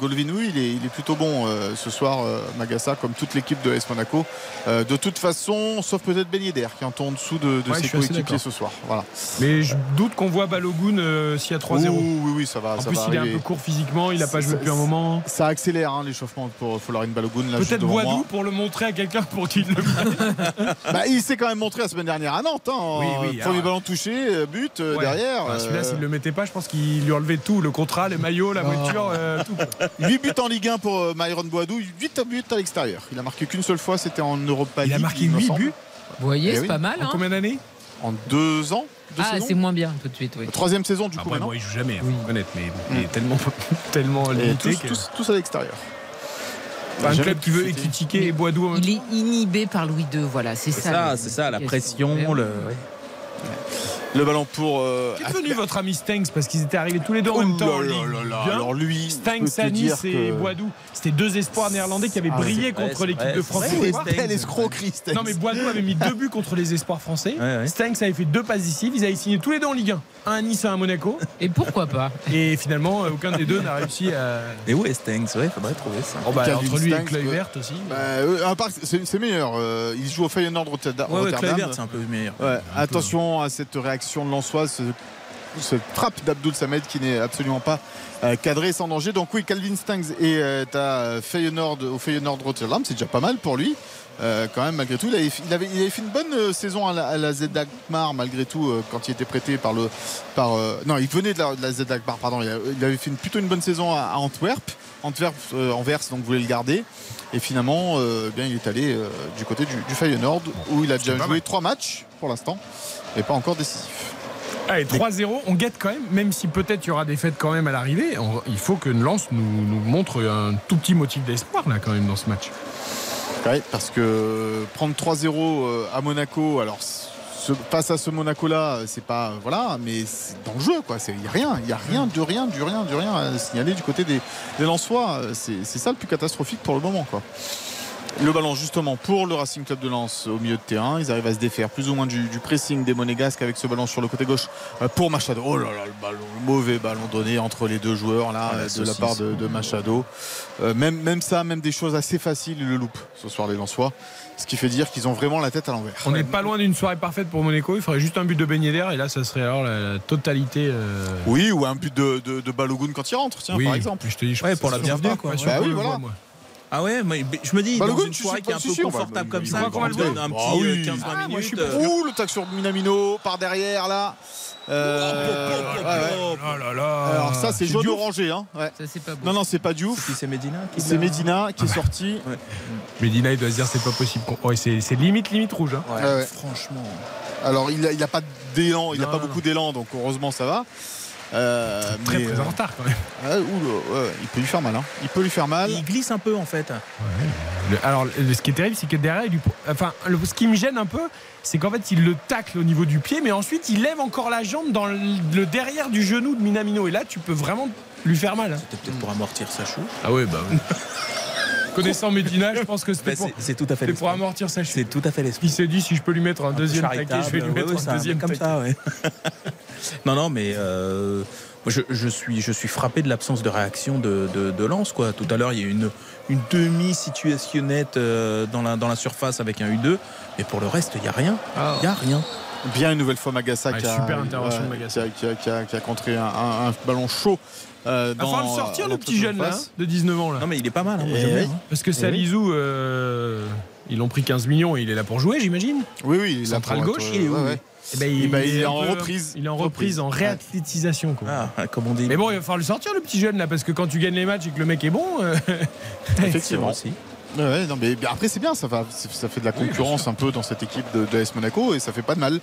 [SPEAKER 4] Golovin, oui, il est, il est plutôt bon ce soir, Magassa, comme toute l'équipe de S Monaco. De toute façon, sauf peut-être Ben Yedder qui est en dessous de, de
[SPEAKER 3] Ouais, je
[SPEAKER 4] ses coéquipiers ce soir. Voilà.
[SPEAKER 3] Mais je doute qu'on voit Balogun euh, a 3-0.
[SPEAKER 4] Ouh, oui, oui, ça va.
[SPEAKER 3] En
[SPEAKER 4] ça
[SPEAKER 3] plus,
[SPEAKER 4] va
[SPEAKER 3] il est un peu court physiquement, il n'a pas joué depuis un moment.
[SPEAKER 4] Ça accélère hein, l'échauffement pour Folarin Balogun. là, juste
[SPEAKER 3] Peut-être
[SPEAKER 4] moi.
[SPEAKER 3] Boadou pour le montrer à quelqu'un pour qu'il le *laughs*
[SPEAKER 4] Bah, il s'est quand même montré la semaine dernière à Nantes. hein,
[SPEAKER 3] Oui, oui,
[SPEAKER 4] premier
[SPEAKER 3] alors-
[SPEAKER 4] ballon touché, euh, but euh,
[SPEAKER 3] Ouais.
[SPEAKER 4] derrière.
[SPEAKER 3] Bah, Celui-là,
[SPEAKER 4] euh,
[SPEAKER 3] s'il le mettait pas, je pense qu'il lui enlevait tout le contrat, les maillots, la voiture, euh, tout.
[SPEAKER 4] 8 *laughs* buts en Ligue 1 pour euh, Myron Boadou, 8 buts à l'extérieur. Il a marqué qu'une seule fois, c'était en Europa
[SPEAKER 3] Il a
[SPEAKER 4] League,
[SPEAKER 3] marqué
[SPEAKER 4] me
[SPEAKER 3] 8
[SPEAKER 4] semble.
[SPEAKER 3] buts
[SPEAKER 5] Vous voyez,
[SPEAKER 4] Eh
[SPEAKER 5] c'est
[SPEAKER 4] oui.
[SPEAKER 5] pas mal.
[SPEAKER 3] en
[SPEAKER 5] Hein
[SPEAKER 3] combien d'années?
[SPEAKER 4] En deux ans deux
[SPEAKER 5] ah,
[SPEAKER 4] saisons
[SPEAKER 5] c'est moins bien tout de suite, oui.
[SPEAKER 4] Troisième saison du coup
[SPEAKER 3] Après,
[SPEAKER 4] maintenant.
[SPEAKER 3] moi, il joue jamais,
[SPEAKER 5] Oui.
[SPEAKER 3] faut reconnaître, mais bon, il
[SPEAKER 4] Mm.
[SPEAKER 3] est tellement, *laughs* limité.
[SPEAKER 4] tous,
[SPEAKER 3] que-
[SPEAKER 4] tous- tous à l'extérieur.
[SPEAKER 3] Enfin, un club qui veut critiquer et Boadou même
[SPEAKER 5] Il est inhibé par Louis II, voilà, c'est
[SPEAKER 6] C'est
[SPEAKER 5] ça.
[SPEAKER 6] c'est ça, la pression, le.
[SPEAKER 4] Le ballon pour. euh,
[SPEAKER 3] Qui est devenu votre ami Stanks Parce qu'ils étaient arrivés tous les deux en
[SPEAKER 4] Oh
[SPEAKER 3] même temps.
[SPEAKER 4] là
[SPEAKER 3] Ligue.
[SPEAKER 4] là là. Alors lui,
[SPEAKER 3] Nice
[SPEAKER 4] dire
[SPEAKER 3] et
[SPEAKER 4] que-
[SPEAKER 3] Boadou. C'était deux espoirs néerlandais qui avaient
[SPEAKER 4] Ah,
[SPEAKER 3] brillé contre l'équipe de France.
[SPEAKER 6] vrai.
[SPEAKER 3] ce
[SPEAKER 4] C'est
[SPEAKER 3] soir.
[SPEAKER 4] belle escroquerie, Stanks.
[SPEAKER 3] Non mais Boadou avait mis deux buts contre les espoirs français.
[SPEAKER 6] Ouais, ouais.
[SPEAKER 3] Stanks avait fait deux passes décisives. Ils avaient signé tous les deux en Ligue 1. Un à Nice, un à Monaco. *laughs*
[SPEAKER 5] Et pourquoi pas
[SPEAKER 3] Et finalement, euh, aucun des deux n'a réussi à.
[SPEAKER 6] Et où est Stanks Ouais, faudrait trouver ça.
[SPEAKER 3] Oh bah, entre lui et
[SPEAKER 4] Stanks,
[SPEAKER 3] Kluivert aussi.
[SPEAKER 4] Bah, euh, c'est meilleur. euh, il joue au Feyenoord Rotterdam.
[SPEAKER 6] Ouais,
[SPEAKER 4] Rotterdam.
[SPEAKER 6] Kluivert, c'est un peu meilleur.
[SPEAKER 4] Attention à cette réaction de Lançoise. cette frappe d'Abdul Samed qui n'est absolument pas euh, cadrée sans danger. Donc oui, Calvin Stangs est à Feyenoord, au Feyenoord Rotterdam, c'est déjà pas mal pour lui. Euh, quand même malgré tout il avait, il avait, il avait fait une bonne euh, saison à la, à la Z malgré tout euh, quand il était prêté par le par non il venait de la, de la Z pardon il, il, avait fait une, plutôt une bonne saison à, à Antwerp Antwerp Anvers donc voulait le garder et finalement bien il est allé du côté du, du Feyenoord où il a déjà joué trois matchs pour l'instant et pas encore décisif
[SPEAKER 3] Allez, 3-0, on guette quand même, même si peut-être il y aura des fêtes quand même à l'arrivée. Il faut que Lens nous, nous montre un tout petit motif d'espoir là quand même dans ce match.
[SPEAKER 4] Ouais, parce que prendre 3-0 à Monaco, alors face à ce Monaco-là, c'est pas voilà, mais c'est jeu quoi. Il y a rien, il y a rien de rien, du rien, du rien à signaler du côté des, des Lensois. C'est ça le plus catastrophique pour le moment quoi le ballon justement pour le Racing Club de Lens au milieu de terrain. Ils arrivent à se défaire plus ou moins du, pressing des Monégasques avec ce ballon sur le côté gauche euh, pour Machado. Oh là là, le ballon, le mauvais ballon donné entre les deux joueurs là de la part de, Machado. Euh, même, même ça, même des choses assez faciles, ils le loupent ce soir les Lensois. Ce qui fait dire qu'ils ont vraiment la tête à l'envers.
[SPEAKER 3] On n'est pas loin d'une soirée parfaite pour Monaco. Il faudrait juste un but de Ben et là, ça serait alors la, totalité. Euh,
[SPEAKER 4] oui, ou un but de, de, Balogun quand il rentre, tiens, par exemple.
[SPEAKER 3] Je te dis, je
[SPEAKER 6] pour la bienvenue. Quoi.
[SPEAKER 4] Bah oui, voilà.
[SPEAKER 6] Ah ouais, mais je me dis, bah, dans une soirée qui est un peu confortable comme ça, on donne un petit 15-20 ah minutes.
[SPEAKER 4] suis Ouh, le tac sur Minamino par derrière là.
[SPEAKER 3] Euh,
[SPEAKER 4] Alors ça c'est jaune orangé hein.
[SPEAKER 5] Ça c'est pas
[SPEAKER 4] Non non c'est pas Diouf.
[SPEAKER 6] C'est Medina
[SPEAKER 4] qui C'est Medina qui est sorti.
[SPEAKER 3] Medina il doit se dire c'est pas possible. c'est limite limite rouge. Hein.
[SPEAKER 6] Franchement.
[SPEAKER 4] Alors il n'a a pas d'élan, il n'a pas beaucoup d'élan donc heureusement ça va.
[SPEAKER 3] Euh, très, très en retard quand même.
[SPEAKER 4] Euh, il peut lui faire mal. Hein. Il peut lui faire mal.
[SPEAKER 6] Il glisse un peu en fait.
[SPEAKER 3] alors, ce qui est terrible, c'est que derrière, il enfin, ce qui me gêne un peu, c'est qu'en fait, il le tacle au niveau du pied, mais ensuite, il lève encore la jambe dans le, derrière du genou de Minamino. Et là, tu peux vraiment lui faire mal. Hein.
[SPEAKER 6] C'était peut-être pour amortir sa chou.
[SPEAKER 3] Ah ouais, bah. *laughs* Connaissant Medina, je pense que c'était
[SPEAKER 6] bah, pour, tout à fait
[SPEAKER 3] pour amortir sa chute.
[SPEAKER 6] C'est tout à fait l'esprit.
[SPEAKER 3] Il s'est dit si je peux lui mettre un, deuxième taquet, je vais lui mettre un deuxième
[SPEAKER 6] comme ça. *laughs* non, non, mais euh, je, suis, je suis frappé de l'absence de réaction de, de, Lance. Quoi. Tout à l'heure, il y a une, une demi-situationnette euh, dans, la, dans la surface avec un U2, mais pour le reste, il n'y a rien.
[SPEAKER 3] Ah.
[SPEAKER 6] Il n'y a rien.
[SPEAKER 4] Bien une nouvelle fois Magassa qui, a,
[SPEAKER 3] super intervention de Magassa.
[SPEAKER 4] Qui, a, qui, a, contré un, un, ballon chaud
[SPEAKER 3] euh, dans, enfin, le sortir, le petit jeune là, de 19 ans. Là.
[SPEAKER 6] Non, mais il est pas mal. Hein,
[SPEAKER 3] hein. Parce que Salizou, euh, ils l'ont pris 15 millions et il est là pour jouer, j'imagine.
[SPEAKER 4] Oui, oui.
[SPEAKER 3] Central gauche, il est où
[SPEAKER 4] eh ben, il, eh ben, il, est, en reprise.
[SPEAKER 3] Il est en reprise, en réathlétisation. Quoi.
[SPEAKER 6] Ah, comme on dit.
[SPEAKER 3] Mais bon, il va falloir le sortir, le petit jeune là, parce que quand tu gagnes les matchs et que le mec est bon. Euh, *laughs*
[SPEAKER 4] Effectivement. aussi. Ouais, non, mais après c'est bien, ça, va, ça fait de la concurrence un peu dans cette équipe de, de S Monaco et ça fait pas de mal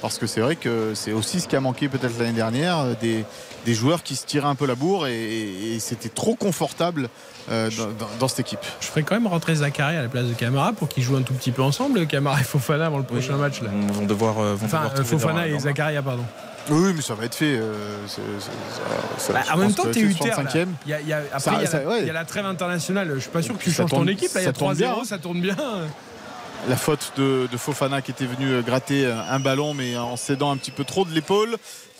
[SPEAKER 4] parce que c'est vrai que c'est aussi ce qui a manqué peut-être l'année dernière, euh, des, des, joueurs qui se tiraient un peu la bourre et, c'était trop confortable euh, dans, cette équipe.
[SPEAKER 3] Je ferais quand même rentrer Zachary à la place de Camara pour qu'ils jouent un tout petit peu ensemble, Camara et Fofana avant le prochain match. Là.
[SPEAKER 6] Vont devoir, euh, vont
[SPEAKER 3] enfin, Fofana et Zakaria, pardon.
[SPEAKER 4] Oui, mais ça va être fait.
[SPEAKER 3] bah, en même temps, tu es UTR. Il y a, il y a, après, il, y a la, il y a la trêve internationale. Je suis pas sûr que tu changes ton équipe. il y a 3-0, ça tourne bien
[SPEAKER 4] la faute de, Fofana qui était venu gratter un ballon mais en cédant un petit peu trop de l'épaule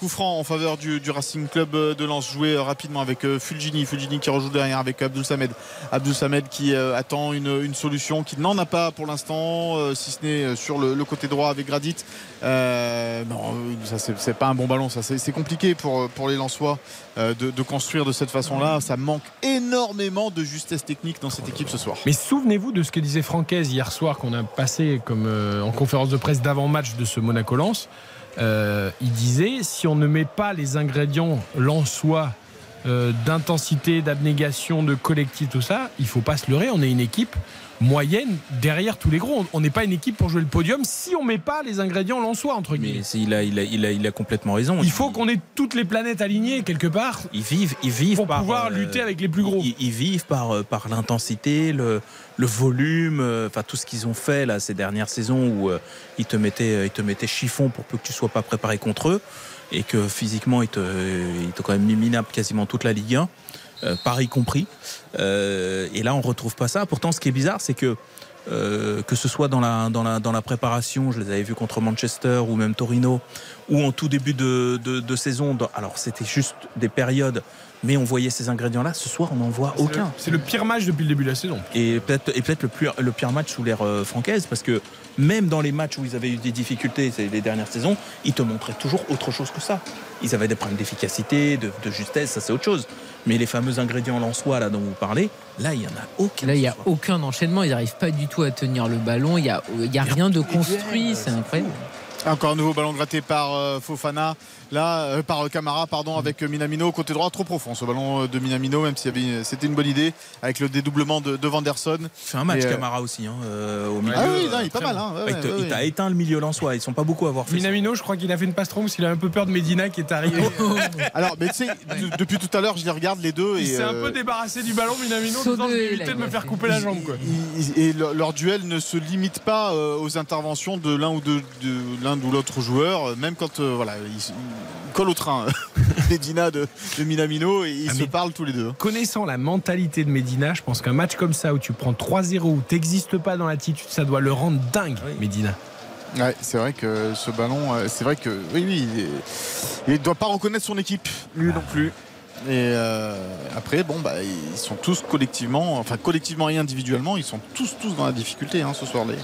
[SPEAKER 4] franc en faveur du, Racing Club de Lens. Joué rapidement avec euh, Fulgini. Fulgini qui rejoue derrière avec Abdul Samed. Abdul Samed qui euh, attend une, solution qui n'en a pas pour l'instant euh, si ce n'est sur le, côté droit avec Gradit. Non ça c'est pas un bon ballon ça. C'est compliqué pour, pour les Lensois de, construire de cette façon là ça manque énormément de justesse technique dans cette équipe ce soir.
[SPEAKER 3] Mais souvenez-vous de ce que disait Francaise hier soir qu'on a passé comme en conférence de presse d'avant-match de ce Monaco-Lens euh, il disait si on ne met pas les ingrédients lensois euh, d'intensité, d'abnégation, de collectif, tout ça, il faut pas se leurrer. On est une équipe moyenne derrière tous les gros. On n'est pas une équipe pour jouer le podium si on met pas les ingrédients lensois entre guillemets.
[SPEAKER 6] Mais il a, il a, il a, il a complètement raison.
[SPEAKER 3] Il faut qu'on ait toutes les planètes alignées quelque part.
[SPEAKER 6] Ils vivent, ils vivent
[SPEAKER 3] pour pouvoir euh, lutter avec les plus gros.
[SPEAKER 6] Ils, vivent par par l'intensité, le, le volume, enfin tout ce qu'ils ont fait là ces dernières saisons où ils te mettaient, ils te mettaient chiffon pour peu que tu sois pas préparé contre eux et que physiquement ils te, ils quand même mis minable quasiment toute la Ligue 1. Euh, Paris compris. Euh, et là, on retrouve pas ça. Pourtant, ce qui est bizarre, c'est que euh, que ce soit dans la, dans, la, dans la préparation, je les avais vus contre Manchester ou même Torino, ou en tout début de, de, de saison. Dans- alors c'était juste des périodes, mais on voyait ces ingrédients-là. Ce soir, on n'en voit aucun.
[SPEAKER 3] C'est le pire match depuis le début de la saison.
[SPEAKER 6] Et peut-être et le, plus- le pire match sous l'ère euh, francaise, parce que même dans les matchs où ils avaient eu des difficultés les dernières saisons, ils te montraient toujours autre chose que ça. Ils avaient des problèmes d'efficacité, de, de justesse, ça c'est autre chose. Mais les fameux ingrédients lensois là dont vous parlez, là il y en a aucun.
[SPEAKER 5] Là, il n'y a aucun enchaînement. Ils n'arrivent pas du tout à tenir le ballon. Il n'y a, il y a rien de construit. C'est incroyable.
[SPEAKER 4] Encore un nouveau ballon gratté par euh, Fofana, là, euh, par Camara, pardon, avec euh, Minamino côté droit, trop profond ce ballon euh, de Minamino, même si c'était une bonne idée avec le dédoublement de, de Vanderson.
[SPEAKER 6] fait un match
[SPEAKER 4] Et,
[SPEAKER 6] Camara aussi hein, euh, au milieu.
[SPEAKER 4] Ah oui, non, il est pas mal. hein, ouais,
[SPEAKER 6] il te-
[SPEAKER 4] ouais,
[SPEAKER 6] il
[SPEAKER 4] ouais.
[SPEAKER 6] t'a éteint le milieu lensois. Ils sont pas beaucoup à avoir fait. ça.
[SPEAKER 3] Minamino, je crois qu'il a fait une passe trop parce qu'il a un peu peur de Medina qui est arrivé. *laughs*
[SPEAKER 4] Alors, mais tu sais, de- depuis tout à l'heure, je les regarde les deux.
[SPEAKER 3] Il s'est un peu débarrassé du ballon, Minamino, en disant éviter de me faire couper la jambe. Quoi.
[SPEAKER 4] Et leur, duel ne se limite pas aux interventions de l'un ou de, de l'un ou l'autre joueur, même quand euh, voilà, ils, ils collent au train *laughs* Medina de, de Minamino et ils
[SPEAKER 3] Ah,
[SPEAKER 4] se parlent tous les deux.
[SPEAKER 3] Connaissant la mentalité de Medina, je pense qu'un match comme ça où tu prends 3-0, où t'existes pas dans l'attitude, ça doit le rendre dingue, Medina.
[SPEAKER 4] Ouais, c'est vrai que ce ballon, euh, c'est vrai que oui, oui, il ne doit pas reconnaître son équipe, lui non plus. Et euh, après, bon, bah, ils sont tous collectivement, enfin collectivement et individuellement, ils sont tous tous dans la difficulté hein, ce soir. Les,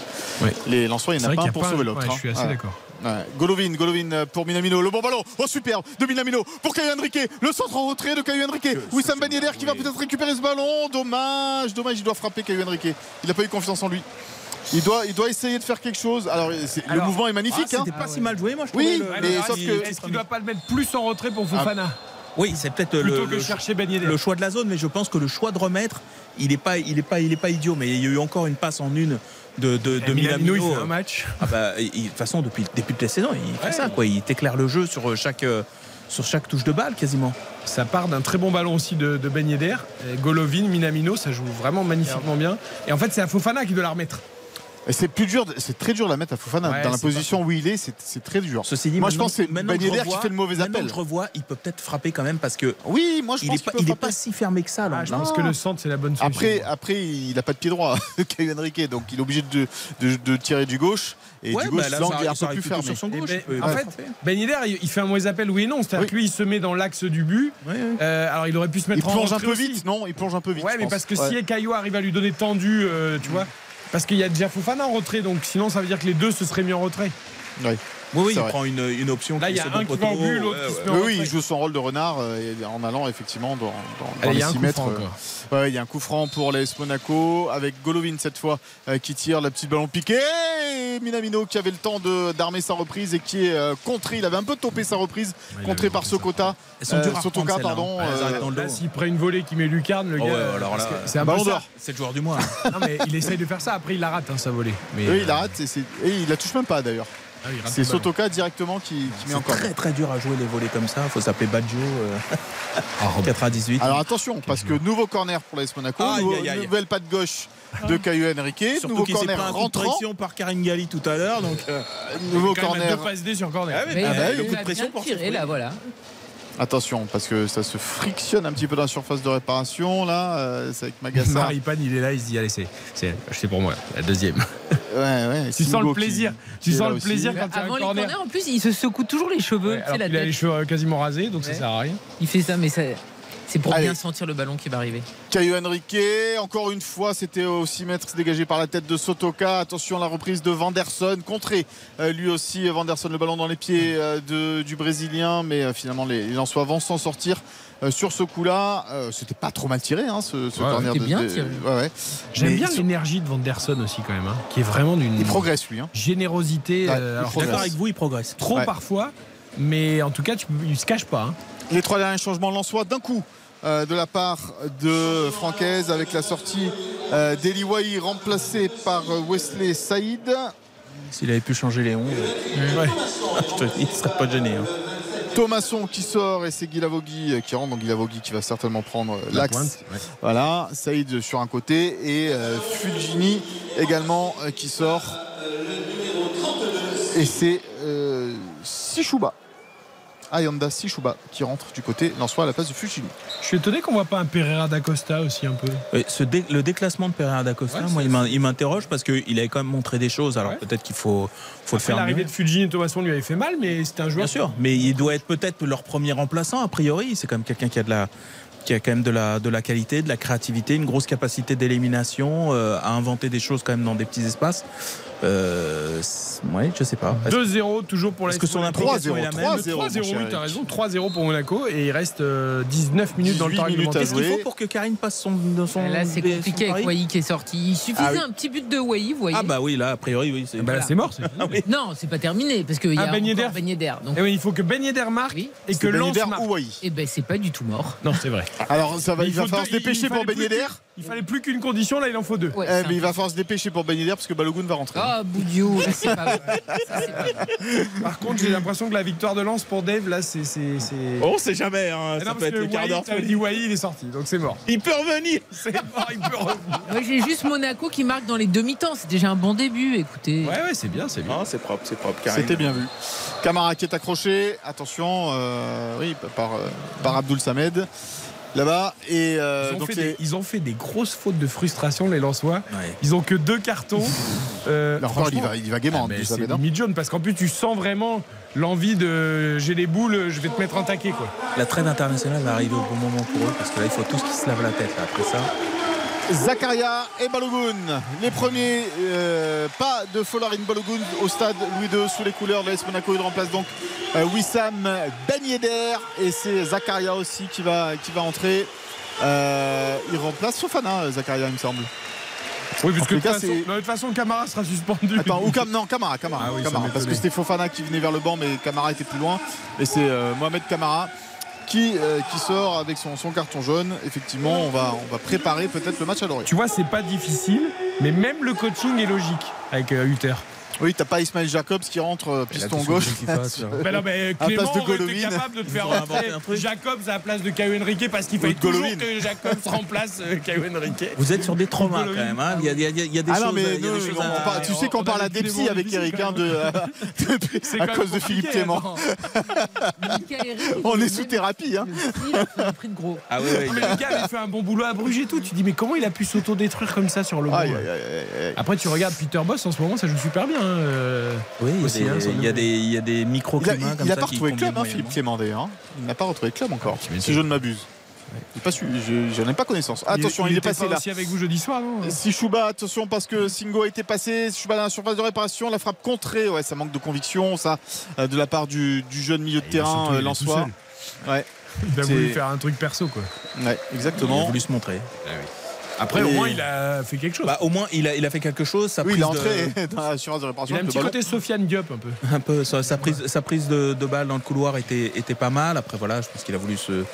[SPEAKER 3] Ouais.
[SPEAKER 4] les Lensois, il n'y en a pas un pour sauver l'autre.
[SPEAKER 3] ouais,
[SPEAKER 4] hein.
[SPEAKER 3] Je suis assez d'accord.
[SPEAKER 4] Ouais. Golovin, Golovin pour Minamino, le bon ballon, oh superbe de Minamino pour Caio Henrique, le centre en retrait de Caio Henrique. Wissam Ben Yedder qui va peut-être récupérer ce ballon, dommage, dommage, il doit frapper Caio Henrique. Il n'a pas eu confiance en lui. Il doit, il doit essayer de faire quelque chose. Alors, le mouvement est magnifique.
[SPEAKER 6] Ah,
[SPEAKER 4] hein.
[SPEAKER 6] C'était pas si mal joué, moi je
[SPEAKER 4] Oui,
[SPEAKER 6] trouvais, le-
[SPEAKER 4] mais
[SPEAKER 6] le-
[SPEAKER 4] sauf
[SPEAKER 6] il-
[SPEAKER 4] que-
[SPEAKER 3] Est-ce qu'il doit pas le mettre plus en retrait pour Fofana
[SPEAKER 6] Oui, c'est peut-être
[SPEAKER 3] plutôt
[SPEAKER 6] le,
[SPEAKER 3] que
[SPEAKER 6] le-
[SPEAKER 3] chercher Ben Yedder
[SPEAKER 6] le choix de la zone, mais je pense que le choix de remettre, il est pas, il est pas, il est pas idiot. Mais il y a eu encore une passe en une de, de, de
[SPEAKER 3] Et Minamino, il
[SPEAKER 6] Minamino.
[SPEAKER 3] fait un match.
[SPEAKER 6] Ah bah, il- de toute façon, depuis le début de la saison, il fait
[SPEAKER 3] Ouais.
[SPEAKER 6] ça. Quoi. Il t'éclaire le jeu sur chaque, euh, sur chaque touche de balle quasiment.
[SPEAKER 3] Ça part d'un très bon ballon aussi de, de Ben Yedder. Golovin, Minamino, ça joue vraiment magnifiquement bien. Et en fait, c'est à Fofana qui doit la remettre.
[SPEAKER 4] Et c'est plus dur, c'est très dur de la mettre à Fofana.
[SPEAKER 3] Ouais,
[SPEAKER 4] Dans la position où il est, c'est c'est très dur.
[SPEAKER 6] Ceci dit,
[SPEAKER 4] Moi, je pense que c'est Ben qui fait le mauvais appel.
[SPEAKER 6] je revois, il peut peut-être frapper quand même parce que
[SPEAKER 4] Oui, moi je
[SPEAKER 6] il
[SPEAKER 4] pense
[SPEAKER 6] est pas,
[SPEAKER 4] qu'il peut
[SPEAKER 6] il est
[SPEAKER 4] frapper.
[SPEAKER 6] pas si fermé que ça.
[SPEAKER 3] Ah, je pense que le centre, c'est la bonne solution.
[SPEAKER 4] Après, après, il n'a pas de pied droit, *laughs* Caio Henrique, donc il est obligé de, de- de tirer du gauche. Et
[SPEAKER 6] Ouais,
[SPEAKER 4] du gauche,
[SPEAKER 6] bah là,
[SPEAKER 4] l'angle
[SPEAKER 6] ça-
[SPEAKER 4] est un peu plus fermé.
[SPEAKER 6] sur son
[SPEAKER 3] Eh
[SPEAKER 6] gauche.
[SPEAKER 3] ben,
[SPEAKER 6] il peut-
[SPEAKER 3] en
[SPEAKER 6] il
[SPEAKER 3] fait. Ben Yedder, il il fait un mauvais appel, oui et non. C'est-à-dire
[SPEAKER 4] Oui.
[SPEAKER 3] que lui, il se met dans l'axe du but. Euh, alors, il aurait pu se
[SPEAKER 4] Il
[SPEAKER 3] mettre en
[SPEAKER 4] plonge un peu vite, non Il plonge un peu vite.
[SPEAKER 3] Ouais, mais parce que si Caillou arrive à lui donner tendu, euh, tu vois, parce qu'il y a déjà Fofana en retrait, donc sinon ça veut dire que les deux se seraient mis en retrait.
[SPEAKER 4] Ouais.
[SPEAKER 6] Oui, il
[SPEAKER 4] vrai.
[SPEAKER 6] prend une, une option
[SPEAKER 3] Là,
[SPEAKER 6] qui
[SPEAKER 3] il y
[SPEAKER 6] est
[SPEAKER 3] a un qui va en but, l'autre
[SPEAKER 6] Ouais,
[SPEAKER 3] qui se
[SPEAKER 6] ouais.
[SPEAKER 3] met en
[SPEAKER 4] Oui, il joue son rôle de renard euh, en allant effectivement dans, dans, les
[SPEAKER 3] y a un
[SPEAKER 4] 6
[SPEAKER 3] coup
[SPEAKER 4] mètres. euh, il y a un coup franc pour l'AS Monaco avec Golovin cette fois euh, qui tire le petit ballon piqué. Et Minamino qui avait le temps d'armer sa reprise et qui est euh, contré. Il avait un peu topé sa reprise, contré par. Sokota. Sotoka, pardon.
[SPEAKER 6] hein.
[SPEAKER 3] Là, s'il prend une volée qui met Lucarne, le
[SPEAKER 6] Oh
[SPEAKER 3] gars. c'est un
[SPEAKER 4] Ballon d'or.
[SPEAKER 6] C'est le joueur du mois. hein.
[SPEAKER 3] Non, mais il essaye de faire ça. Après, il la rate, hein, sa volée.
[SPEAKER 4] Oui, il et, c'est- et il la touche même pas d'ailleurs.
[SPEAKER 3] Ah,
[SPEAKER 4] C'est. Sotoka directement qui, qui met
[SPEAKER 6] C'est
[SPEAKER 4] encore.
[SPEAKER 6] très très dur à jouer les volets comme ça. Il faut s'appeler Badjo. euh, 98.
[SPEAKER 4] Alors attention, parce que nouveau corner pour l'AS Monaco,
[SPEAKER 6] Aïe,
[SPEAKER 4] nouveau- nouvelle patte gauche de Caio Henrique,
[SPEAKER 6] Surtout
[SPEAKER 4] nouveau
[SPEAKER 6] qu'il s'est pris
[SPEAKER 4] corner
[SPEAKER 6] un coup de
[SPEAKER 4] rentrant,
[SPEAKER 6] pression par Karim Gali tout à l'heure. Donc, euh,
[SPEAKER 4] nouveau
[SPEAKER 3] Quand même,
[SPEAKER 4] corner.
[SPEAKER 3] deux passes D sur corner.
[SPEAKER 6] Ah
[SPEAKER 5] Mais
[SPEAKER 6] bah,
[SPEAKER 5] il
[SPEAKER 6] bah,
[SPEAKER 5] a-
[SPEAKER 6] le coup
[SPEAKER 5] il
[SPEAKER 6] de
[SPEAKER 5] a
[SPEAKER 6] pression
[SPEAKER 5] tiré, là, voilà.
[SPEAKER 4] Attention, parce que ça se frictionne un petit peu dans la surface de réparation là. euh, c'est avec Magassa.
[SPEAKER 3] Maripane, il est là, il se dit allez, c'est c'est c'est pour moi, la deuxième.
[SPEAKER 4] Ouais, ouais,
[SPEAKER 3] Tu sens le plaisir,
[SPEAKER 4] qui
[SPEAKER 3] tu sens le
[SPEAKER 4] aussi.
[SPEAKER 3] plaisir quand il y a
[SPEAKER 5] Avant les corners, en plus, il se secoue toujours les cheveux.
[SPEAKER 3] Ouais,
[SPEAKER 5] tu sais,
[SPEAKER 3] alors
[SPEAKER 5] la
[SPEAKER 3] qu'il a les cheveux euh, quasiment rasés, donc ça sert à rien.
[SPEAKER 5] Il fait ça, mais ça- c'est pour
[SPEAKER 4] Allez.
[SPEAKER 5] bien sentir le ballon qui va arriver.
[SPEAKER 4] Caio Henrique, encore une fois, c'était au 6 mètres dégagé par la tête de Sotoka. Attention à la reprise de Vanderson, contré euh, lui aussi. Vanderson, le ballon dans les pieds euh, de- du Brésilien, mais euh, finalement les, les Lensois vont s'en sortir. euh, sur ce coup-là, Euh, c'était pas trop mal tiré, hein, ce, ce
[SPEAKER 3] Ouais,
[SPEAKER 4] corner.
[SPEAKER 5] c'était
[SPEAKER 4] de-
[SPEAKER 5] bien
[SPEAKER 4] de-
[SPEAKER 5] tiré.
[SPEAKER 4] ouais, ouais.
[SPEAKER 3] J'aime bien
[SPEAKER 4] sur-
[SPEAKER 3] l'énergie de Vanderson aussi quand même, hein, qui est vraiment d'une
[SPEAKER 4] Il progresse lui. Hein.
[SPEAKER 3] générosité.
[SPEAKER 4] Ouais,
[SPEAKER 3] euh,
[SPEAKER 4] il
[SPEAKER 3] alors,
[SPEAKER 6] je suis d'accord avec vous, il progresse.
[SPEAKER 3] trop
[SPEAKER 4] Ouais.
[SPEAKER 3] parfois, mais en tout cas, tu, il se cache pas. hein.
[SPEAKER 4] Les trois derniers changements Lensois d'un coup euh, de la part de Francaise avec la sortie euh, d'Eli Wahi remplacé par euh, Wesley Saïd.
[SPEAKER 6] S'il avait pu changer les 11,
[SPEAKER 3] Ouais. *laughs*
[SPEAKER 6] je te dis, il ne serait pas gêné. hein.
[SPEAKER 4] Thomasson qui sort et c'est Guilavogui euh, qui rentre. Donc Guilavogui qui va certainement prendre
[SPEAKER 3] La
[SPEAKER 4] l'axe.
[SPEAKER 3] ouais.
[SPEAKER 4] Voilà, Saïd sur un côté et euh, Fulgini également euh, qui sort. Et c'est euh, Sichouba Ayanda Sichuba qui rentre du côté Lensois à la place de Fujimi.
[SPEAKER 3] Je suis étonné qu'on voit pas un Pereira d'Acosta aussi un peu.
[SPEAKER 6] Oui, ce dé- le déclassement de Pereira d'Acosta,
[SPEAKER 3] Ouais,
[SPEAKER 6] moi, il m'in- il m'interroge parce qu'il avait quand même montré des choses. Alors
[SPEAKER 3] Ouais.
[SPEAKER 6] peut-être qu'il faut, faut le faire
[SPEAKER 3] l'arrivée de Fulgini et Thomasson lui avait fait mal, mais c'était un joueur.
[SPEAKER 6] Bien sûr, mais il doit être peut-être leur premier remplaçant a priori. C'est quand même quelqu'un qui a de la qui a quand même de la, de la qualité, de la créativité, une grosse capacité d'élimination, euh, à inventer des choses quand même dans des petits espaces. Euh, ouais, je sais pas. Est-ce-
[SPEAKER 3] 2-0 toujours pour la
[SPEAKER 6] Est-ce que son implication est la même
[SPEAKER 4] 3-0,
[SPEAKER 3] 3-0,
[SPEAKER 4] mon cher
[SPEAKER 3] oui, t'as raison. 3-0 pour Monaco et il reste euh, 19 minutes dans le
[SPEAKER 4] 18
[SPEAKER 3] temps réglementaire.
[SPEAKER 6] Qu'est-ce qu'il faut pour que Karine passe son, dans son
[SPEAKER 5] Là, c'est
[SPEAKER 6] son
[SPEAKER 5] compliqué avec
[SPEAKER 6] pari
[SPEAKER 5] Wai qui est sorti. Il suffisait
[SPEAKER 4] Ah oui.
[SPEAKER 5] un petit but de Wai, vous voyez.
[SPEAKER 6] Ah bah oui, là, a priori, oui. c'est-
[SPEAKER 3] Bah là,
[SPEAKER 5] Voilà.
[SPEAKER 3] c'est mort. c'est *laughs* fini.
[SPEAKER 5] Non, c'est pas terminé parce qu'il y
[SPEAKER 3] Ah,
[SPEAKER 5] a
[SPEAKER 3] Ben
[SPEAKER 5] encore Ben Yedder. Donc,
[SPEAKER 3] Eh oui, il faut que Ben Yedder marque
[SPEAKER 5] Oui.
[SPEAKER 3] et que
[SPEAKER 4] Ben
[SPEAKER 3] Lens marque.
[SPEAKER 4] ou Wai.
[SPEAKER 5] eh ben, c'est pas du tout mort.
[SPEAKER 3] Non, c'est vrai.
[SPEAKER 4] Alors ça va, il va
[SPEAKER 3] faut
[SPEAKER 4] falloir se dépêcher
[SPEAKER 3] il
[SPEAKER 4] pour Ben
[SPEAKER 3] qu'une- Il fallait plus qu'une condition, là il en faut deux.
[SPEAKER 5] Ouais,
[SPEAKER 4] Eh, mais il va falloir se dépêcher pour Ben Yedder parce que Balogun va rentrer.
[SPEAKER 5] Ah, Boudiou, ça, c'est pas vrai. Ça, pas.
[SPEAKER 3] Par contre, j'ai l'impression que la victoire de Lens pour Dave, là, c'est. c'est- c'est-
[SPEAKER 6] On sait jamais, hein,
[SPEAKER 3] Ah
[SPEAKER 6] ça
[SPEAKER 3] non,
[SPEAKER 6] peut
[SPEAKER 3] parce
[SPEAKER 6] être
[SPEAKER 3] que
[SPEAKER 6] le quart d'heure.
[SPEAKER 3] il est sorti, donc c'est mort.
[SPEAKER 6] Il peut revenir
[SPEAKER 3] C'est mort, il peut revenir.
[SPEAKER 5] Moi, j'ai juste Monaco qui marque dans les demi-temps. C'est déjà un bon début, écoutez.
[SPEAKER 3] Ouais, ouais, c'est bien, c'est bien.
[SPEAKER 6] Non, c'est propre, c'est propre.
[SPEAKER 4] C'était bien vu. Camara qui est accroché. Attention, euh, oui, par, euh, par Abdul Samed. Là-bas. Et euh,
[SPEAKER 3] Ils ont,
[SPEAKER 4] donc
[SPEAKER 3] des, ils ont fait des grosses fautes de frustration, les Lensois.
[SPEAKER 6] Ouais.
[SPEAKER 3] Ils ont que deux cartons. *laughs* Euh,
[SPEAKER 4] encore, il
[SPEAKER 3] franchement,
[SPEAKER 4] va, il va gaiement,
[SPEAKER 3] ah, c'est limite jaune parce qu'en plus tu sens vraiment l'envie de j'ai les boules, je vais te mettre en taquet quoi.
[SPEAKER 6] La trêve internationale va arriver au bon moment pour eux parce que là, il faut tous qu'ils se lavent la tête là, après ça.
[SPEAKER 4] Zakaria et Balogun. Les premiers euh, pas de Folarin Balogun au stade Louis II sous les couleurs de l'AS Monaco. Il remplace donc euh, Wissam Ben Yedder et c'est Zakaria aussi qui va, qui va entrer. Euh, il remplace Sofana, Zakaria, il me semble.
[SPEAKER 3] Oui,
[SPEAKER 4] En
[SPEAKER 3] parce que
[SPEAKER 4] tout
[SPEAKER 3] de façon,
[SPEAKER 4] c'est-
[SPEAKER 3] de toute façon, Camara sera suspendu.
[SPEAKER 4] Attends, ou Cam, non, Camara, Camara,
[SPEAKER 3] Ah oui, ça
[SPEAKER 4] Camara, parce que c'était Fofana qui venait vers le banc, mais Camara était plus loin. Et c'est Mohamed Camara qui, euh, qui sort avec son, carton jaune. Effectivement, on va, préparer peut-être le match à Lorient.
[SPEAKER 3] Tu vois, c'est pas difficile, mais même le coaching est logique avec euh, Hutter.
[SPEAKER 4] Oui, t'as pas Ismaël Jacobs qui rentre euh, piston gauche.
[SPEAKER 3] Ben non, mais
[SPEAKER 4] la
[SPEAKER 3] Clément aurait été capable de te *laughs* faire rentrer. Jacobs à la place de Caio Henrique parce qu'il fallait toujours
[SPEAKER 4] Golovin.
[SPEAKER 3] que Jacobs remplace euh, Caio Henrique.
[SPEAKER 6] Vous êtes sur des traumas quand même. hein. Il, y a, il y a- il y a des
[SPEAKER 4] Ah
[SPEAKER 6] choses.
[SPEAKER 4] non, mais
[SPEAKER 6] il y a des
[SPEAKER 4] nous,
[SPEAKER 6] choses
[SPEAKER 4] on
[SPEAKER 6] à-
[SPEAKER 4] parle- tu sais qu'on
[SPEAKER 3] on
[SPEAKER 4] parle à Depsy avec Eric hein, *laughs* de,
[SPEAKER 3] C'est
[SPEAKER 4] à cause de Philippe Clément.
[SPEAKER 5] Eric,
[SPEAKER 4] On
[SPEAKER 5] il
[SPEAKER 4] est sous thérapie. Hein.
[SPEAKER 5] Style a prix de gros.
[SPEAKER 6] Ah oui, oui,
[SPEAKER 3] Non, mais le gars avait fait un bon boulot à Bruges et tout. Tu dis, mais comment il a pu s'autodétruire comme ça sur le. Après, tu regardes Peter Boss en ce moment, ça joue super bien. Hein, euh.
[SPEAKER 6] Oui, il y a
[SPEAKER 3] Aussi,
[SPEAKER 6] des-
[SPEAKER 3] hein, sans
[SPEAKER 6] il y a
[SPEAKER 3] doute.
[SPEAKER 6] des, il y a des micro-climats comme
[SPEAKER 4] il a
[SPEAKER 6] ça
[SPEAKER 4] pas
[SPEAKER 6] qui
[SPEAKER 4] retrouvé le club, hein, Philippe. Clément d'ailleurs. hein. Il n'a pas retrouvé le club encore.
[SPEAKER 3] M'étonnes.
[SPEAKER 4] Si je ne m'abuse. J'ai pas su, je- j'en ai pas connaissance. Attention, il, est passé
[SPEAKER 3] pas
[SPEAKER 4] là.
[SPEAKER 3] aussi avec vous jeudi soir, non
[SPEAKER 4] Si Chouba, attention parce que Singo a été passé, Chouba dans la surface de réparation, la frappe contrée, ouais, ça manque de conviction, ça, euh, de la part du, du jeune milieu de terrain euh, Ouais,
[SPEAKER 3] Il a voulu faire un truc perso, quoi.
[SPEAKER 4] ouais,
[SPEAKER 6] Il a
[SPEAKER 4] exactement.
[SPEAKER 6] voulu se montrer.
[SPEAKER 3] Après,
[SPEAKER 4] Et-
[SPEAKER 3] au moins, il a fait quelque chose.
[SPEAKER 6] Bah, au moins, il a, il a fait quelque chose. Sa
[SPEAKER 4] Oui, il est
[SPEAKER 6] de-
[SPEAKER 4] entré *laughs* dans la surface de réparation.
[SPEAKER 3] il a un petit
[SPEAKER 4] ballon.
[SPEAKER 3] côté Sofiane Diop, un peu.
[SPEAKER 6] un peu sa, sa prise, sa prise de, de balle dans le couloir était, était pas mal. Après, voilà, je pense qu'il a voulu se,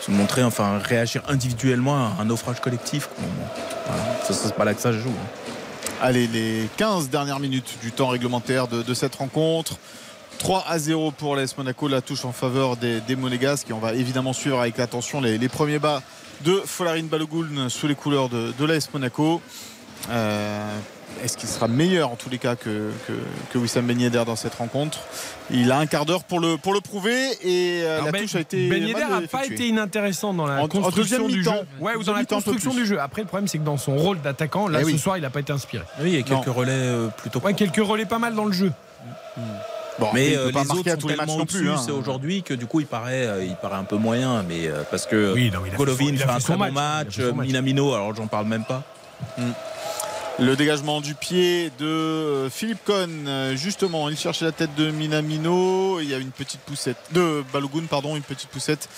[SPEAKER 6] se montrer, enfin, réagir individuellement à un naufrage collectif. Voilà. Ça, C'est pas là que ça joue. hein.
[SPEAKER 4] Allez, les 15 dernières minutes du temps réglementaire de, de cette rencontre. 3 à 0 pour l'AS Monaco, la touche en faveur des, des Monégasques. Et on va évidemment suivre avec attention les, les premiers bas de Folarin Balogun sous les couleurs de, de l'AS Monaco. Euh, Est-ce qu'il sera meilleur en tous les cas que, que, que Wissam Ben Yedder dans cette rencontre? Il a un quart d'heure pour le, pour le prouver et euh, la
[SPEAKER 3] ben,
[SPEAKER 4] touche a été.
[SPEAKER 3] Ben Yedder n'a pas été inintéressant dans la
[SPEAKER 4] En-
[SPEAKER 3] construction
[SPEAKER 4] deuxième
[SPEAKER 3] du jeu.
[SPEAKER 4] mi-temps.
[SPEAKER 3] Ouais, ou
[SPEAKER 4] Deuxième
[SPEAKER 3] dans la construction du jeu. Après, le problème, c'est que dans son rôle d'attaquant, là,
[SPEAKER 4] Eh
[SPEAKER 3] ce soir, il n'a pas été inspiré.
[SPEAKER 6] Oui, il y a quelques
[SPEAKER 4] Non.
[SPEAKER 6] relais euh, plutôt.
[SPEAKER 3] Ouais, quelques relais pas mal dans le jeu.
[SPEAKER 4] Bon,
[SPEAKER 6] Mais
[SPEAKER 4] il
[SPEAKER 6] euh, les autres
[SPEAKER 4] à
[SPEAKER 6] sont
[SPEAKER 4] tous les matchs
[SPEAKER 6] tellement
[SPEAKER 4] non plus.
[SPEAKER 6] au-dessus
[SPEAKER 4] hein.
[SPEAKER 6] c'est aujourd'hui que du coup il paraît, euh, il paraît un peu moyen. Mais euh, parce que
[SPEAKER 3] Oui, non, il a fait son-
[SPEAKER 6] Golovin
[SPEAKER 3] il
[SPEAKER 6] fait
[SPEAKER 3] fait
[SPEAKER 6] un très bon
[SPEAKER 3] match.
[SPEAKER 6] Minamino, alors j'en parle même pas.
[SPEAKER 4] Le dégagement du pied de euh, Philippe Cohn, justement, il cherchait la tête de Minamino. Il y a une petite poussette de Balogun, pardon, une petite poussette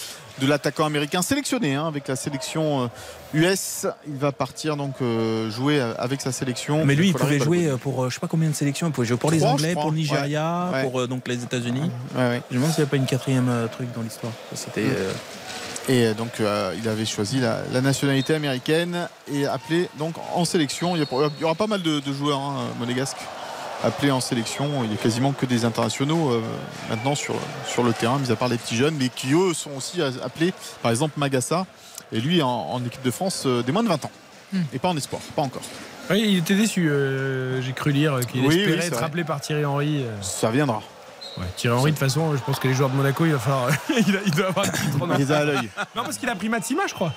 [SPEAKER 4] de l'attaquant américain sélectionné hein, avec la sélection US. Il va partir donc euh, jouer euh, avec sa sélection.
[SPEAKER 6] Mais lui, il pouvait jouer euh, pour je sais pas combien de sélections. Il pouvait jouer pour les Anglais, pour le Nigeria,
[SPEAKER 4] Ouais.
[SPEAKER 6] Pour donc les États-Unis.
[SPEAKER 4] Ouais.
[SPEAKER 6] Je me demande s'il n'y a pas une quatrième truc dans l'histoire. C'était.
[SPEAKER 4] Mm. Et donc euh, il avait choisi la, la nationalité américaine et appelé donc en sélection. Il y, a- il y aura pas mal de, de joueurs hein, monégasques appelés en sélection. Il n'y a quasiment que des internationaux euh, maintenant sur, sur le terrain, mis à part les petits jeunes, mais qui eux sont aussi appelés. Par exemple Magassa et lui en, en équipe de France euh, des moins de 20 ans.
[SPEAKER 5] Hmm.
[SPEAKER 4] Et pas en espoir, pas encore.
[SPEAKER 3] Oui, il était déçu. euh, J'ai cru lire qu'il
[SPEAKER 4] Oui, oui,
[SPEAKER 3] espérait être
[SPEAKER 4] vrai.
[SPEAKER 3] appelé par Thierry Henry. euh.
[SPEAKER 4] Ça viendra.
[SPEAKER 3] Ouais, Thierry Henry, de toute façon, je pense que les joueurs de Monaco, il va falloir. *laughs* il, a- il doit avoir un petit
[SPEAKER 4] Il à l'œil.
[SPEAKER 3] Non, parce qu'il a pris Matsima, je crois.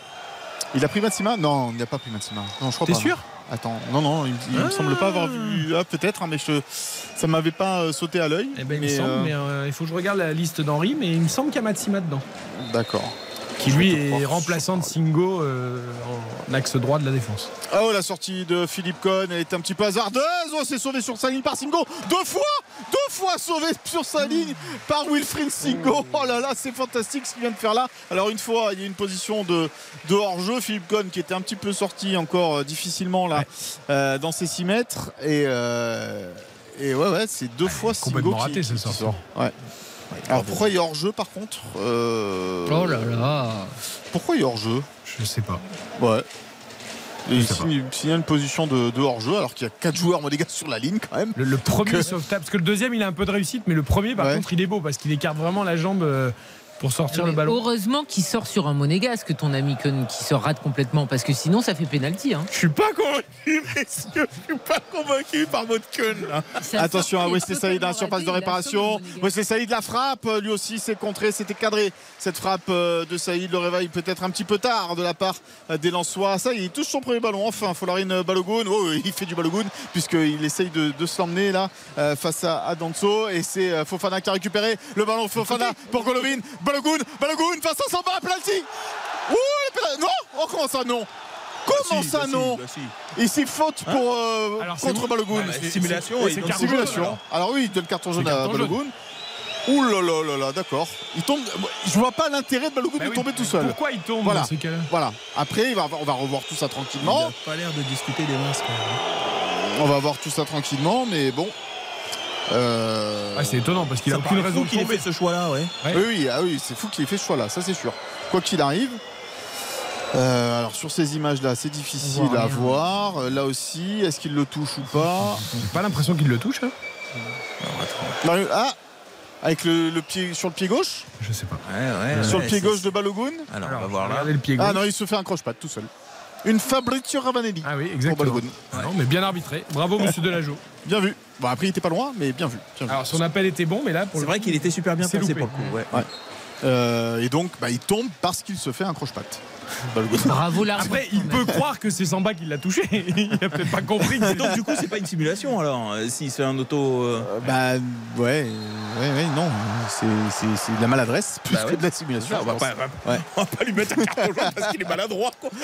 [SPEAKER 4] Il a pris Matsima Non, il n'a pas pris Matsima. Non, je crois
[SPEAKER 3] T'es sûr?
[SPEAKER 4] Attends, non, non, il, il me
[SPEAKER 3] Ah.
[SPEAKER 4] semble pas avoir vu. Ah, peut-être, hein, mais je, ça m'avait pas euh, sauté à l'œil.
[SPEAKER 3] Eh ben, il me semble,
[SPEAKER 4] euh,
[SPEAKER 3] mais euh, il faut que je regarde la liste d'Henri, mais il me semble qu'il y a Matsima dedans.
[SPEAKER 4] D'accord.
[SPEAKER 3] Qui lui est remplaçant de Singo euh, en axe droit de la défense.
[SPEAKER 4] Oh, la sortie de Philippe Cohn, elle est un petit peu hasardeuse. Oh, c'est sauvé sur sa ligne par Singo. Deux fois Deux fois sauvé sur sa ligne par Wilfried Singo. Oh là là, c'est fantastique ce qu'il vient de faire là. Alors, une fois, il y a une position de, de hors-jeu. Philippe Cohn qui était un petit peu sorti encore euh, difficilement là euh, dans ses 6 mètres. Et, euh, et ouais, ouais, c'est deux fois Singo
[SPEAKER 3] complètement
[SPEAKER 4] qui,
[SPEAKER 3] raté,
[SPEAKER 4] qui-
[SPEAKER 3] ce
[SPEAKER 4] qui
[SPEAKER 3] sort.
[SPEAKER 4] sort. Ouais. Alors, pourquoi il y a hors-jeu par contre Euh,
[SPEAKER 5] Oh là là.
[SPEAKER 4] Pourquoi il y a hors-jeu?
[SPEAKER 3] Je sais pas.
[SPEAKER 4] Ouais. Et il
[SPEAKER 3] sais pas.
[SPEAKER 4] signe, une position de, de hors-jeu alors qu'il y a 4 joueurs monégasques sur la ligne quand même.
[SPEAKER 3] Le, le premier
[SPEAKER 4] Que-
[SPEAKER 3] sauvetage, parce que le deuxième, il a un peu de réussite, mais le premier, par
[SPEAKER 4] Ouais.
[SPEAKER 3] contre, il est beau parce qu'il écarte vraiment la jambe euh, pour sortir
[SPEAKER 5] Mais
[SPEAKER 3] le ballon.
[SPEAKER 5] Heureusement qu'il sort sur un monégasque, ton ami Kun, qui se rate complètement, parce que sinon ça fait pénalty. Hein.
[SPEAKER 6] Je suis pas convaincu, *laughs* messieurs. Je suis pas convaincu par votre Kun, là.
[SPEAKER 4] Attention à
[SPEAKER 5] est
[SPEAKER 4] Wesley Saïd, hein, surface
[SPEAKER 5] raté,
[SPEAKER 4] de réparation. Wesley Saïd la frappe, lui aussi c'est contré, c'était cadré. Cette frappe euh, de Saïd le réveille peut-être un petit peu tard de la part euh, des Lensois. Ça, il touche son premier ballon. Enfin, Folarine Balogun. Oh, il fait du Balogun puisqu'il essaye de, de se l'emmener là euh, face à, Danso. Et c'est euh, Fofana qui a récupéré le ballon. Fofana pour Golovin. Balogun, Balogun face à Samba, penalty. Ouh, non Oh, comment ça non? Comment
[SPEAKER 6] Si,
[SPEAKER 4] ça
[SPEAKER 6] bah si,
[SPEAKER 4] non?
[SPEAKER 6] bah si.
[SPEAKER 4] Ici faute pour euh,
[SPEAKER 3] Alors,
[SPEAKER 4] contre. Balogun.
[SPEAKER 3] Bah,
[SPEAKER 6] simulation, donc
[SPEAKER 4] Simulation. Alors oui, il donne le carton jaune à. Balogun. Ouh là là là là, d'accord. Il tombe. Je vois pas l'intérêt de Balogun
[SPEAKER 3] Bah
[SPEAKER 4] de
[SPEAKER 3] oui,
[SPEAKER 4] tomber tout seul.
[SPEAKER 3] Pourquoi il tombe
[SPEAKER 4] Voilà.
[SPEAKER 3] dans ces cas-là?
[SPEAKER 4] Voilà. Après, il va- on va revoir tout ça
[SPEAKER 6] Il
[SPEAKER 4] tranquillement.
[SPEAKER 6] a pas l'air de discuter des masques.
[SPEAKER 4] On va voir tout ça tranquillement, mais bon. Euh,
[SPEAKER 3] Ah, C'est étonnant parce qu'il a aucune raison
[SPEAKER 6] qu'il ait fait ce choix-là, ouais.
[SPEAKER 3] Ouais.
[SPEAKER 4] Oui, oui, ah oui, c'est fou qu'il ait fait ce choix-là, ça c'est sûr. Quoi qu'il arrive. euh, alors sur ces images-là, c'est difficile à
[SPEAKER 5] rien.
[SPEAKER 4] voir. Euh, Là aussi, est-ce qu'il le touche ou pas
[SPEAKER 3] J'ai pas l'impression qu'il le touche. hein.
[SPEAKER 4] Ah Avec le, le pied sur le pied gauche
[SPEAKER 3] Je sais pas.
[SPEAKER 6] Ouais, ouais.
[SPEAKER 4] Sur
[SPEAKER 6] ouais,
[SPEAKER 4] le pied gauche de Balogun
[SPEAKER 6] Alors, on va voir là.
[SPEAKER 3] Regardez le pied gauche.
[SPEAKER 4] Ah non, il se fait un croche-patte tout seul. Une Fabrizio Ravanelli.
[SPEAKER 3] Ah oui, exactement. Ah non, mais bien arbitré. Bravo, monsieur Delageau.
[SPEAKER 4] Bien vu. Bon, après, il était pas loin, mais bien vu. bien vu.
[SPEAKER 3] Alors, son appel était bon, mais là, pour
[SPEAKER 6] C'est
[SPEAKER 3] le
[SPEAKER 6] vrai qu'il était super bien
[SPEAKER 3] C'est
[SPEAKER 6] placé
[SPEAKER 3] loupé.
[SPEAKER 6] pour le coup. Ouais.
[SPEAKER 4] Euh, et donc, bah, il tombe parce qu'il se fait un croche-patte.
[SPEAKER 5] Bravo l'arbitre.
[SPEAKER 3] Après, il peut croire que c'est Samba qui l'a touché. *laughs* il a peut-être pas compris.
[SPEAKER 6] donc, du coup, c'est pas une simulation alors euh, S'il se fait un auto. euh,
[SPEAKER 4] Euh, bah, ouais, ouais, ouais, non. C'est, c'est, c'est de la maladresse plus
[SPEAKER 6] Bah ouais.
[SPEAKER 4] que de la simulation.
[SPEAKER 6] on,
[SPEAKER 4] je
[SPEAKER 6] va pas,
[SPEAKER 4] Ouais.
[SPEAKER 6] on va pas lui mettre un carton jaune parce qu'il est maladroit. Quoi. *laughs*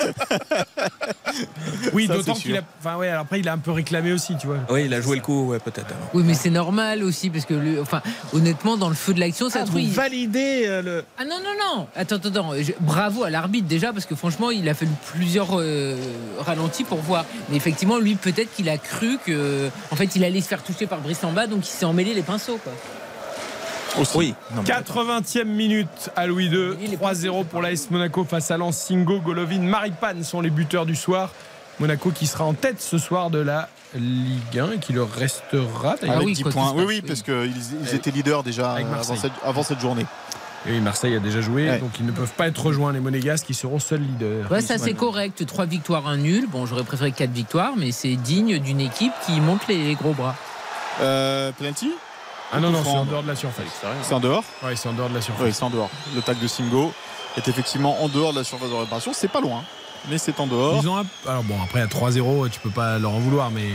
[SPEAKER 3] Oui,
[SPEAKER 4] Ça,
[SPEAKER 3] d'autant qu'il a. Enfin, ouais, alors après, il a un peu réclamé aussi, tu vois.
[SPEAKER 6] Oui, il a joué le coup, ouais, peut-être. alors.
[SPEAKER 5] Oui, mais c'est normal aussi, parce que, le- enfin, honnêtement, dans le feu de l'action, ça
[SPEAKER 6] Ah,
[SPEAKER 5] trouve, il-
[SPEAKER 6] validez euh, le.
[SPEAKER 5] Ah non, non, non Attends, attends, attends. Je- Bravo à l'arbitre déjà, parce que franchement, il a fait plusieurs euh, ralentis pour voir. Mais effectivement, lui, peut-être qu'il a cru que, en fait, il allait se faire toucher par Brice en bas, donc il s'est emmêlé les pinceaux. Quoi.
[SPEAKER 6] Oui. Non, mais-
[SPEAKER 3] 80e minute à Louis II.
[SPEAKER 5] Il est
[SPEAKER 3] 3-0 pour l'AS Monaco face à Lens. Singo, Golovin, Maripane sont les buteurs du soir. Monaco qui sera en tête ce soir de la Ligue 1 et qui le restera. d'ailleurs.
[SPEAKER 4] Avec
[SPEAKER 5] oui,
[SPEAKER 4] 10
[SPEAKER 5] quoi
[SPEAKER 4] points. Oui, oui,
[SPEAKER 5] oui.
[SPEAKER 4] parce qu'ils ils étaient leaders déjà cette, avant cette journée.
[SPEAKER 3] Et oui, Marseille a déjà joué,
[SPEAKER 4] Ouais.
[SPEAKER 3] donc ils ne peuvent pas être rejoints, les Monégasques, qui seront seuls leaders.
[SPEAKER 5] Ouais, ça c'est correct. Trois victoires, un nul. Bon, j'aurais préféré quatre victoires, mais c'est digne d'une équipe qui monte les gros bras.
[SPEAKER 4] Euh, penalty?
[SPEAKER 3] Ah non, non, c'est en dehors de la surface.
[SPEAKER 4] C'est en dehors?
[SPEAKER 3] Ouais, c'est en dehors de la surface.
[SPEAKER 4] Oui, c'est en dehors. Le tag de Singo est effectivement en dehors de la surface de réparation. C'est pas loin, mais c'est en dehors.
[SPEAKER 3] Ils ont un- Alors bon, après à 3-0, tu peux pas leur en vouloir, mais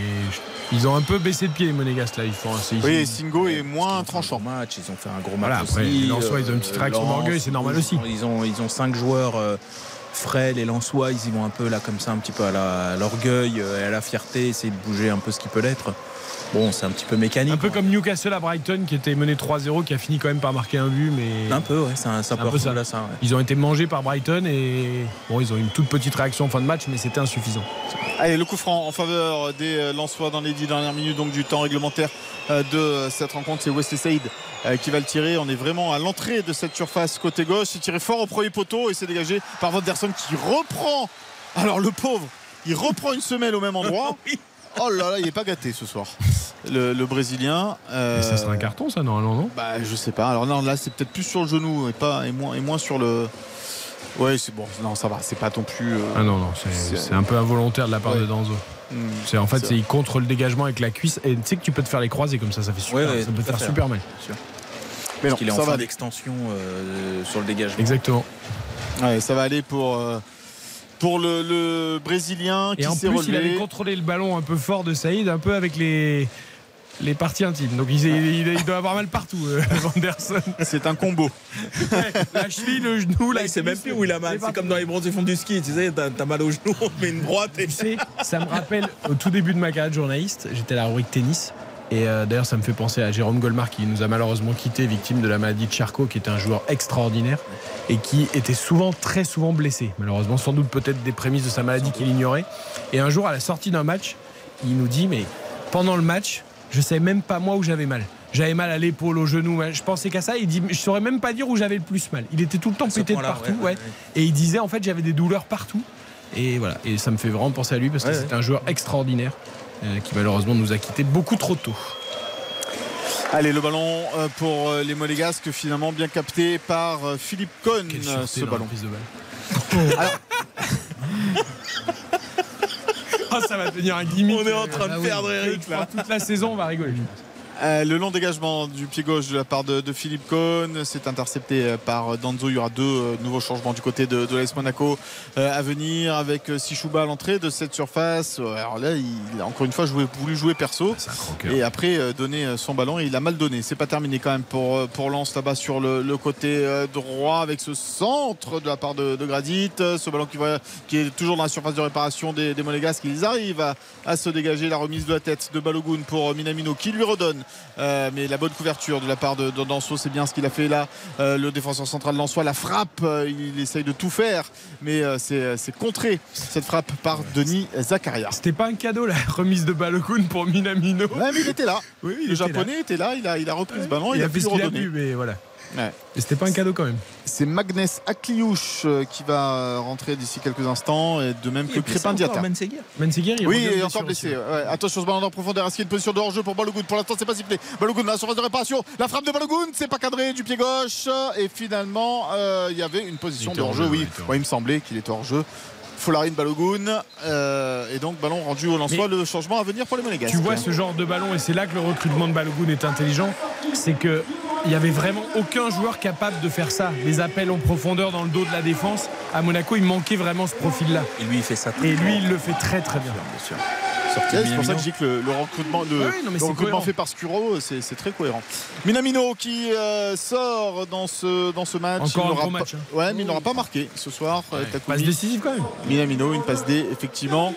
[SPEAKER 3] ils ont un peu baissé de pied les Monégasques là. Ils font. c'est-
[SPEAKER 4] Oui, Singo est moins
[SPEAKER 6] Ils ont
[SPEAKER 4] tranchant.
[SPEAKER 6] fait un match, ils ont fait un gros
[SPEAKER 3] Voilà,
[SPEAKER 6] match
[SPEAKER 3] après,
[SPEAKER 6] aussi.
[SPEAKER 3] les Lensois, ils ont une petite réaction
[SPEAKER 6] Lens,
[SPEAKER 3] d'orgueil, c'est normal aussi.
[SPEAKER 6] Ils ont, ils ont cinq joueurs euh, frais, les Lensois, ils y vont un peu là comme ça, un petit peu à l'orgueil euh, et à la fierté, essayer de bouger un peu ce qui peut l'être. Bon, c'est un petit peu mécanique.
[SPEAKER 3] Un peu comme Newcastle à Brighton qui était mené 3-0, qui a fini quand même par marquer un but, mais
[SPEAKER 6] Un peu, ouais, ça, ça
[SPEAKER 3] Un
[SPEAKER 6] peut
[SPEAKER 3] peu ça.
[SPEAKER 6] ressembler à ça. ouais.
[SPEAKER 3] ils ont été mangés par Brighton et bon, ils ont eu une toute petite réaction en fin de match, mais c'était insuffisant.
[SPEAKER 4] Allez, le coup franc en faveur des euh, Lensois dans les 10 dernières minutes donc du temps réglementaire euh, de cette rencontre. C'est Wesley Saïd euh, qui va le tirer. On est vraiment à l'entrée de cette surface côté gauche. Il tiré fort au premier poteau et c'est dégagé par Vanderson qui reprend. Alors le pauvre, il reprend une semelle au même endroit. *laughs* Oh là là, il est pas gâté ce soir. Le, le Brésilien. euh,
[SPEAKER 3] Et ça sera un carton, ça, normalement, non?
[SPEAKER 4] Bah, je sais pas. Alors non, là, c'est peut-être plus sur le genou et pas et moins et moins sur le. Ouais, c'est bon. Non, ça va. C'est pas non plus. euh,
[SPEAKER 3] Ah non, non, c'est un peu involontaire de la part
[SPEAKER 4] Ouais.
[SPEAKER 3] de Danzo.
[SPEAKER 4] hmm.
[SPEAKER 3] C'est en fait,
[SPEAKER 4] C'est
[SPEAKER 3] il contre le dégagement avec la cuisse et tu sais que tu peux te faire les croisés comme ça, ça fait super,
[SPEAKER 6] Ouais, ouais,
[SPEAKER 3] ça peut te faire super mal.
[SPEAKER 4] Mais non,
[SPEAKER 6] qu'il est en
[SPEAKER 4] ça va
[SPEAKER 6] fin d'extension euh, sur le dégagement.
[SPEAKER 3] Exactement.
[SPEAKER 4] Ouais, ça va aller pour, euh, pour le, le Brésilien
[SPEAKER 3] Et
[SPEAKER 4] qui
[SPEAKER 3] en
[SPEAKER 4] s'est
[SPEAKER 3] plus, il avait
[SPEAKER 4] relevé.
[SPEAKER 3] contrôlé le ballon un peu fort de Saïd, un peu avec les, les parties intimes. Donc il, il- il doit avoir mal partout, euh, *laughs* Vanderson.
[SPEAKER 4] C'est un combo. *laughs*
[SPEAKER 3] La cheville, le genou,
[SPEAKER 6] Là, il sait même plus où il a mal. C'est comme dans les bronzés fonds du ski. Tu sais, t'as mal au genou, *laughs* on met une droite et
[SPEAKER 3] Tu sais, ça me rappelle au tout début de ma carrière de journaliste, j'étais à la rubrique tennis. Et euh, d'ailleurs, ça me fait penser à Jérôme Golmar qui nous a malheureusement quitté, victime de la maladie de Charcot, qui était un joueur extraordinaire et qui était souvent, très souvent blessé. Malheureusement, sans doute peut-être des prémices de sa maladie qu'il ignorait. Et un jour, à la sortie d'un match, il nous dit Mais pendant le match, je savais même pas moi où j'avais mal. J'avais mal à l'épaule, au genou. Je pensais qu'à ça. Il dit Je saurais même pas dire où j'avais le plus mal. Il était tout le temps pété de partout.
[SPEAKER 6] ouais, ouais,
[SPEAKER 3] ouais. Et il disait En fait, j'avais des douleurs partout. Et voilà, et ça me fait vraiment penser à lui parce que c'est un joueur extraordinaire qui malheureusement nous a quittés beaucoup trop tôt.
[SPEAKER 4] Allez, le ballon euh, pour euh, les Monégasques, finalement bien capté par euh, Philippe Cohn, euh, ce ballon.
[SPEAKER 3] prise de balle. *laughs* Ah, *laughs* ça va devenir un gimmick.
[SPEAKER 6] On est en train de
[SPEAKER 3] Ah oui.
[SPEAKER 6] perdre Eric là.
[SPEAKER 3] Toute la saison, on va rigoler.
[SPEAKER 4] Euh, le long dégagement du pied gauche de la part de, de Philippe Cohn, c'est intercepté euh, par Danzo. Il y aura deux euh, nouveaux changements du côté de, de l'AS Monaco euh, à venir avec euh, Sichouba à l'entrée de cette surface. Euh, Alors là, il a encore une fois joué, voulu jouer perso.
[SPEAKER 3] Croqueur.
[SPEAKER 4] Et après euh, donner euh, son ballon et il a mal donné. C'est pas terminé quand même pour, euh, pour Lens là-bas sur le, le côté euh, droit avec ce centre de la part de, de Gradit. Euh, Ce ballon qui, va, qui est toujours dans la surface de réparation des, des Monégasques. Ils arrivent à, à se dégager la remise de la tête de Balogun pour euh, Minamino qui lui redonne. Euh, mais la bonne couverture de la part de, de Danso, c'est bien ce qu'il a fait là. Euh, le défenseur central Lensois, la frappe, euh, il essaye de tout faire, mais c'est contré cette frappe par Denis Zakaria.
[SPEAKER 3] C'était pas un cadeau la *laughs* remise de Balogun pour Minamino.
[SPEAKER 4] Ouais, mais il était là.
[SPEAKER 3] Oui, il
[SPEAKER 4] Le
[SPEAKER 3] était là.
[SPEAKER 4] japonais était là, il a, il a repris ce ballon, il,
[SPEAKER 3] il,
[SPEAKER 4] a,
[SPEAKER 3] a
[SPEAKER 4] le
[SPEAKER 3] pu, mais voilà.
[SPEAKER 4] Ouais.
[SPEAKER 3] Et c'était pas un cadeau quand même.
[SPEAKER 4] C'est Magnès Akliouche euh, qui va euh, rentrer d'ici quelques instants, et de même que Crépin Diata.
[SPEAKER 3] Menseguer, il
[SPEAKER 4] Oui, il est encore blessé. ouais. Attention, ce ballon en profondeur. Est-ce qu'il y a une position de hors-jeu pour Balogun? Pour l'instant, c'est pas sifflé. Balogun dans la surface de réparation. La frappe de Balogun, c'est pas cadré du pied gauche. Et finalement, euh, il y avait une position de
[SPEAKER 3] était
[SPEAKER 4] hors-jeu. Oui.
[SPEAKER 3] Ouais, il
[SPEAKER 4] me semblait qu'il était hors-jeu. Folarine Balogun. euh, et donc, ballon rendu au Lensois. Le changement à venir pour les Monégasques.
[SPEAKER 3] Tu vois ce genre de ballon, et c'est là que le recrutement de Balogun est intelligent, c'est que il y avait vraiment aucun joueur capable de faire ça. Les appels en profondeur dans le dos de la défense. À Monaco, il manquait vraiment ce profil-là.
[SPEAKER 6] Et lui, il fait ça très
[SPEAKER 3] Et lui,
[SPEAKER 6] bien.
[SPEAKER 3] il le fait très très bien.
[SPEAKER 6] bien sûr.
[SPEAKER 4] Ouais, c'est pour ça que je dis que le, le recrutement, le,
[SPEAKER 3] Ouais, non,
[SPEAKER 4] recrutement fait par Scuro, c'est très cohérent. Minamino qui euh, sort dans ce, dans ce match.
[SPEAKER 3] Encore
[SPEAKER 4] Il
[SPEAKER 3] un
[SPEAKER 4] n'aura
[SPEAKER 3] gros
[SPEAKER 4] pas-
[SPEAKER 3] match, hein.
[SPEAKER 4] Ouais, mais il n'aura pas marqué ce soir. euh, Takumi.
[SPEAKER 3] Passe décisive quand même.
[SPEAKER 4] Minamino, une passe D, effectivement.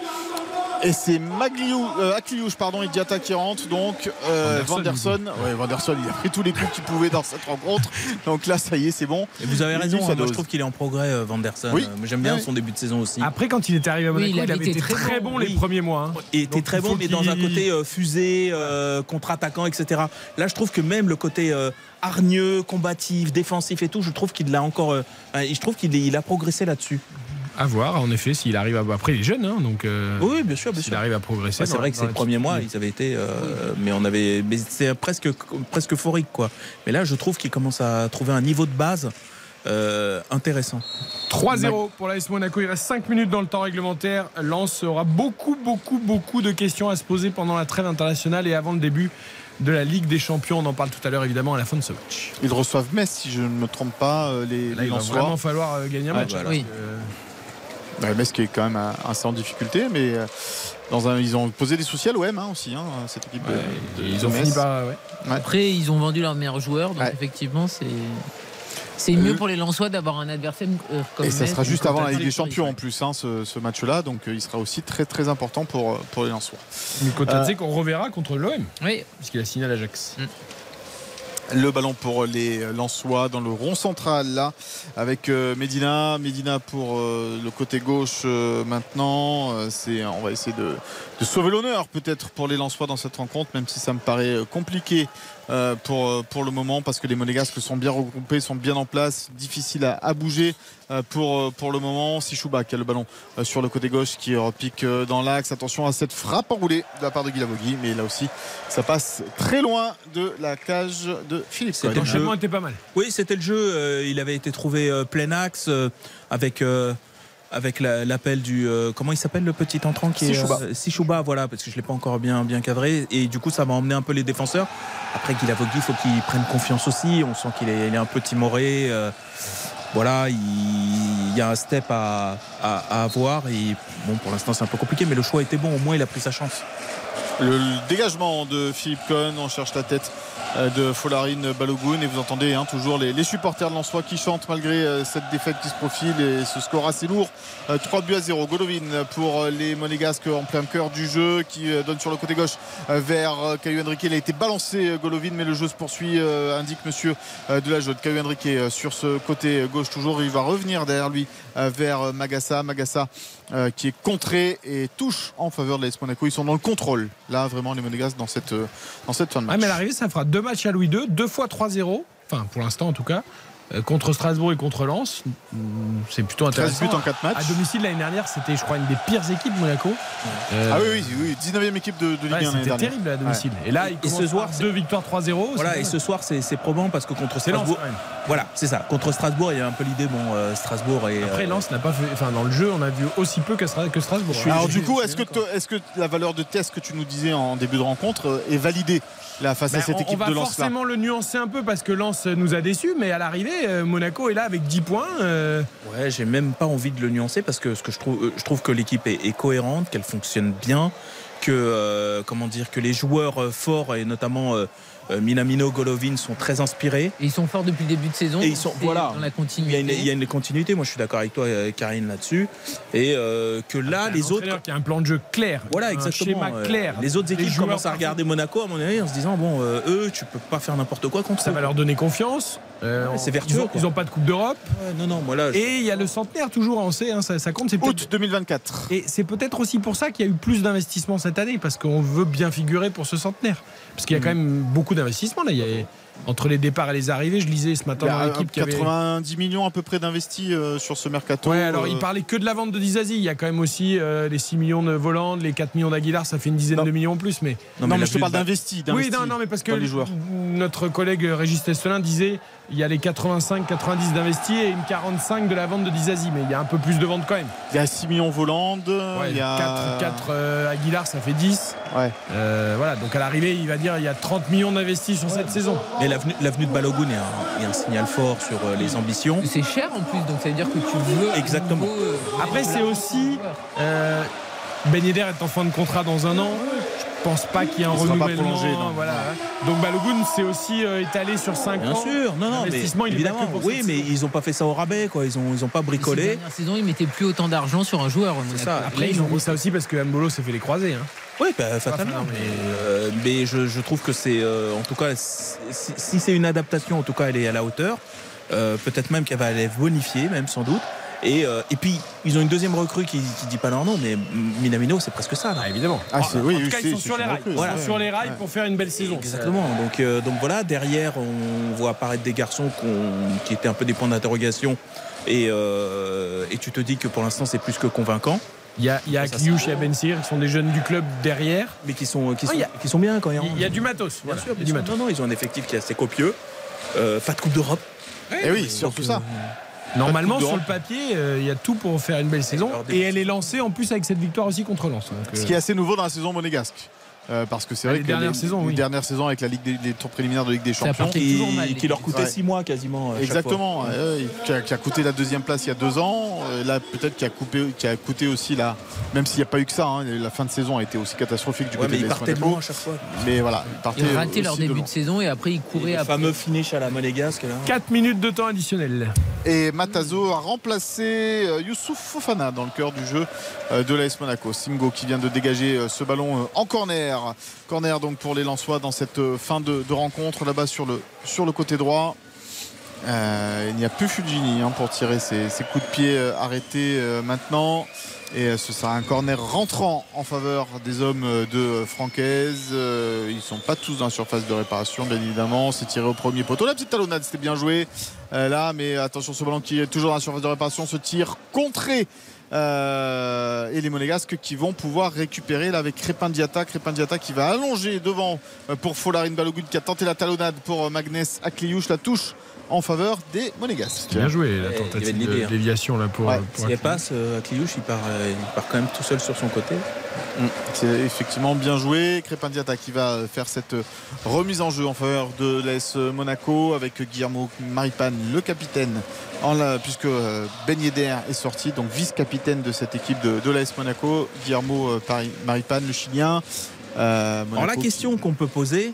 [SPEAKER 4] Et c'est Magliou, euh, Akliouche, pardon, et Diata qui rentre. Donc, euh,
[SPEAKER 3] Vanderson,
[SPEAKER 4] Vanderson. Ouais, Vanderson, il a pris tous les coups qu'il pouvait dans cette rencontre. Donc là, ça y est, c'est bon.
[SPEAKER 6] Et vous avez raison, hein, moi je trouve qu'il est en progrès, euh, Vanderson.
[SPEAKER 4] Oui.
[SPEAKER 6] Euh, J'aime bien son début de saison aussi.
[SPEAKER 3] Après, quand il était arrivé à Monaco,
[SPEAKER 5] il
[SPEAKER 3] il
[SPEAKER 5] avait
[SPEAKER 3] avait,
[SPEAKER 5] été
[SPEAKER 3] été
[SPEAKER 5] très
[SPEAKER 3] très
[SPEAKER 5] bon,
[SPEAKER 3] bon, les
[SPEAKER 6] oui.
[SPEAKER 3] premiers mois. hein.
[SPEAKER 6] Et était
[SPEAKER 3] Donc,
[SPEAKER 6] très bon, mais dans un côté euh, fusée, euh, contre-attaquant, etc. Là, je trouve que même le côté euh, hargneux, combatif, défensif et tout, je trouve qu'il a encore. je trouve qu'il a progressé là-dessus.
[SPEAKER 3] À voir, en effet, s'il arrive à. Après, il est jeune, hein, donc. euh,
[SPEAKER 6] Oui, bien sûr, bien
[SPEAKER 3] S'il
[SPEAKER 6] sûr.
[SPEAKER 3] arrive à progresser.
[SPEAKER 6] Ouais, c'est vrai que ces premiers mois, ils avaient été, euh, mais on avait, c'est presque presque euphorique quoi. Mais là, je trouve qu'il commence à trouver un niveau de base euh, intéressant.
[SPEAKER 3] 3-0 pour l'AS Monaco. Il reste 5 minutes dans le temps réglementaire. Lens aura beaucoup, beaucoup, beaucoup de questions à se poser pendant la trêve internationale et avant le début de la Ligue des Champions. On en parle tout à l'heure, évidemment, à la fin de ce match.
[SPEAKER 4] Ils reçoivent Metz, si je ne me trompe pas, les,
[SPEAKER 3] Là,
[SPEAKER 4] les
[SPEAKER 3] il va vraiment falloir gagner un
[SPEAKER 4] Ouais,
[SPEAKER 3] match.
[SPEAKER 6] voilà.
[SPEAKER 3] parce
[SPEAKER 5] Oui.
[SPEAKER 3] euh,
[SPEAKER 4] Ouais, Metz qui est quand même euh, assez en difficulté, mais euh, dans un, ils ont posé des soucis à l'OM hein, aussi, hein, cette équipe. de-
[SPEAKER 3] ouais,
[SPEAKER 4] de-
[SPEAKER 3] ils
[SPEAKER 4] de
[SPEAKER 3] ont
[SPEAKER 4] Metz.
[SPEAKER 3] fini par. ouais.
[SPEAKER 5] Après, ils ont vendu leurs meilleurs joueurs, donc
[SPEAKER 4] Ouais.
[SPEAKER 5] effectivement, c'est. C'est mieux
[SPEAKER 4] Euh,
[SPEAKER 5] pour les Lensois d'avoir un adversaire euh, comme
[SPEAKER 4] Et ça
[SPEAKER 5] Metz,
[SPEAKER 4] sera juste avant la Ligue des. Champions en plus, hein, ce, ce match-là. Donc euh, il sera aussi très très important pour, euh, pour les Lensois.
[SPEAKER 3] Nico Tadze qu'on reverra contre l'OM,
[SPEAKER 5] Oui,
[SPEAKER 3] puisqu'il a signé à l'Ajax.
[SPEAKER 4] Le ballon pour les Lensois dans le rond central là, avec euh, Medina. Medina pour euh, le côté gauche euh, maintenant. C'est, on va essayer de, sauver l'honneur peut-être pour les Lensois dans cette rencontre, même si ça me paraît compliqué euh, pour, euh, pour le moment parce que les Monégasques sont bien regroupés, sont bien en place, difficile à, à bouger euh, pour, pour le moment. Sichouba qui a le ballon euh, sur le côté gauche qui repique dans l'axe. Attention à cette frappe enroulée de la part de Guilavogui, mais là aussi ça passe très loin de la cage de Philippe
[SPEAKER 6] C'était
[SPEAKER 4] Cohen.
[SPEAKER 6] le jeu.
[SPEAKER 3] L'enchaînement était pas mal.
[SPEAKER 6] Oui, c'était le jeu. il avait été trouvé plein axe euh, avec. euh, avec la- l'appel du euh, comment il s'appelle le petit entrant qui est euh, Sichouba, voilà parce que je l'ai pas encore bien bien cadré. Et du coup ça va emmener un peu les défenseurs. Après Guilavogui il faut qu'il prenne confiance aussi. On sent qu'il est, un peu timoré euh, voilà il, il y a un step à, à, à avoir. Et bon pour l'instant c'est un peu compliqué mais le choix était bon. Au moins il a pris sa chance
[SPEAKER 4] Le dégagement de Philippe Cohn, on cherche la tête euh, de Folarine Balogun et vous entendez hein, toujours les, supporters de Lensois qui chantent malgré euh, cette défaite qui se profile et ce score assez lourd. Euh, 3 buts à 0. Golovin pour euh, les Monégasques en plein cœur du jeu qui euh, donne sur le côté gauche euh, vers euh, Caio Henrique. Il a été balancé euh, Golovin mais le jeu se poursuit, euh, indique monsieur euh, de la. Caio Henrique euh, sur ce côté gauche toujours. Il va revenir derrière lui euh, vers euh, Magassa. Magassa euh, qui est contré et touche en faveur de l'AS Monaco. Ils sont dans le contrôle. Là, vraiment, les Monégasques dans cette, euh, dans cette fin de
[SPEAKER 3] Ah,
[SPEAKER 4] match.
[SPEAKER 3] mais à l'arrivée, ça fera deux matchs à Louis II, deux fois 3-0. Enfin, pour l'instant, en tout cas. Euh, contre Strasbourg et contre Lens. Mm, C'est plutôt
[SPEAKER 4] 13
[SPEAKER 3] intéressant.
[SPEAKER 4] buts en 4 matchs.
[SPEAKER 3] À domicile l'année dernière, c'était, je crois, une des pires équipes Monaco. Euh,
[SPEAKER 4] Ah oui, oui, oui, 19e équipe de, de Ligue 1
[SPEAKER 3] ouais,
[SPEAKER 4] l'année
[SPEAKER 3] c'était
[SPEAKER 4] dernière.
[SPEAKER 3] terrible à domicile. Et là, il
[SPEAKER 6] Et ce soir,
[SPEAKER 3] deux victoires 3-0.
[SPEAKER 6] voilà
[SPEAKER 3] c'est
[SPEAKER 6] et ce soir c'est c'est probant parce que contre Strasbourg
[SPEAKER 3] quand même.
[SPEAKER 6] Voilà c'est ça contre Strasbourg il y a un peu l'idée bon euh, Strasbourg et
[SPEAKER 3] Après,
[SPEAKER 6] euh,
[SPEAKER 3] Lens n'a pas fait. Enfin, dans le jeu, on a vu aussi peu que, Stra- que Strasbourg. hein.
[SPEAKER 4] Alors du coup, est-ce que, est-ce que la valeur de test que tu nous disais en début de rencontre euh, est validée là face à
[SPEAKER 3] Ben,
[SPEAKER 4] cette
[SPEAKER 3] on- on,
[SPEAKER 4] équipe
[SPEAKER 3] va
[SPEAKER 4] de Lens là
[SPEAKER 3] forcément le nuancer un peu parce que Lens nous a déçus, mais à l'arrivée, Monaco est là avec 10 points. euh,
[SPEAKER 6] Ouais, j'ai même pas envie de le nuancer parce que ce que je trouve, je trouve que l'équipe est, est cohérente, qu'elle fonctionne bien, que euh, comment dire, que les joueurs forts et notamment euh, Minamino, Golovin sont très inspirés.
[SPEAKER 5] Et ils sont forts depuis le début de saison.
[SPEAKER 6] Et ils sont- voilà.
[SPEAKER 5] dans la
[SPEAKER 6] Il y, a
[SPEAKER 5] continuité.
[SPEAKER 6] une, il y a une continuité. Moi, je suis d'accord avec toi, euh, Karine, là-dessus. Et euh, que là,
[SPEAKER 3] un
[SPEAKER 6] les autres.
[SPEAKER 3] entraîneur qui a un plan de jeu clair.
[SPEAKER 6] Voilà,
[SPEAKER 3] un
[SPEAKER 6] exactement.
[SPEAKER 3] schéma
[SPEAKER 6] euh,
[SPEAKER 3] clair.
[SPEAKER 6] Les autres équipes commencent à regarder Monaco, à mon avis, en se disant bon, euh, eux, tu peux pas faire n'importe quoi contre
[SPEAKER 3] Ça
[SPEAKER 6] eux.
[SPEAKER 3] va leur donner confiance. Euh,
[SPEAKER 6] Ouais, c'est vertueux.
[SPEAKER 3] Ils n'ont pas de Coupe d'Europe.
[SPEAKER 6] Ouais, non, non, moi là. je-
[SPEAKER 3] Et il y a le centenaire toujours, on sait, hein, ça, ça compte. C'est peut-être-
[SPEAKER 4] Août 2024.
[SPEAKER 3] Et c'est peut-être aussi pour ça qu'il y a eu plus d'investissements cette année, parce qu'on veut bien figurer pour ce centenaire. Parce qu'il y a quand même beaucoup d'investissements. Là. Il y a- entre les départs et les arrivées, je lisais ce matin
[SPEAKER 4] Il y
[SPEAKER 3] dans
[SPEAKER 4] a
[SPEAKER 3] l'équipe qui avait.
[SPEAKER 4] 90 millions à peu près d'investis euh, sur ce mercato.
[SPEAKER 3] Ouais, alors
[SPEAKER 4] euh,
[SPEAKER 3] il parlait que de la vente de Dizazi. Il y a quand même aussi euh, les 6 millions de Voland, les 4 millions d'Aguilar, ça fait une dizaine
[SPEAKER 4] Non.
[SPEAKER 3] de millions en plus. Mais
[SPEAKER 4] Non,
[SPEAKER 6] mais
[SPEAKER 4] je te parle d'investis.
[SPEAKER 3] oui, non, non, mais parce que
[SPEAKER 4] dans les joueurs.
[SPEAKER 3] notre collègue Régis Testelin disait il y a les 85-90 d'investis et une 45 de la vente de Dizazi. Mais il y a un peu plus de ventes quand même.
[SPEAKER 4] Il y a 6 millions Volande.
[SPEAKER 3] Ouais,
[SPEAKER 4] il y a
[SPEAKER 3] 4, 4 euh, Aguilar, ça fait 10.
[SPEAKER 4] Ouais.
[SPEAKER 3] Euh, voilà, donc à l'arrivée, il va dire il y a 30 millions d'investis sur cette saison.
[SPEAKER 6] Mais l'avenue de Balogun est un, est un signal fort sur euh, les ambitions.
[SPEAKER 5] C'est cher en plus, donc ça veut dire que tu veux.
[SPEAKER 6] Exactement.
[SPEAKER 5] nouveau, euh,
[SPEAKER 3] Après, c'est aussi. Euh, ben Yedder est en fin de contrat dans un an. Je pense pas qu'il y ait un
[SPEAKER 4] pas
[SPEAKER 3] renouvellement.
[SPEAKER 4] prolongé, non.
[SPEAKER 3] voilà. Donc Balogun, c'est aussi euh, étalé sur 5
[SPEAKER 6] Bien
[SPEAKER 3] ans.
[SPEAKER 6] sûr, non, non, mais
[SPEAKER 3] L'investissement, il est pas
[SPEAKER 6] évidemment,
[SPEAKER 3] que pour
[SPEAKER 6] oui, mais
[SPEAKER 3] saison.
[SPEAKER 6] ils ont pas fait ça au rabais, quoi. Ils ont, ils ont pas bricolé.
[SPEAKER 5] dernières saisons, ils mettaient plus autant d'argent sur un joueur.
[SPEAKER 3] Ça, après, ils ont mis ça aussi parce que Mbolo s'est fait les croiser. hein.
[SPEAKER 6] Oui, bah, fatalement. Mais euh, mais je, je trouve que c'est, euh, en tout cas, si, si c'est une adaptation, en tout cas, elle est à la hauteur. Euh, Peut-être même qu'elle va aller bonifier, même sans doute. Et, euh, et puis, ils ont une deuxième recrue qui, qui dit pas leur nom, mais Minamino, c'est presque ça. Là.
[SPEAKER 3] évidemment.
[SPEAKER 4] Ah, c'est- oui,
[SPEAKER 3] en tout cas,
[SPEAKER 4] c'est-
[SPEAKER 3] ils sont sur les rails.
[SPEAKER 4] recrue,
[SPEAKER 3] sur les rails
[SPEAKER 4] Ouais.
[SPEAKER 3] pour faire une belle saison.
[SPEAKER 6] Exactement. Donc, euh, donc voilà, derrière, on voit apparaître des garçons qu'on- qui étaient un peu des points d'interrogation. Et, euh, et tu te dis que pour l'instant, c'est plus que convaincant.
[SPEAKER 3] Il y a, il y a et Abensir qui sont des jeunes du club derrière.
[SPEAKER 6] Mais qui sont, qui
[SPEAKER 3] Ah,
[SPEAKER 6] sont,
[SPEAKER 3] il y a-
[SPEAKER 6] qui sont bien quand ils
[SPEAKER 3] Il y a du matos.
[SPEAKER 6] Bien
[SPEAKER 3] voilà.
[SPEAKER 6] sûr,
[SPEAKER 3] du matos.
[SPEAKER 6] Non, non, ils ont un effectif qui est assez copieux. Euh, pas de Coupe d'Europe.
[SPEAKER 4] Et oui, surtout ça.
[SPEAKER 3] Normalement, sur le papier, euh, il y a tout pour faire une belle saison. Et elle est lancée en plus avec cette victoire aussi contre Lens. Donc,
[SPEAKER 4] Ce
[SPEAKER 3] euh,
[SPEAKER 4] qui est assez nouveau dans la saison monégasque. Euh, parce que c'est
[SPEAKER 3] Ah,
[SPEAKER 4] vrai
[SPEAKER 3] les
[SPEAKER 4] que
[SPEAKER 3] dernières
[SPEAKER 4] les,
[SPEAKER 3] saisons,
[SPEAKER 4] les
[SPEAKER 3] oui.
[SPEAKER 4] dernières saisons avec la Ligue des, les tours préliminaires de Ligue des Champions.
[SPEAKER 6] Qui,
[SPEAKER 5] mal,
[SPEAKER 6] qui leur coûtait
[SPEAKER 4] Ouais.
[SPEAKER 6] 6 mois quasiment. chaque
[SPEAKER 4] Exactement, qui, a, qui a coûté la deuxième place il y a deux ans. Euh, Là, peut-être qui a, coupé, qui a coûté aussi, la, même s'il n'y a pas eu que ça, hein, la fin de saison a été aussi catastrophique du.
[SPEAKER 6] Ouais,
[SPEAKER 4] côté
[SPEAKER 6] mais ils
[SPEAKER 4] de
[SPEAKER 6] partaient de
[SPEAKER 4] Monaco.
[SPEAKER 6] loin à chaque fois.
[SPEAKER 4] Mais voilà, ils partaient
[SPEAKER 5] Ils rataient leur
[SPEAKER 4] de
[SPEAKER 5] début de saison et après ils couraient
[SPEAKER 6] Le
[SPEAKER 5] après.
[SPEAKER 6] fameux finish à la monégasque. Là.
[SPEAKER 3] 4 minutes de temps additionnel.
[SPEAKER 4] Et Matazo a remplacé euh, Youssouf Fofana dans le cœur du jeu euh, de l'AS Monaco. Singo qui vient de dégager euh, ce ballon euh, en corner. Corner donc pour les Lensois dans cette euh, fin de, rencontre là-bas sur le, sur le côté droit. Euh, il n'y a plus Fulgini hein, pour tirer ses, coups de pied euh, arrêtés maintenant. Et ce sera un corner rentrant en faveur des hommes de Francaise. Ils sont pas tous dans la surface de réparation, bien évidemment. C'est tiré au premier poteau. La petite talonnade, c'était bien joué là, mais attention, ce ballon qui est toujours dans la surface de réparation se tire contré. Euh, et les Monégasques qui vont pouvoir récupérer là avec Crépin Diata. Qui va allonger devant euh, pour Folarine Balogun qui a tenté la talonnade pour euh, Magnès Akliouche. La touche en faveur des Monégasques.
[SPEAKER 3] Bien joué la tentative
[SPEAKER 6] de hein.
[SPEAKER 3] déviation là pour.
[SPEAKER 4] Ouais,
[SPEAKER 3] Akliouche.
[SPEAKER 6] passe, euh, Akliouche, il part, euh, il part quand même tout seul sur son côté.
[SPEAKER 4] Mm. C'est effectivement bien joué. Crépin Diata qui va faire cette remise en jeu en faveur de l'AS Monaco avec Guillermo Maripane, le capitaine, en la- puisque euh, Ben Yedder est sorti, donc vice-capitaine de cette équipe de, de l'AS Monaco. Guillermo euh, Maripane, le Chilien. Euh,
[SPEAKER 6] Alors la question qu'on peut poser,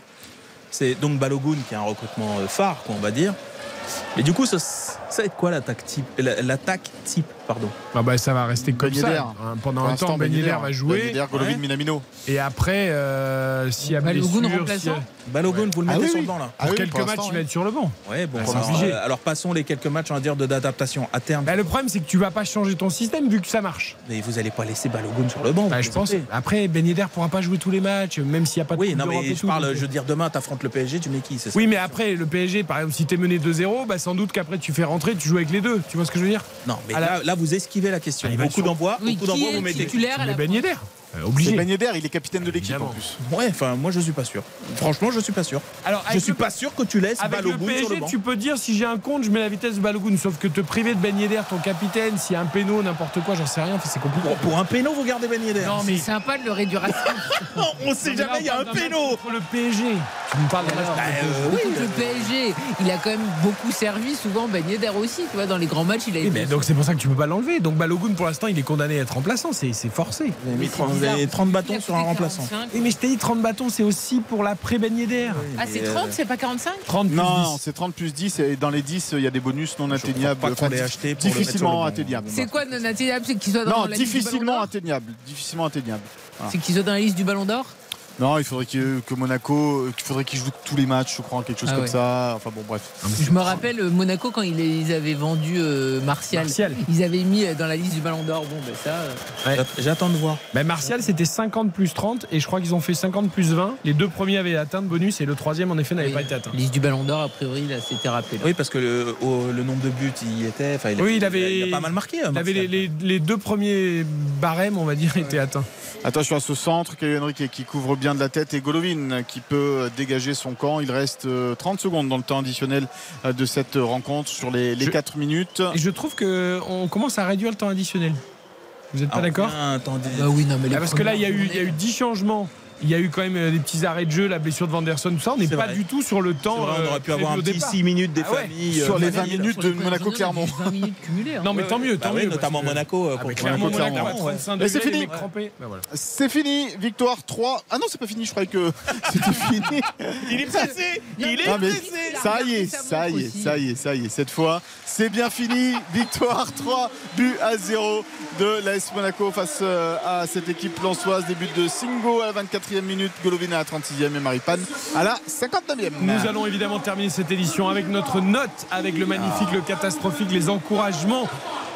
[SPEAKER 6] c'est donc Balogun qui est un recrutement euh, phare, quoi, on va dire. Mais du coup, ça, ça va être quoi l'attaque type la- L'attaque type, pardon.
[SPEAKER 3] Ah bah, ça va rester comme
[SPEAKER 4] Ben
[SPEAKER 3] ça. Hein. Pendant
[SPEAKER 4] Pour
[SPEAKER 3] un temps, Ben Yedder va
[SPEAKER 4] Ben
[SPEAKER 3] jouer.
[SPEAKER 4] Yedder, Golovin,
[SPEAKER 6] Ouais.
[SPEAKER 4] Minamino.
[SPEAKER 3] Et après, euh, s'il y a
[SPEAKER 5] Balogun
[SPEAKER 3] blessure, y
[SPEAKER 6] Balogun, vous le
[SPEAKER 4] Ah
[SPEAKER 6] mettez
[SPEAKER 4] oui,
[SPEAKER 6] sur le banc là.
[SPEAKER 4] Ah
[SPEAKER 3] pour
[SPEAKER 4] oui,
[SPEAKER 3] quelques
[SPEAKER 4] pour
[SPEAKER 3] matchs, il va être sur le banc.
[SPEAKER 6] Ouais, bon,
[SPEAKER 3] c'est
[SPEAKER 6] alors,
[SPEAKER 3] obligé.
[SPEAKER 6] euh, alors passons les quelques matchs, on va dire, de- d'adaptation à terme.
[SPEAKER 3] Bah, le problème, c'est que tu vas pas changer ton système vu que ça marche.
[SPEAKER 6] Mais vous allez pas laisser Balogun sur le banc.
[SPEAKER 3] Bah, je pense. Après, Ben Yedder pourra pas jouer tous les matchs, même s'il n'y a pas de
[SPEAKER 6] Oui, non, mais je parle, je veux dire, demain, t'affrontes le PSG, tu mets qui c'est ça
[SPEAKER 3] Oui, mais après, le PSG, par exemple, si t'es mené 2-0, bah, sans doute qu'après tu fais rentrer, tu joues avec les deux. Tu vois ce que je veux dire?
[SPEAKER 6] Non, mais
[SPEAKER 3] la-
[SPEAKER 6] là, là, vous esquivez la question.
[SPEAKER 3] Ah,
[SPEAKER 6] Beaucoup d'envois,
[SPEAKER 5] Oui,
[SPEAKER 6] beaucoup
[SPEAKER 5] qui
[SPEAKER 6] d'envois,
[SPEAKER 5] est
[SPEAKER 6] vous mettez.
[SPEAKER 5] titulaire à
[SPEAKER 3] Mais
[SPEAKER 5] la
[SPEAKER 3] Ben euh,
[SPEAKER 4] C'est
[SPEAKER 3] obligé.
[SPEAKER 4] Ben Yedder, il est capitaine de l'équipe en plus.
[SPEAKER 6] Ouais, enfin, moi, je suis pas sûr. Franchement, je suis pas sûr.
[SPEAKER 3] Alors,
[SPEAKER 6] Je suis
[SPEAKER 3] le-
[SPEAKER 6] pas sûr que tu laisses
[SPEAKER 3] Avec le
[SPEAKER 6] Balogun sur le
[SPEAKER 3] PSG,
[SPEAKER 6] banc.
[SPEAKER 3] tu peux dire si j'ai un compte, je mets la vitesse de Balogun. Sauf que te priver de Ben Yedder, ton capitaine, s'il y a un péno, n'importe quoi, j'en sais rien, enfin, c'est compliqué.
[SPEAKER 6] Pour, pour un péno, vous gardez Ben Yedder.
[SPEAKER 3] Non,
[SPEAKER 5] C'est sympa de le réduire à ça. *laughs*
[SPEAKER 6] Non, on sait
[SPEAKER 3] mais
[SPEAKER 6] jamais, il y a un péno.
[SPEAKER 3] Contre le PSG. Tu me parles
[SPEAKER 6] bah,
[SPEAKER 3] PSG.
[SPEAKER 6] euh, oui,
[SPEAKER 5] le PSG, il a quand même beaucoup servi, souvent Ben Yedder aussi. Tu vois, dans les grands matchs, il a été.
[SPEAKER 3] mais donc c'est pour ça que tu peux pas l'enlever. Donc Balogun pour l'instant il est condamné à être remplaçant, c'est c'est forcé.
[SPEAKER 6] Vous avez mis
[SPEAKER 5] c'est
[SPEAKER 6] 30, vous
[SPEAKER 5] bizarre.
[SPEAKER 6] avez 30
[SPEAKER 5] Il a
[SPEAKER 6] bâtons sur un remplaçant.
[SPEAKER 5] 45.
[SPEAKER 3] Oui mais je t'ai dit 30 bâtons c'est aussi pour l'après Ben Yedder.
[SPEAKER 5] Ah, c'est
[SPEAKER 6] Mais,
[SPEAKER 5] 30,
[SPEAKER 6] euh,
[SPEAKER 5] c'est pas 45
[SPEAKER 3] 30 plus
[SPEAKER 4] Non,
[SPEAKER 3] 10.
[SPEAKER 4] c'est 30 plus 10 et dans les 10, il y a des bonus non atteignables.
[SPEAKER 6] pas qu'on
[SPEAKER 4] Enfin,
[SPEAKER 6] l'ait acheté pour le mettre
[SPEAKER 4] difficilement
[SPEAKER 6] le
[SPEAKER 4] atteignables.
[SPEAKER 5] C'est quoi non atteignable C'est qu'il soit dans
[SPEAKER 4] Non,
[SPEAKER 5] la liste du
[SPEAKER 4] difficilement
[SPEAKER 5] Ballon d'Or
[SPEAKER 4] atteignable. Difficilement atteignable.
[SPEAKER 5] C'est qu'il soit dans la liste du Ballon d'Or
[SPEAKER 4] Non, il faudrait que, que Monaco, qu'il faudrait qu'il joue tous les matchs, je crois, quelque chose
[SPEAKER 5] Ah
[SPEAKER 4] comme
[SPEAKER 5] ouais.
[SPEAKER 4] ça. Enfin bon, bref.
[SPEAKER 5] Je me rappelle Monaco quand ils, avaient vendu euh, Martial.
[SPEAKER 3] Martial.
[SPEAKER 5] Ils avaient mis euh, dans la liste du Ballon d'Or. Bon, ben ça. euh,
[SPEAKER 6] J'att- J'attends de voir.
[SPEAKER 3] Ben Martial c'était 50 plus 30 et je crois qu'ils ont fait 50 plus 20. Les deux premiers avaient atteint le bonus et le troisième en effet n'avait pas été atteint.
[SPEAKER 5] Liste du Ballon d'Or, a priori, là, c'était rappelé. là.
[SPEAKER 6] Oui, parce que le, au- le nombre de buts, il y était. Enfin, il,
[SPEAKER 3] Oui, il avait-
[SPEAKER 6] il a pas mal marqué. hein,
[SPEAKER 3] Il avait les, les- les deux premiers barèmes on va dire étaient atteints.
[SPEAKER 4] Attention à ce centre, Caio Henrique qui couvre bien de la tête et Golovin qui peut dégager son camp. Il reste euh, 30 secondes dans le temps additionnel euh, de cette rencontre sur les, les
[SPEAKER 3] Je-
[SPEAKER 4] 4 minutes.
[SPEAKER 3] Et je trouve que on commence à réduire le temps additionnel. Vous êtes pas
[SPEAKER 6] Ah,
[SPEAKER 3] d'accord?
[SPEAKER 6] Attendez.
[SPEAKER 5] Bah oui, non, mais les
[SPEAKER 3] Ah, Parce que là il y a eu
[SPEAKER 5] premières
[SPEAKER 3] il y a eu 10 changements. Il y a eu quand même euh, des petits arrêts de jeu, la blessure de Vanderson, tout ça. On n'est pas
[SPEAKER 6] vrai.
[SPEAKER 3] du tout sur le temps.
[SPEAKER 6] vrai, on
[SPEAKER 3] euh,
[SPEAKER 6] aurait pu avoir un petit
[SPEAKER 3] départ.
[SPEAKER 6] 6 minutes des
[SPEAKER 3] Ah ouais.
[SPEAKER 6] familles.
[SPEAKER 4] Sur
[SPEAKER 6] euh,
[SPEAKER 4] les
[SPEAKER 6] familles,
[SPEAKER 4] 20 minutes
[SPEAKER 5] Sur
[SPEAKER 4] de
[SPEAKER 5] les
[SPEAKER 4] Monaco-Clermont.
[SPEAKER 5] journées, 20 minutes cumulées. hein.
[SPEAKER 3] Non mais tant mieux, tant
[SPEAKER 6] oui,
[SPEAKER 3] mieux.
[SPEAKER 6] notamment Monaco.
[SPEAKER 3] Ah, mais
[SPEAKER 6] contre
[SPEAKER 3] clairement,
[SPEAKER 6] Monaco,
[SPEAKER 3] Monaco
[SPEAKER 6] clairement,
[SPEAKER 3] à
[SPEAKER 6] ouais.
[SPEAKER 3] 35
[SPEAKER 4] Mais c'est
[SPEAKER 3] les
[SPEAKER 4] fini. C'est fini, victoire 3. Ah non, c'est pas fini, je croyais que *laughs* c'était fini. *laughs*
[SPEAKER 6] Il est pressé Il est
[SPEAKER 4] Ah,
[SPEAKER 6] pressé
[SPEAKER 4] ça y est, ça y est, ça y est, ça y est. Cette fois, c'est bien fini. Victoire 3 buts à 0 de l'AS Monaco face à cette équipe lançoise. Début de Singo à la 24e minute, Golovin à la 36e et Maripane à la 59e.
[SPEAKER 3] Nous allons évidemment terminer cette édition avec notre note, avec le magnifique, le catastrophique, les encouragements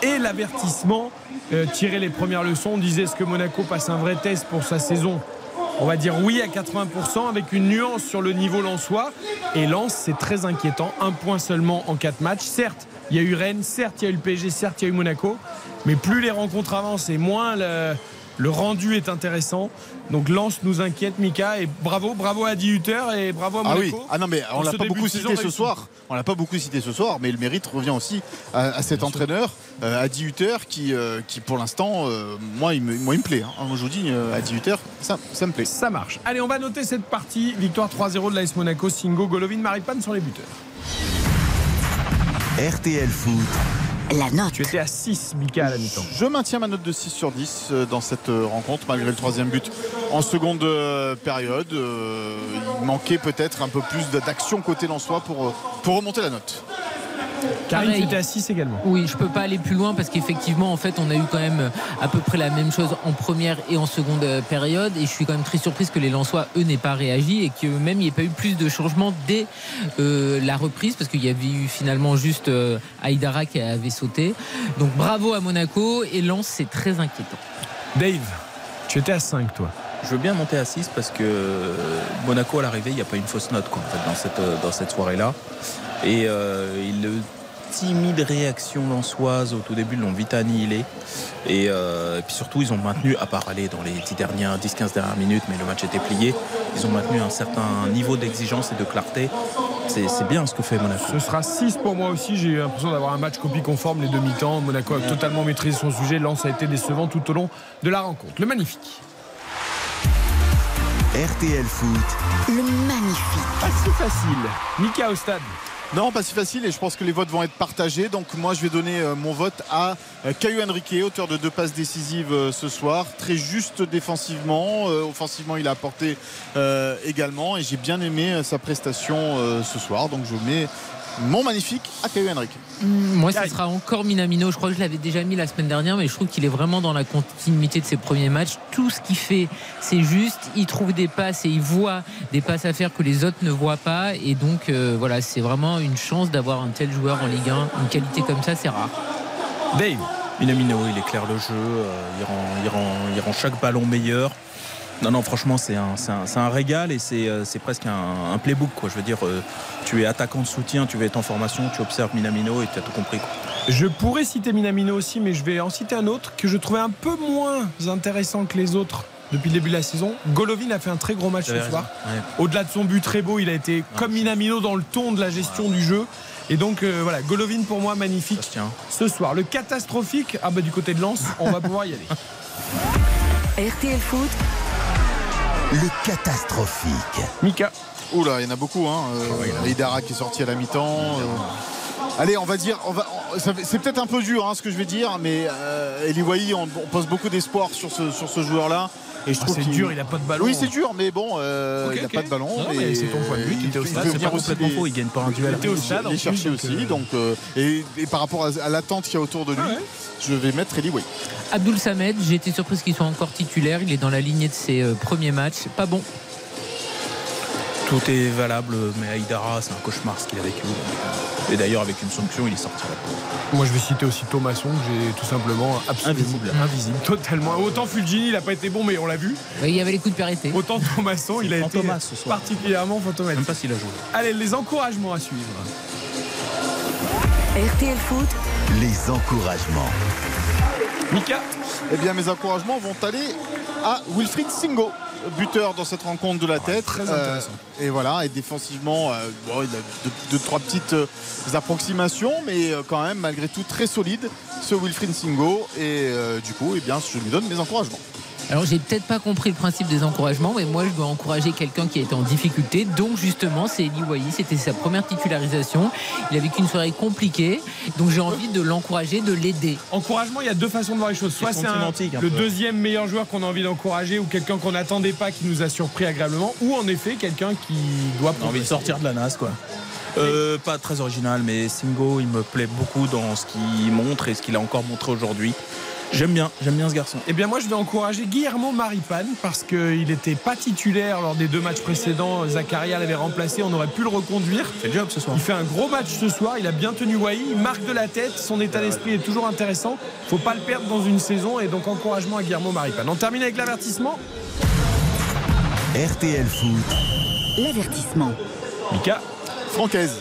[SPEAKER 3] et l'avertissement. Euh, tirer les premières leçons. On disait est-ce que Monaco passe un vrai test pour sa saison? On va dire oui à 80% avec une nuance sur le niveau lensois. Et Lens, c'est très inquiétant. Un point seulement en quatre matchs. Certes, il y a eu Rennes, certes, il y a eu le PSG, certes, il y a eu Monaco. Mais plus les rencontres avancent et moins le, le rendu est intéressant. Donc Lens nous inquiète, Mika. Et bravo, bravo à 18 Hutter et bravo à
[SPEAKER 4] Ah
[SPEAKER 3] Monaco.
[SPEAKER 4] oui, ah non mais on l'a pas beaucoup cité ce soir. On l'a pas beaucoup cité ce soir, mais le mérite revient aussi à, à cet entraîneur, euh, Adi Hutter, qui, euh, qui pour l'instant, euh, moi, il me, moi, il me plaît. hein. Moi, je vous dis, euh, Adi Hutter, ça, ça me plaît.
[SPEAKER 3] Ça marche. Allez, on va noter cette partie. Victoire 3-0 de l'AS Monaco. Singo, Golovin, Maripane sont les buteurs.
[SPEAKER 1] RTL Foot,
[SPEAKER 2] La note.
[SPEAKER 3] Tu étais à 6, Mika, à la mi-temps.
[SPEAKER 4] Je maintiens ma note de 6 sur 10 euh, dans cette euh, rencontre, malgré le troisième but en seconde euh, période. Il manquait peut-être un peu plus d'action côté Lensois pour, pour remonter la note.
[SPEAKER 3] Karine, tu
[SPEAKER 5] Pareil.
[SPEAKER 3] étais à 6 également.
[SPEAKER 5] Oui, je peux pas aller plus loin parce qu'effectivement, en fait, on a eu quand même à peu près la même chose en première et en seconde euh, période. Et je suis quand même très surprise que les Lensois, eux, n'aient pas réagi et qu'eux-mêmes, il n'y ait pas eu plus de changements dès euh, la reprise parce qu'il y avait eu finalement juste euh, Aïdara qui avait sauté. Donc bravo à Monaco et Lens, c'est très inquiétant.
[SPEAKER 3] Dave, tu étais à 5, toi.
[SPEAKER 6] Je veux bien monter à 6 parce que euh, Monaco à l'arrivée, il n'y a pas une fausse note quoi, en fait, dans cette, euh, dans cette soirée-là. Et euh, le timide réaction lançoise au tout début l'ont vite annihilé. Et, euh, et puis surtout, ils ont maintenu, à part aller dans les 10 dernières, 10-15 dernières minutes, mais le match était plié, ils ont maintenu un certain niveau d'exigence et de clarté c'est bien ce que fait Monaco.
[SPEAKER 3] Ce sera 6 pour moi aussi. J'ai eu l'impression d'avoir un match copie conforme les demi-temps. Monaco a totalement maîtrisé son sujet. Lens a été décevant tout au long de la rencontre. Le magnifique.
[SPEAKER 1] RTL Foot,
[SPEAKER 2] Le magnifique.
[SPEAKER 3] Pas si facile. Mika au stade.
[SPEAKER 4] Non, pas si facile et je pense que les votes vont être partagés. Donc moi, je vais donner euh, mon vote à euh, Caio Henrique, auteur de deux passes décisives euh, ce soir. Très juste défensivement. Offensivement, il a apporté également et j'ai bien aimé sa prestation ce soir. Donc je mets mon magnifique à Caio Henrique.
[SPEAKER 5] Mm, Moi, ça
[SPEAKER 3] Aïe.
[SPEAKER 5] sera encore Minamino. Je crois que je l'avais déjà mis la semaine dernière, mais je trouve qu'il est vraiment dans la continuité de ses premiers matchs. Tout ce qu'il fait, c'est juste. Il trouve des passes et il voit des passes à faire que les autres ne voient pas. Et donc, euh, voilà, c'est vraiment une chance d'avoir un tel joueur en Ligue 1. Une qualité comme ça, c'est rare.
[SPEAKER 3] Dave.
[SPEAKER 6] Minamino, il éclaire le jeu, euh, il, rend, il, rend, il rend chaque ballon meilleur. Non, non, franchement, c'est un, c'est un, c'est un régal et c'est euh, c'est presque un, un playbook. Quoi. Je veux dire, euh, tu es attaquant de soutien, tu vas être en formation, tu observes Minamino et tu as tout compris. quoi.
[SPEAKER 3] Je pourrais citer Minamino aussi, mais je vais en citer un autre que je trouvais un peu moins intéressant que les autres depuis le début de la saison. Golovin a fait un très gros match ce soir.
[SPEAKER 6] Ouais.
[SPEAKER 3] Au-delà de son but très beau, il a été comme Minamino dans le ton de la gestion du jeu. Et donc euh, voilà, Golovin pour moi magnifique ce soir. Le catastrophique, ah bah du côté de Lens, on va pouvoir y aller. *laughs*
[SPEAKER 2] RTL Foot,
[SPEAKER 1] le catastrophique.
[SPEAKER 3] Mika.
[SPEAKER 4] Oula, il y en a beaucoup. Hein. Euh, Idara qui est sorti à la mi-temps. euh. Allez, on va dire, on va, c'est peut-être un peu dur hein, ce que je vais dire, mais euh, on, on pose beaucoup d'espoir sur ce, sur ce joueur-là. Et je
[SPEAKER 3] Ah,
[SPEAKER 4] trouve
[SPEAKER 3] c'est dur, il a pas de ballon.
[SPEAKER 4] Oui, c'est dur, mais bon, euh, il n'a pas de ballon.
[SPEAKER 3] Non, mais c'est ton point de vue, tu
[SPEAKER 4] il
[SPEAKER 3] étais au
[SPEAKER 4] il
[SPEAKER 3] stade,
[SPEAKER 6] C'est pas complètement faux, il gagne pas un duel.
[SPEAKER 3] était au stade, en
[SPEAKER 4] les
[SPEAKER 3] plus,
[SPEAKER 4] chercher
[SPEAKER 3] donc,
[SPEAKER 4] aussi.
[SPEAKER 3] euh,
[SPEAKER 4] Donc, euh, et, et par rapport à, à l'attente qu'il y a autour de lui,
[SPEAKER 3] Ah ouais.
[SPEAKER 4] je vais mettre Eli Wahi.
[SPEAKER 5] Abdul Samed, j'ai été surprise qu'il soit encore titulaire. Il est dans la lignée de ses euh, premiers matchs. Pas bon.
[SPEAKER 6] Tout est valable, mais Aïdara, c'est un cauchemar ce qu'il a vécu. Et d'ailleurs, avec une sanction, il est sorti.
[SPEAKER 3] Moi, je vais citer aussi Thomasson, que j'ai tout simplement absolument
[SPEAKER 6] Invisible.
[SPEAKER 3] invisible, totalement. Autant Fulgini, il n'a pas été bon, mais on l'a vu.
[SPEAKER 5] Il y avait les coups de périté.
[SPEAKER 3] Autant Thomasson, il a été
[SPEAKER 6] ce soir.
[SPEAKER 3] particulièrement
[SPEAKER 6] Même
[SPEAKER 3] fantomatique.
[SPEAKER 6] pas s'il a joué.
[SPEAKER 3] Allez, les encouragements à suivre.
[SPEAKER 2] RTL Foot,
[SPEAKER 1] Les encouragements.
[SPEAKER 3] Mika,
[SPEAKER 4] Eh bien, mes encouragements vont aller à Wilfried Singo, buteur dans cette rencontre de la tête.
[SPEAKER 3] très intéressant.
[SPEAKER 4] et voilà, et défensivement, euh, bon, il a deux, deux, trois petites euh, approximations, mais euh, quand même, malgré tout, très solide, ce Wilfried Singo. Et euh, du coup, eh bien, je lui donne mes encouragements.
[SPEAKER 5] Alors j'ai peut-être pas compris le principe des encouragements, mais moi je dois encourager quelqu'un qui a été en difficulté. Donc justement, c'est Eli Wahi, c'était sa première titularisation. Il a vécu une soirée compliquée, donc j'ai envie de l'encourager, de l'aider.
[SPEAKER 3] encouragement, il y a deux façons de voir les choses. Soit
[SPEAKER 6] C'est
[SPEAKER 3] le deuxième meilleur joueur qu'on a envie d'encourager ou quelqu'un qu'on n'attendait pas qui nous a surpris agréablement, ou en effet quelqu'un qui doit
[SPEAKER 6] a envie de sortir de la nasse, quoi. Euh, pas très original, mais Singo, il me plaît beaucoup dans ce qu'il montre et ce qu'il a encore montré aujourd'hui. J'aime bien, j'aime bien ce garçon.
[SPEAKER 3] Eh bien, moi, je vais encourager Guillermo Maripane parce qu'il n'était pas titulaire lors des deux matchs précédents. Zakaria l'avait remplacé, on aurait pu le reconduire.
[SPEAKER 6] Il fait le job ce soir.
[SPEAKER 3] Il fait un gros match ce soir, il a bien tenu Wai, il marque de la tête, son état d'esprit est toujours intéressant. Faut pas le perdre dans une saison et donc encouragement à Guillermo Maripane. On termine avec l'avertissement.
[SPEAKER 1] RTL Foot,
[SPEAKER 2] l'avertissement.
[SPEAKER 3] Mika,
[SPEAKER 4] Francaise.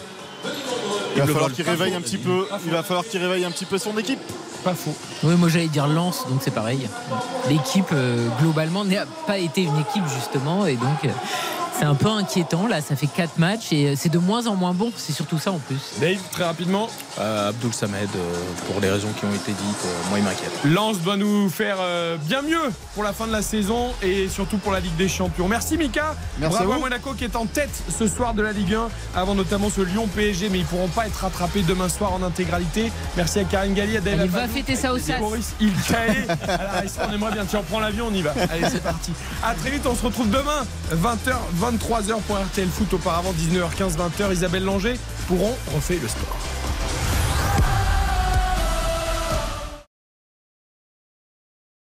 [SPEAKER 4] Il va falloir qu'il réveille un petit peu. Il va falloir qu'il réveille un petit peu son équipe.
[SPEAKER 3] Pas faux.
[SPEAKER 5] Oui, moi j'allais dire Lance, donc c'est pareil. L'équipe euh, globalement n'a pas été une équipe justement, et donc euh, c'est un peu inquiétant. Là, ça fait quatre matchs et euh, c'est de moins en moins bon. C'est surtout ça en plus.
[SPEAKER 3] Dave, très rapidement.
[SPEAKER 6] Euh, Abdul Samed, euh, pour les raisons qui ont été dites, euh, moi il m'inquiète.
[SPEAKER 3] Lens doit nous faire euh, bien mieux pour la fin de la saison et surtout pour la Ligue des Champions. Merci Mika.
[SPEAKER 4] Merci
[SPEAKER 3] Bravo
[SPEAKER 4] à vous.
[SPEAKER 3] Monaco qui est en tête ce soir de la Ligue 1 avant notamment ce Lyon PSG mais ils pourront pas être rattrapés demain soir en intégralité. Merci à Karine Galli, à Dave
[SPEAKER 5] fêter ça au SAS.
[SPEAKER 3] La Race. on aimerait bien. Tiens, on prend l'avion, on y va. Allez, c'est parti. À très vite, on se retrouve demain 20h, 23h pour RTL Foot. Auparavant 19h15, 20h. Isabelle Langer pourront refait le sport.